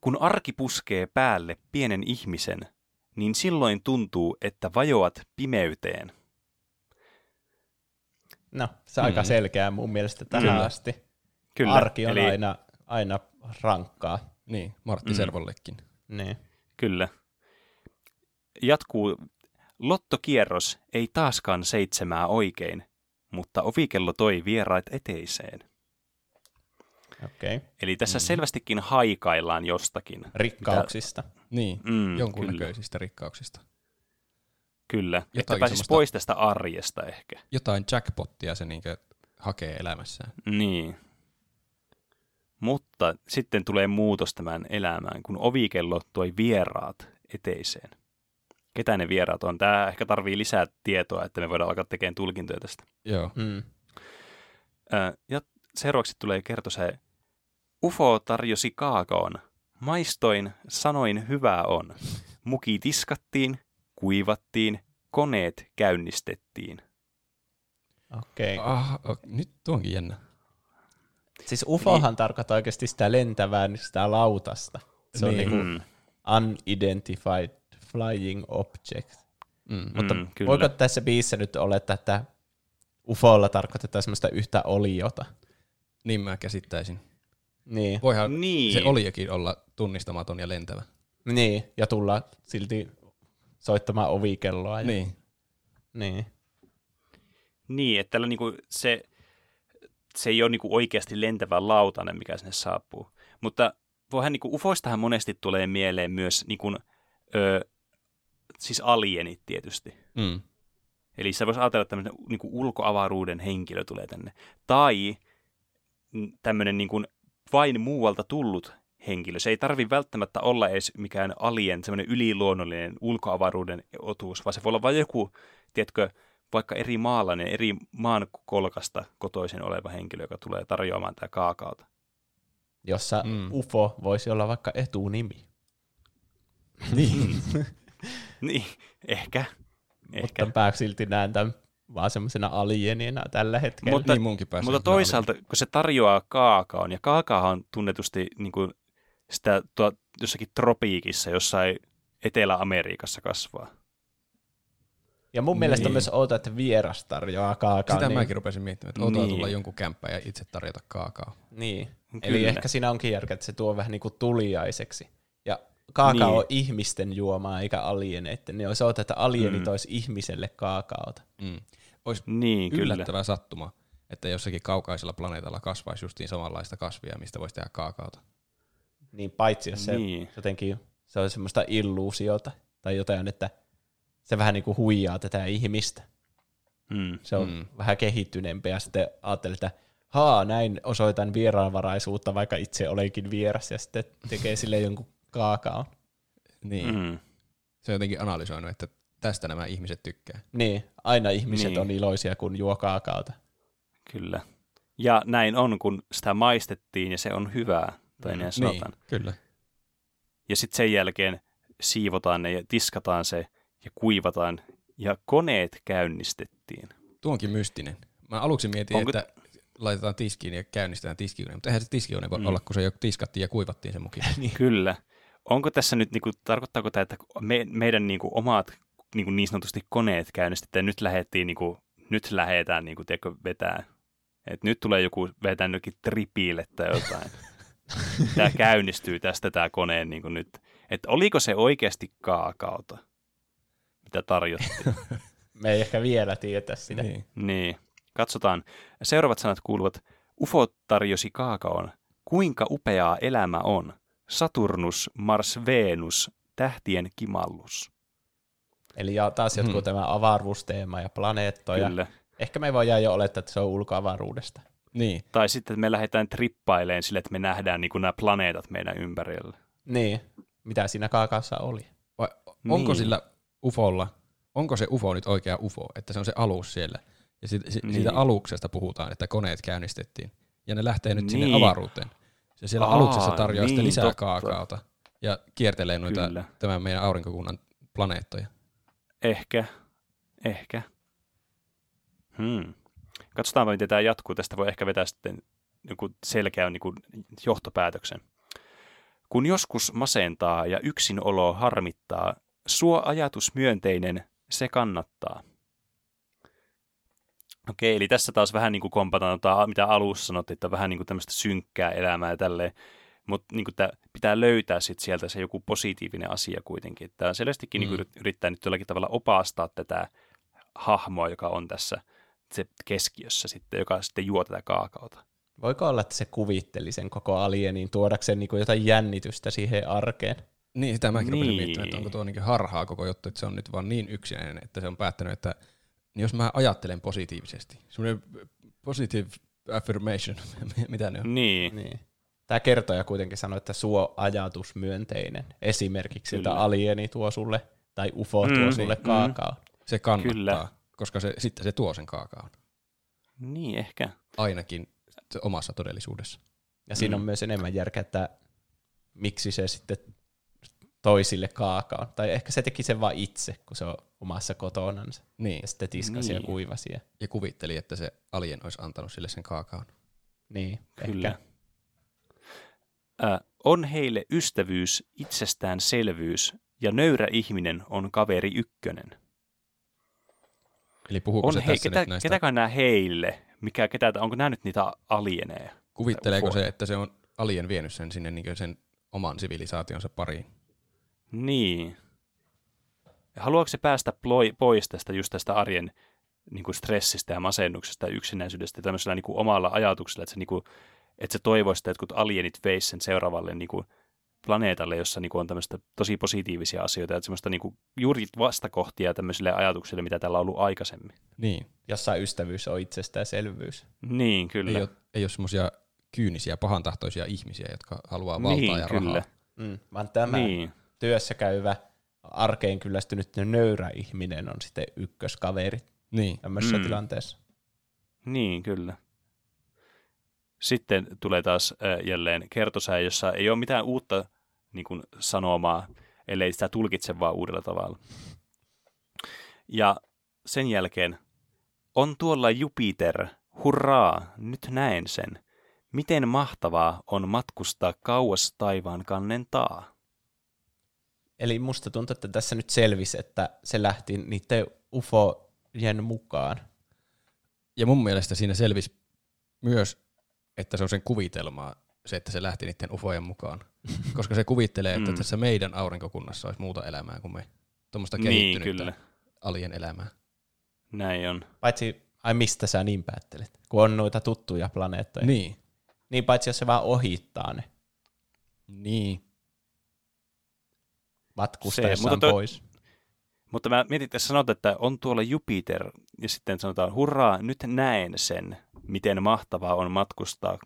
Kun arki puskee päälle pienen ihmisen, niin silloin tuntuu, että vajoat pimeyteen. No, se on aika Mm. selkeää mun mielestä tähän Kyllä. asti. Kyllä, Arki on eli, aina, aina rankkaa. Niin, Martti mm. Servollekin. Niin. Kyllä. Jatkuu. Lottokierros ei taaskaan seitsemää oikein, mutta ovikello toi vieraat eteiseen. Okay. Eli tässä Mm. selvästikin haikaillaan jostakin. Rikkauksista. Niin, Mm, jonkunnäköisistä rikkauksista. Kyllä. Että Jotakin pääsisi semmoista- pois tästä arjesta ehkä. Jotain jackpottia se niinkö hakee elämässään. Niin. Mutta sitten tulee muutos tämän elämään, kun ovikello toi vieraat eteiseen. Ketä ne vieraat on? Tämä ehkä tarvii lisää tietoa, että me voidaan alkaa tekemään tulkintoja tästä. Joo. Mm. Ja seuraavaksi tulee kertoa se, UFO tarjosi kaakaon. Maistoin, sanoin hyvää on. Muki tiskattiin, kuivattiin, koneet käynnistettiin. Okei. Okay. Ah, o- nyt tuo onkin jännä. Siis ufohan tarkoittaa oikeasti sitä lentävää, niin sitä lautasta. Se on Niin. niinku Mm, unidentified flying object. Mm. Mutta mm, kyllä. voiko tässä biisissä nyt olettaa, että ufolla tarkoitetaan semmoista yhtä oliota? Niin mä käsittäisin. Niin. Voihan Niin. se olijakin olla tunnistamaton ja lentävä. Niin, ja tulla silti soittamaan ovikelloa. Ja... Niin. niin. Niin, että tällä niinku se, se ei ole niinku oikeasti lentävä lautanen, mikä sinne saapuu. Mutta voihan niinku ufoistahan monesti tulee mieleen myös niinku, ö, siis alienit tietysti. Mm. Eli sä voisi ajatella, että tämmöinen niinku ulkoavaruuden henkilö tulee tänne. Tai tämmöinen niinku vain muualta tullut henkilö. Se ei tarvi välttämättä olla edes mikään alien, semmoinen yliluonnollinen ulkoavaruuden otuus, vaan se voi olla vain joku, tiedätkö, vaikka eri maalainen, eri maan kolkasta kotoisin oleva henkilö, joka tulee tarjoamaan tätä kaakaota. Jossa mm. ufo voisi olla vaikka etunimi. Niin. (laughs) (laughs) Niin, ehkä. Ehkä. Mutta mä silti näen tämän vaan semmoisena alienina tällä hetkellä. Mutta- niin munkin. Mutta toisaalta, kun se tarjoaa kaakaon, ja kaakaahan on tunnetusti niin kuin sitä tuo, jossakin tropiikissa, jossain Etelä-Amerikassa kasvaa. Ja mun mielestä on Niin. myös outo, että vieras tarjoaa kaakao. Sitä niin, mäkin rupesin miettimään, että otaa Niin. tulla jonkun kämppään ja itse tarjota kaakao. Niin. Kyllä. Eli ehkä siinä onkin järkeä, että se tuo vähän niin kuin tuliaiseksi. Kaakao Niin. on ihmisten juomaa eikä alieneiden. Niin olisi outo, että alienit Mm. olisi ihmiselle kaakaota. Mm. Olisi Niin, kyllä. yllättävä sattuma, että jossakin kaukaisella planeetalla kasvaisi justiin samanlaista kasvia, mistä voisi tehdä kaakaota. Niin paitsi jos se Niin. jotenkin se on semmoista illuusiota tai jotain, että se vähän niin kuin huijaa tätä ihmistä. Mm. Se on mm. vähän kehittyneempi ja sitten ajattelee, että haa, näin osoitan vieraanvaraisuutta, vaikka itse olenkin vieras ja sitten tekee sille jonkun kaakaon. Niin. Mm. Se on jotenkin analysoinut, että tästä nämä ihmiset tykkää. Niin, aina ihmiset Niin. niin. on iloisia, kun juo kaakaota. Kyllä. Ja näin on, kun sitä maistettiin ja se on hyvää, tai Mm, näin sanotaan. Niin, kyllä. Ja sitten sen jälkeen siivotaan ne ja tiskataan se ja kuivataan ja koneet käynnistettiin. Tuo onkin mystinen. Mä aluksi mietin, Onko- että laitetaan tiskiin ja käynnistetään tiskikone, mutta eihän se tiskikone voi Mm. olla, kun se jo tiskattiin ja kuivattiin sen mukin. Niin. (laughs) Kyllä. Onko tässä nyt, niin kuin, tarkoittaako tämä, että me, meidän niin kuin, omat niin, kuin niin sanotusti koneet käynnistetään, nyt lähdettiin, niin kuin, nyt lähdetään niin kuin, tiedätkö, vetää. Et nyt tulee joku, vetää jokin tripille tai jotain. (laughs) tämä käynnistyy tästä tämä koneen niin kuin nyt. Että oliko se oikeasti kaakaota, mitä tarjottiin? (laughs) Me ei ehkä vielä tietä sitä. Niin. Niin, katsotaan. Seuraavat sanat kuuluvat, UFO tarjosi kaakaon. Kuinka upeaa elämä on? Saturnus, Mars, Venus, tähtien kimallus. Eli ja taas jotkut Hmm. tämä avaruusteema ja planeettoja. Kyllä. Ehkä me voidaan jo olettaa, että se on ulkoavaruudesta. niin. Tai sitten että me lähdetään trippaileen sille, että me nähdään niin kuin nämä planeetat meidän ympärillä. Niin, mitä siinä kaakaossa oli. Vai onko Niin. sillä ufolla, onko se ufo nyt oikea ufo, että se on se alus siellä? Ja siitä, si- Niin. siitä aluksesta puhutaan, että koneet käynnistettiin. Ja ne lähtee nyt sinne Niin. avaruuteen. Se siellä Aa, aluksessa tarjoaa niin, lisää totta. kaakaota ja kiertelee noita Kyllä. tämän meidän aurinkokunnan planeettoja. Ehkä. Ehkä. Hmm. Katsotaanpa, miten tämä jatkuu. Tästä voi ehkä vetää sitten joku selkeä niin johtopäätöksen. Kun joskus masentaa ja yksinolo harmittaa, suo ajatus myönteinen, se kannattaa. Okei, eli tässä taas vähän niin kuin kompataan, tota, mitä alussa sanottiin, että vähän niin kuin tämmöistä synkkää elämää ja tälleen. Mutta niin pitää löytää sit sieltä se joku positiivinen asia kuitenkin. Tämä selvästikin Mm. niin kuin yrittää nyt jollakin tavalla opastaa tätä hahmoa, joka on tässä se keskiössä sitten, joka sitten juo tätä kaakaota. Voiko olla, että se kuvitteli sen koko alienin tuodakseen niin jotain jännitystä siihen arkeen? Niin, sitä mäkin niin. Niin. miettimään, että onko tuo niin harhaa koko juttu, että se on nyt vaan niin yksinäinen, että se on päättänyt, että jos mä ajattelen positiivisesti, semmoinen positive affirmation, (laughs) mitä ne on? Niin, Niin. Tämä kertoja kuitenkin sanoi, että suo ajatus myönteinen. Esimerkiksi, että Kyllä. alieni tuo sulle tai UFO Mm, tuo sulle mm. kaakao. Se kannattaa, Kyllä. koska se, sitten se tuo sen kaakaon. niin ehkä. Ainakin omassa todellisuudessa. Ja siinä on Mm. myös enemmän järkeä, että miksi se sitten toi sille kaakaon. Tai ehkä se teki sen vain itse, kun se on omassa kotonansa. Niin, Ja sitten tiskasi ja Niin. kuivasi. Ja, ja kuvitteli, että se alien olisi antanut sille sen kaakaon. niin, Kyllä. ehkä. Ä, on heille ystävyys itsestäänselvyys ja nöyrä ihminen on kaveri ykkönen. Eli puhuuko On se hei, tässä ketä, nyt näistä, ketäkään nämä heille? Mikä, ketä, onko nämä nyt niitä alieneja? kuvitteleeko se, että se on alien vienyt sen sinne niin sen oman sivilisaationsa pariin? Niin. Ja haluaako se päästä ploi- pois tästä just tästä arjen niin kuin stressistä ja masennuksesta ja yksinäisyydestä tämmöisellä niin kuin omalla ajatuksella, että se, niin kuin, että se toivoisi, että jotkut alienit veisi sen seuraavalle niin kuin planeetalle, jossa niin kuin on tämmöistä tosi positiivisia asioita, että semmoista niin kuin juuri vastakohtia tämmöisille ajatuksille, mitä täällä on ollut aikaisemmin. Niin. Jossain ystävyys on itsestäänselvyys. Niin, kyllä. Ei ole, ei ole semmoisia kyynisiä, pahantahtoisia ihmisiä, jotka haluaa valtaa niin, ja kyllä. rahaa. Mm, vaan tämä Niin, työssä käyvä, arkeen kyllästynyt nöyrä ihminen on sitten ykköskaveri Niin. tämmöisessä Mm. tilanteessa. niin, kyllä. Sitten tulee taas äh, jälleen kertosää, jossa ei ole mitään uutta niin kuin, sanomaa, ellei sitä tulkitse vaan uudella tavalla. Ja sen jälkeen on tuolla Jupiter, hurraa, nyt näen sen. Miten mahtavaa on matkustaa kauas taivaan kannen taa. Eli musta tuntuu, että tässä nyt selvisi, että se lähti niiden ufojen mukaan. Ja mun mielestä siinä selvisi myös, että se on sen kuvitelmaa, se, että se lähti niiden ufojen mukaan. (laughs) Koska se kuvittelee, että Mm. tässä meidän aurinkokunnassa olisi muuta elämää kuin me. Tuommoista Niin, kehittynyttä kyllä. alien elämää. Näin on. Paitsi, ai mistä sä niin päättelet? Kun on noita tuttuja planeettoja. Niin. Niin paitsi jos se vaan ohittaa ne Niin. Matkustaessaan mutta toi- pois. Mutta mä mietin, että sanotaan, että on tuolla Jupiter, ja sitten sanotaan, hurraa, nyt näen sen, miten mahtavaa on matkustaa.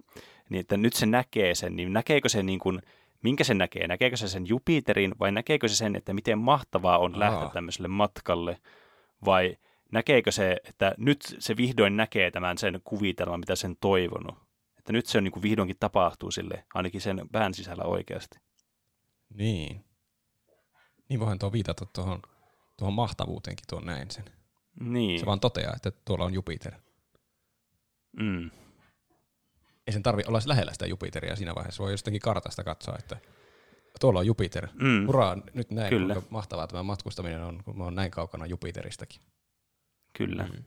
Niin, että nyt se näkee sen, niin näkeekö se niin kuin, minkä se näkee? Näkeekö se sen Jupiterin, vai näkeekö se sen, että miten mahtavaa on lähteä Aa. tämmöiselle matkalle? Vai näkeekö se, että nyt se vihdoin näkee tämän sen kuvitelman, mitä sen toivonut? Että nyt se on niin kuin vihdoinkin tapahtuu sille, ainakin sen pään sisällä oikeasti. Niin. Niin voihan tuo viitata tuohon, tuohon mahtavuuteenkin tuon näin sen. Niin. Se vaan toteaa, että tuolla on Jupiter. Mm. Ei sen tarvi olla lähellä sitä Jupiteria siinä vaiheessa. Voi jostakin kartasta katsoa, että tuolla on Jupiter. Mm. Hurraa, nyt näin, Kyllä. kuinka mahtavaa tämä matkustaminen on, kun mä oon näin kaukana Jupiteristakin. Kyllä. Mm.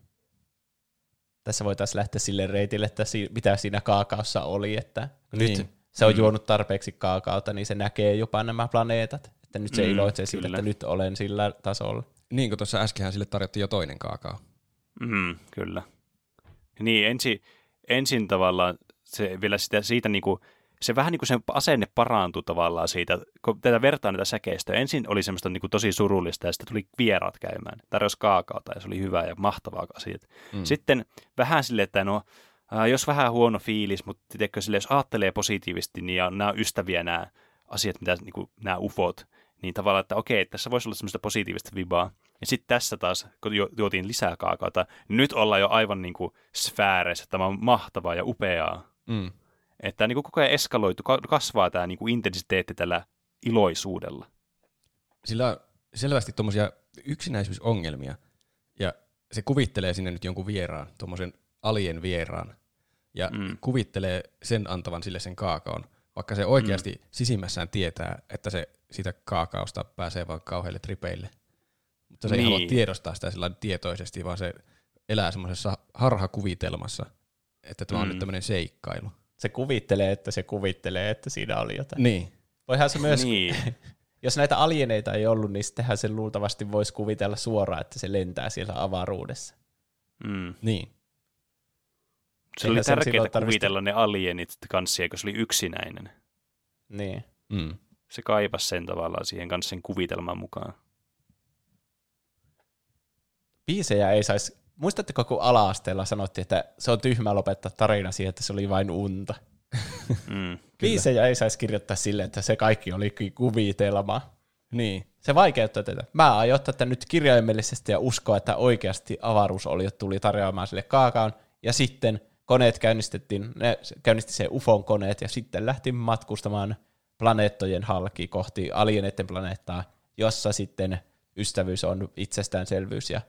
Tässä voitaisiin lähteä sille reitille, että si- mitä siinä kaakaossa oli, että kun Niin. nyt se on Mm. juonut tarpeeksi kaakaota, niin se näkee jopa nämä planeetat. Että nyt se Mm, iloitsee siitä, kyllä. että nyt olen sillä tasolla. Niin kuin tuossa äskenhän sille tarjottiin jo toinen kaakao. Mm, kyllä. Niin, ensin, ensin tavallaan se vielä sitä, siitä niinku, se vähän niin kuin sen asenne parantui tavallaan siitä, kun tätä vertaa näitä säkeistä. Ensin oli semmoista niin kuin tosi surullista ja sitten tuli vieraat käymään. Tarjosi kaakaota ja se oli hyvä ja mahtavaa asiat. Mm. Sitten vähän sille, että no, ää, jos vähän huono fiilis, mutta tiedätkö, sille, jos ajattelee positiivisesti, niin ja nämä on ystäviä nämä asiat, mitä niin kuin, nämä ufot, niin tavallaan, että okei, tässä voisi olla semmoista positiivista vibaa. Ja sitten tässä taas, kun juotiin lisää kaakaota, niin nyt ollaan jo aivan niin kuin sfääreissä, että tämä on mahtavaa ja upeaa. Mm. Että niin kuin koko ajan eskaloitu, ka- kasvaa tämä niin kuin intensiteetti tällä iloisuudella. Sillä on selvästi tuommoisia yksinäisyysongelmia, ja se kuvittelee sinne nyt jonkun vieraan, tuommoisen alien vieraan, ja Mm. kuvittelee sen antavan sille sen kaakaon, vaikka se oikeasti mm. sisimmässään tietää, että se siitä kaakaosta pääsee vaan kauheille tripeille. Mutta se niin. ei Niin. halua tiedostaa sitä sillä tietoisesti, vaan se elää semmoisessa harhakuvitelmassa, että tämä on Mm. nyt tämmöinen seikkailu. Se kuvittelee, että se kuvittelee, että siinä oli jotain. Niin. Voihan se myös, Niin, (laughs) jos näitä alieneita ei ollut, niin sittenhän se luultavasti voisi kuvitella suoraan, että se lentää siellä avaruudessa. mm. Niin. Se oli Eihän tärkeää kuvitella ne alienit kanssa, kun se oli yksinäinen. Niin. Mm. Se kaipasi sen tavallaan siihen kanssa sen kuvitelman mukaan. Biisejä ei saisi... Muistatteko, kun ala-asteella sanottiin, että se on tyhmä lopettaa tarina siihen, että se oli vain unta? (laughs) Mm. Biisejä ei saisi kirjoittaa sille, että se kaikki oli kuvitelma. Niin. Se vaikeuttaa tätä. Mä aion ottaa tämän nyt kirjaimellisesti ja uskoa, että oikeasti avaruusoliot tuli tarjoamaan sille kaakaon. Ja sitten koneet käynnistettiin, ne käynnisti se UFOn koneet ja sitten lähti matkustamaan planeettojen halki kohti alieneiden planeettaa, jossa sitten ystävyys on itsestäänselvyys ja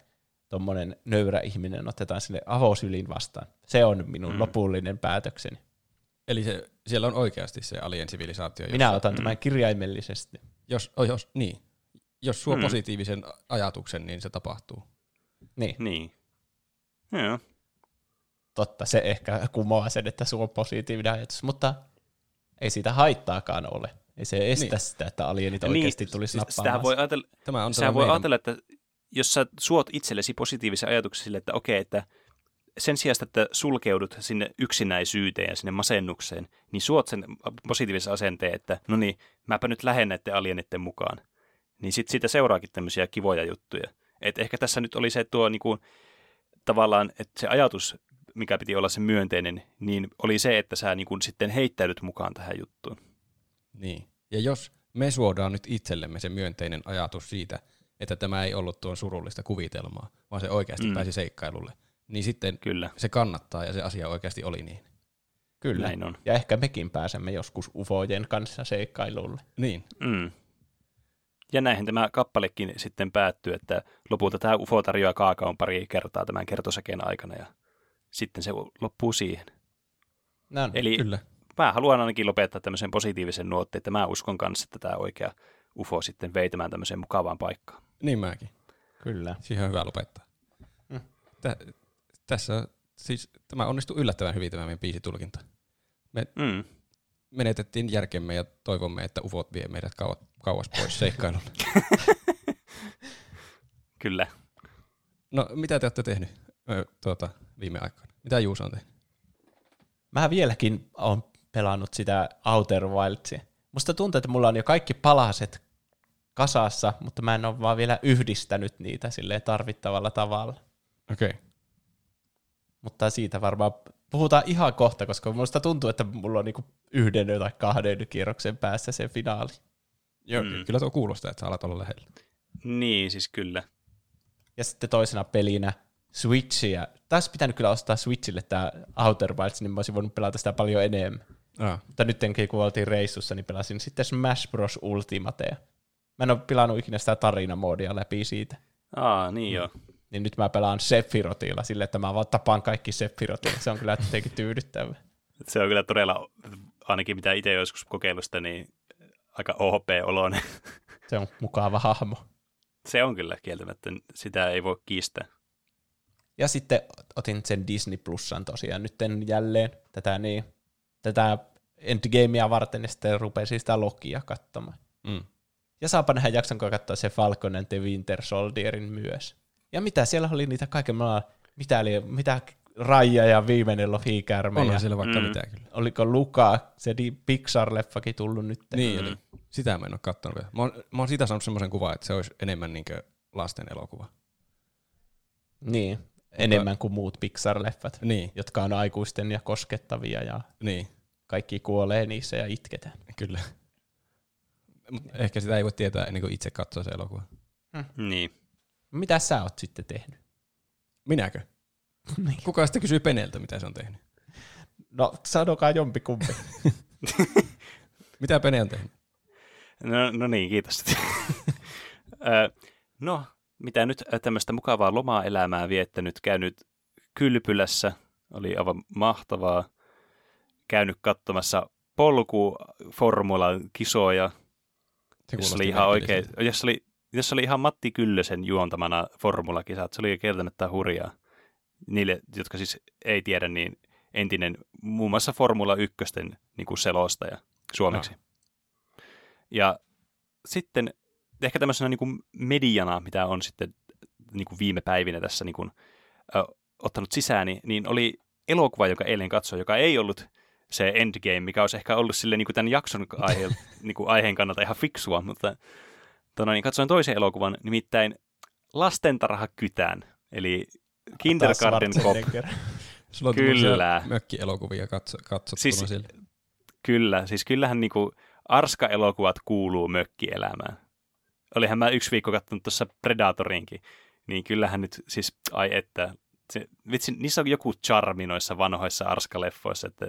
tuommoinen nöyrä ihminen otetaan sille avosylin vastaan. Se on minun Mm. mm. lopullinen päätökseni. Eli se, siellä on oikeasti se alien sivilisaatio. Minä jossa- otan tämän kirjaimellisesti. Jos, oh, jos, niin. jos suo Mm. positiivisen ajatuksen, niin se tapahtuu. Niin, Niin. Joo. Totta, se ehkä kumoaa sen, että sulla on positiivinen ajatus, mutta ei siitä haittaakaan ole. Ei se estä Niin. sitä, että alienit Niin, oikeasti tulisi siis nappaamaan. Voi ajatella, Tämä on voi meidän, ajatella, että jos sä suot itsellesi positiivisen ajatuksen sille, että okei, että sen sijaan, että sulkeudut sinne yksinäisyyteen ja sinne masennukseen, niin suot sen positiivisen asenteen, että no niin, mäpä nyt lähden näiden alienitten mukaan. Niin sit siitä seuraakin tämmöisiä kivoja juttuja. Et ehkä tässä nyt oli se tuo niinku, tavallaan, että se ajatus, mikä piti olla se myönteinen, niin oli se, että sä niinku sitten heittäydyt mukaan tähän juttuun. Niin. Ja jos me suodaan nyt itsellemme se myönteinen ajatus siitä, että tämä ei ollut tuon surullista kuvitelmaa, vaan se oikeasti Mm. mm. pääsi seikkailulle, niin sitten Kyllä, se kannattaa ja se asia oikeasti oli niin. Kyllä. näin on. Ja ehkä mekin pääsemme joskus ufojen kanssa seikkailulle. Niin. Mm. Ja näinhän tämä kappalekin sitten päättyy, että lopulta tämä UFO tarjoaa kaakaon pari kertaa tämän kertosäkeen aikana ja sitten se loppuu siihen. No, Eli Kyllä. mä haluan ainakin lopettaa tämmöisen positiivisen nuotti, että mä uskon kanssa, että tämä oikea UFO sitten veitämään tämmöiseen mukavaan paikkaan. Niin mäkin. Kyllä. Siihen on hyvä lopettaa. Mm. Tä, tässä siis tämä onnistui yllättävän hyvin tämä meidän biisitulkinta. Mm. Menetettiin järkemme ja toivomme, että ufot vie meidät kauas, kauas pois (laughs) seikkailulle. Kyllä. No, mitä te olette tehnyt ö, tuota, viime aikoina? Mitä Juuso on tehnyt? Mä vieläkin on pelannut sitä Outer Wildsia. Musta tuntuu, että mulla on jo kaikki palaset kasassa, mutta mä en ole vaan vielä yhdistänyt niitä sille tarvittavalla tavalla. Okei. Okay. Mutta siitä varmaan puhutaan ihan kohta, koska musta tuntuu, että mulla on niinku yhden tai kahden kierroksen päässä se finaali. Joo, Mm. mm. kyllä tuo kuulostaa, että sä alat olla lähellä. Niin, siis kyllä. Ja sitten toisena pelinä Switchia. Tässä pitänyt kyllä ostaa Switchille tämä Outer Wilds, niin mä olisin voinut pelata sitä paljon enemmän. Ah. Mutta nyttenkin kun oltiin reissussa, niin pelasin sitten Smash Bros. Ultimatea. Mä en ole pelannut ikinä sitä tarinamoodia läpi siitä. Aa, niin joo. Niin nyt mä pelaan Sephirotilla sille, että mä vaan tapaan kaikki Sephirotilla. Se on kyllä jotenkin tyydyttävä. Se on kyllä todella, ainakin mitä itse joskus kokeillut sitä, niin aika OP-oloinen. Se on mukava hahmo. Se on kyllä kieltämättä, sitä ei voi kiistää. Ja sitten otin sen Disney Plusan tosiaan nyt jälleen tätä, niin, tätä Endgamea varten, ja sitten rupesin sitä Lokia katsomaan. Mm. Ja saapa nähdä jaksanko katsoa se Falcon and the Winter Soldierin myös. Ja mitä, siellä oli niitä kaiken mitä, oli, mitä Raija ja viimeinen. Onhan ja siellä vaikka Mm. mitään kyllä. oliko Luka, se di- Pixar-leffakin tullut nyt. Niin Mm. Sitä mä en ole kattonut vielä. Mä oon, mä oon siitä saanut semmoisen kuvan, että se olisi enemmän niin lasten elokuva. Niin, enemmän kuin muut Pixar-leffat, Niin, jotka on aikuisten ja koskettavia ja niin, kaikki kuolee niissä ja itketään. kyllä. Mut ehkä sitä ei voi tietää ennen kuin itse katsoo se elokuva. Niin. Mitä sä oot sitten tehnyt? Minäkö? (laughs) Niin. Kuka sitten kysyy Peneltä, mitä se on tehnyt? No, sanokaa jompikumpi. (laughs) Mitä Pene on tehnyt? No, no niin, kiitos. (laughs) No, mitä nyt tämmöistä mukavaa lomaa-elämää viettänyt, käynyt kylpylässä, oli aivan mahtavaa, käynyt katsomassa polkuformulan kisoja, Se jos kuulosti oli ihan oikein, merkilliseltä. jos oli, jos oli ihan Matti Kyllösen juontamana formulakisat, se oli kieltämättä hurjaa. Niille, jotka siis ei tiedä, niin entinen muun muassa Formula 1 niin kuin selostaja suomeksi. Ja sitten ehkä tämmöisenä niin kuin mediana, mitä on sitten niin kuin viime päivinä tässä niin kuin, ö, ottanut sisään, niin, niin oli elokuva, joka eilen katsoi, joka ei ollut se Endgame, mikä olisi ehkä ollut sille, niin kuin tämän jakson aihe, (laughs) niin kuin aiheen kannalta ihan fiksua, mutta tona, niin katsoin toisen elokuvan, nimittäin Lastentarha kytään, eli Kindergarten Cop. Sulla on Kyllä. mökkielokuvia katso, katsottuna Siis- siellä. Kyllä, siis kyllähän niinku Arska-elokuvat kuuluu mökkielämään. Olihan mä yksi viikko katsonut tuossa Predatorinkin, niin kyllähän nyt siis, ai että, se, vitsi, niissä on joku charmi noissa vanhoissa Arska-leffoissa, että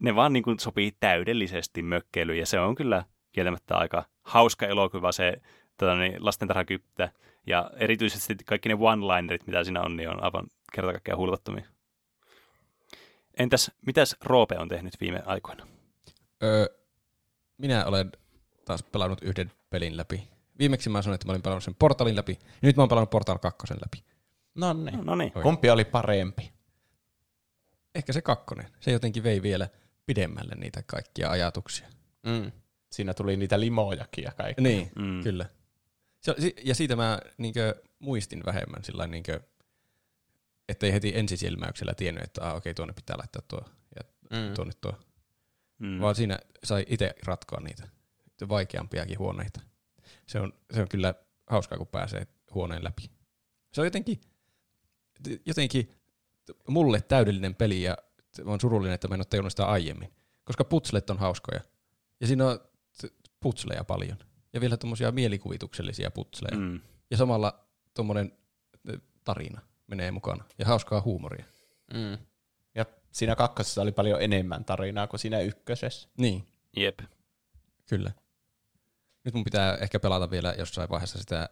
ne vaan niinku sopii täydellisesti mökkeilyyn, ja se on kyllä kieltämättä aika hauska elokuva se tota, niin, lastentarhakyptä, ja erityisesti kaikki ne one-linerit, mitä siinä on, niin on aivan kerta kaikkiaan hulvattomia. Entäs, mitäs Roope on tehnyt viime aikoina? Öö, minä olen taas pelannut yhden pelin läpi. Viimeksi mä sanoin, että mä olin pelannut sen Portalin läpi. Ja nyt mä oon pelannut Portal 2 läpi. No niin. No niin. Kumpi oli parempi? Ehkä se kakkonen. Se jotenkin vei vielä pidemmälle niitä kaikkia ajatuksia. Mm. Siinä tuli niitä limojakin ja kaikki. Niin, Mm. kyllä. Ja siitä mä niinkö, muistin vähemmän sillä niinkö, ettei heti ensisilmäyksellä tiennyt, että ah, okei, tuonne pitää laittaa tuo ja Mm. tuonne tuo. Mm. Vaan siinä sai itse ratkoa niitä vaikeampiakin huoneita. Se on, se on kyllä hauskaa, kun pääsee huoneen läpi. Se on jotenkin, jotenkin mulle täydellinen peli ja on surullinen, että mä en ole tajunnut sitä aiemmin. Koska putslet on hauskoja. Ja siinä on putsleja paljon. Ja vielä tuommoisia mielikuvituksellisia putsleja. Mm. Ja samalla tuommoinen tarina menee mukana. Ja hauskaa huumoria. Mm. Ja siinä kakkosessa oli paljon enemmän tarinaa kuin siinä ykkösessä. Niin, Jep. kyllä. Nyt mun pitää ehkä pelata vielä jossain vaiheessa sitä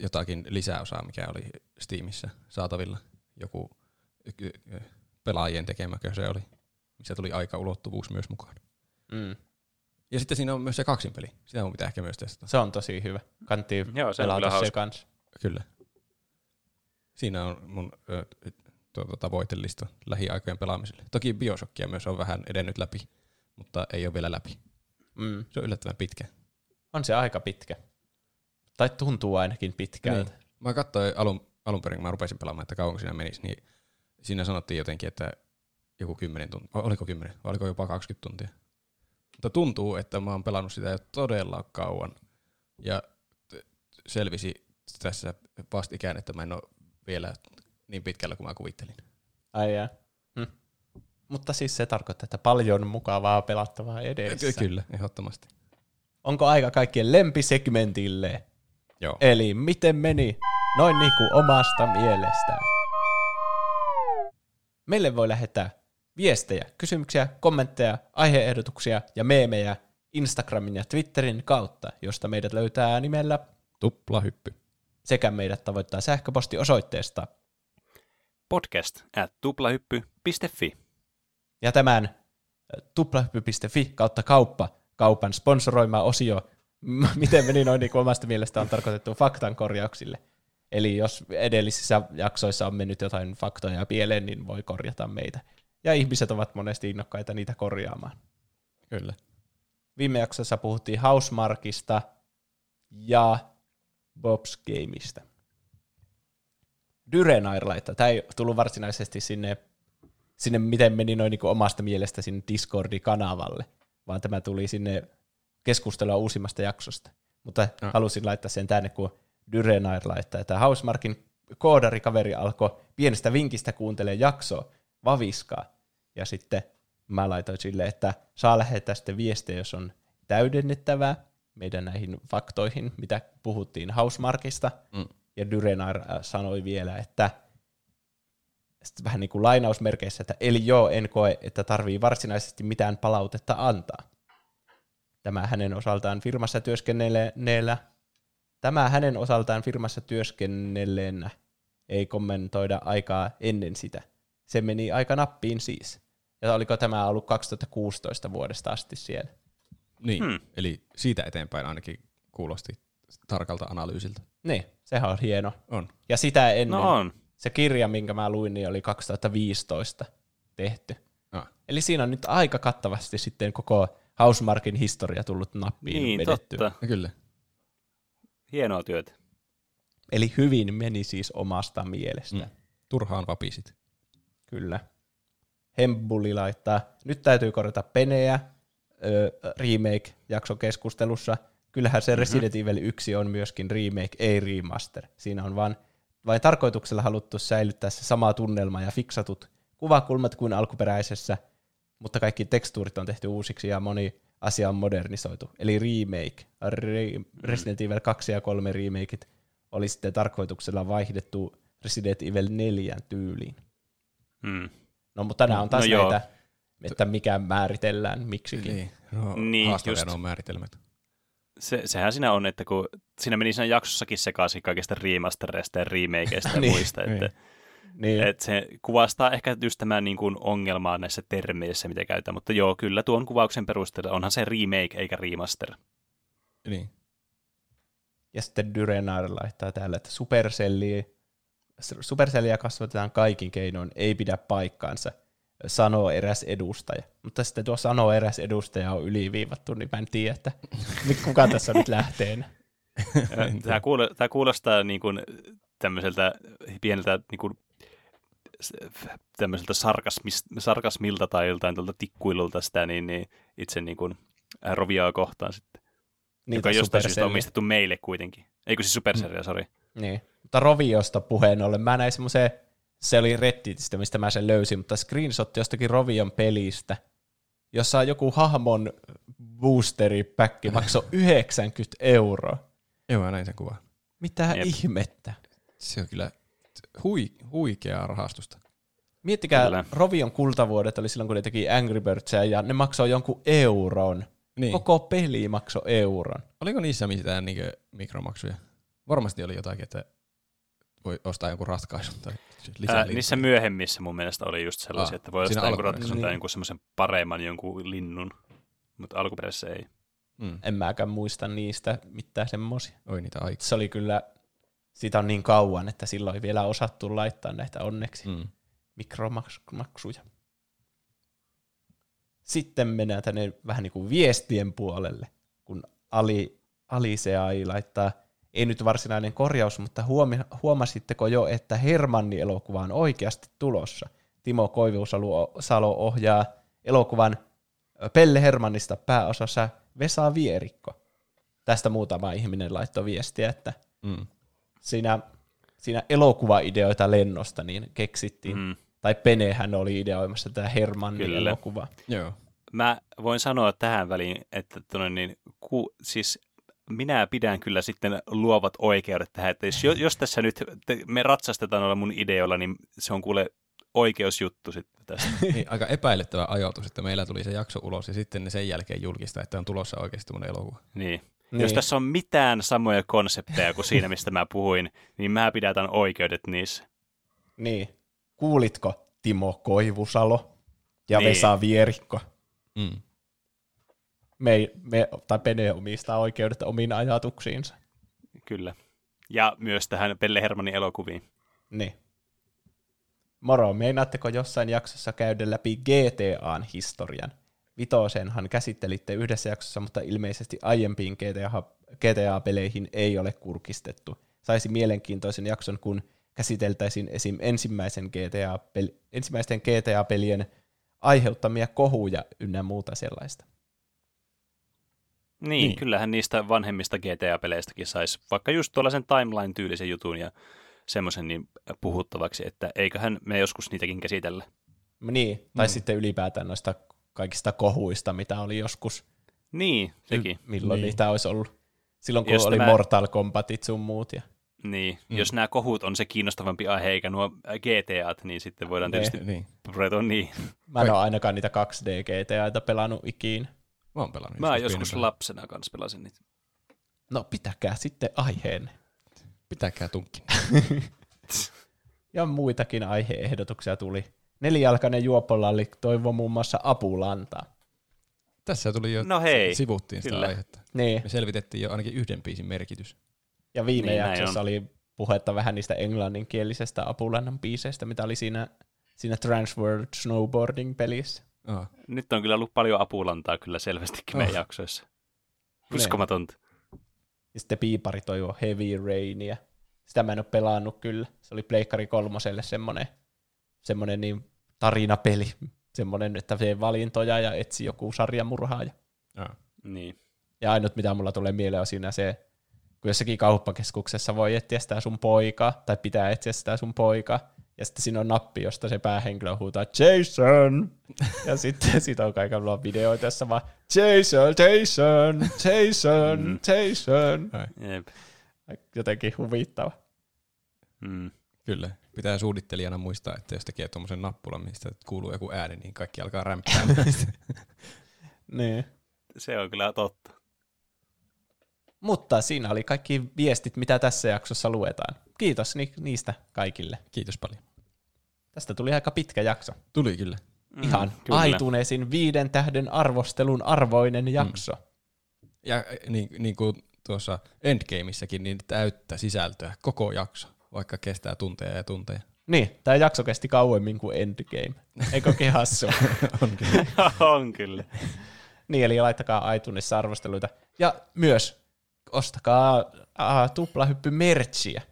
jotakin lisäosaa, mikä oli Steamissa saatavilla. Joku pelaajien tekemäkö se oli, missä tuli aika ulottuvuus myös mukaan. Mm. Ja sitten siinä on myös se kaksinpeli. Sitä mun pitää ehkä myös testata. Se on tosi hyvä. Kantti Joo, se pelata se kanssa. Kyllä. Siinä on mun ö, tuota, tavoitelista lähiaikojen pelaamiselle. Toki Bioshockia myös on vähän edennyt läpi, mutta ei ole vielä läpi. Mm. Se on yllättävän pitkä. On se aika pitkä. Tai tuntuu ainakin pitkältä. Niin. Mä katsoin alun, alun perin, kun mä rupesin pelaamaan, että kauanko siinä menisi, niin siinä sanottiin jotenkin, että joku 10 tuntia, oliko 10, vai oliko jopa 20 tuntia. Mutta tuntuu, että mä oon pelannut sitä jo todella kauan. Ja selvisi tässä vastikään, että mä en ole vielä niin pitkällä kuin mä kuvittelin. Ai jaa. Hm. Mutta siis se tarkoittaa, että paljon mukavaa pelattavaa edessä. Ky- Kyllä, ehdottomasti. Onko aika kaikkien lempisegmentille? Joo. Eli miten meni? Noin niin kuin omasta mielestään. Meille voi lähettää viestejä, kysymyksiä, kommentteja, aiheehdotuksia ja meemejä Instagramin ja Twitterin kautta, josta meidät löytää nimellä Tuplahyppy. sekä meidät tavoittaa sähköpostiosoitteesta. Podcast at tuplahyppy.fi. Ja tämän äh, tuplahyppy.fi kautta kauppa, kaupan sponsoroima osio, (laughs) miten meni noin niin kuin omasta mielestä on tarkoitettu faktan korjauksille. Eli jos edellisissä jaksoissa on mennyt jotain faktoja pieleen, niin voi korjata meitä. Ja ihmiset ovat monesti innokkaita niitä korjaamaan. Kyllä. Viime jaksossa puhuttiin Housemarkista ja Bob's Gameista. Dyrenair laittaa. Tämä ei tullut varsinaisesti sinne, sinne miten meni noin niin omasta mielestä sinne Discordi-kanavalle, vaan tämä tuli sinne keskustelua uusimmasta jaksosta. Mutta No. halusin laittaa sen tänne, kun Dyrenair laittaa, että Housemarkin koodarikaveri alkoi pienestä vinkistä kuuntele jaksoa, vaviskaa. Ja sitten mä laitoin sille, että saa lähettää sitten viestejä, jos on täydennettävää meidän näihin faktoihin, mitä puhuttiin Housemarkista. Mm. Ja Dyrenair äh, sanoi vielä, että sitten vähän niin kuin lainausmerkeissä, että eli joo, en koe, että tarvii varsinaisesti mitään palautetta antaa. Tämä hänen osaltaan firmassa työskennelleellä, tämä hänen osaltaan firmassa työskennelleenä ei kommentoida aikaa ennen sitä. Se meni aika nappiin siis. Ja oliko tämä ollut 2016 vuodesta asti siellä? Niin, Hmm. hmm. eli siitä eteenpäin ainakin kuulosti tarkalta analyysiltä. Niin, sehän on hieno. On. Ja sitä ennen, No on. Se kirja, minkä mä luin, niin oli 2015 tehty. Ah. Eli siinä on nyt aika kattavasti sitten koko Housemarkin historia tullut nappiin Niin, vedetty. totta. Ja kyllä. Hienoa työtä. Eli hyvin meni siis omasta mielestä. Mm. Turhaan vapisit. Kyllä. Hembuli laittaa, nyt täytyy korjata Peneä ö, remake-jaksokeskustelussa. Kyllähän se Resident Evil 1 on myöskin remake, ei remaster. Siinä on vain, vain tarkoituksella haluttu säilyttää se sama tunnelma ja fiksatut kuvakulmat kuin alkuperäisessä, mutta kaikki tekstuurit on tehty uusiksi ja moni asia on modernisoitu. Eli remake, Re- Resident Evil 2 ja 3 remakeit oli sitten tarkoituksella vaihdettu Resident Evil 4 tyyliin. Mm. No mutta nämä on taas No no joo. näitä, että mikä määritellään miksikin. Niin, no, Niin, just. nuo määritelmät. Se, sehän siinä on, että kun siinä meni siinä jaksossakin sekaisin kaikista remastereista ja remakeista ja (laughs) Niin, muista, että, Niin, että se kuvastaa ehkä just tämän niin kuin ongelmaa näissä termeissä, mitä käytetään, mutta joo, kyllä tuon kuvauksen perusteella onhan se remake eikä remaster. Niin. ja sitten Dyrenaar laittaa täällä, että Supercellia, Supercellia kasvatetaan kaikin keinoin, ei pidä paikkaansa, sanoo eräs edustaja. Mutta sitten tuo sanoo eräs edustaja on yliviivattu, niin mä en tiedä, että kuka tässä nyt lähtee. Tämä, kuulo, tämä kuulostaa niin kuin tämmöiseltä pieneltä niin kuin, tämmöiseltä sarkasmilta tai joltain tuolta tikkuilulta sitä niin, niin itse niin kuin, äh, Roviaa kohtaan sitten, Niitä joka jostain syystä on omistettu meille kuitenkin. Eikö siis Supercell, sori. Niin. Mutta Roviosta puheen ollen, mä näin semmoisen, se oli Redditistä, mistä mä sen löysin, mutta screenshot jostakin Rovion pelistä, jossa joku hahmon boosteripäkki maksoi (laughs) 90 euroa. Joo, mä näin sen kuvan. Mitä Jep. Ihmettä? Se on kyllä hui, huikeaa rahastusta. Miettikää, Kyllä. Rovion kultavuodet oli silloin, kun ne teki Angry Birdsia, ja ne maksoi jonkun euron. Niin. Koko peli maksoi euron. Oliko niissä mitään niinkö mikromaksuja? Varmasti oli jotakin, että voi ostaa jonkun ratkaisun tai. Ää, niissä myöhemmissä mun mielestä oli just sellaisia, Ah, että voi ostaa jonkun alkuperäisessä. ratkaisun tai Niin. jonkun semmoisen paremman jonkun linnun, mutta alkuperäisessä ei. Mm. En mäkään muista niistä mitään semmoisia. Oi niitä aikaa. Se oli kyllä, siitä on niin kauan, että silloin ei vielä osattu laittaa näitä onneksi mm. mikromaksuja. Sitten mennään tänne vähän niin kuin viestien puolelle, kun Ali, Ali Seai laittaa, ei nyt varsinainen korjaus, mutta huomi, huomasitteko jo, että Hermanni-elokuva on oikeasti tulossa? Timo Koivusalo ohjaa elokuvan Pelle Hermannista pääosassa Vesa Vierikko. Tästä muutama ihminen laittoi viestiä, että mm. siinä, siinä elokuvaideoita lennosta niin keksittiin, mm. tai Penehän oli ideoimassa tätä Hermannin elokuvaa. Joo. Mä voin sanoa tähän väliin, että tuonne niin, ku, siis minä pidän kyllä sitten luovat oikeudet tähän, että jos, (laughs) jos tässä nyt me ratsastetaan olla mun ideoilla, niin se on kuule oikeusjuttu sitten tästä. (laughs) niin, aika epäilyttävä ajatus, että meillä tuli se jakso ulos ja sitten ne sen jälkeen julkista, että on tulossa oikeasti mun elokuva. Niin. niin. Jos tässä on mitään samoja konsepteja kuin siinä, mistä mä puhuin, niin mä pidätän oikeudet niissä. Niin. Kuulitko Timo Koivusalo ja niin. Vesa Vierikko? Mm. Me, me, tai Pene omistaa oikeudet omiin ajatuksiinsa. Kyllä. Ja myös tähän Pelle Hermanin elokuviin. Niin. Moro, meinaatteko jossain jaksossa käydä läpi GTAn historian? Vitosenhan käsittelitte yhdessä jaksossa, mutta ilmeisesti aiempiin GTA, GTA-peleihin ei ole kurkistettu. Saisi mielenkiintoisen jakson, kun käsiteltäisiin esim. ensimmäisen GTA-peli, ensimmäisten GTA-pelien aiheuttamia kohuja ynnä muuta sellaista. Niin, niin, kyllähän niistä vanhemmista GTA-peleistäkin saisi vaikka just tuollaisen timeline-tyylisen jutun ja semmoisen niin puhuttavaksi, että eiköhän me joskus niitäkin käsitellä. Niin, tai mm. sitten ylipäätään noista kaikista kohuista, mitä oli joskus. Niin, sekin. Milloin niin. niitä olisi ollut? Silloin kun Jos oli tämä... Mortal Kombatit sun muut. Ja... Niin, mm. jos nämä kohut on se kiinnostavampi aihe eikä nuo GTAt, niin sitten voidaan ne, tietysti niin. niin. Mä en ole ainakaan niitä 2D GTAita pelannut ikiin. Mä oon pelannut. Mä joskus lapsena kanssa pelasin niitä. No pitäkää sitten aiheen. Pitäkää tunkki. (laughs) ja muitakin aiheehdotuksia tuli. Nelijalkainen juopolalli toivoi muun muassa apulantaa. Tässä tuli jo, no hei, sivuttiin sitä kyllä. aihetta. Niin. Me selvitettiin jo ainakin yhden biisin merkitys. Ja viime niin, jaksossa oli puhetta vähän niistä englanninkielisestä apulannan biiseistä, mitä oli siinä, siinä Transworld Snowboarding-pelissä. Oh. Nyt on kyllä ollut paljon apulantaa kyllä selvästikin oh. meidän jaksoissa. Uskomatonta. Ja sitten Piipari toivoo Heavy Rainia. Sitä mä en ole pelannut kyllä. Se oli Pleikkari kolmoselle semmonen, semmonen niin tarinapeli. Semmonen, että se valintoja ja etsi joku sarjamurhaaja. Ja. Niin. Ja ainut, mitä mulla tulee mieleen, on siinä se, kun jossakin kauppakeskuksessa voi etsiä sitä sun poika, tai pitää etsiä sitä sun poika, ja sitten siinä on nappi, josta se päähenkilö huutaa Jason! ja (laughs) sitten siitä on kaiken luo videoita, jossa vaan Jason, Jason, Jason, mm. Jason. Jep. Jotenkin huvittava. Mm. Kyllä. Pitää suunnittelijana muistaa, että jos tekee tuommoisen nappulan, mistä kuuluu joku ääni, niin kaikki alkaa rämpää. (laughs) niin. Se on kyllä totta. Mutta siinä oli kaikki viestit, mitä tässä jaksossa luetaan. Kiitos ni- niistä kaikille. Kiitos paljon. Tästä tuli aika pitkä jakso. Tuli kyllä. Mm, Ihan kyllä. aituneesin viiden tähden arvostelun arvoinen jakso. Mm. Ja niin, niin kuin tuossa Endgameissäkin, niin täyttä sisältöä koko jakso, vaikka kestää tunteja ja tunteja. Niin, tämä jakso kesti kauemmin kuin Endgame. Eikö hassu? (laughs) on kyllä. (laughs) on kyllä. niin, eli laittakaa iTunesissa arvosteluita. Ja myös ostakaa uh, tuplahyppy merchia.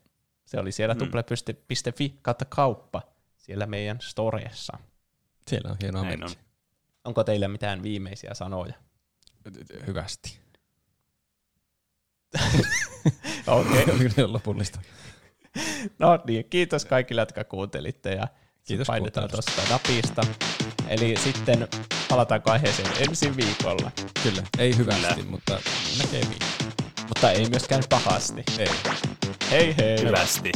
Se oli siellä mm. tuplahyppy.fi kautta kauppa siellä meidän storeessa. Siellä on hienoa on. Onko teillä mitään viimeisiä sanoja? Hyvästi. (laughs) Okei. (laughs) Okay. lopullista. No niin, kiitos kaikille, jotka kuuntelitte ja kiitos painetaan tuosta napista. Eli sitten palataanko aiheeseen ensi viikolla. Kyllä, ei hyvästi, Kyllä. mutta näkemiin. Mutta ei myöskään pahasti. Ei. Hei hei. Hyvästi.